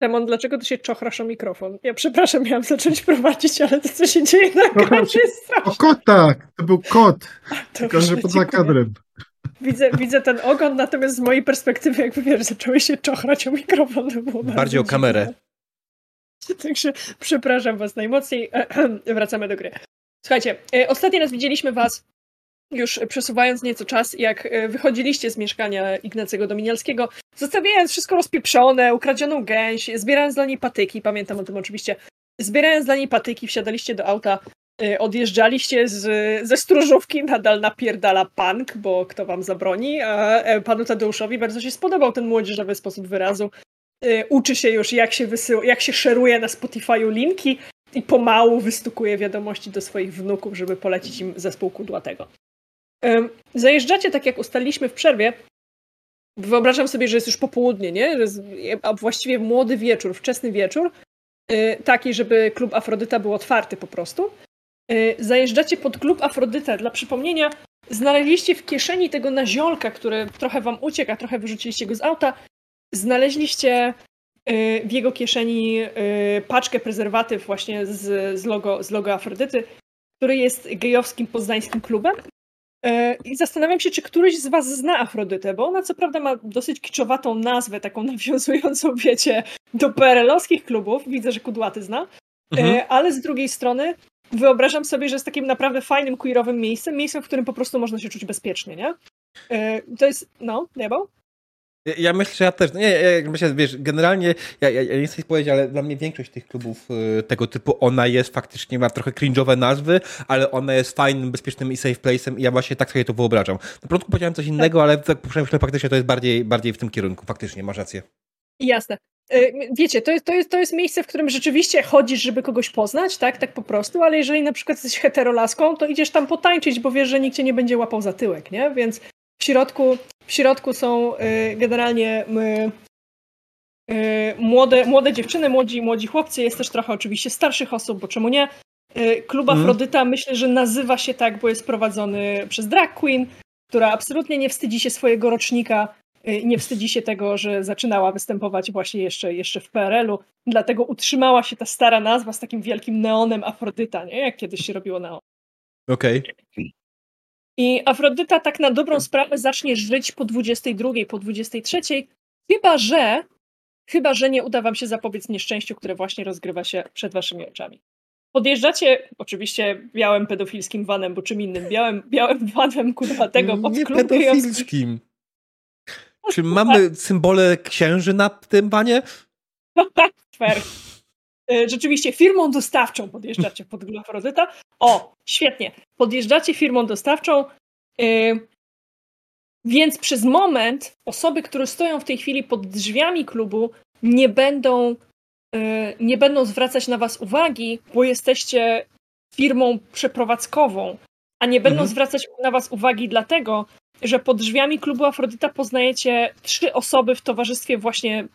Speaker 2: Demon, dlaczego ty się czochrasz o mikrofon? Ja przepraszam, miałam zacząć prowadzić, ale to co się dzieje na ekranie jest
Speaker 3: O
Speaker 2: straszne.
Speaker 3: kotach! To był kot, tylko że poza kadrem.
Speaker 2: Widzę, widzę ten ogon, natomiast z mojej perspektywy, jakby wiesz, zaczęły się czochrać o mikrofon. To było bardzo
Speaker 1: Bardziej o
Speaker 2: dziwne. Także przepraszam was najmocniej. Wracamy do gry. Słuchajcie, e, ostatni raz widzieliśmy was już przesuwając nieco czas, jak e, wychodziliście z mieszkania Ignacego Dominialskiego, zostawiając wszystko rozpieprzone, ukradzioną gęś, zbierając dla niej patyki, pamiętam o tym oczywiście, zbierając dla niej patyki, wsiadaliście do auta, e, odjeżdżaliście z, ze stróżówki, nadal napierdala punk, bo kto wam zabroni, a panu Tadeuszowi bardzo się spodobał ten młodzieżowy sposób wyrazu. E, Uczy się już, jak się, wysyła, jak się szeruje na Spotify'u linki i pomału wystukuje wiadomości do swoich wnuków, żeby polecić im zespół kudłatego. Zajeżdżacie, tak jak ustaliliśmy w przerwie. Wyobrażam sobie, że jest już popołudnie, nie? A właściwie młody wieczór, wczesny wieczór. y, Taki, żeby klub Afrodyta był otwarty po prostu. Y, Zajeżdżacie pod klub Afrodyta. Dla przypomnienia, znaleźliście w kieszeni tego naziolka, który trochę wam uciekł, a trochę wyrzuciliście go z auta. Znaleźliście y, w jego kieszeni y, paczkę prezerwatyw właśnie z, z, logo, z logo Afrodyty, który jest gejowskim poznańskim klubem. E, I zastanawiam się, czy któryś z Was zna Afrodytę, bo ona co prawda ma dosyć kiczowatą nazwę, taką nawiązującą, wiecie, do PRL-owskich klubów. Widzę, że Kudłaty zna.
Speaker 1: Mhm.
Speaker 2: Ale z drugiej strony wyobrażam sobie, że jest takim naprawdę fajnym, queerowym miejscem, miejscem, w którym po prostu można się czuć bezpiecznie, nie? To jest, no, niebo?
Speaker 1: Ja- Ja myślę, że ja też. Nie, ja myślę, wiesz, generalnie, ja, ja, ja nie chcę powiedzieć, ale dla mnie większość tych klubów y, tego typu, ona jest faktycznie, ma trochę cringe'owe nazwy, ale ona jest fajnym, bezpiecznym i safe place'em i ja właśnie tak sobie to wyobrażam. Na początku powiedziałem coś innego, ale tak przemyślę, faktycznie to jest bardziej, bardziej w tym kierunku, faktycznie, masz rację.
Speaker 2: Jasne. E, Wiecie, to jest, to, jest, to jest miejsce, w którym rzeczywiście chodzisz, żeby kogoś poznać, tak, tak po prostu, ale jeżeli na przykład jesteś heterolaską, to idziesz tam potańczyć, bo wiesz, że nikt cię nie będzie łapał za tyłek, nie? Więc w środku, w środku są y, generalnie y, y, młode, młode dziewczyny, młodzi, młodzi chłopcy, jest też trochę oczywiście starszych osób, bo czemu nie? Klub
Speaker 1: Mhm.
Speaker 2: Afrodyta myślę, że nazywa się tak, bo jest prowadzony przez drag queen, która absolutnie nie wstydzi się swojego rocznika, nie wstydzi się tego, że zaczynała występować właśnie jeszcze, jeszcze w PRL-u, dlatego utrzymała się ta stara nazwa z takim wielkim neonem Afrodyta, nie? Jak kiedyś się robiło neon.
Speaker 1: Okej.
Speaker 2: I Afrodyta tak na dobrą sprawę zacznie żyć po 22, po 23, chyba że, chyba że nie uda wam się zapobiec nieszczęściu, które właśnie rozgrywa się przed waszymi oczami. Podjeżdżacie oczywiście białym pedofilskim vanem, bo czym innym, białym, białym vanem kudłatego pod
Speaker 1: Nie pedofilskim. Czy mamy symbole księży na tym panie?
Speaker 2: Fair. E, Rzeczywiście firmą dostawczą podjeżdżacie pod klub Afrodyta. O, świetnie. Podjeżdżacie firmą dostawczą, e, więc przez moment osoby, które stoją w tej chwili pod drzwiami klubu, nie będą, e, nie będą zwracać na was uwagi, bo jesteście firmą przeprowadzkową, a nie będą
Speaker 1: Mhm.
Speaker 2: zwracać na was uwagi dlatego, że pod drzwiami klubu Afrodyta poznajecie trzy osoby w towarzystwie właśnie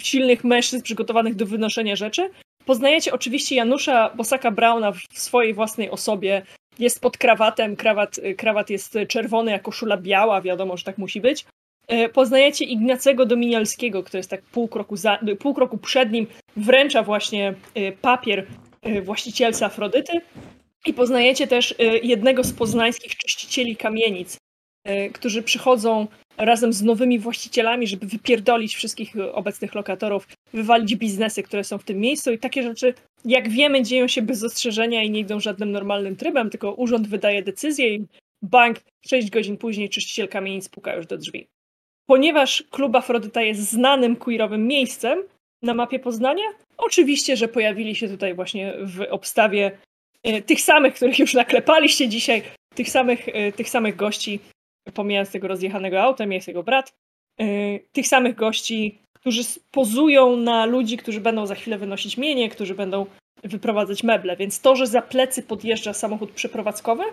Speaker 2: silnych mężczyzn przygotowanych do wynoszenia rzeczy. Poznajecie oczywiście Janusza Bosaka Brauna w swojej własnej osobie. Jest pod krawatem, krawat, krawat jest czerwony, a koszula biała, wiadomo, że tak musi być. E, Poznajecie Ignacego Dominialskiego, który jest tak pół kroku, za, pół kroku przed nim, wręcza właśnie e, papier e, właścicielce Afrodyty. I poznajecie też jednego z poznańskich czyścicieli kamienic, którzy przychodzą razem z nowymi właścicielami, żeby wypierdolić wszystkich obecnych lokatorów, wywalić biznesy, które są w tym miejscu i takie rzeczy, jak wiemy, dzieją się bez zastrzeżenia i nie idą żadnym normalnym trybem, tylko urząd wydaje decyzję i bank 6 godzin później czyściciel kamienic puka już do drzwi. ponieważ klub Afrodyta jest znanym queerowym miejscem na mapie Poznania, oczywiście, że pojawili się tutaj właśnie w obstawie e, tych samych, których już naklepaliście dzisiaj, tych samych, e, tych samych gości, pomijając tego rozjechanego autem, jest jego brat, e, tych samych gości, którzy pozują na ludzi, którzy będą za chwilę wynosić mienie, którzy będą wyprowadzać meble. Więc to, że za plecy podjeżdża samochód przeprowadzkowy,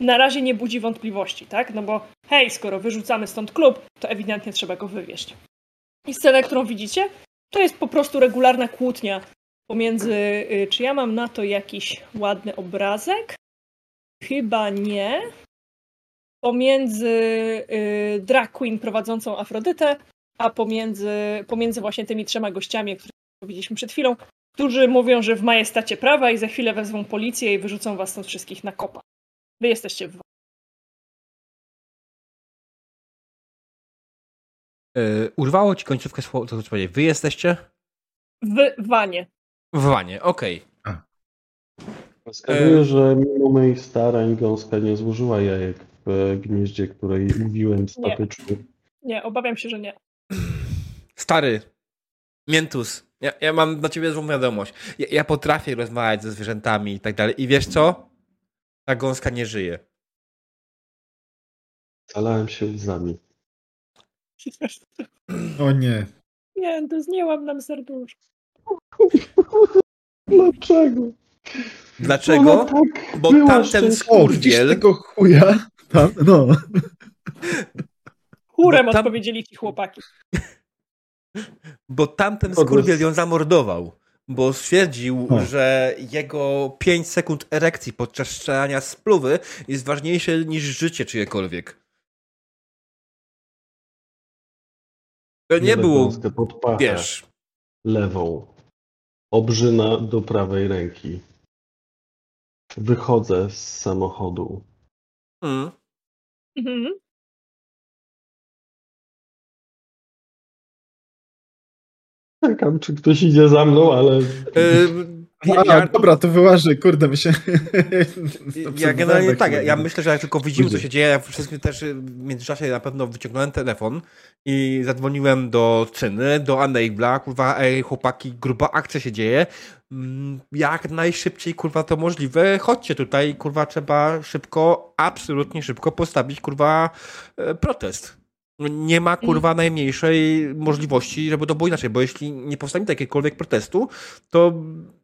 Speaker 2: na razie nie budzi wątpliwości, tak? No bo hej, skoro wyrzucamy stąd klub, to ewidentnie trzeba go wywieźć. I scena, którą widzicie, to jest po prostu regularna kłótnia pomiędzy. Y, czy ja mam na to jakiś ładny obrazek? Chyba nie. Pomiędzy y, drag queen prowadzącą Afrodytę, a pomiędzy, pomiędzy właśnie tymi trzema gościami, o których powiedzieliśmy przed chwilą, którzy mówią, że w majestacie prawa i za chwilę wezwą policję i wyrzucą was stąd wszystkich na kopa. Wy jesteście w
Speaker 1: Yy, urwało ci końcówkę słowa, co powiedzieć. Wy jesteście?
Speaker 2: W wanie.
Speaker 1: W wanie, okej.
Speaker 4: Wskazuję,
Speaker 1: E-
Speaker 4: że mimo moich starań gąska nie złożyła jajek gnieździe, której mówiłem statycznie.
Speaker 2: Nie, obawiam się, że nie.
Speaker 1: Stary, Miętus, ja, ja mam dla ciebie złą wiadomość. Ja, ja potrafię rozmawiać ze zwierzętami i tak dalej. I wiesz co? Ta gąska nie żyje.
Speaker 4: Zalałem się łzami.
Speaker 3: O nie.
Speaker 2: Nie, to zniełam nam serduszko.
Speaker 4: Dlaczego?
Speaker 1: Dlaczego?
Speaker 4: Ona tak
Speaker 1: Bo tamten skurwiel,
Speaker 3: tego chuja? Tam, no.
Speaker 2: Chórem
Speaker 1: tam-
Speaker 2: odpowiedzieli ci chłopaki.
Speaker 1: bo tamten skurwiel ją zamordował. Bo stwierdził,
Speaker 3: O.
Speaker 1: że jego 5 sekund erekcji podczas strzelania z pluwy jest ważniejsze niż życie czyjekolwiek. To nie było,
Speaker 4: pod pachę
Speaker 1: wiesz,
Speaker 4: lewą. Obrzyna do prawej ręki. Wychodzę z samochodu.
Speaker 1: mm,
Speaker 2: Mhm.
Speaker 4: Czekam, czy ktoś idzie za mną, ale
Speaker 1: Yy,
Speaker 3: A,
Speaker 1: ja,
Speaker 3: dobra, to wyłaży, kurde, my się...
Speaker 1: ja generalnie tak, ja, ja
Speaker 3: myślę.
Speaker 1: że jak tylko widzimy, co się dzieje, ja wszystkim też y, w międzyczasie na pewno wyciągnąłem telefon i zadzwoniłem do Cyny, do Enabla, kurwa, ej, chłopaki, gruba akcja się dzieje, Mm, jak najszybciej, kurwa, to możliwe, chodźcie tutaj, kurwa, trzeba szybko, absolutnie szybko postawić, kurwa, e, protest. Nie ma, kurwa, najmniejszej możliwości, żeby to było inaczej, bo jeśli nie powstanie jakiegokolwiek protestu, to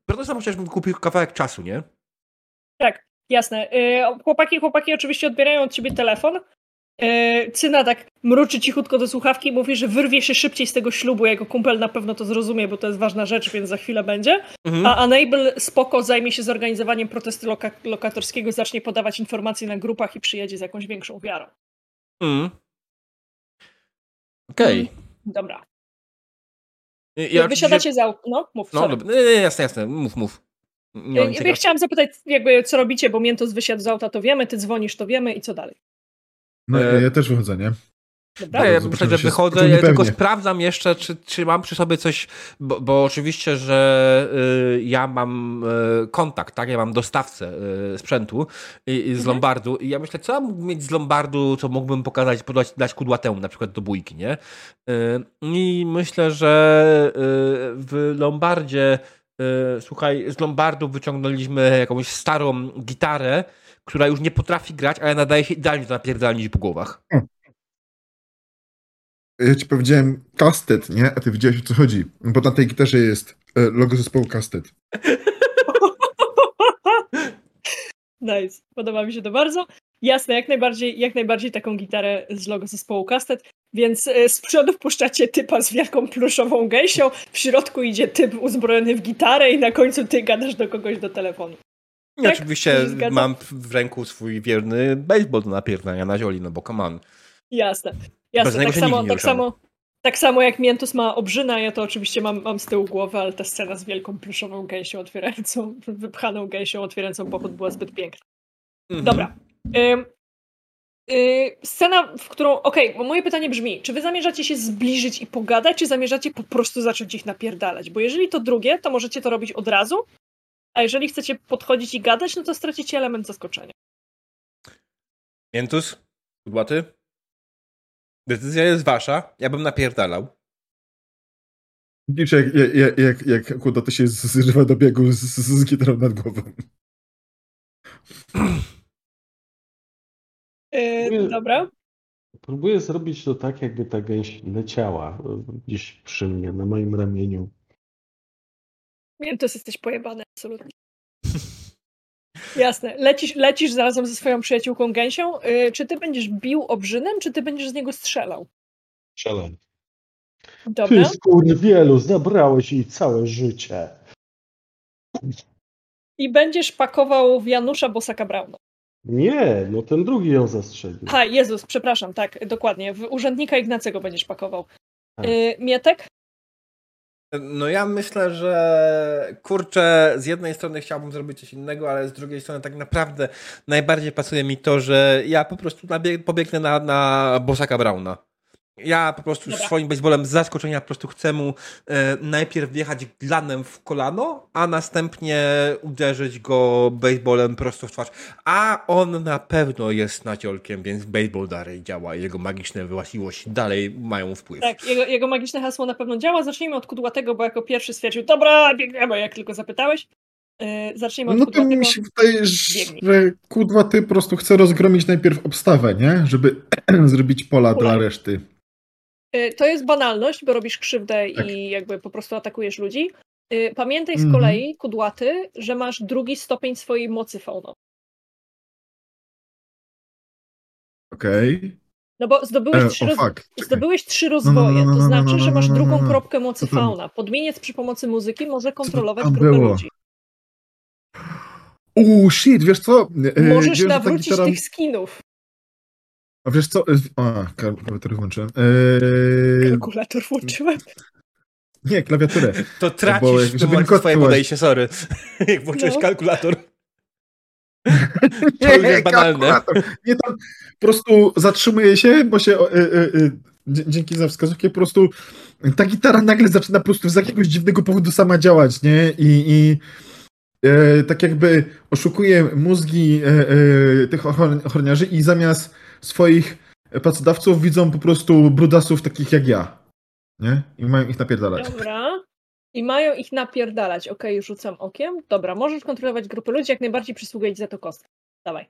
Speaker 1: protest nam chociaż kupił kawałek czasu, nie?
Speaker 2: Tak, jasne. Y, Chłopaki, chłopaki oczywiście odbierają od ciebie telefon. Y, Cyna tak mruczy cichutko do słuchawki i mówi, że wyrwie się szybciej z tego ślubu. Jego kumpel na pewno to zrozumie, bo to jest ważna rzecz, więc za chwilę będzie.
Speaker 1: Mhm.
Speaker 2: A Enable spoko zajmie się zorganizowaniem protestu loka lokatorskiego, zacznie podawać informacje na grupach i przyjedzie z jakąś większą wiarą.
Speaker 1: Mm. Okej.
Speaker 2: Dobra.
Speaker 1: Ja
Speaker 2: Wysiadacie z auta. No, mów.
Speaker 1: No, dobra. Jasne, jasne. Mów, mów.
Speaker 2: Y, ja chciałam zapytać, jakby co robicie, bo Miętos wysiadł z auta, to wiemy, ty dzwonisz, to wiemy i co dalej.
Speaker 3: No,
Speaker 1: E,
Speaker 3: ja też wychodzę, nie?
Speaker 2: Dobra?
Speaker 1: Tak, ja myślę, że
Speaker 3: się
Speaker 1: wychodzę, ja tylko sprawdzam jeszcze, czy, czy mam przy sobie coś, bo, bo oczywiście, że y, ja mam y, kontakt, tak? Ja mam dostawcę y, sprzętu i, i z
Speaker 2: Mhm.
Speaker 1: Lombardu i ja myślę, co ja mógłbym mieć z Lombardu, co mógłbym pokazać, podać, dać kudłatemu na przykład do bójki, nie? Y, I myślę, że y, w Lombardzie, y, słuchaj, z Lombardu wyciągnęliśmy jakąś starą gitarę, która już nie potrafi grać, ale nadaje się idealnie do napierdalnić po głowach.
Speaker 3: Ja ci powiedziałem kastet, nie? A ty wiedziałeś o co chodzi. Bo na tej gitarze jest e, logo zespołu kastet.
Speaker 2: Nice. Podoba mi się to bardzo. Jasne, jak najbardziej, jak najbardziej taką gitarę z logo zespołu Castet. Więc e, z przodu wpuszczacie typa z wielką pluszową gęsią, w środku idzie typ uzbrojony w gitarę i na końcu ty gadasz do kogoś do telefonu. Tak,
Speaker 1: oczywiście mam w ręku swój wierny baseball do napierdania na zioli, no bo come on.
Speaker 2: Jasne.
Speaker 1: Bez
Speaker 2: Jasne,
Speaker 1: niego
Speaker 2: tak
Speaker 1: się
Speaker 2: samo, tak samo, tak samo jak Miętus ma obrzyna, ja to oczywiście mam, mam z tyłu głowy, ale ta scena z wielką pluszową gęsią otwierającą, wypchaną gęsią otwierającą pochód była zbyt piękna.
Speaker 1: Mhm.
Speaker 2: Dobra. Ym, y, scena, w którą. Okej, bo moje pytanie brzmi: czy wy zamierzacie się zbliżyć i pogadać, czy zamierzacie po prostu zacząć ich napierdalać? Bo jeżeli to drugie, to możecie to robić od razu, a jeżeli chcecie podchodzić i gadać, no to stracicie element zaskoczenia.
Speaker 1: Miętus? Kudłaty? Decyzja jest wasza. Ja bym napierdalał.
Speaker 3: Widzisz, jak, jak, jak, jak, kuda to się zrywa do biegu z, z, z gitarą nad głową.
Speaker 2: Yy, dobra.
Speaker 4: Próbuję zrobić to tak, jakby ta gęś leciała gdzieś przy mnie, na moim ramieniu.
Speaker 2: Wiem, to jesteś pojebany, absolutnie. Jasne. Lecisz, lecisz razem ze swoją przyjaciółką gęsią. Yy, czy ty będziesz bił obrzynem, czy ty będziesz z niego strzelał?
Speaker 4: Strzelam.
Speaker 2: Dobra.
Speaker 4: Ty skurwielu, zabrałeś jej całe życie.
Speaker 2: I będziesz pakował w Janusza Bosaka Brauna.
Speaker 4: Nie, no ten drugi ją zastrzelił.
Speaker 2: Ha, Jezus, przepraszam, tak, dokładnie. W urzędnika Ignacego będziesz pakował.
Speaker 4: Tak.
Speaker 2: Yy, Mietek?
Speaker 1: No ja myślę, że kurczę, z jednej strony chciałbym zrobić coś innego, ale z drugiej strony tak naprawdę najbardziej pasuje mi to, że ja po prostu pobiegnę na, na Bosaka Brauna. Ja po prostu
Speaker 2: Dobra.
Speaker 1: swoim baseballem z zaskoczenia po prostu chcę mu e, najpierw wjechać glanem w kolano, a następnie uderzyć go baseballem prosto w twarz. A on na pewno jest naciolkiem, więc baseball dalej działa i jego magiczne właściwości dalej mają wpływ.
Speaker 2: Tak, jego, jego magiczne hasło na pewno działa. Zacznijmy od kudłatego, bo jako pierwszy stwierdził, dobra, biegniemy, jak tylko zapytałeś. Yy, zacznijmy od
Speaker 3: No to mi się wydaje, że,
Speaker 2: Biegnij.
Speaker 3: że kudwa ty po prostu chce rozgromić najpierw obstawę, nie? Żeby zrobić pola
Speaker 2: Pola.
Speaker 3: dla reszty.
Speaker 2: Y, To jest banalność, bo robisz krzywdę
Speaker 3: Tak.
Speaker 2: i jakby po prostu atakujesz ludzi. Y, Pamiętaj z
Speaker 3: Mhm.
Speaker 2: kolei, kudłaty, że masz drugi stopień swojej mocy faunowej.
Speaker 3: Okej.
Speaker 2: No bo zdobyłeś,
Speaker 3: E,
Speaker 2: trzy, roz... zdobyłeś trzy
Speaker 3: no,
Speaker 2: rozwoje,
Speaker 3: no,
Speaker 2: to
Speaker 3: no,
Speaker 2: znaczy,
Speaker 3: no,
Speaker 2: że
Speaker 3: no,
Speaker 2: masz
Speaker 3: no,
Speaker 2: drugą
Speaker 3: no, no.
Speaker 2: kropkę mocy fauna. Podmieniec przy pomocy muzyki może kontrolować grupę
Speaker 3: było?
Speaker 2: ludzi.
Speaker 3: Uuu, shit, wiesz co? E,
Speaker 2: Możesz
Speaker 3: wiesz, że ta
Speaker 2: nawrócić tych skinów.
Speaker 3: A wiesz co? A, klawiaturę włączyłem. Eee,
Speaker 2: Kalkulator włączyłem.
Speaker 3: nie, klawiaturę.
Speaker 1: To
Speaker 3: bo
Speaker 1: tracisz
Speaker 3: jak-
Speaker 1: w
Speaker 3: żeby nie kosztować.
Speaker 1: podejście, sorry. Jak włączyłeś
Speaker 2: No.
Speaker 1: kalkulator. To już jest banalne.
Speaker 3: kalkulator. Nie tam, po prostu zatrzymuję się, bo się e, e, e, dzie- dzięki za wskazówkę po prostu ta gitara nagle zaczyna po prostu z jakiegoś dziwnego powodu sama działać, nie? I, i e, tak jakby oszukuje mózgi e, e, tych ochron- ochroniarzy i zamiast swoich pracodawców widzą po prostu brudasów takich jak ja. Nie? I mają ich napierdalać.
Speaker 2: Dobra. I mają ich napierdalać. Okej, rzucam okiem. Dobra, możesz kontrolować grupę ludzi, jak najbardziej przysługuje ci za to kostka. Dawaj.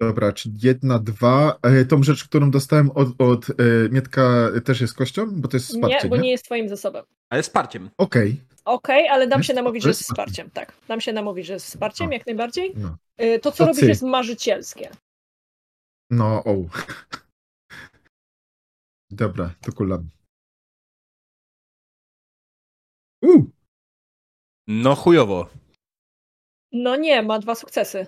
Speaker 3: Dobra, czyli jedna, dwa. E, tą rzecz, którą dostałem od, od e, Mietka też jest kością? Bo to jest wsparcie,
Speaker 2: nie, bo
Speaker 3: nie?
Speaker 2: nie jest twoim zasobem.
Speaker 1: Ale wsparciem.
Speaker 3: Okej.
Speaker 2: Okej, ale dam
Speaker 3: Jest
Speaker 2: się namówić, że
Speaker 3: jest
Speaker 2: wsparciem. Tak, dam się namówić, że jest wsparciem,
Speaker 3: No.
Speaker 2: jak najbardziej.
Speaker 3: No.
Speaker 2: Y, To, co
Speaker 3: To
Speaker 2: robisz,
Speaker 3: cyk.
Speaker 2: jest marzycielskie.
Speaker 3: No, o. Dobra, to kulam. Uh,
Speaker 1: No chujowo.
Speaker 2: No nie, ma dwa sukcesy.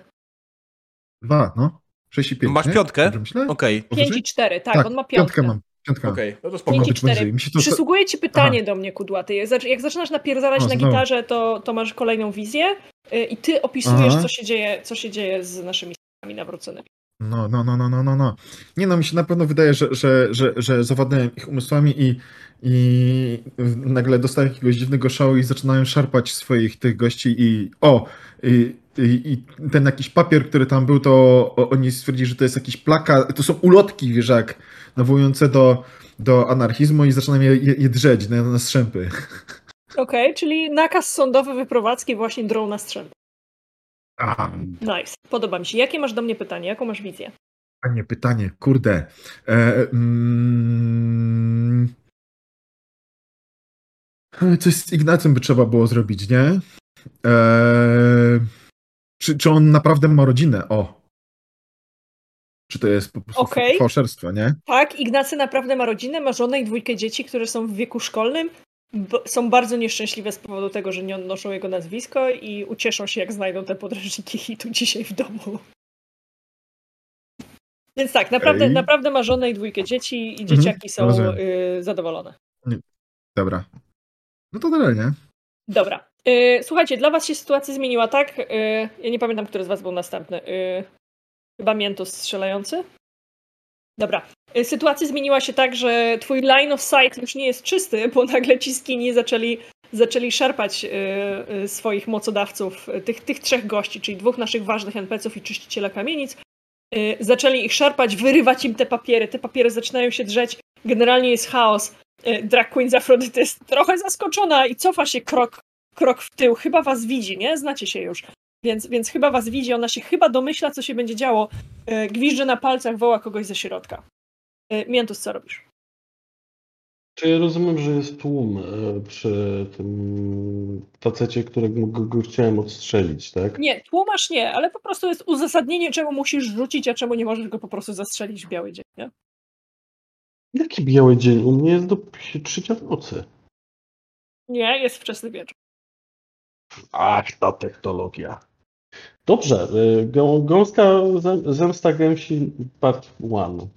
Speaker 3: dwa, no. Sześć i pięć,
Speaker 1: Masz
Speaker 3: nie?
Speaker 1: piątkę? Okej,
Speaker 2: Pięć
Speaker 3: Powyżej?
Speaker 2: i cztery, tak,
Speaker 3: Tak,
Speaker 2: on ma piątkę.
Speaker 3: Piątkę mam. Piątkę mam.
Speaker 1: okej. No to
Speaker 2: Pięć
Speaker 1: spoko.
Speaker 2: i
Speaker 3: być. Mi się to-
Speaker 2: Przysługuje ci pytanie
Speaker 3: Aha.
Speaker 2: do mnie, kudłaty. Jak zac- Jak zaczynasz napierdalać
Speaker 3: O,
Speaker 2: na gitarze, to, to masz kolejną wizję y, i ty opisujesz,
Speaker 3: Aha.
Speaker 2: co się, dzieje, co się dzieje z naszymi stanami nawróconymi.
Speaker 3: No, no, no, no, no, no, no. Nie no, mi się na pewno wydaje, że, że, że, że zawładnąłem ich umysłami i, i nagle dostają jakiegoś dziwnego szału i zaczynają szarpać swoich tych gości i o, i, i, i ten jakiś papier, który tam był, to oni stwierdzili, że to jest jakiś plakat, to są ulotki, wiesz jak, nawołujące do, do anarchizmu i zaczynają je, je, je drzeć na, na strzępy.
Speaker 2: Okej, czyli nakaz sądowy wyprowadzki właśnie drą na strzęp.
Speaker 3: A,
Speaker 2: Nice, podoba mi się. Jakie masz do mnie pytanie? Jaką masz wizję?
Speaker 3: Panie, pytanie, kurde. E, mm, coś z Ignacym by trzeba było zrobić, nie? E, czy, czy on naprawdę ma rodzinę? O. Czy to jest po prostu
Speaker 2: Okej.
Speaker 3: fałszerstwo, nie?
Speaker 2: Tak, Ignacy naprawdę ma rodzinę, ma żonę i dwójkę dzieci, które są w wieku szkolnym. Są bardzo nieszczęśliwe z powodu tego, że nie noszą jego nazwisko i ucieszą się, jak znajdą te podręczniki hitu dzisiaj w domu. Więc tak, naprawdę, naprawdę ma żonę i dwójkę dzieci i
Speaker 3: Mhm,
Speaker 2: dzieciaki są
Speaker 3: rozumiem.
Speaker 2: y, zadowolone.
Speaker 3: Dobra. No to dalej, nie?
Speaker 2: Dobra. Y, słuchajcie, dla was się sytuacja zmieniła tak. Y, ja nie pamiętam, który z was był następny. Y, chyba Miętus strzelający? Dobra. Y, sytuacja zmieniła się tak, że twój line of sight już nie jest czysty, bo nagle ci skini zaczęli, zaczęli szarpać y, y, swoich mocodawców, tych, tych trzech gości, czyli dwóch naszych ważnych NPC-ów i czyściciela kamienic. zaczęli ich szarpać, wyrywać im te papiery. Te papiery zaczynają się drzeć. Generalnie jest chaos. Drag Queen z Afrodyty jest trochę zaskoczona i cofa się krok, krok w tył. Chyba was widzi, nie? Znacie się już. Więc, więc chyba was widzi, ona się chyba domyśla, co się będzie działo. Y, gwizdże na palcach, woła kogoś ze środka. Y, Mientus, co robisz?
Speaker 4: Czy ja rozumiem, że jest tłum e, przy tym facecie, którego go, chciałem odstrzelić, tak?
Speaker 2: Nie, tłumacz nie, ale po prostu jest uzasadnienie, czemu musisz rzucić, a czemu nie możesz go po prostu zastrzelić w biały dzień, nie?
Speaker 4: Jaki biały dzień? U mnie jest do trzecia w nocy.
Speaker 2: Nie, jest wczesny wieczór.
Speaker 4: Ach, ta technologia. Dobrze, y, gą- gąska zem- zemsta gęsi part one.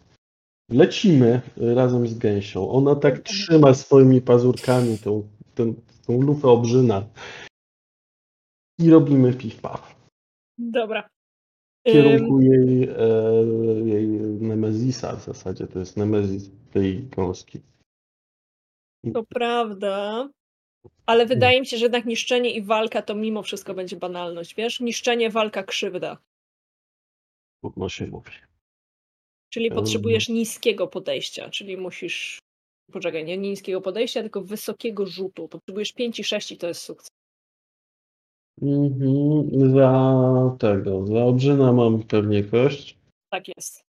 Speaker 4: Lecimy razem z gęsią. Ona tak trzyma swoimi pazurkami tą, tą, tą lufę obrzyna. I robimy piw-paw.
Speaker 2: Dobra.
Speaker 4: W kierunku jej, e, jej Nemezisa w zasadzie. To jest Nemezis tej gąski.
Speaker 2: To prawda. Ale wydaje mi się, że jednak niszczenie i walka to mimo wszystko będzie banalność, wiesz? Niszczenie, walka, krzywda.
Speaker 4: Trudno się mówi.
Speaker 2: Czyli potrzebujesz niskiego podejścia, czyli musisz. Poczekaj, nie niskiego podejścia, tylko wysokiego rzutu. Potrzebujesz 5 i 6 i to jest sukces.
Speaker 4: Mhm, za tego, za obrzyna mam pewnie kość.
Speaker 2: Tak jest.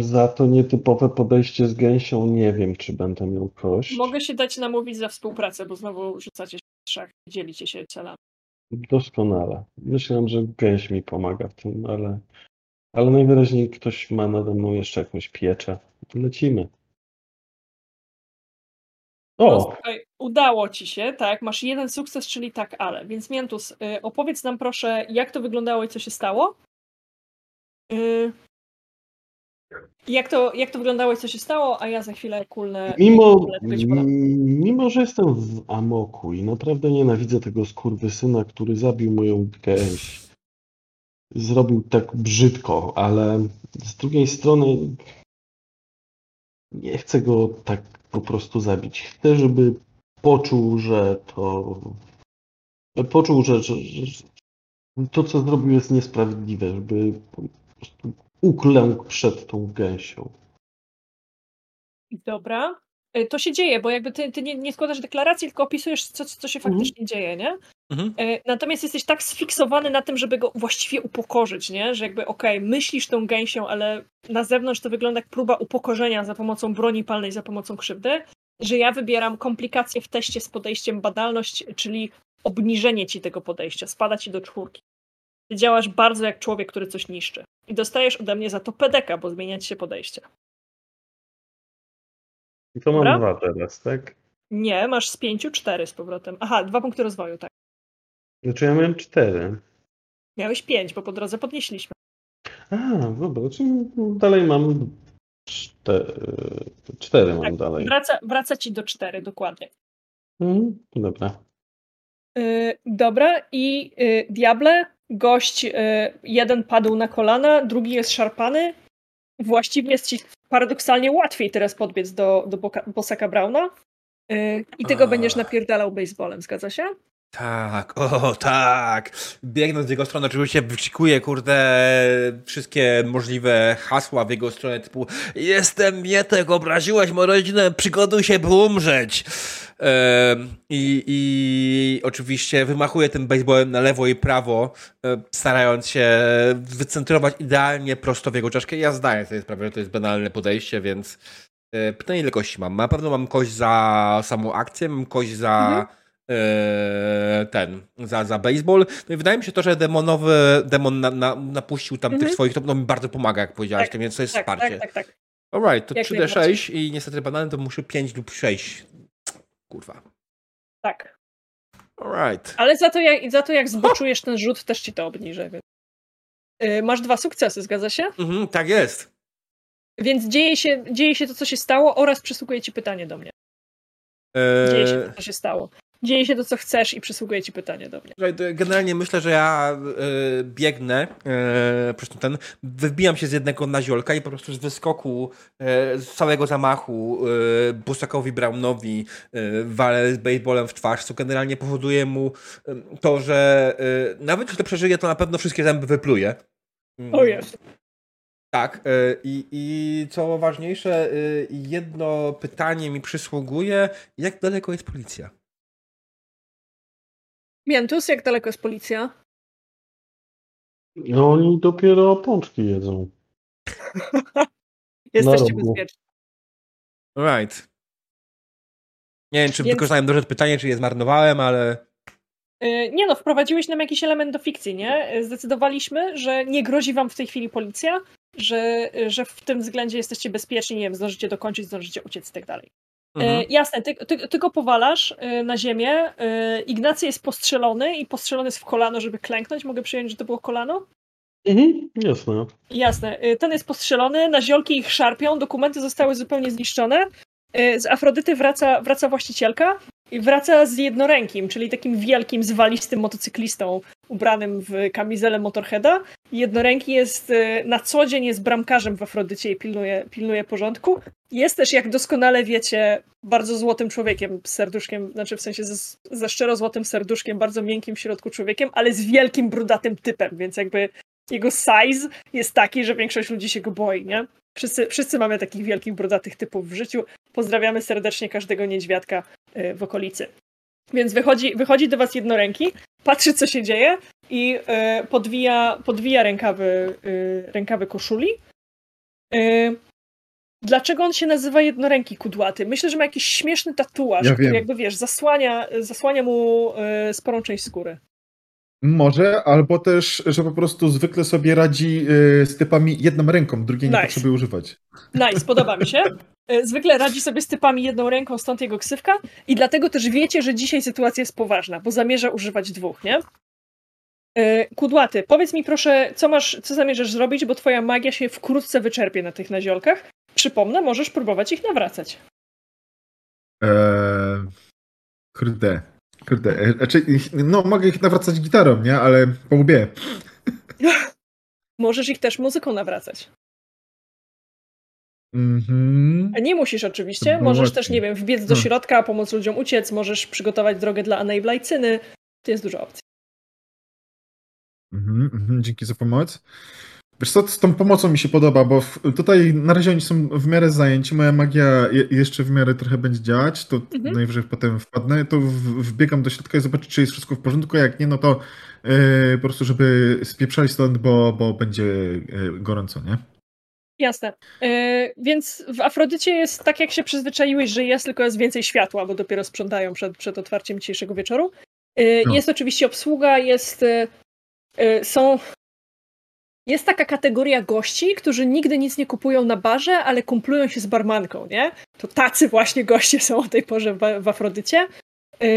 Speaker 4: Za to nietypowe podejście z gęsią nie wiem, czy będę miał kość.
Speaker 2: Mogę się dać namówić za współpracę, bo znowu rzucacie się w trzech, dzielicie się celami.
Speaker 4: Doskonale. Myślałem, że gęś mi pomaga w tym, ale, ale najwyraźniej ktoś ma nade mną jeszcze jakąś pieczę. Lecimy.
Speaker 2: No,
Speaker 4: O!
Speaker 2: słuchaj, udało ci się, tak? Masz jeden sukces, czyli tak, ale. Więc Mientus, y, opowiedz nam proszę, jak to wyglądało i co się stało. Y, jak, to, jak to wyglądało i co się stało, a ja za chwilę kulnę.
Speaker 4: Mimo,
Speaker 2: kulnę
Speaker 4: mimo, że jestem w amoku i naprawdę nienawidzę tego skurwysyna, który zabił moją gęś. Zrobił tak brzydko, ale z drugiej strony nie chcę go tak po prostu zabić. Chcę, żeby poczuł, że to. Poczuł, że, że, że to, co zrobił, jest niesprawiedliwe, żeby po prostu uklękł przed tą gęsią.
Speaker 2: Dobra. Y, To się dzieje, bo jakby ty, ty nie, nie składasz deklaracji, tylko opisujesz, co, co się
Speaker 4: Mhm.
Speaker 2: faktycznie dzieje, nie?
Speaker 1: Mhm.
Speaker 2: Y, Natomiast jesteś tak sfiksowany na tym, żeby go właściwie upokorzyć, nie? Że jakby okej, myślisz tą gęsią, ale na zewnątrz to wygląda jak próba upokorzenia za pomocą broni palnej, za pomocą krzywdy, że ja wybieram komplikacje w teście z podejściem badalność, czyli obniżenie ci tego podejścia, spada ci do czwórki. Ty działasz bardzo jak człowiek, który coś niszczy. I dostajesz ode mnie za to pedeka, bo zmienia ci się podejście.
Speaker 4: I to mam
Speaker 2: Dobra.
Speaker 4: dwa teraz, tak?
Speaker 2: Nie, masz z pięciu cztery z powrotem. Aha, dwa punkty rozwoju, tak.
Speaker 4: Znaczy ja miałem cztery.
Speaker 2: Miałeś pięć, bo po drodze podnieśliśmy.
Speaker 4: A, dobra, czyli dalej mam cztery, cztery mam
Speaker 2: Tak,
Speaker 4: dalej.
Speaker 2: Wraca, wraca ci do cztery, dokładnie.
Speaker 4: Mhm, dobra.
Speaker 2: Yy, dobra, i yy, Diable, gość yy, jeden padł na kolana, drugi jest szarpany. Właściwie jest ci paradoksalnie łatwiej teraz podbiec do, do Bosaka Brauna. Yy, I ty go
Speaker 1: Ach.
Speaker 2: będziesz napierdalał baseballem, zgadza się?
Speaker 1: Tak, o tak. Biegnąc w jego stronę, oczywiście wykrzykuję, kurde, wszystkie możliwe hasła w jego stronę, typu jestem Mietek, obraziłaś moją rodzinę, przygotuj się, by umrzeć. I, I oczywiście wymachuję tym baseballem na lewo i prawo, starając się wycentrować idealnie prosto w jego czaszkę. Ja zdaję sobie sprawę, że to jest banalne podejście, więc e, pytanie ile kości mam? Na pewno mam kość za samą akcję, mam kość za
Speaker 2: Mhm.
Speaker 1: E, ten, za, za baseball. No i wydaje mi się to, że demonowy, demon na, na, napuścił tam tych
Speaker 2: Mhm.
Speaker 1: swoich, to no, mi bardzo pomaga, jak powiedziałeś,
Speaker 2: Tak,
Speaker 1: więc to jest
Speaker 2: Tak,
Speaker 1: wsparcie.
Speaker 2: tak, tak, tak.
Speaker 1: Alright, to
Speaker 2: Jak
Speaker 1: 3D6 i niestety banalny to muszę 5 lub 6. Kurwa.
Speaker 2: tak.
Speaker 1: Alright.
Speaker 2: Ale za to, jak, za to jak zboczujesz ten rzut, też ci to obniżę. Więc. Yy, masz dwa sukcesy, zgadza się?
Speaker 1: Mhm, tak jest.
Speaker 2: Więc dzieje się, dzieje się to, co się stało, oraz przysługuje ci pytanie do mnie. Dzieje się
Speaker 1: Eee,
Speaker 2: to, co się stało. Dzieje się to, co chcesz i przysługuje ci pytanie do mnie.
Speaker 1: Generalnie myślę, że ja e, biegnę e, przez ten, wybijam się z jednego na ziolka i po prostu z wyskoku, e, z całego zamachu e, Busakowi Brownowi e, walę z baseballem w twarz, co generalnie powoduje mu e, to, że e, nawet jeśli to przeżyje, to na pewno wszystkie zęby wypluje.
Speaker 2: O jest.
Speaker 1: Tak, y, i, i co ważniejsze, y, jedno pytanie mi przysługuje. Jak daleko jest policja?
Speaker 2: Miętus, jak daleko jest policja?
Speaker 4: No oni dopiero pączki jedzą.
Speaker 2: Jesteście
Speaker 4: rogu.
Speaker 2: bezpieczni.
Speaker 1: Right. Nie wiem, czy
Speaker 2: Więc-
Speaker 1: wykorzystałem dobrze pytanie, czy je zmarnowałem, ale...
Speaker 2: Y, Nie no, wprowadziłeś nam jakiś element do fikcji, nie? Y, Zdecydowaliśmy, że nie grozi wam w tej chwili policja, że, y, że w tym względzie jesteście bezpieczni, nie wiem, zdążycie dokończyć, zdążycie uciec i tak dalej.
Speaker 1: Mhm.
Speaker 2: E, jasne, ty, ty, ty go powalasz e, na ziemię. E, Ignacy jest postrzelony i postrzelony jest w kolano, żeby klęknąć. Mogę przyjąć, że to było kolano?
Speaker 4: Mhm, jasne.
Speaker 2: Jasne. Ten jest postrzelony, naziolki ich szarpią, dokumenty zostały zupełnie zniszczone. Z Afrodyty wraca, wraca właścicielka i wraca z jednorękim, czyli takim wielkim, zwalistym motocyklistą ubranym w kamizelę Motorheada. Jednoręki jest e, na co dzień jest bramkarzem w Afrodycie i pilnuje, pilnuje porządku. Jest też, jak doskonale wiecie, bardzo złotym człowiekiem z serduszkiem, znaczy w sensie ze, ze szczero złotym serduszkiem, bardzo miękkim w środku człowiekiem, ale z wielkim, brudatym typem, więc jakby jego size jest taki, że większość ludzi się go boi, nie? Wszyscy, wszyscy mamy takich wielkich, brudatych typów w życiu. Pozdrawiamy serdecznie każdego niedźwiadka y, w okolicy. Więc wychodzi, wychodzi do was jednoręki, patrzy co się dzieje i y, podwija, podwija rękawy, y, rękawy koszuli. Dlaczego on się nazywa jednoręki kudłaty? Myślę, że ma jakiś śmieszny tatuaż,
Speaker 3: Ja
Speaker 2: który
Speaker 3: wiem.
Speaker 2: jakby wiesz, zasłania, zasłania mu sporą część skóry.
Speaker 3: Może, albo też, że po prostu zwykle sobie radzi y, z typami jedną ręką, drugiej nie
Speaker 2: Nice.
Speaker 3: potrzebuje używać.
Speaker 2: Nice, podoba mi się. E, Zwykle radzi sobie z typami jedną ręką, stąd jego ksywka. I dlatego też wiecie, że dzisiaj sytuacja jest poważna, bo zamierza używać dwóch, nie? E, Kudłaty, powiedz mi proszę, co masz, co zamierzasz zrobić, bo twoja magia się wkrótce wyczerpie na tych naziolkach. Przypomnę, możesz próbować ich nawracać.
Speaker 3: Eee, kurde, kurde. e, Znaczy, no mogę ich nawracać gitarą, nie? Ale po łbie.
Speaker 2: Możesz ich też muzyką nawracać.
Speaker 3: Mhm.
Speaker 2: A nie musisz oczywiście, możesz też, nie wiem, wbiec do
Speaker 3: Hmm.
Speaker 2: środka, pomóc ludziom uciec, możesz przygotować drogę dla Anejblajcyny. To jest dużo opcji.
Speaker 3: Mhm, mhm, dzięki za pomoc. Wiesz co, z tą pomocą mi się podoba, bo w, tutaj na razie oni są w miarę zajęci, moja magia je, jeszcze w miarę trochę będzie działać, to
Speaker 2: Mhm.
Speaker 3: najwyżej potem wpadnę, to w, wbiegam do środka i zobaczę, czy jest wszystko w porządku, jak nie, no to e, po prostu, żeby spieprzali stąd, bo, bo będzie e, gorąco, nie?
Speaker 2: Jasne. E, więc w Afrodycie jest tak, jak się przyzwyczaiłeś, że jest, tylko jest więcej światła, bo dopiero sprzątają przed, przed otwarciem dzisiejszego wieczoru.
Speaker 3: No.
Speaker 2: Jest oczywiście obsługa, jest. Są. Jest taka kategoria gości, którzy nigdy nic nie kupują na barze, ale kumplują się z barmanką, nie? To tacy właśnie goście są o tej porze w, w Afrodycie. E,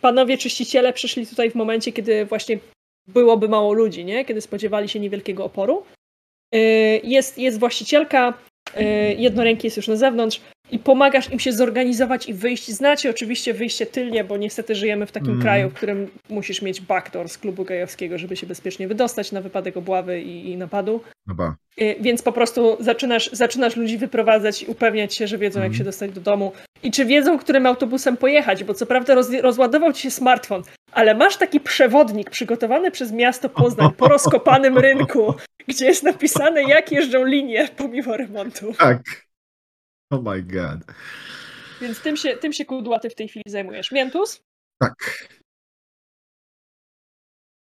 Speaker 2: Panowie czyściciele przyszli tutaj w momencie, kiedy właśnie byłoby mało ludzi, nie? Kiedy spodziewali się niewielkiego oporu. Y, Jest, jest właścicielka, y, jednoręki jest już na zewnątrz i pomagasz im się zorganizować i wyjść. Znacie oczywiście wyjście tylnie, bo niestety żyjemy w takim
Speaker 3: Mhm.
Speaker 2: kraju, w którym musisz mieć backdoor z klubu gejowskiego, żeby się bezpiecznie wydostać na wypadek obławy i, i napadu.
Speaker 3: No ba.
Speaker 2: Y, Więc po prostu zaczynasz, zaczynasz ludzi wyprowadzać i upewniać się, że wiedzą, jak
Speaker 3: Mhm.
Speaker 2: się dostać do domu i czy wiedzą, którym autobusem pojechać, bo co prawda roz, rozładował ci się smartfon, ale masz taki przewodnik przygotowany przez miasto Poznań po rozkopanym rynku, gdzie jest napisane, jak jeżdżą linie pomimo remontu.
Speaker 3: Tak. Oh my god.
Speaker 2: Więc tym się, tym się kudłaty w tej chwili zajmujesz. Miętus?
Speaker 3: Tak.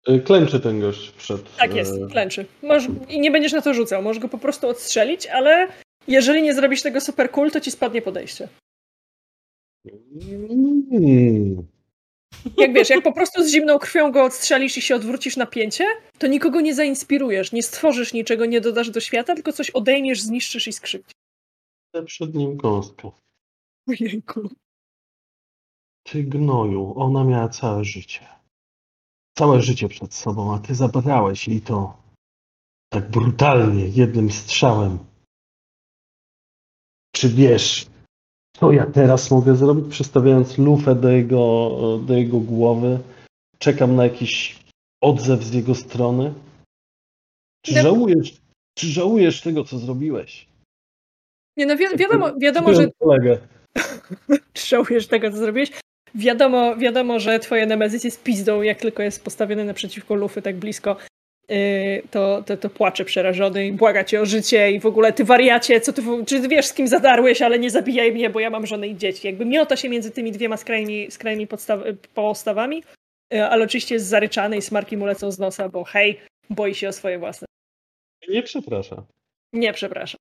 Speaker 4: Y, Klęczy ten gość przed.
Speaker 2: Tak jest,
Speaker 4: e,
Speaker 2: klęczy. Możesz, I nie będziesz na to rzucał, możesz go po prostu odstrzelić, ale jeżeli nie zrobisz tego super cool, to ci spadnie podejście.
Speaker 4: Mm.
Speaker 2: Jak wiesz, jak po prostu z zimną krwią go odstrzelisz i się odwrócisz na pięcie, to nikogo nie zainspirujesz, nie stworzysz niczego, nie dodasz do świata, tylko coś odejmiesz, zniszczysz i skrzywdzisz.
Speaker 4: Przed nim gąskę.
Speaker 2: Ojejku.
Speaker 4: Ty gnoju, ona miała całe życie. Całe życie przed sobą, a ty zabrałeś jej to tak brutalnie, jednym strzałem. Czy wiesz, co ja teraz mogę zrobić, przestawiając lufę do jego, do jego głowy? Czekam na jakiś odzew z jego strony? Czy
Speaker 2: No-
Speaker 4: żałujesz, czy żałujesz tego, co zrobiłeś?
Speaker 2: Nie no, wi- wiadomo, wiadomo, że żałujesz tego, co zrobiłeś. Wiadomo, wiadomo, że twoje Nemezis jest pizdą, jak tylko jest postawiony naprzeciwko lufy tak blisko. yy, to, to, to płacze przerażony i błaga cię o życie i w ogóle ty wariacie, co ty, czy ty wiesz z kim zadarłeś, ale nie zabijaj mnie, bo ja mam żonę i dzieci. Jakby miota się między tymi dwiema skrajnymi, skrajnymi postawami, yy, ale oczywiście jest zaryczany i smarki mu lecą z nosa, bo hej, boi się o swoje własne.
Speaker 4: Nie przepraszam.
Speaker 2: Nie, przepraszam.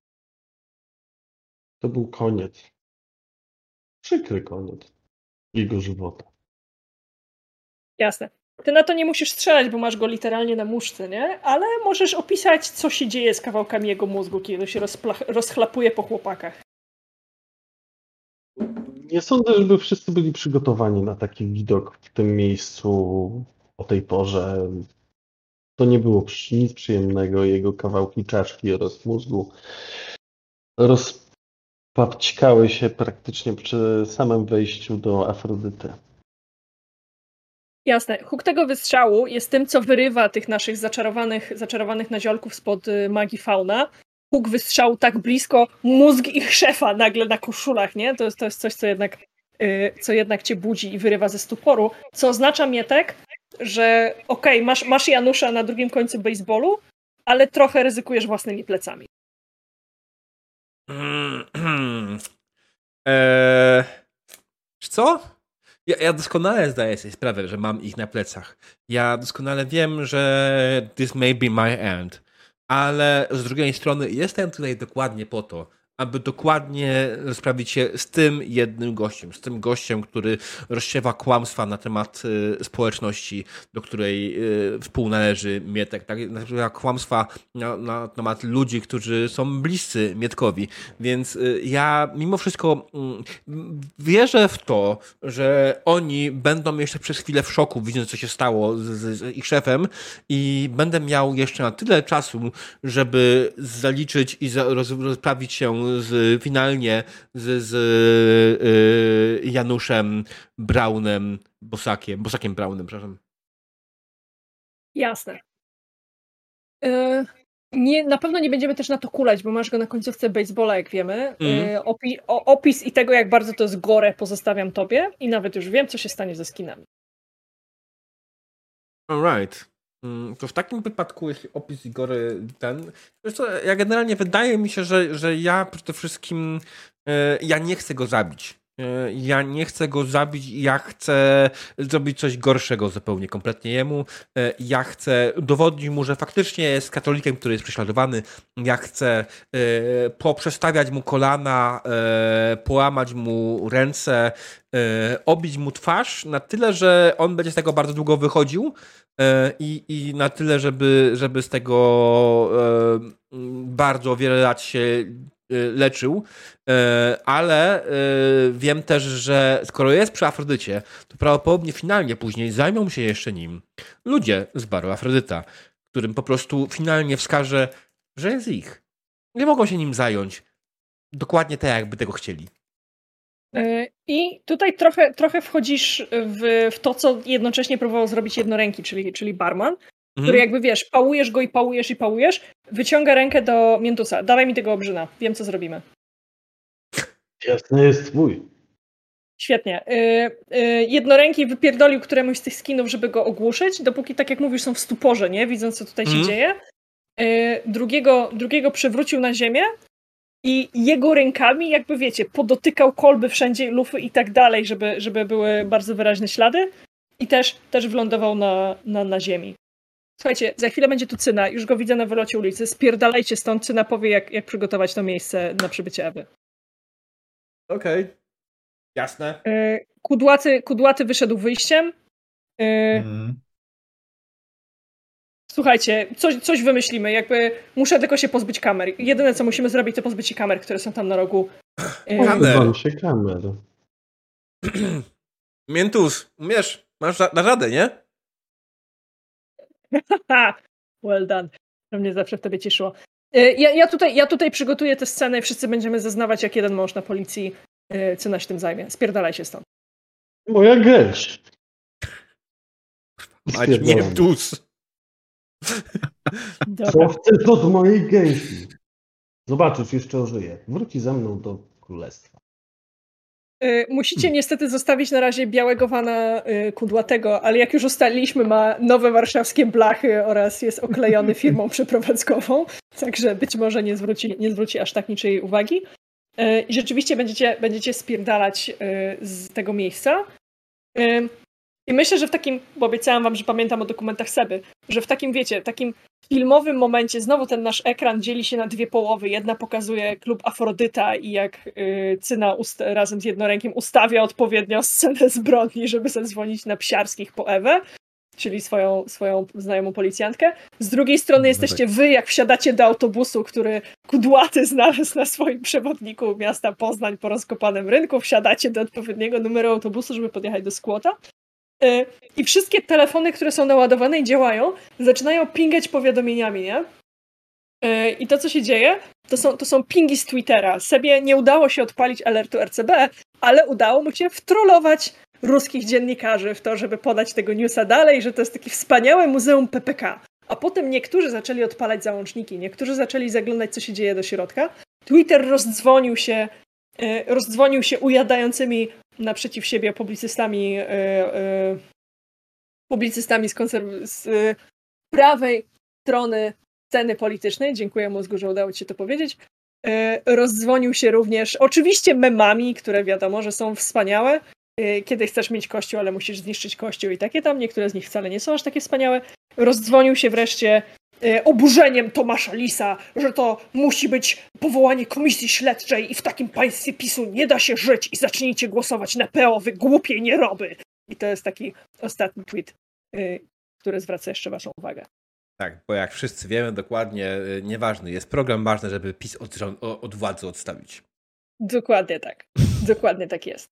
Speaker 4: To był koniec. Przykry koniec jego żywota.
Speaker 2: Jasne. Ty na to nie musisz strzelać, bo masz go literalnie na muszce, nie? Ale możesz opisać, co się dzieje z kawałkami jego mózgu, kiedy się rozchlapuje po chłopakach.
Speaker 4: Nie sądzę, żeby wszyscy byli przygotowani na taki widok w tym miejscu o tej porze. To nie było nic przyjemnego. Jego kawałki czaszki oraz mózgu rozpapćkały się praktycznie przy samym wejściu do Afrodyty.
Speaker 2: Jasne. Huk tego wystrzału jest tym, co wyrywa tych naszych zaczarowanych, zaczarowanych naziolków spod y, magii fauna. Huk wystrzału tak blisko, mózg ich szefa nagle na koszulach, nie? To jest, to jest coś, co jednak, y, co jednak cię budzi i wyrywa ze stuporu. Co oznacza, Mietek, że okej, masz, masz Janusza na drugim końcu baseballu, ale trochę ryzykujesz własnymi plecami.
Speaker 1: eee, co? Ja, ja doskonale zdaję sobie sprawę, że mam ich na plecach. Ja doskonale wiem, że this may be my end. Ale z drugiej strony jestem tutaj dokładnie po to, aby dokładnie rozprawić się z tym jednym gościem, z tym gościem, który rozsiewa kłamstwa na temat y, społeczności, do której y, współnależy Mietek, tak? Rozsiewa kłamstwa na, na temat ludzi, którzy są bliscy Mietkowi. Więc y, ja mimo wszystko mm, wierzę w to, że oni będą jeszcze przez chwilę w szoku, widząc co się stało z, z, ich szefem i będę miał jeszcze na tyle czasu, żeby zaliczyć i rozprawić się z, finalnie z, z y, Januszem Braunem Bosakiem, Bosakiem Braunem, przepraszam.
Speaker 2: Jasne. E, Nie, na pewno nie będziemy też na to kulać, bo masz go na końcówce baseballa, jak wiemy. E, Opi o, opis i tego, jak bardzo to jest gore, pozostawiam tobie i nawet już wiem, co się stanie ze skinami.
Speaker 1: Alright. Mm, To w takim wypadku, jeśli opis Igory ten. Co, ja generalnie wydaje mi się, że, że ja przede wszystkim e, ja nie chcę go zabić. E, Ja nie chcę go zabić, ja chcę zrobić coś gorszego zupełnie kompletnie jemu. E, Ja chcę udowodnić mu, że faktycznie jest katolikiem, który jest prześladowany. Ja chcę e, poprzestawiać mu kolana, połamać mu ręce, obić mu twarz na tyle, że on będzie z tego bardzo długo wychodził i, i na tyle, żeby, żeby z tego bardzo wiele lat się leczył, E, ale e, wiem też, że skoro jest przy Afrodycie, to prawdopodobnie finalnie później zajmą się jeszcze nim ludzie z baru Afrodyta, którym po prostu finalnie wskaże, że jest ich. Nie mogą się nim zająć dokładnie tak, jakby tego chcieli.
Speaker 2: I tutaj trochę, trochę wchodzisz w, w to, co jednocześnie próbował zrobić jednoręki, czyli, czyli barman, który
Speaker 1: Mhm.
Speaker 2: jakby wiesz, pałujesz go i pałujesz i pałujesz, wyciąga rękę do Miętusa. Dawaj mi tego obrzyna, wiem co zrobimy.
Speaker 4: Jasny jest twój.
Speaker 2: Świetnie. Y, y, jednoręki wypierdolił któremuś z tych skinów, żeby go ogłuszyć, dopóki, tak jak mówisz, są w stuporze, nie? Widząc, co tutaj się
Speaker 1: Mhm.
Speaker 2: dzieje. Y, drugiego, drugiego przewrócił na ziemię i jego rękami, jakby wiecie, podotykał kolby wszędzie, lufy i tak dalej, żeby, żeby były bardzo wyraźne ślady. I też, też wylądował na, na, na ziemi. Słuchajcie, za chwilę będzie tu Cyna, już go widzę na wylocie ulicy. Spierdalajcie stąd, Cyna powie, jak, jak przygotować to miejsce na przybycie Ewy.
Speaker 1: Okej. Jasne.
Speaker 2: E, Kudłaty, kudłaty wyszedł wyjściem.
Speaker 3: Mhm.
Speaker 2: Słuchajcie, coś, coś wymyślimy. Jakby muszę tylko się pozbyć kamer. Jedyne co musimy zrobić, to pozbyć się kamer, które są tam na rogu. E,
Speaker 1: Kamer.
Speaker 4: Się kamer.
Speaker 1: Miętus, umiesz, masz na, na radę, nie?
Speaker 2: Well done. To mnie zawsze wtedy cieszyło. E, Ja, ja, tutaj, ja tutaj przygotuję tę scenę i wszyscy będziemy zeznawać jak jeden mąż na policji. E, Cyna się tym zajmie. Spierdalaj się stąd.
Speaker 4: Moja gęś.
Speaker 1: Mać. Miętus.
Speaker 2: Dobra.
Speaker 4: Co chcesz od mojej gęsi? Zobaczysz, jeszcze ożyje. Wróci ze mną do królestwa.
Speaker 2: Y, Musicie niestety zostawić na razie białego wana y, kudłatego, ale jak już ustaliliśmy, ma nowe warszawskie blachy oraz jest oklejony firmą przeprowadzkową, także być może nie zwróci, nie zwróci aż tak niczej uwagi. Y, I rzeczywiście będziecie, będziecie spierdalać z tego miejsca. I myślę, że w takim, bo obiecałam wam, że pamiętam o dokumentach Seby, że w takim, wiecie, takim filmowym momencie znowu ten nasz ekran dzieli się na dwie połowy. Jedna pokazuje klub Afrodyta i jak y, Cyna razem z jednorękiem ustawia odpowiednio scenę zbrodni, żeby zadzwonić na psiarskich po Ewę, czyli swoją, swoją znajomą policjantkę. Z drugiej strony
Speaker 3: No
Speaker 2: jesteście wy, jak wsiadacie do autobusu, który kudłaty znalazł na swoim przewodniku miasta Poznań po rozkopanym rynku. Wsiadacie do odpowiedniego numeru autobusu, żeby podjechać do Skłota. Y, I wszystkie telefony, które są naładowane i działają, zaczynają pingać powiadomieniami, nie? Y, I to, co się dzieje, to są, to są pingi z Twittera. Sobie nie udało się odpalić alertu RCB, ale udało mu się wtrollować ruskich dziennikarzy w to, żeby podać tego newsa dalej, że to jest takie wspaniałe muzeum PPK. A potem niektórzy zaczęli odpalać załączniki, niektórzy zaczęli zaglądać, co się dzieje do środka. Twitter rozdzwonił się, y, rozdzwonił się ujadającymi naprzeciw siebie publicystami, y, y, publicystami z, konserw- z prawej strony sceny politycznej. Dziękuję mózgu, że udało ci się to powiedzieć. Y, Rozdzwonił się również oczywiście memami, które wiadomo, że są wspaniałe. Kiedy chcesz mieć kościół, ale musisz zniszczyć kościół i takie tam. Niektóre z nich wcale nie są aż takie wspaniałe. Rozdzwonił się wreszcie oburzeniem Tomasza Lisa, że to musi być powołanie komisji śledczej i w takim państwie PiSu nie da się żyć i zacznijcie głosować na PO, wy głupie nieroby. I to jest taki ostatni tweet, y, który zwraca jeszcze waszą uwagę.
Speaker 1: Tak, bo jak wszyscy wiemy dokładnie, y, nieważny jest program, ważne, żeby PiS od, od władzy odstawić.
Speaker 2: Dokładnie tak. Dokładnie tak jest.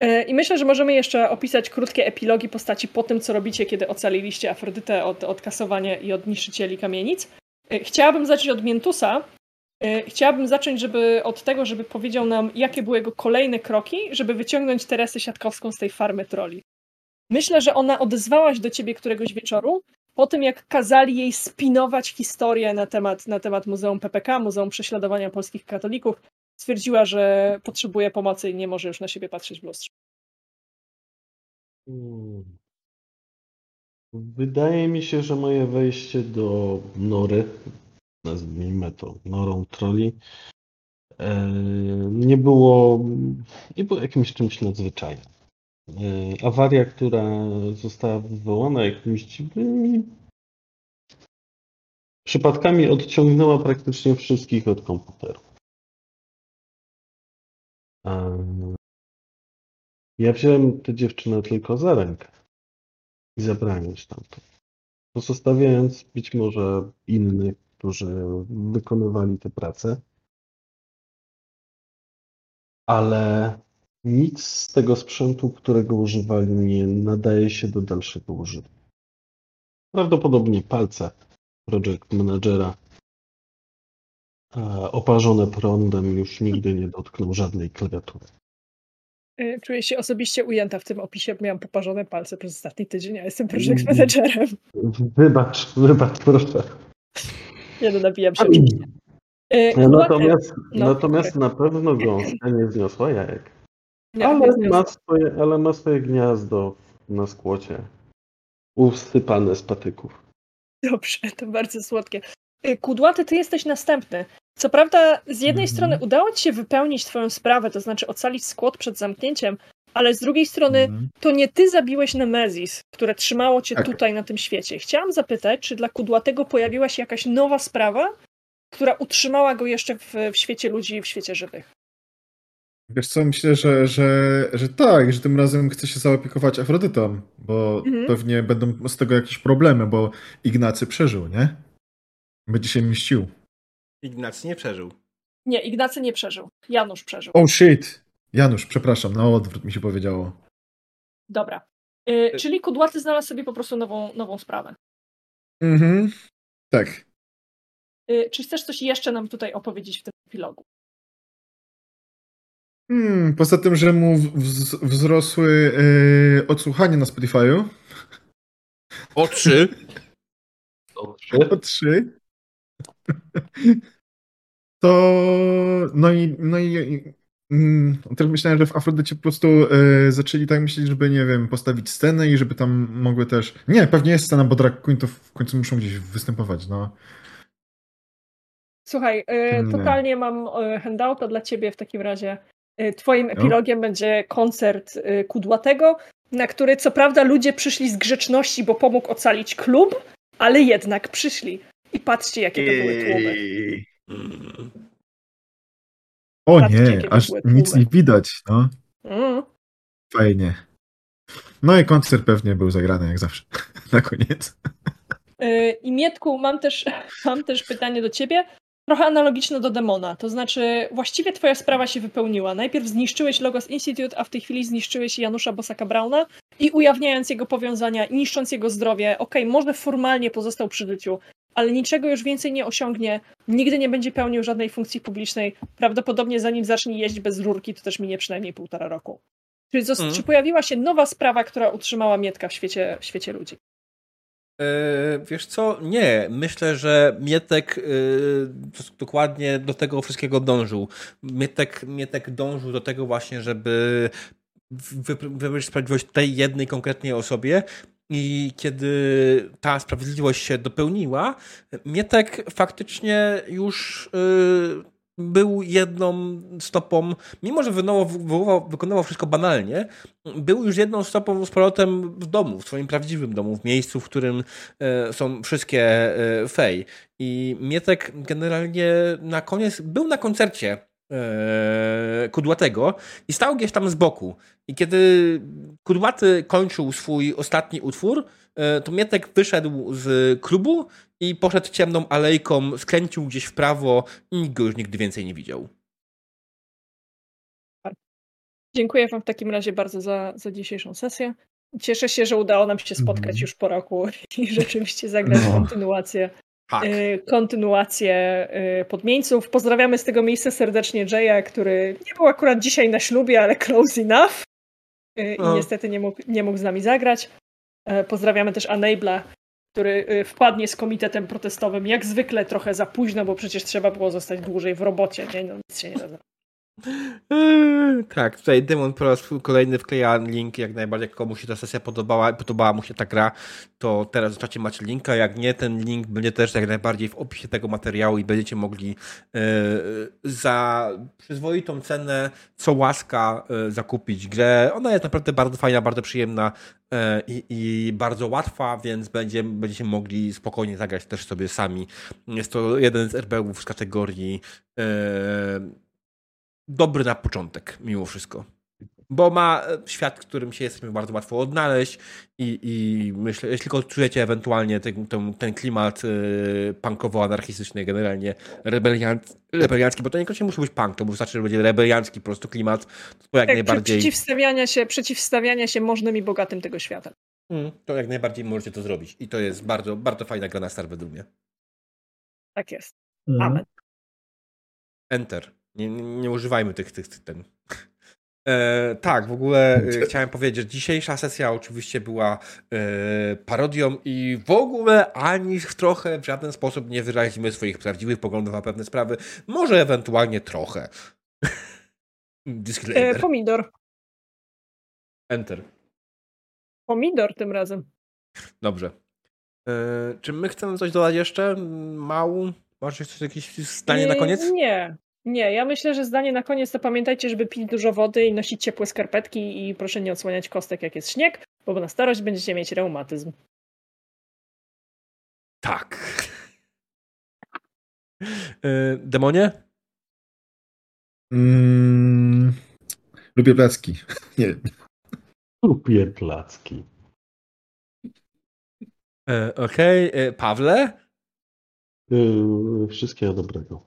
Speaker 2: E, I myślę, że możemy jeszcze opisać krótkie epilogi postaci po tym, co robicie, kiedy ocaliliście Afrodytę od, od kasowania i od niszczycieli kamienic. E, Chciałabym zacząć od Mientusa. E, Chciałabym zacząć żeby, od tego, żeby powiedział nam, jakie były jego kolejne kroki, żeby wyciągnąć Teresę Siatkowską z tej farmy troli. Myślę, że ona odezwała się do ciebie któregoś wieczoru, po tym jak kazali jej spinować historię na temat, na temat Muzeum PPK, Muzeum Prześladowania Polskich Katolików, stwierdziła, że potrzebuje pomocy i nie może już na siebie patrzeć w lustrze.
Speaker 4: Hmm. Wydaje mi się, że moje wejście do nory, nazwijmy to norą troli, e, nie było, nie było jakimś czymś nadzwyczajnym. E, Awaria, która została wywołana jakimiś dziwnymi przypadkami, odciągnęła praktycznie wszystkich od komputerów. Ja wziąłem tę dziewczynę tylko za rękę i zabrałem stamtąd. Pozostawiając być może innych, którzy wykonywali tę pracę. Ale nic z tego sprzętu, którego używali, nie nadaje się do dalszego użytku. Prawdopodobnie palce project managera oparzone prądem już nigdy nie dotkną żadnej klawiatury.
Speaker 2: Y, Czuję się osobiście ujęta w tym opisie, bo miałam poparzone palce przez ostatni tydzień, a jestem project managerem.
Speaker 4: Wybacz, wybacz, proszę.
Speaker 2: Nie no, nabijam się oczywiście. Y, Kudłaty-
Speaker 4: Natomiast,
Speaker 2: no,
Speaker 4: natomiast na pewno gąska nie zniosła jajek.
Speaker 2: nie,
Speaker 4: Ale
Speaker 2: nie
Speaker 4: ma, swoje, ale ma swoje gniazdo na skłocie. Usypane z patyków.
Speaker 2: Dobrze, to bardzo słodkie. Y, Kudłaty, ty jesteś następny. Co prawda, z jednej
Speaker 3: Mhm.
Speaker 2: strony udało ci się wypełnić twoją sprawę, to znaczy ocalić skład przed zamknięciem, ale z drugiej strony
Speaker 3: Mhm.
Speaker 2: to nie ty zabiłeś Nemezis, które trzymało cię
Speaker 3: Tak.
Speaker 2: tutaj na tym świecie. Chciałam zapytać, czy dla Kudłatego pojawiła się jakaś nowa sprawa, która utrzymała go jeszcze w, w świecie ludzi i w świecie żywych.
Speaker 3: Wiesz co, myślę, że, że, że tak, że tym razem chce się zaopiekować Afrodytą, bo
Speaker 2: Mhm.
Speaker 3: pewnie będą z tego jakieś problemy, bo Ignacy przeżył, nie? Będzie się mścił.
Speaker 1: Ignacy nie przeżył.
Speaker 2: Nie, Ignacy nie przeżył. Janusz przeżył.
Speaker 3: Oh shit! Janusz, przepraszam, na odwrót mi się powiedziało.
Speaker 2: Dobra. Y, czyli Kudłaty znalazł sobie po prostu nową, nową sprawę.
Speaker 3: Mhm. Tak.
Speaker 2: Y, czy chcesz coś jeszcze nam tutaj opowiedzieć w tym epilogu?
Speaker 3: Hmm, poza tym, że mu wz- wzrosły yy, odsłuchania na Spotify'u
Speaker 1: O trzy.
Speaker 3: o trzy, to no i, no i Mm, też myślałem, że w Afrodycie po prostu e, zaczęli tak myśleć, żeby, nie wiem, postawić scenę i żeby tam mogły też... Nie, pewnie jest scena, bo drag queen to w końcu muszą gdzieś występować, no.
Speaker 2: Słuchaj,
Speaker 3: Nie.
Speaker 2: totalnie mam e, handouta dla ciebie w takim razie. E, Twoim
Speaker 3: No.
Speaker 2: epilogiem będzie koncert e, Kudłatego, na który co prawda ludzie przyszli z grzeczności, bo pomógł ocalić klub, ale jednak przyszli. I patrzcie, jakie to były tłumy.
Speaker 1: Mm.
Speaker 3: O
Speaker 2: Patrzcie,
Speaker 3: nie, aż nic nie widać, no.
Speaker 2: Mm.
Speaker 3: Fajnie. No i koncert pewnie był zagrany jak zawsze. Na koniec.
Speaker 2: E, I Mietku, mam też, mam też pytanie do ciebie, trochę analogiczne do Demona. To znaczy, właściwie twoja sprawa się wypełniła. Najpierw zniszczyłeś Logos Institute, a w tej chwili zniszczyłeś Janusza Bosaka Brauna i ujawniając jego powiązania, i niszcząc jego zdrowie, okej, może formalnie pozostał przy życiu, ale niczego już więcej nie osiągnie, nigdy nie będzie pełnił żadnej funkcji publicznej. Prawdopodobnie zanim zacznie jeździć bez rurki, to też minie przynajmniej półtora roku. Czy, zos-
Speaker 1: Mm.
Speaker 2: czy pojawiła się nowa sprawa, która utrzymała Mietka w świecie, w świecie ludzi?
Speaker 1: E, Wiesz co? Nie. Myślę, że Mietek e, dokładnie do tego wszystkiego dążył. Mietek, Mietek dążył do tego właśnie, żeby wy- wywrzeć sprawiedliwość tej jednej konkretnej osobie. I kiedy ta sprawiedliwość się dopełniła, Mietek faktycznie już e, był jedną stopą, mimo że wykonywał, wszystko banalnie, był już jedną stopą z powrotem w domu, w swoim prawdziwym domu, w miejscu, w którym e, są wszystkie e, fej. I Mietek generalnie na koniec był na koncercie Kudłatego i stał gdzieś tam z boku. I kiedy Kudłaty kończył swój ostatni utwór, e, to Mietek wyszedł z klubu i poszedł ciemną alejką, skręcił gdzieś w prawo i nikt go już nigdy więcej nie widział.
Speaker 2: Dziękuję Wam w takim razie bardzo za, za dzisiejszą sesję. Cieszę się, że udało nam się spotkać
Speaker 3: Mhm.
Speaker 2: już po roku i rzeczywiście zagrać
Speaker 3: No.
Speaker 2: kontynuację,
Speaker 1: Tak.
Speaker 2: y, kontynuację y, podmieńców. Pozdrawiamy z tego miejsca serdecznie Jaya, który nie był akurat dzisiaj na ślubie, ale close enough y, i
Speaker 1: No.
Speaker 2: niestety nie mógł, nie mógł z nami zagrać. E, Pozdrawiamy też Enabla, który wpadnie z komitetem protestowym jak zwykle trochę za późno, bo przecież trzeba było zostać dłużej w robocie. Nie? No, nic się nie da
Speaker 1: tak, tutaj Demon po raz kolejny wkleja link, jak najbardziej jak komuś się ta sesja podobała, podobała mu się ta gra, to teraz zaczęcie macie linka, jak nie, ten link będzie też jak najbardziej w opisie tego materiału i będziecie mogli e, za przyzwoitą cenę, co łaska, e, zakupić grę. Ona jest naprawdę bardzo fajna, bardzo przyjemna i, bardzo łatwa, więc będzie, będziecie mogli spokojnie zagrać też sobie sami. Jest to jeden z RBG-ów z kategorii dobry na początek, mimo wszystko. Bo ma e, świat, w którym się jesteśmy bardzo łatwo odnaleźć i, i myślę, jeśli tylko czujecie ewentualnie ten, ten, ten klimat y, punkowo-anarchistyczny, generalnie rebelian, rebeliancki, bo to niekoniecznie musi być punk, to wystarczy, że będzie rebeliancki po prostu klimat, to jak
Speaker 2: Tak,
Speaker 1: najbardziej...
Speaker 2: przeciwstawiania, się, przeciwstawiania się możnym i bogatym tego świata.
Speaker 1: Mm, to jak najbardziej możecie to zrobić. I to jest bardzo, bardzo fajna gra na Star według mnie.
Speaker 2: Tak jest.
Speaker 3: Mhm.
Speaker 2: Amen.
Speaker 1: Enter. Nie, nie, używajmy tych, tych, tych ten. E, tak, w ogóle e, chciałem powiedzieć, że dzisiejsza sesja oczywiście była e, parodią i w ogóle ani trochę w żaden sposób nie wyrazimy swoich prawdziwych poglądów na pewne sprawy. Może ewentualnie trochę.
Speaker 2: E,
Speaker 1: Disclaimer.
Speaker 2: pomidor.
Speaker 1: Enter.
Speaker 2: Pomidor tym razem.
Speaker 1: Dobrze. E, czy my chcemy coś dodać jeszcze? Mału? Masz coś, jakieś zdanie na
Speaker 2: Nie,
Speaker 1: koniec?
Speaker 2: Nie. Nie, ja myślę, że zdanie na koniec to pamiętajcie, żeby pić dużo wody i nosić ciepłe skarpetki i proszę nie odsłaniać kostek jak jest śnieg, bo na starość będziecie mieć reumatyzm.
Speaker 1: Tak. E, demonie?
Speaker 3: Mm, lubię placki. Nie wiem.
Speaker 4: Lubię placki.
Speaker 1: E, Okej. E, Pawle?
Speaker 4: Yy, wszystkiego dobrego.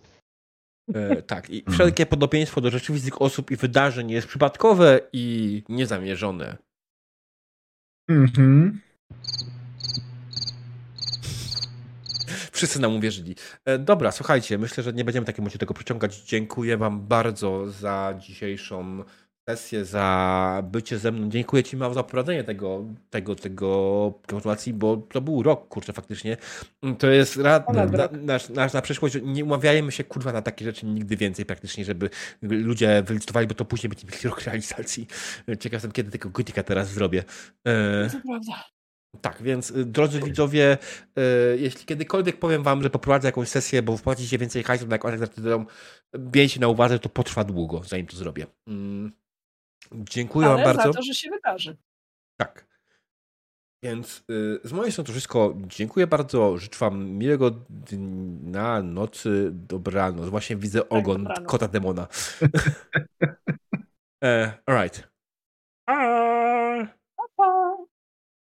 Speaker 1: E, tak. I wszelkie podobieństwo do rzeczywistych osób i wydarzeń jest przypadkowe i niezamierzone.
Speaker 3: Mhm.
Speaker 1: Wszyscy nam uwierzyli. E, dobra, słuchajcie, myślę, że nie będziemy takiemu się tego przyciągać. Dziękuję Wam bardzo za dzisiejszą sesję, za bycie ze mną. Dziękuję Ci Mał za prowadzenie tego, tego, tego gratulacji, bo to był rok, kurczę, faktycznie. To jest rad, na, na, nasz, nasz, na przyszłość. Nie umawiajmy się, kurwa, na takie rzeczy nigdy więcej praktycznie, żeby ludzie wylicytowali, bo to później będzie mieli rok realizacji. Ciekaw jestem, kiedy tego gotika teraz zrobię.
Speaker 2: E... To prawda.
Speaker 1: Tak, więc y, drodzy widzowie, y, jeśli kiedykolwiek powiem wam, że poprowadzę jakąś sesję, bo wpłacicie więcej hajsu na jakąś artyleryą, miejcie na uwadze, to potrwa długo, zanim to zrobię. Mm. Dziękuję
Speaker 2: Ale
Speaker 1: wam bardzo.
Speaker 2: za to, że się wydarzy.
Speaker 1: Tak. Więc y, z mojej strony to wszystko. Dziękuję bardzo. Życzę wam miłego dnia, nocy, dobranoc. Właśnie widzę tak, ogon kota demona. uh, all right.